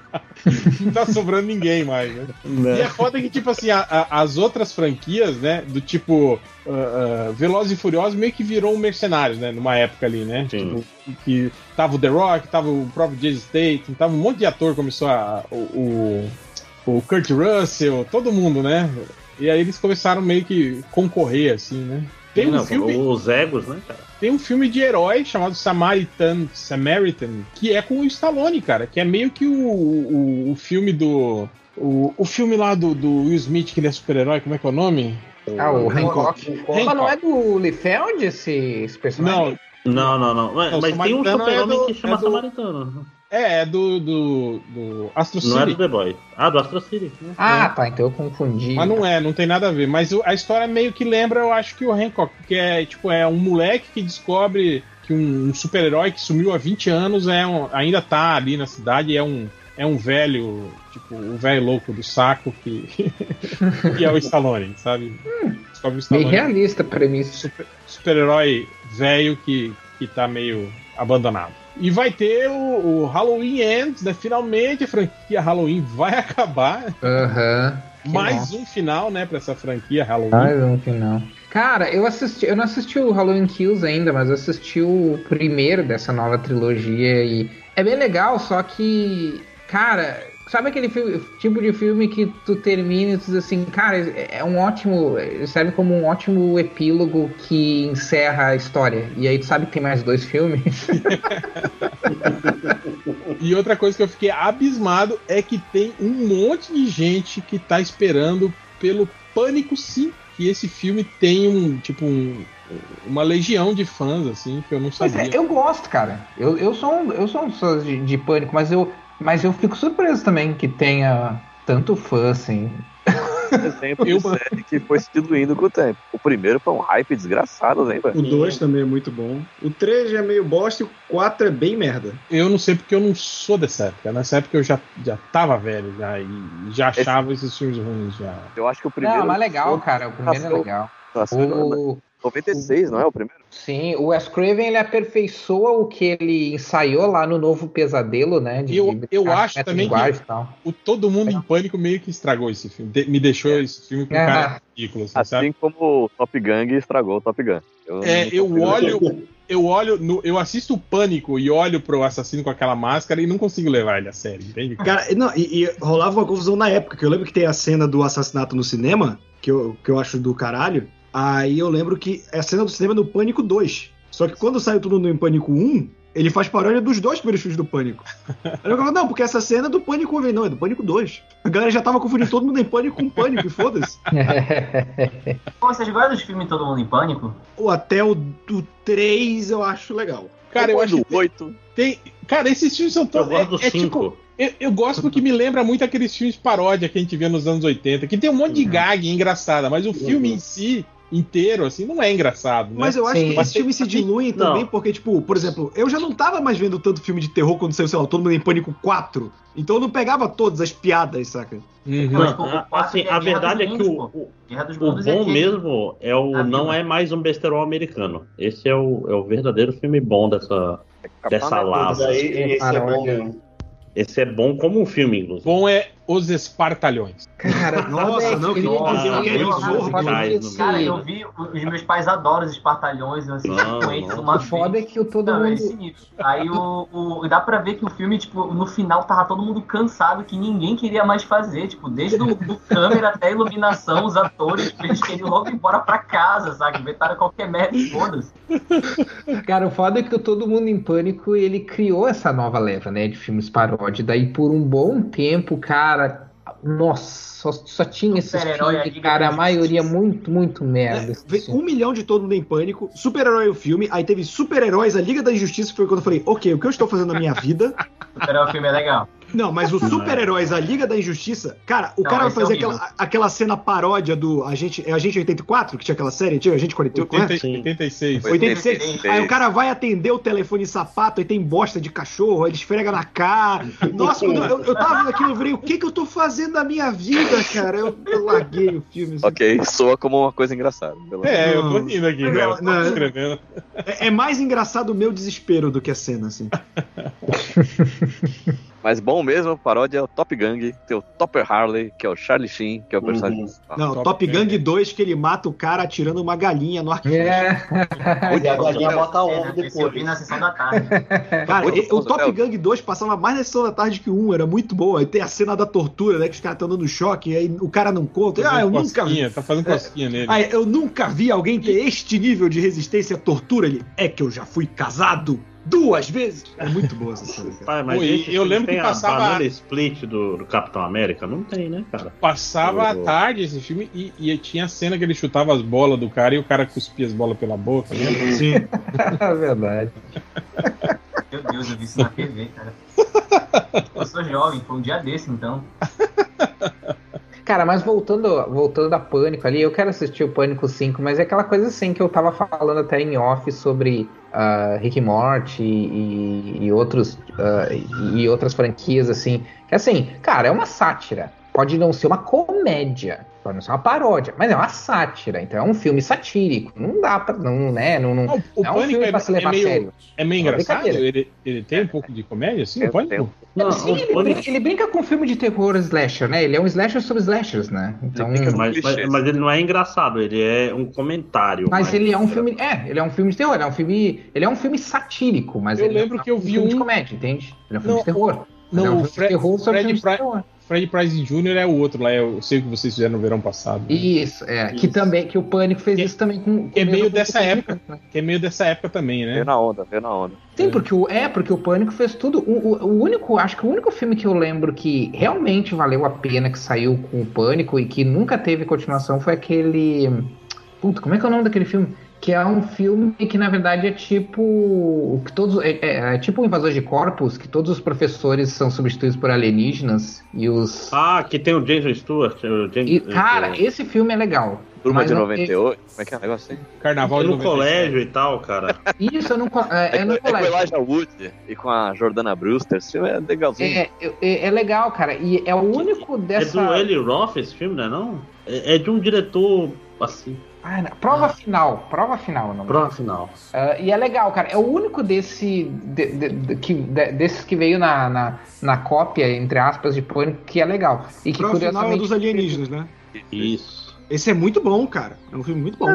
Não tá sobrando ninguém mais, né? E é foda que, tipo assim, a- a- as outras franquias, né? Do tipo ah, ah, Velozes e Furiosos meio que virou um mercenários, né? Numa época ali, né? Sim. Tipo, que tava o The Rock, tava o próprio Jason Statham, tava um monte de ator, começou a, o, o, o Kurt Russell, todo mundo, né? E aí eles começaram meio que concorrer, assim, né? Tem um Não, filme. Os egos, né, cara? Tem um filme de herói chamado Samaritan, Samaritan, que é com o Stallone, cara, que é meio que o, o, o filme do. O, o filme lá do, do Will Smith, que ele é super-herói, como é que é o nome? Ah, o Hancock. Hancock. Mas não é do Liefeld esse, esse personagem? Não, Não, não, não. Mas, Não, mas tem um é super-homem do- que chama é do- Samaritano. É, é do, do, do Astro Não é do City. The Boy. Ah, do Astro City. Ah, tá, então eu confundi. Mas não é, não tem nada a ver. Mas a história meio que lembra, eu acho que o Hancock, que é tipo, é um moleque que descobre que um, um super-herói que sumiu há 20 anos é um- ainda tá ali na cidade e é um, é um velho, tipo, o velho louco do saco que, [LAUGHS] que é o Stallone, sabe? Descobre o Stallone. realista a premissa. super- super-herói velho que, que tá meio abandonado. E vai ter o, o Halloween Ends, né? Finalmente a franquia Halloween vai [LAUGHS] acabar. Aham. Que Mais um final, né, pra essa franquia Halloween. Mais um final. Cara, eu assisti, eu não assisti o Halloween Kills ainda, mas eu assisti o primeiro dessa nova trilogia e é bem legal, só que, cara, sabe aquele filme- tipo de filme que tu termina e tu diz assim, cara, é um ótimo, serve como um ótimo epílogo que encerra a história. E aí tu sabe que tem mais dois filmes. [LAUGHS] E outra coisa que eu fiquei abismado é que tem um monte de gente que tá esperando pelo Pânico 5. Que esse filme tem um, tipo, um, uma legião de fãs, assim, que eu não Pois sabia. é, eu gosto, cara. Eu, eu sou um, eu sou um de, de pânico, mas eu, mas eu fico surpreso também que tenha tanto fã, assim. Exemplo [LAUGHS] Eu- de série que foi se diluindo com o tempo. O primeiro foi um hype desgraçado, lembra? O 2 também é muito bom. O 3 é meio bosta e o 4 é bem merda. Eu não sei porque eu não sou dessa época. Nessa época eu já, já tava velho já, e já achava esses filmes ruins já. Eu acho que o primeiro. Não, mas legal, cara. O primeiro é legal. O, 96, não é o primeiro? sim, o Wes Craven ele aperfeiçoa o que ele ensaiou lá no Novo Pesadelo, né? E eu- eu brincar acho também que-. O Todo Mundo em Pânico meio que estragou esse filme. De- me deixou esse filme com Ah. cara ridículo, assim, Assim sabe? como o Top Gang estragou o Top Gun. Eu É, eu olho, eu olho, no- eu assisto o Pânico e olho pro assassino com aquela máscara e não consigo levar ele a sério, entende? Cara, não, e, e rolava uma confusão na época, que eu lembro que tem a cena do assassinato no cinema, que eu, que eu acho do caralho. Aí eu lembro que é a cena do cinema é no Pânico 2. Só que quando saiu tudo no Pânico 1, ele faz paródia dos dois primeiros filmes do Pânico. [LAUGHS] Aí eu falava, não, porque essa cena é do Pânico 1, Eu falei, não, é do Pânico 2. A galera já tava confundindo todo mundo em Pânico com Pânico, e foda-se. [LAUGHS] Pô, vocês gostam dos filmes Todo Mundo em Pânico? Ou até o do 3 eu acho legal. Cara, eu Depois acho do que 8. tem. Cara, esses filmes são Eu todos. gosto do É, é tipo, 5. eu, eu gosto porque me lembra muito aqueles filmes paródia que a gente vê nos anos 80, que tem um monte de gag engraçada, mas o filme em si inteiro, assim, não é engraçado. Né? Mas eu acho Sim. que esses filmes se diluem Não. também, porque, tipo, por exemplo, eu já não tava mais vendo tanto filme de terror quando saiu, sei lá, Todo Mundo em Pânico 4. Então eu não pegava todas as piadas, saca? Uhum. Não, tipo, Não, o a- quatro assim, é a verdade é que o, Mundos, o, o é bom aquele- mesmo é o A não Vila. é mais um besterol americano. Esse é o, é o verdadeiro filme bom dessa, dessa lava. Esse é bom mesmo. Esse é bom como um filme, inclusive. Bom é Os Espartalhões. Cara, Nossa, não, que nossa, que esse- Cara, eu vi, os meus pais adoram os espartalhões, eu assisti Não, com eles uma O foda é que o todo Não, é mundo. sinistro. Aí o, o- dá pra ver que o filme, tipo, no final tava todo mundo cansado, que ninguém queria mais fazer. Tipo, desde o do câmera até a iluminação, os atores, eles queriam logo ir embora pra casa, sabe? Inventaram qualquer merda e foda-se. Cara, o foda é que o Todo Mundo em Pânico, ele criou essa nova leva, né, de filmes paródia. Daí por um bom tempo, cara, nossa, só, só tinha esses Super-herói, a filmes, cara, a maioria muito, muito merda. É, veio filmes. um milhão de todo mundo em pânico, super-herói o filme, aí teve super-heróis, a Liga da Injustiça, foi quando eu falei, ok, o que eu estou fazendo na minha vida? O filme é legal. Não, mas o super-heróis, a Liga da Injustiça, cara, o Não, cara vai é fazer horrível. aquela, aquela cena paródia do Agente, é Agente 84, que tinha aquela série antiga, Agente 48, como é? 80, Sim. 86. 86. 86. Aí o cara vai atender o telefone sapato, aí tem bosta de cachorro, aí ele esfrega na cara. Nossa, quando eu, eu tava vendo aquilo, eu falei, o que que eu tô fazendo na minha vida, cara? Eu, eu larguei o filme. assim. Ok, soa como uma coisa engraçada. É, eu tô rindo aqui, cara. Tô Não. Mas bom mesmo, paródia é o Top Gang, tem o Topper Harley, que é o Charlie Sheen, que é o personagem principal. Não, Top, Top Gang 2, que ele mata o cara atirando uma galinha no arquivo. É. [LAUGHS] e a galinha bota ovo depois. Eu vi na sessão da tarde. Cara, o Top Gang 2 passava mais na sessão da tarde que o 1, era muito bom. Aí tem a cena da tortura, né? Que os caras estão dando choque, e aí o cara não conta. Ah, eu nunca vi. Tá fazendo cosquinha nele. Ah, eu nunca vi alguém ter este nível de resistência à tortura. Ele, é que eu já fui casado duas vezes. É muito boa essa cena. Pai, mas Pô, eu lembro que passava. A split do, do, Capitão América? Não tem, né, cara? Passava à tarde esse filme e, e, tinha a cena que ele chutava as bolas do cara e o cara cuspia as bolas pela boca. Né? Sim. [LAUGHS] é verdade. Meu Deus, eu vi isso na TV, cara. Eu sou jovem, foi um dia desse, então. [LAUGHS] Cara, mas voltando, voltando a Pânico ali, eu quero assistir o Pânico 5, mas é aquela coisa assim que eu tava falando até em off sobre uh, Rick Morty e, e outros, uh, e outras franquias, assim. Que assim, cara, é uma sátira. Pode não ser uma comédia, pode não ser uma paródia, mas é uma sátira, então é um filme satírico. Não dá pra. Não, né, não, não, o é um filme é, pra se levar é meio, a sério. É meio é engraçado? Ele, ele tem um pouco de comédia, assim? É, pode? Não, Sim, ele, brinca, ele, brinca, com filme de terror slasher, né? Ele é um slasher sobre slashers, né? Então, mas, mas, mas, ele não é engraçado, ele é um comentário. Mas, ele é um filme. É, ele é um filme de terror, ele é um filme. Ele é um filme satírico, mas eu ele lembro é um que eu vi um de comédia, entende? Ele é um filme não, de terror. Não, é um o Fred, terror Fred, Fred, Fred Price Jr. é o outro lá, eu sei o que vocês fizeram no verão passado. Né? Isso, é. Isso. Que também, que o Pânico fez que, isso também com. Que é meio dessa época. Né? Que é meio dessa época também, né? Veio na onda, veio na onda. Sim, porque o, é, porque o Pânico fez tudo. O, o, o, único, acho que o único filme que eu lembro que realmente valeu a pena que saiu com o Pânico e que nunca teve continuação foi aquele. Puta, como é que é o nome daquele filme? Que é um filme que na verdade é tipo que todos é, é, é, tipo um invasor de corpos que todos os professores são substituídos por alienígenas e os ah que tem o Jason Stewart o James, e, cara é... esse filme é legal. Turma de 98 como é que é o negócio assim Carnaval no colégio e tal cara. Isso eu não é, é, no colégio é com Elijah Wood e com a Jordana Brewster esse filme é legalzinho. É, é, é legal cara e é o único dessa é do Eli Roth esse filme né não? É de um diretor assim ah, prova ah. final, prova final. Não prova final. Uh, e é legal, cara. É o único desse de, de, de, que, desses que veio na, na, na, cópia, entre aspas, de Pânico, que é legal. E que prova curiosamente... final é dos alienígenas, né? Isso. Esse é muito bom, cara. É um filme muito bom.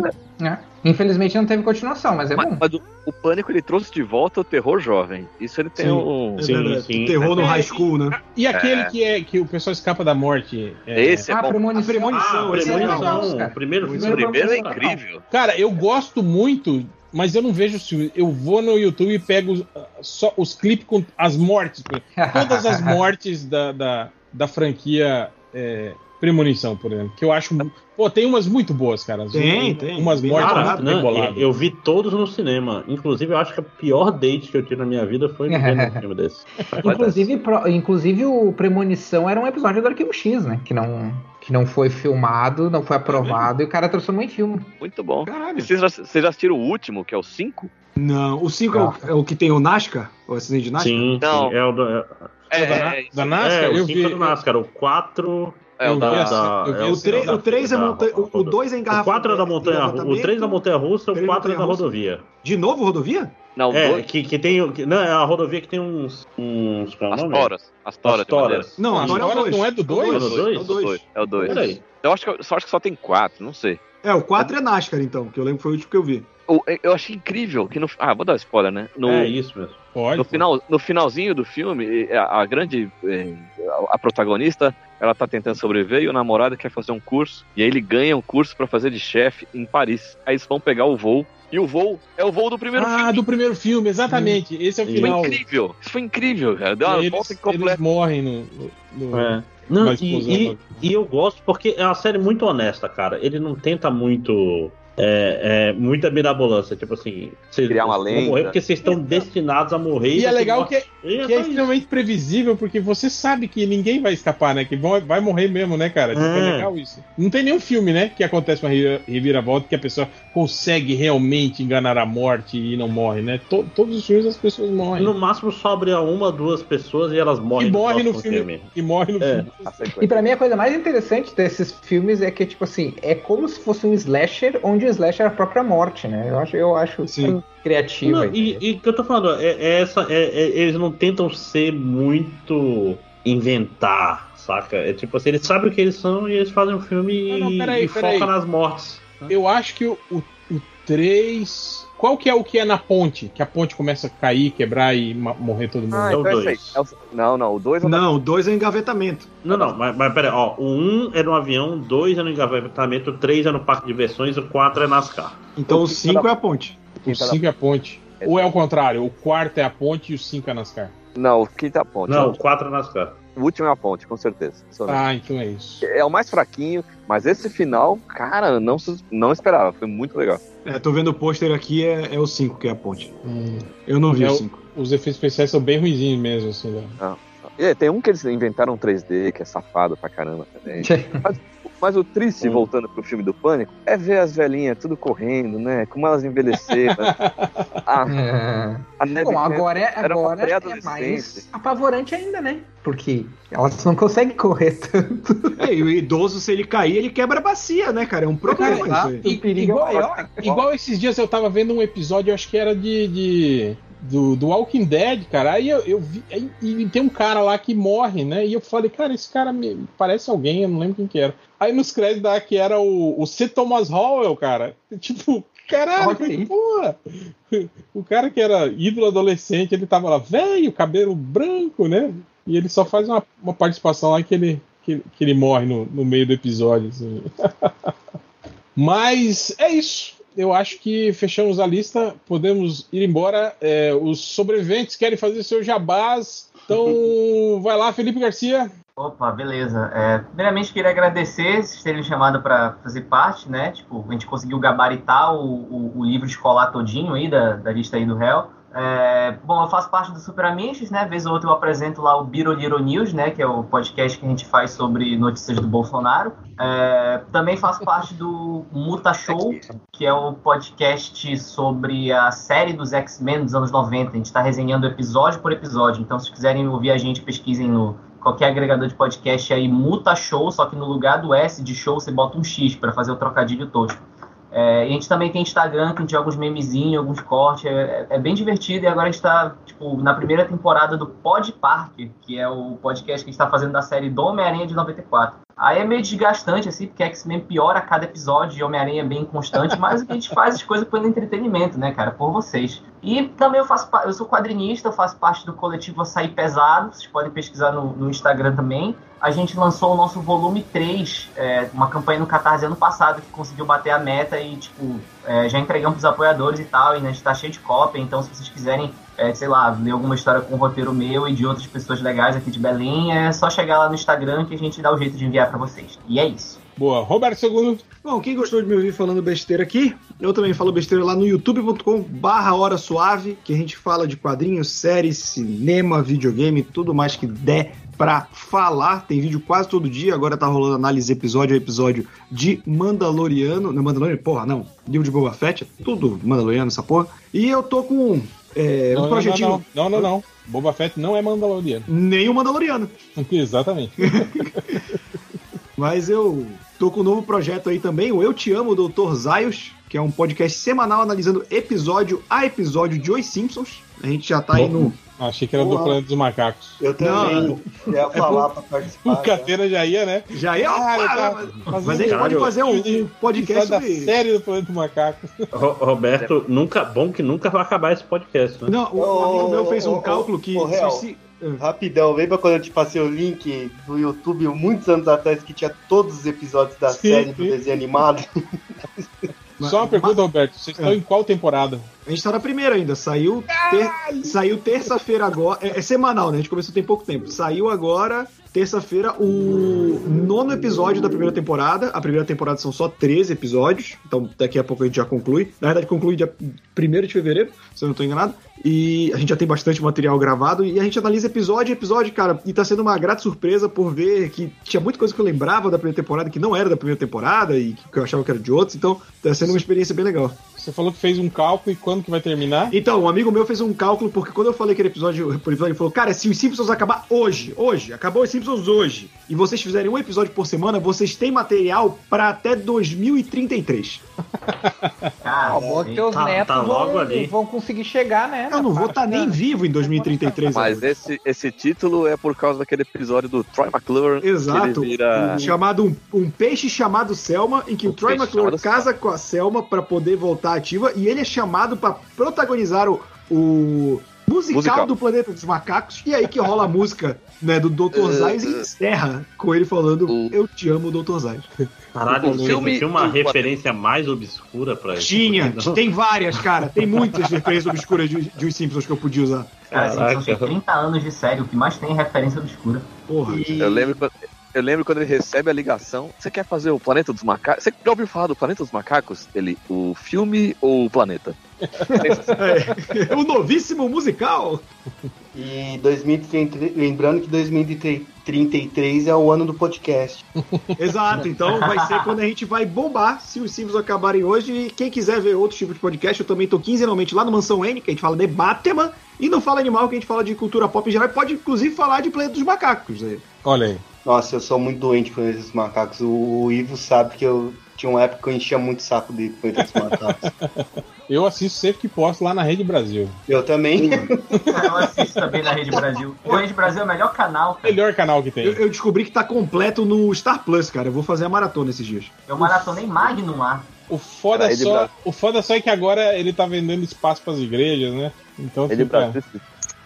É. Infelizmente não teve continuação, mas é mas, bom. Mas o, o, Pânico ele trouxe de volta o terror jovem. Isso ele tem sim, um. Sim, sim. terror no high school, né? E aquele é. que é que o pessoal escapa da morte. É... Esse é ah, bom. Premonição. A premonição. Ah, premonição. É primeiro, o primeiro é incrível. Cara, eu gosto muito mas eu não vejo os filmes. Eu vou no YouTube e pego os, só os clipes com as mortes. [LAUGHS] Todas as mortes da, da, da franquia é, Premonição, por exemplo. Que eu acho. Pô, tem umas muito boas, cara. Tem, tem. Umas mortes ah, muito boladas. Eu vi todos no cinema. Inclusive, eu acho que a pior date que eu tive na minha vida foi [LAUGHS] um filme desse. inclusive, pro, inclusive, o Premonição era um episódio do Arquivo X, né? Que não, que não foi filmado, não foi aprovado é e o cara transformou em filme. Muito bom. Caralho. vocês já, vocês já assistiram o último, que é o 5? Não, o 5 é, o, é, o que tem o NASCAR? O acidente de NASCAR? Sim, não. Sim, é o do, é, é, da, é, da NASCAR? É, o 5 é do NASCAR, o 4 é o da, da é o 3 o 3 é montanha, o 2 é engarrafamento. O 4 é da montanha, o 3 da montanha russa, o 4 é da rodovia. De novo rodovia? Não, é, dois. que, que tem. Que, não, é a rodovia que tem uns. uns qual é as toras. As toras. As toras. Não, as toras não é do 2? É do 2? É o 2. Eu acho que, só acho que só tem 4, não sei. É, o 4 é NASCAR, então, que eu lembro que foi o último que eu vi. Eu achei incrível que no. Ah, vou dar spoiler, né? No, é isso mesmo. Pode, no, final, no finalzinho do filme, a, a grande. Eh, a, a protagonista ela tá tentando sobreviver e o namorado quer fazer um curso. E aí ele ganha um curso para fazer de chefe em Paris. Aí eles vão pegar o voo. E o voo é o voo do primeiro ah, filme. Ah, do primeiro filme, exatamente. Hum. Esse é o final. Foi incrível. Isso foi incrível, cara. Deu uma eles, volta completa. Eles morrem no. no, no... É. Não, e, e, e, eu gosto porque é uma série muito honesta, cara. Ele não tenta muito é, é muita mirabolância, tipo assim, vocês criar uma lenda. morrer porque vocês estão destinados a morrer. E, é legal que, é, que é extremamente previsível, porque você sabe que ninguém vai escapar, né? Que vai morrer mesmo, né, cara? Tipo, é. é legal isso. Não tem nenhum filme, né, que acontece uma reviravolta que a pessoa consegue realmente enganar a morte e não morre, né? To, todos os filmes as pessoas morrem. No máximo sobra uma, duas pessoas e elas morrem. E morre no, filme, filme. E morre no é. filme. E pra mim a coisa mais interessante desses filmes é que, tipo assim, é como se fosse um slasher onde de slasher a própria morte, né? Eu acho, eu acho Sim. criativo. Não, e o que eu tô falando, é, é essa, é, é, eles não tentam ser muito inventar, saca? É tipo assim, eles sabem o que eles são e eles fazem um filme não, não, peraí, e, focam nas mortes. Eu acho que o, o, o 3 qual que é o que é na ponte? Que a ponte começa a cair, quebrar e morrer todo mundo? Ah, é o 2. Então é é não, não, o 2 é Não, o 2 é engavetamento. Não, não, mas, mas peraí, ó. O 1 um é no avião, o 2 é no engavetamento, o 3 é no parque de diversões, o 4 é NASCAR. Então o 5 é a ponte. O 5 é a ponte. Ou é o contrário, o quarto é a ponte e o 5 é NASCAR? Não, o quinto é a ponte. Não, o 4 é NASCAR. O último é a ponte, com certeza. Ah, então é isso. É o mais fraquinho, mas esse final, cara, não, não esperava. Foi muito legal. É, tô vendo o pôster aqui, é, é o 5 que é a ponte. Hum. Eu não vi é, o 5. Os efeitos especiais são bem ruizinhos mesmo, assim, né? Ah. É, tem um que eles inventaram 3D, que é safado pra caramba também. [LAUGHS] mas, mas, o triste, hum. voltando pro filme do Pânico, é ver as velhinhas tudo correndo, né? Como elas envelheceram. [LAUGHS] a, é. a Bom, agora, é, agora é mais apavorante ainda, né? Porque elas não conseguem correr tanto. É, e o idoso, se ele cair, ele quebra a bacia, né, cara? É um problema cara, isso aí. igual, igual, esses dias eu tava vendo um episódio, eu acho que era de, de do, do Walking Dead, cara. Aí eu, eu vi. Aí, e tem um cara lá que morre, né? E eu falei, cara, esse cara me parece alguém, eu não lembro quem que era. Aí nos créditos da que era o, o C. Thomas Howell, cara. [LAUGHS] Tipo, caralho, okay. porra. [LAUGHS] O cara que era ídolo adolescente, ele tava lá, velho, cabelo branco, né? E ele só faz uma, uma participação lá que ele, que, que ele morre no, no meio do episódio. Assim. [LAUGHS] Mas é isso eu acho que fechamos a lista, podemos ir embora. É, os sobreviventes querem fazer seu jabás, então [LAUGHS] vai lá, Felipe Garcia. Opa, beleza. É, primeiramente, queria agradecer vocês terem chamado para fazer parte, né? Tipo, a gente conseguiu gabaritar o, o, o livro escolar todinho aí da, da lista aí do réu. É, bom, eu faço parte do Super né? Vez ou outra eu apresento lá o Biroliro News, né? Que é o podcast que a gente faz sobre notícias do Bolsonaro. É, também faço parte do Muta Show, que é o podcast sobre a série dos X-Men dos anos 90. A gente está resenhando episódio por episódio. Então, se quiserem ouvir a gente, pesquisem no qualquer agregador de podcast aí, Muta Show, só que no lugar do S de show você bota um X para fazer o trocadilho tosco. É, a gente também tem Instagram, que a gente joga uns memezinhos, alguns cortes, é, é, bem divertido. E agora a gente está tipo, na primeira temporada do Pod Park, que é o podcast que a gente está fazendo da série do Homem-Aranha de 94. Aí é meio desgastante, assim, porque X-Men piora a cada episódio e Homem-Aranha é bem constante, mas a gente faz as coisas pelo entretenimento, né, cara, por vocês. E também eu faço eu sou quadrinista, eu faço parte do coletivo Açaí Pesado, vocês podem pesquisar no, no Instagram também. A gente lançou o nosso volume 3, é, uma campanha no Catarse ano passado que conseguiu bater a meta e, tipo, é, já entregamos pros apoiadores e tal, e né, a gente tá cheio de cópia, então se vocês quiserem é, sei lá, ler alguma história com um roteiro meu e de outras pessoas legais aqui de Belém, é só chegar lá no Instagram que a gente dá o jeito de enviar para vocês. E é isso. Boa. Roberto Segundo. Bom, quem gostou de me ouvir falando besteira aqui, eu também falo besteira lá no youtube.com barra Hora Suave, que a gente fala de quadrinhos, séries, cinema, videogame, tudo mais que der pra falar. Tem vídeo quase todo dia, agora tá rolando análise episódio a episódio de Mandaloriano. Não, Mandaloriano, porra, não. Livro de Boba Fett, é tudo Mandaloriano, essa porra. E eu tô com é, não, um projetinho. Não, não, não, não. Boba Fett não é Mandaloriano. Nem o Mandaloriano. [LAUGHS] Exatamente. [LAUGHS] Mas eu tô com um novo projeto aí também, o Eu Te Amo, Dr. Zayos, que é um podcast semanal analisando episódio a episódio de Os Simpsons. A gente já tá Bom, aí no Achei que era Boa. do Planeta dos Macacos. Eu também não, ia falar é pra participar. O Cadeira já ia, né? Já ia? Ah, tá, mas, mas a gente pode fazer um, um podcast da série do Planeta dos Macacos. [LAUGHS] Roberto, nunca, bom que nunca vai acabar esse podcast, né? Não, o, oh, amigo meu fez um oh, cálculo que... Oh, se, Rapidão, lembra quando eu te passei o link do YouTube muitos anos atrás que tinha todos os episódios da sim, série do desenho animado? [LAUGHS] Só uma pergunta, Roberto. Vocês estão é. em qual temporada? A gente tá na primeira ainda. Saiu, ter... saiu terça-feira agora. É, é, semanal, né? A gente começou tem pouco tempo. Saiu agora, terça-feira, o nono episódio da primeira temporada. A primeira temporada são só 13 episódios. Então daqui a pouco a gente já conclui. Na verdade, conclui dia 1 de fevereiro, se eu não tô enganado. E a gente já tem bastante material gravado. E a gente analisa episódio a episódio, cara. E tá sendo uma grata surpresa por ver que tinha muita coisa que eu lembrava da primeira temporada que não era da primeira temporada e que eu achava que era de outros. Então tá sendo uma experiência bem legal. Você falou que fez um cálculo e quando que vai terminar? Então, um amigo meu fez um cálculo, porque quando eu falei aquele episódio, por episódio, ele falou, cara, se os Simpsons acabar hoje, hoje, acabou os Simpsons hoje, e vocês fizerem um episódio por semana, vocês têm material pra até 2033. [LAUGHS] Ah, bom que teus tá- netos tá logo vão, ali. vão conseguir chegar, né? Eu não vou estar nem vivo em 2033. Mas esse, esse título é por causa daquele episódio do Troy McClure. que Exato. vira. Chamado um, um peixe chamado Selma, em que o Um Troy peixe McClure casa com a Selma pra poder voltar ativa e ele é chamado pra protagonizar o, o musical, Musical. do Planeta dos Macacos. E aí que rola a música né, do Dr. Uh, Zayas e encerra com ele falando o- Eu te amo, Dr. Zayas. Caralho, O filme- tinha uma referência mais obscura pra isso? Tinha, Não. tem várias, cara. Tem muitas referências obscuras de, de os Simpsons que eu podia usar. Cara, Caraca. Simpsons tem 30 anos de série, o que mais tem é referência obscura. Porra. Eu lembro, quando, eu lembro quando ele recebe a ligação. Você quer fazer o Planeta dos Macacos? Você já ouviu falar do Planeta dos Macacos? Ele, o filme ou o planeta? É, o novíssimo musical. E 2033, lembrando que 2033 é o ano do podcast. Exato, então vai ser quando a gente vai bombar se os Simpsons acabarem hoje. E quem quiser ver outro tipo de podcast, eu também tô quinzenalmente lá no Mansão N, que a gente fala de Batman, e no Fala Animal, que a gente fala de cultura pop em geral, e pode inclusive falar de Planeta dos Macacos. Né? Olha aí. Nossa, eu sou muito doente por esses macacos. O, Ivo sabe que eu tinha uma época que eu enchia muito saco de Planeta dos Macacos. [LAUGHS] Eu assisto sempre que posso lá na Rede Brasil. Eu também. Eu assisto também na Rede Brasil. O Rede Brasil é o melhor canal, cara. Melhor canal que tem. Eu, eu descobri que tá completo no Star Plus, cara. Eu vou fazer a maratona esses dias. Eu maratonei Magnum lá. O foda, Rede só, Brasil. o foda só é que agora ele tá vendendo espaço pras igrejas, né? Então Ele fica... Brasil.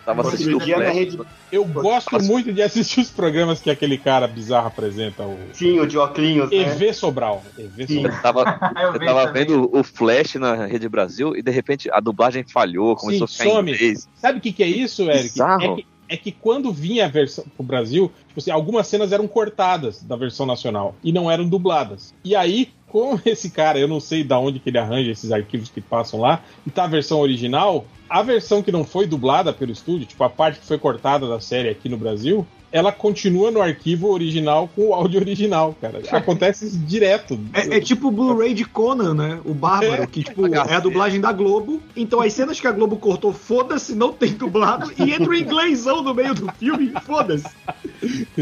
Tava Outro assistindo o dia na rede. Eu gosto muito de assistir os programas que aquele cara bizarro apresenta, o Sim, o de óculos, né? EV Sobral. EV Sim. Sobral. Eu tava, [LAUGHS] Eu tava vendo o Flash na Rede Brasil e de repente a dublagem falhou, começou a Sim, ficar em some. inglês. Sabe o que, que é isso, Eric? Bizarro. É que, é que quando vinha a versão pro Brasil, tipo assim, algumas cenas eram cortadas da versão nacional e não eram dubladas. E aí, como [LAUGHS] esse cara, eu não sei da onde que ele arranja esses arquivos que passam lá, e tá a versão original, a versão que não foi dublada pelo estúdio, tipo a parte que foi cortada da série aqui no Brasil, ela continua no arquivo original com o áudio original, cara. Acontece isso direto. É, é tipo o Blu-ray de Conan, né? O Bárbaro, que tipo, [LAUGHS] é a dublagem da Globo. Então as cenas que a Globo cortou, foda-se, não tem dublado, e entra o inglêsão no meio do filme, foda-se.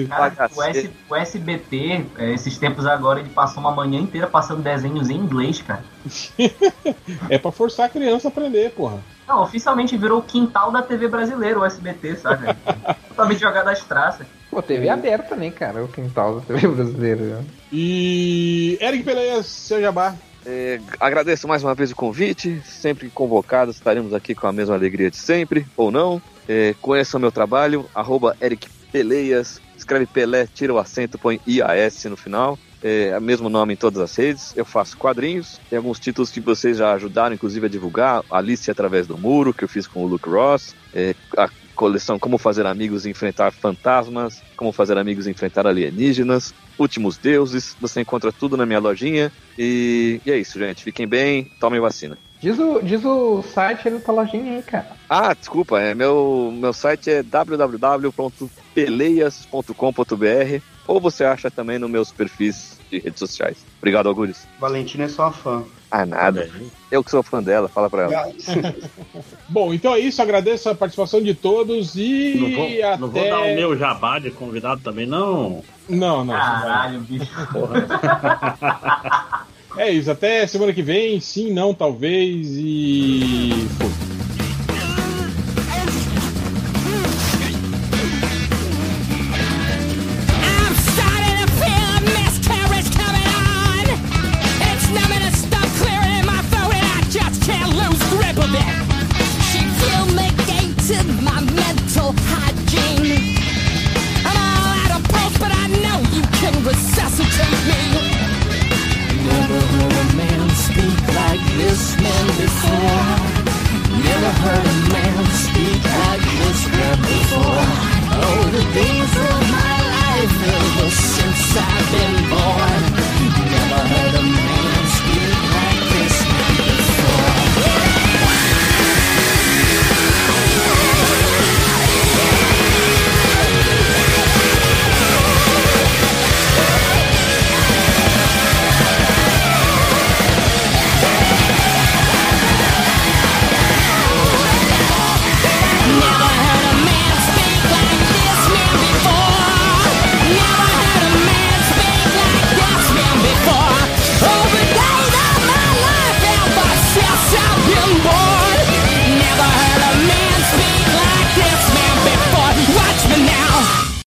Cara, o. S, o SBT, é, esses tempos agora, ele passou uma manhã inteira passando desenhos em inglês, cara. [LAUGHS] É pra forçar a criança a aprender, porra. Não, oficialmente virou o quintal da TV brasileira, o SBT, sabe? [LAUGHS] Totalmente jogado às traças. Pô, TV aberta também, cara, o quintal da TV brasileira. né? E. Eric Peleias, seu jabá. É, agradeço mais uma vez o convite. Sempre convocados, estaremos aqui com a mesma alegria de sempre, ou não. É, conheçam meu trabalho, arroba Eric Peleias. Escreve Pelé, tira o acento, põe IAS no final. É o mesmo nome em todas as redes. Eu faço quadrinhos. Tem alguns títulos que vocês já ajudaram, inclusive, a divulgar. Alice através do muro, que eu fiz com o Luke Ross. É, a coleção Como Fazer Amigos e Enfrentar Fantasmas. Como Fazer Amigos e Enfrentar Alienígenas. Últimos Deuses. Você encontra tudo na minha lojinha. E, e é isso, gente. Fiquem bem, tomem vacina. Diz o, diz o site da tua lojinha aí, cara. Ah, desculpa, é, meu, meu site é www.peleias.com.br ou você acha também nos meus perfis de redes sociais. Obrigado, Augusto. Valentina é sua fã. Ah, nada. Eu que sou fã dela, fala pra ela. [LAUGHS] Bom, então é isso. Agradeço a participação de todos e Não vou, até. não vou dar o meu jabá de convidado também, não. Não, não. Caralho, bicho. [LAUGHS] É isso. Até semana que vem. Sim, não, talvez. E. Fui.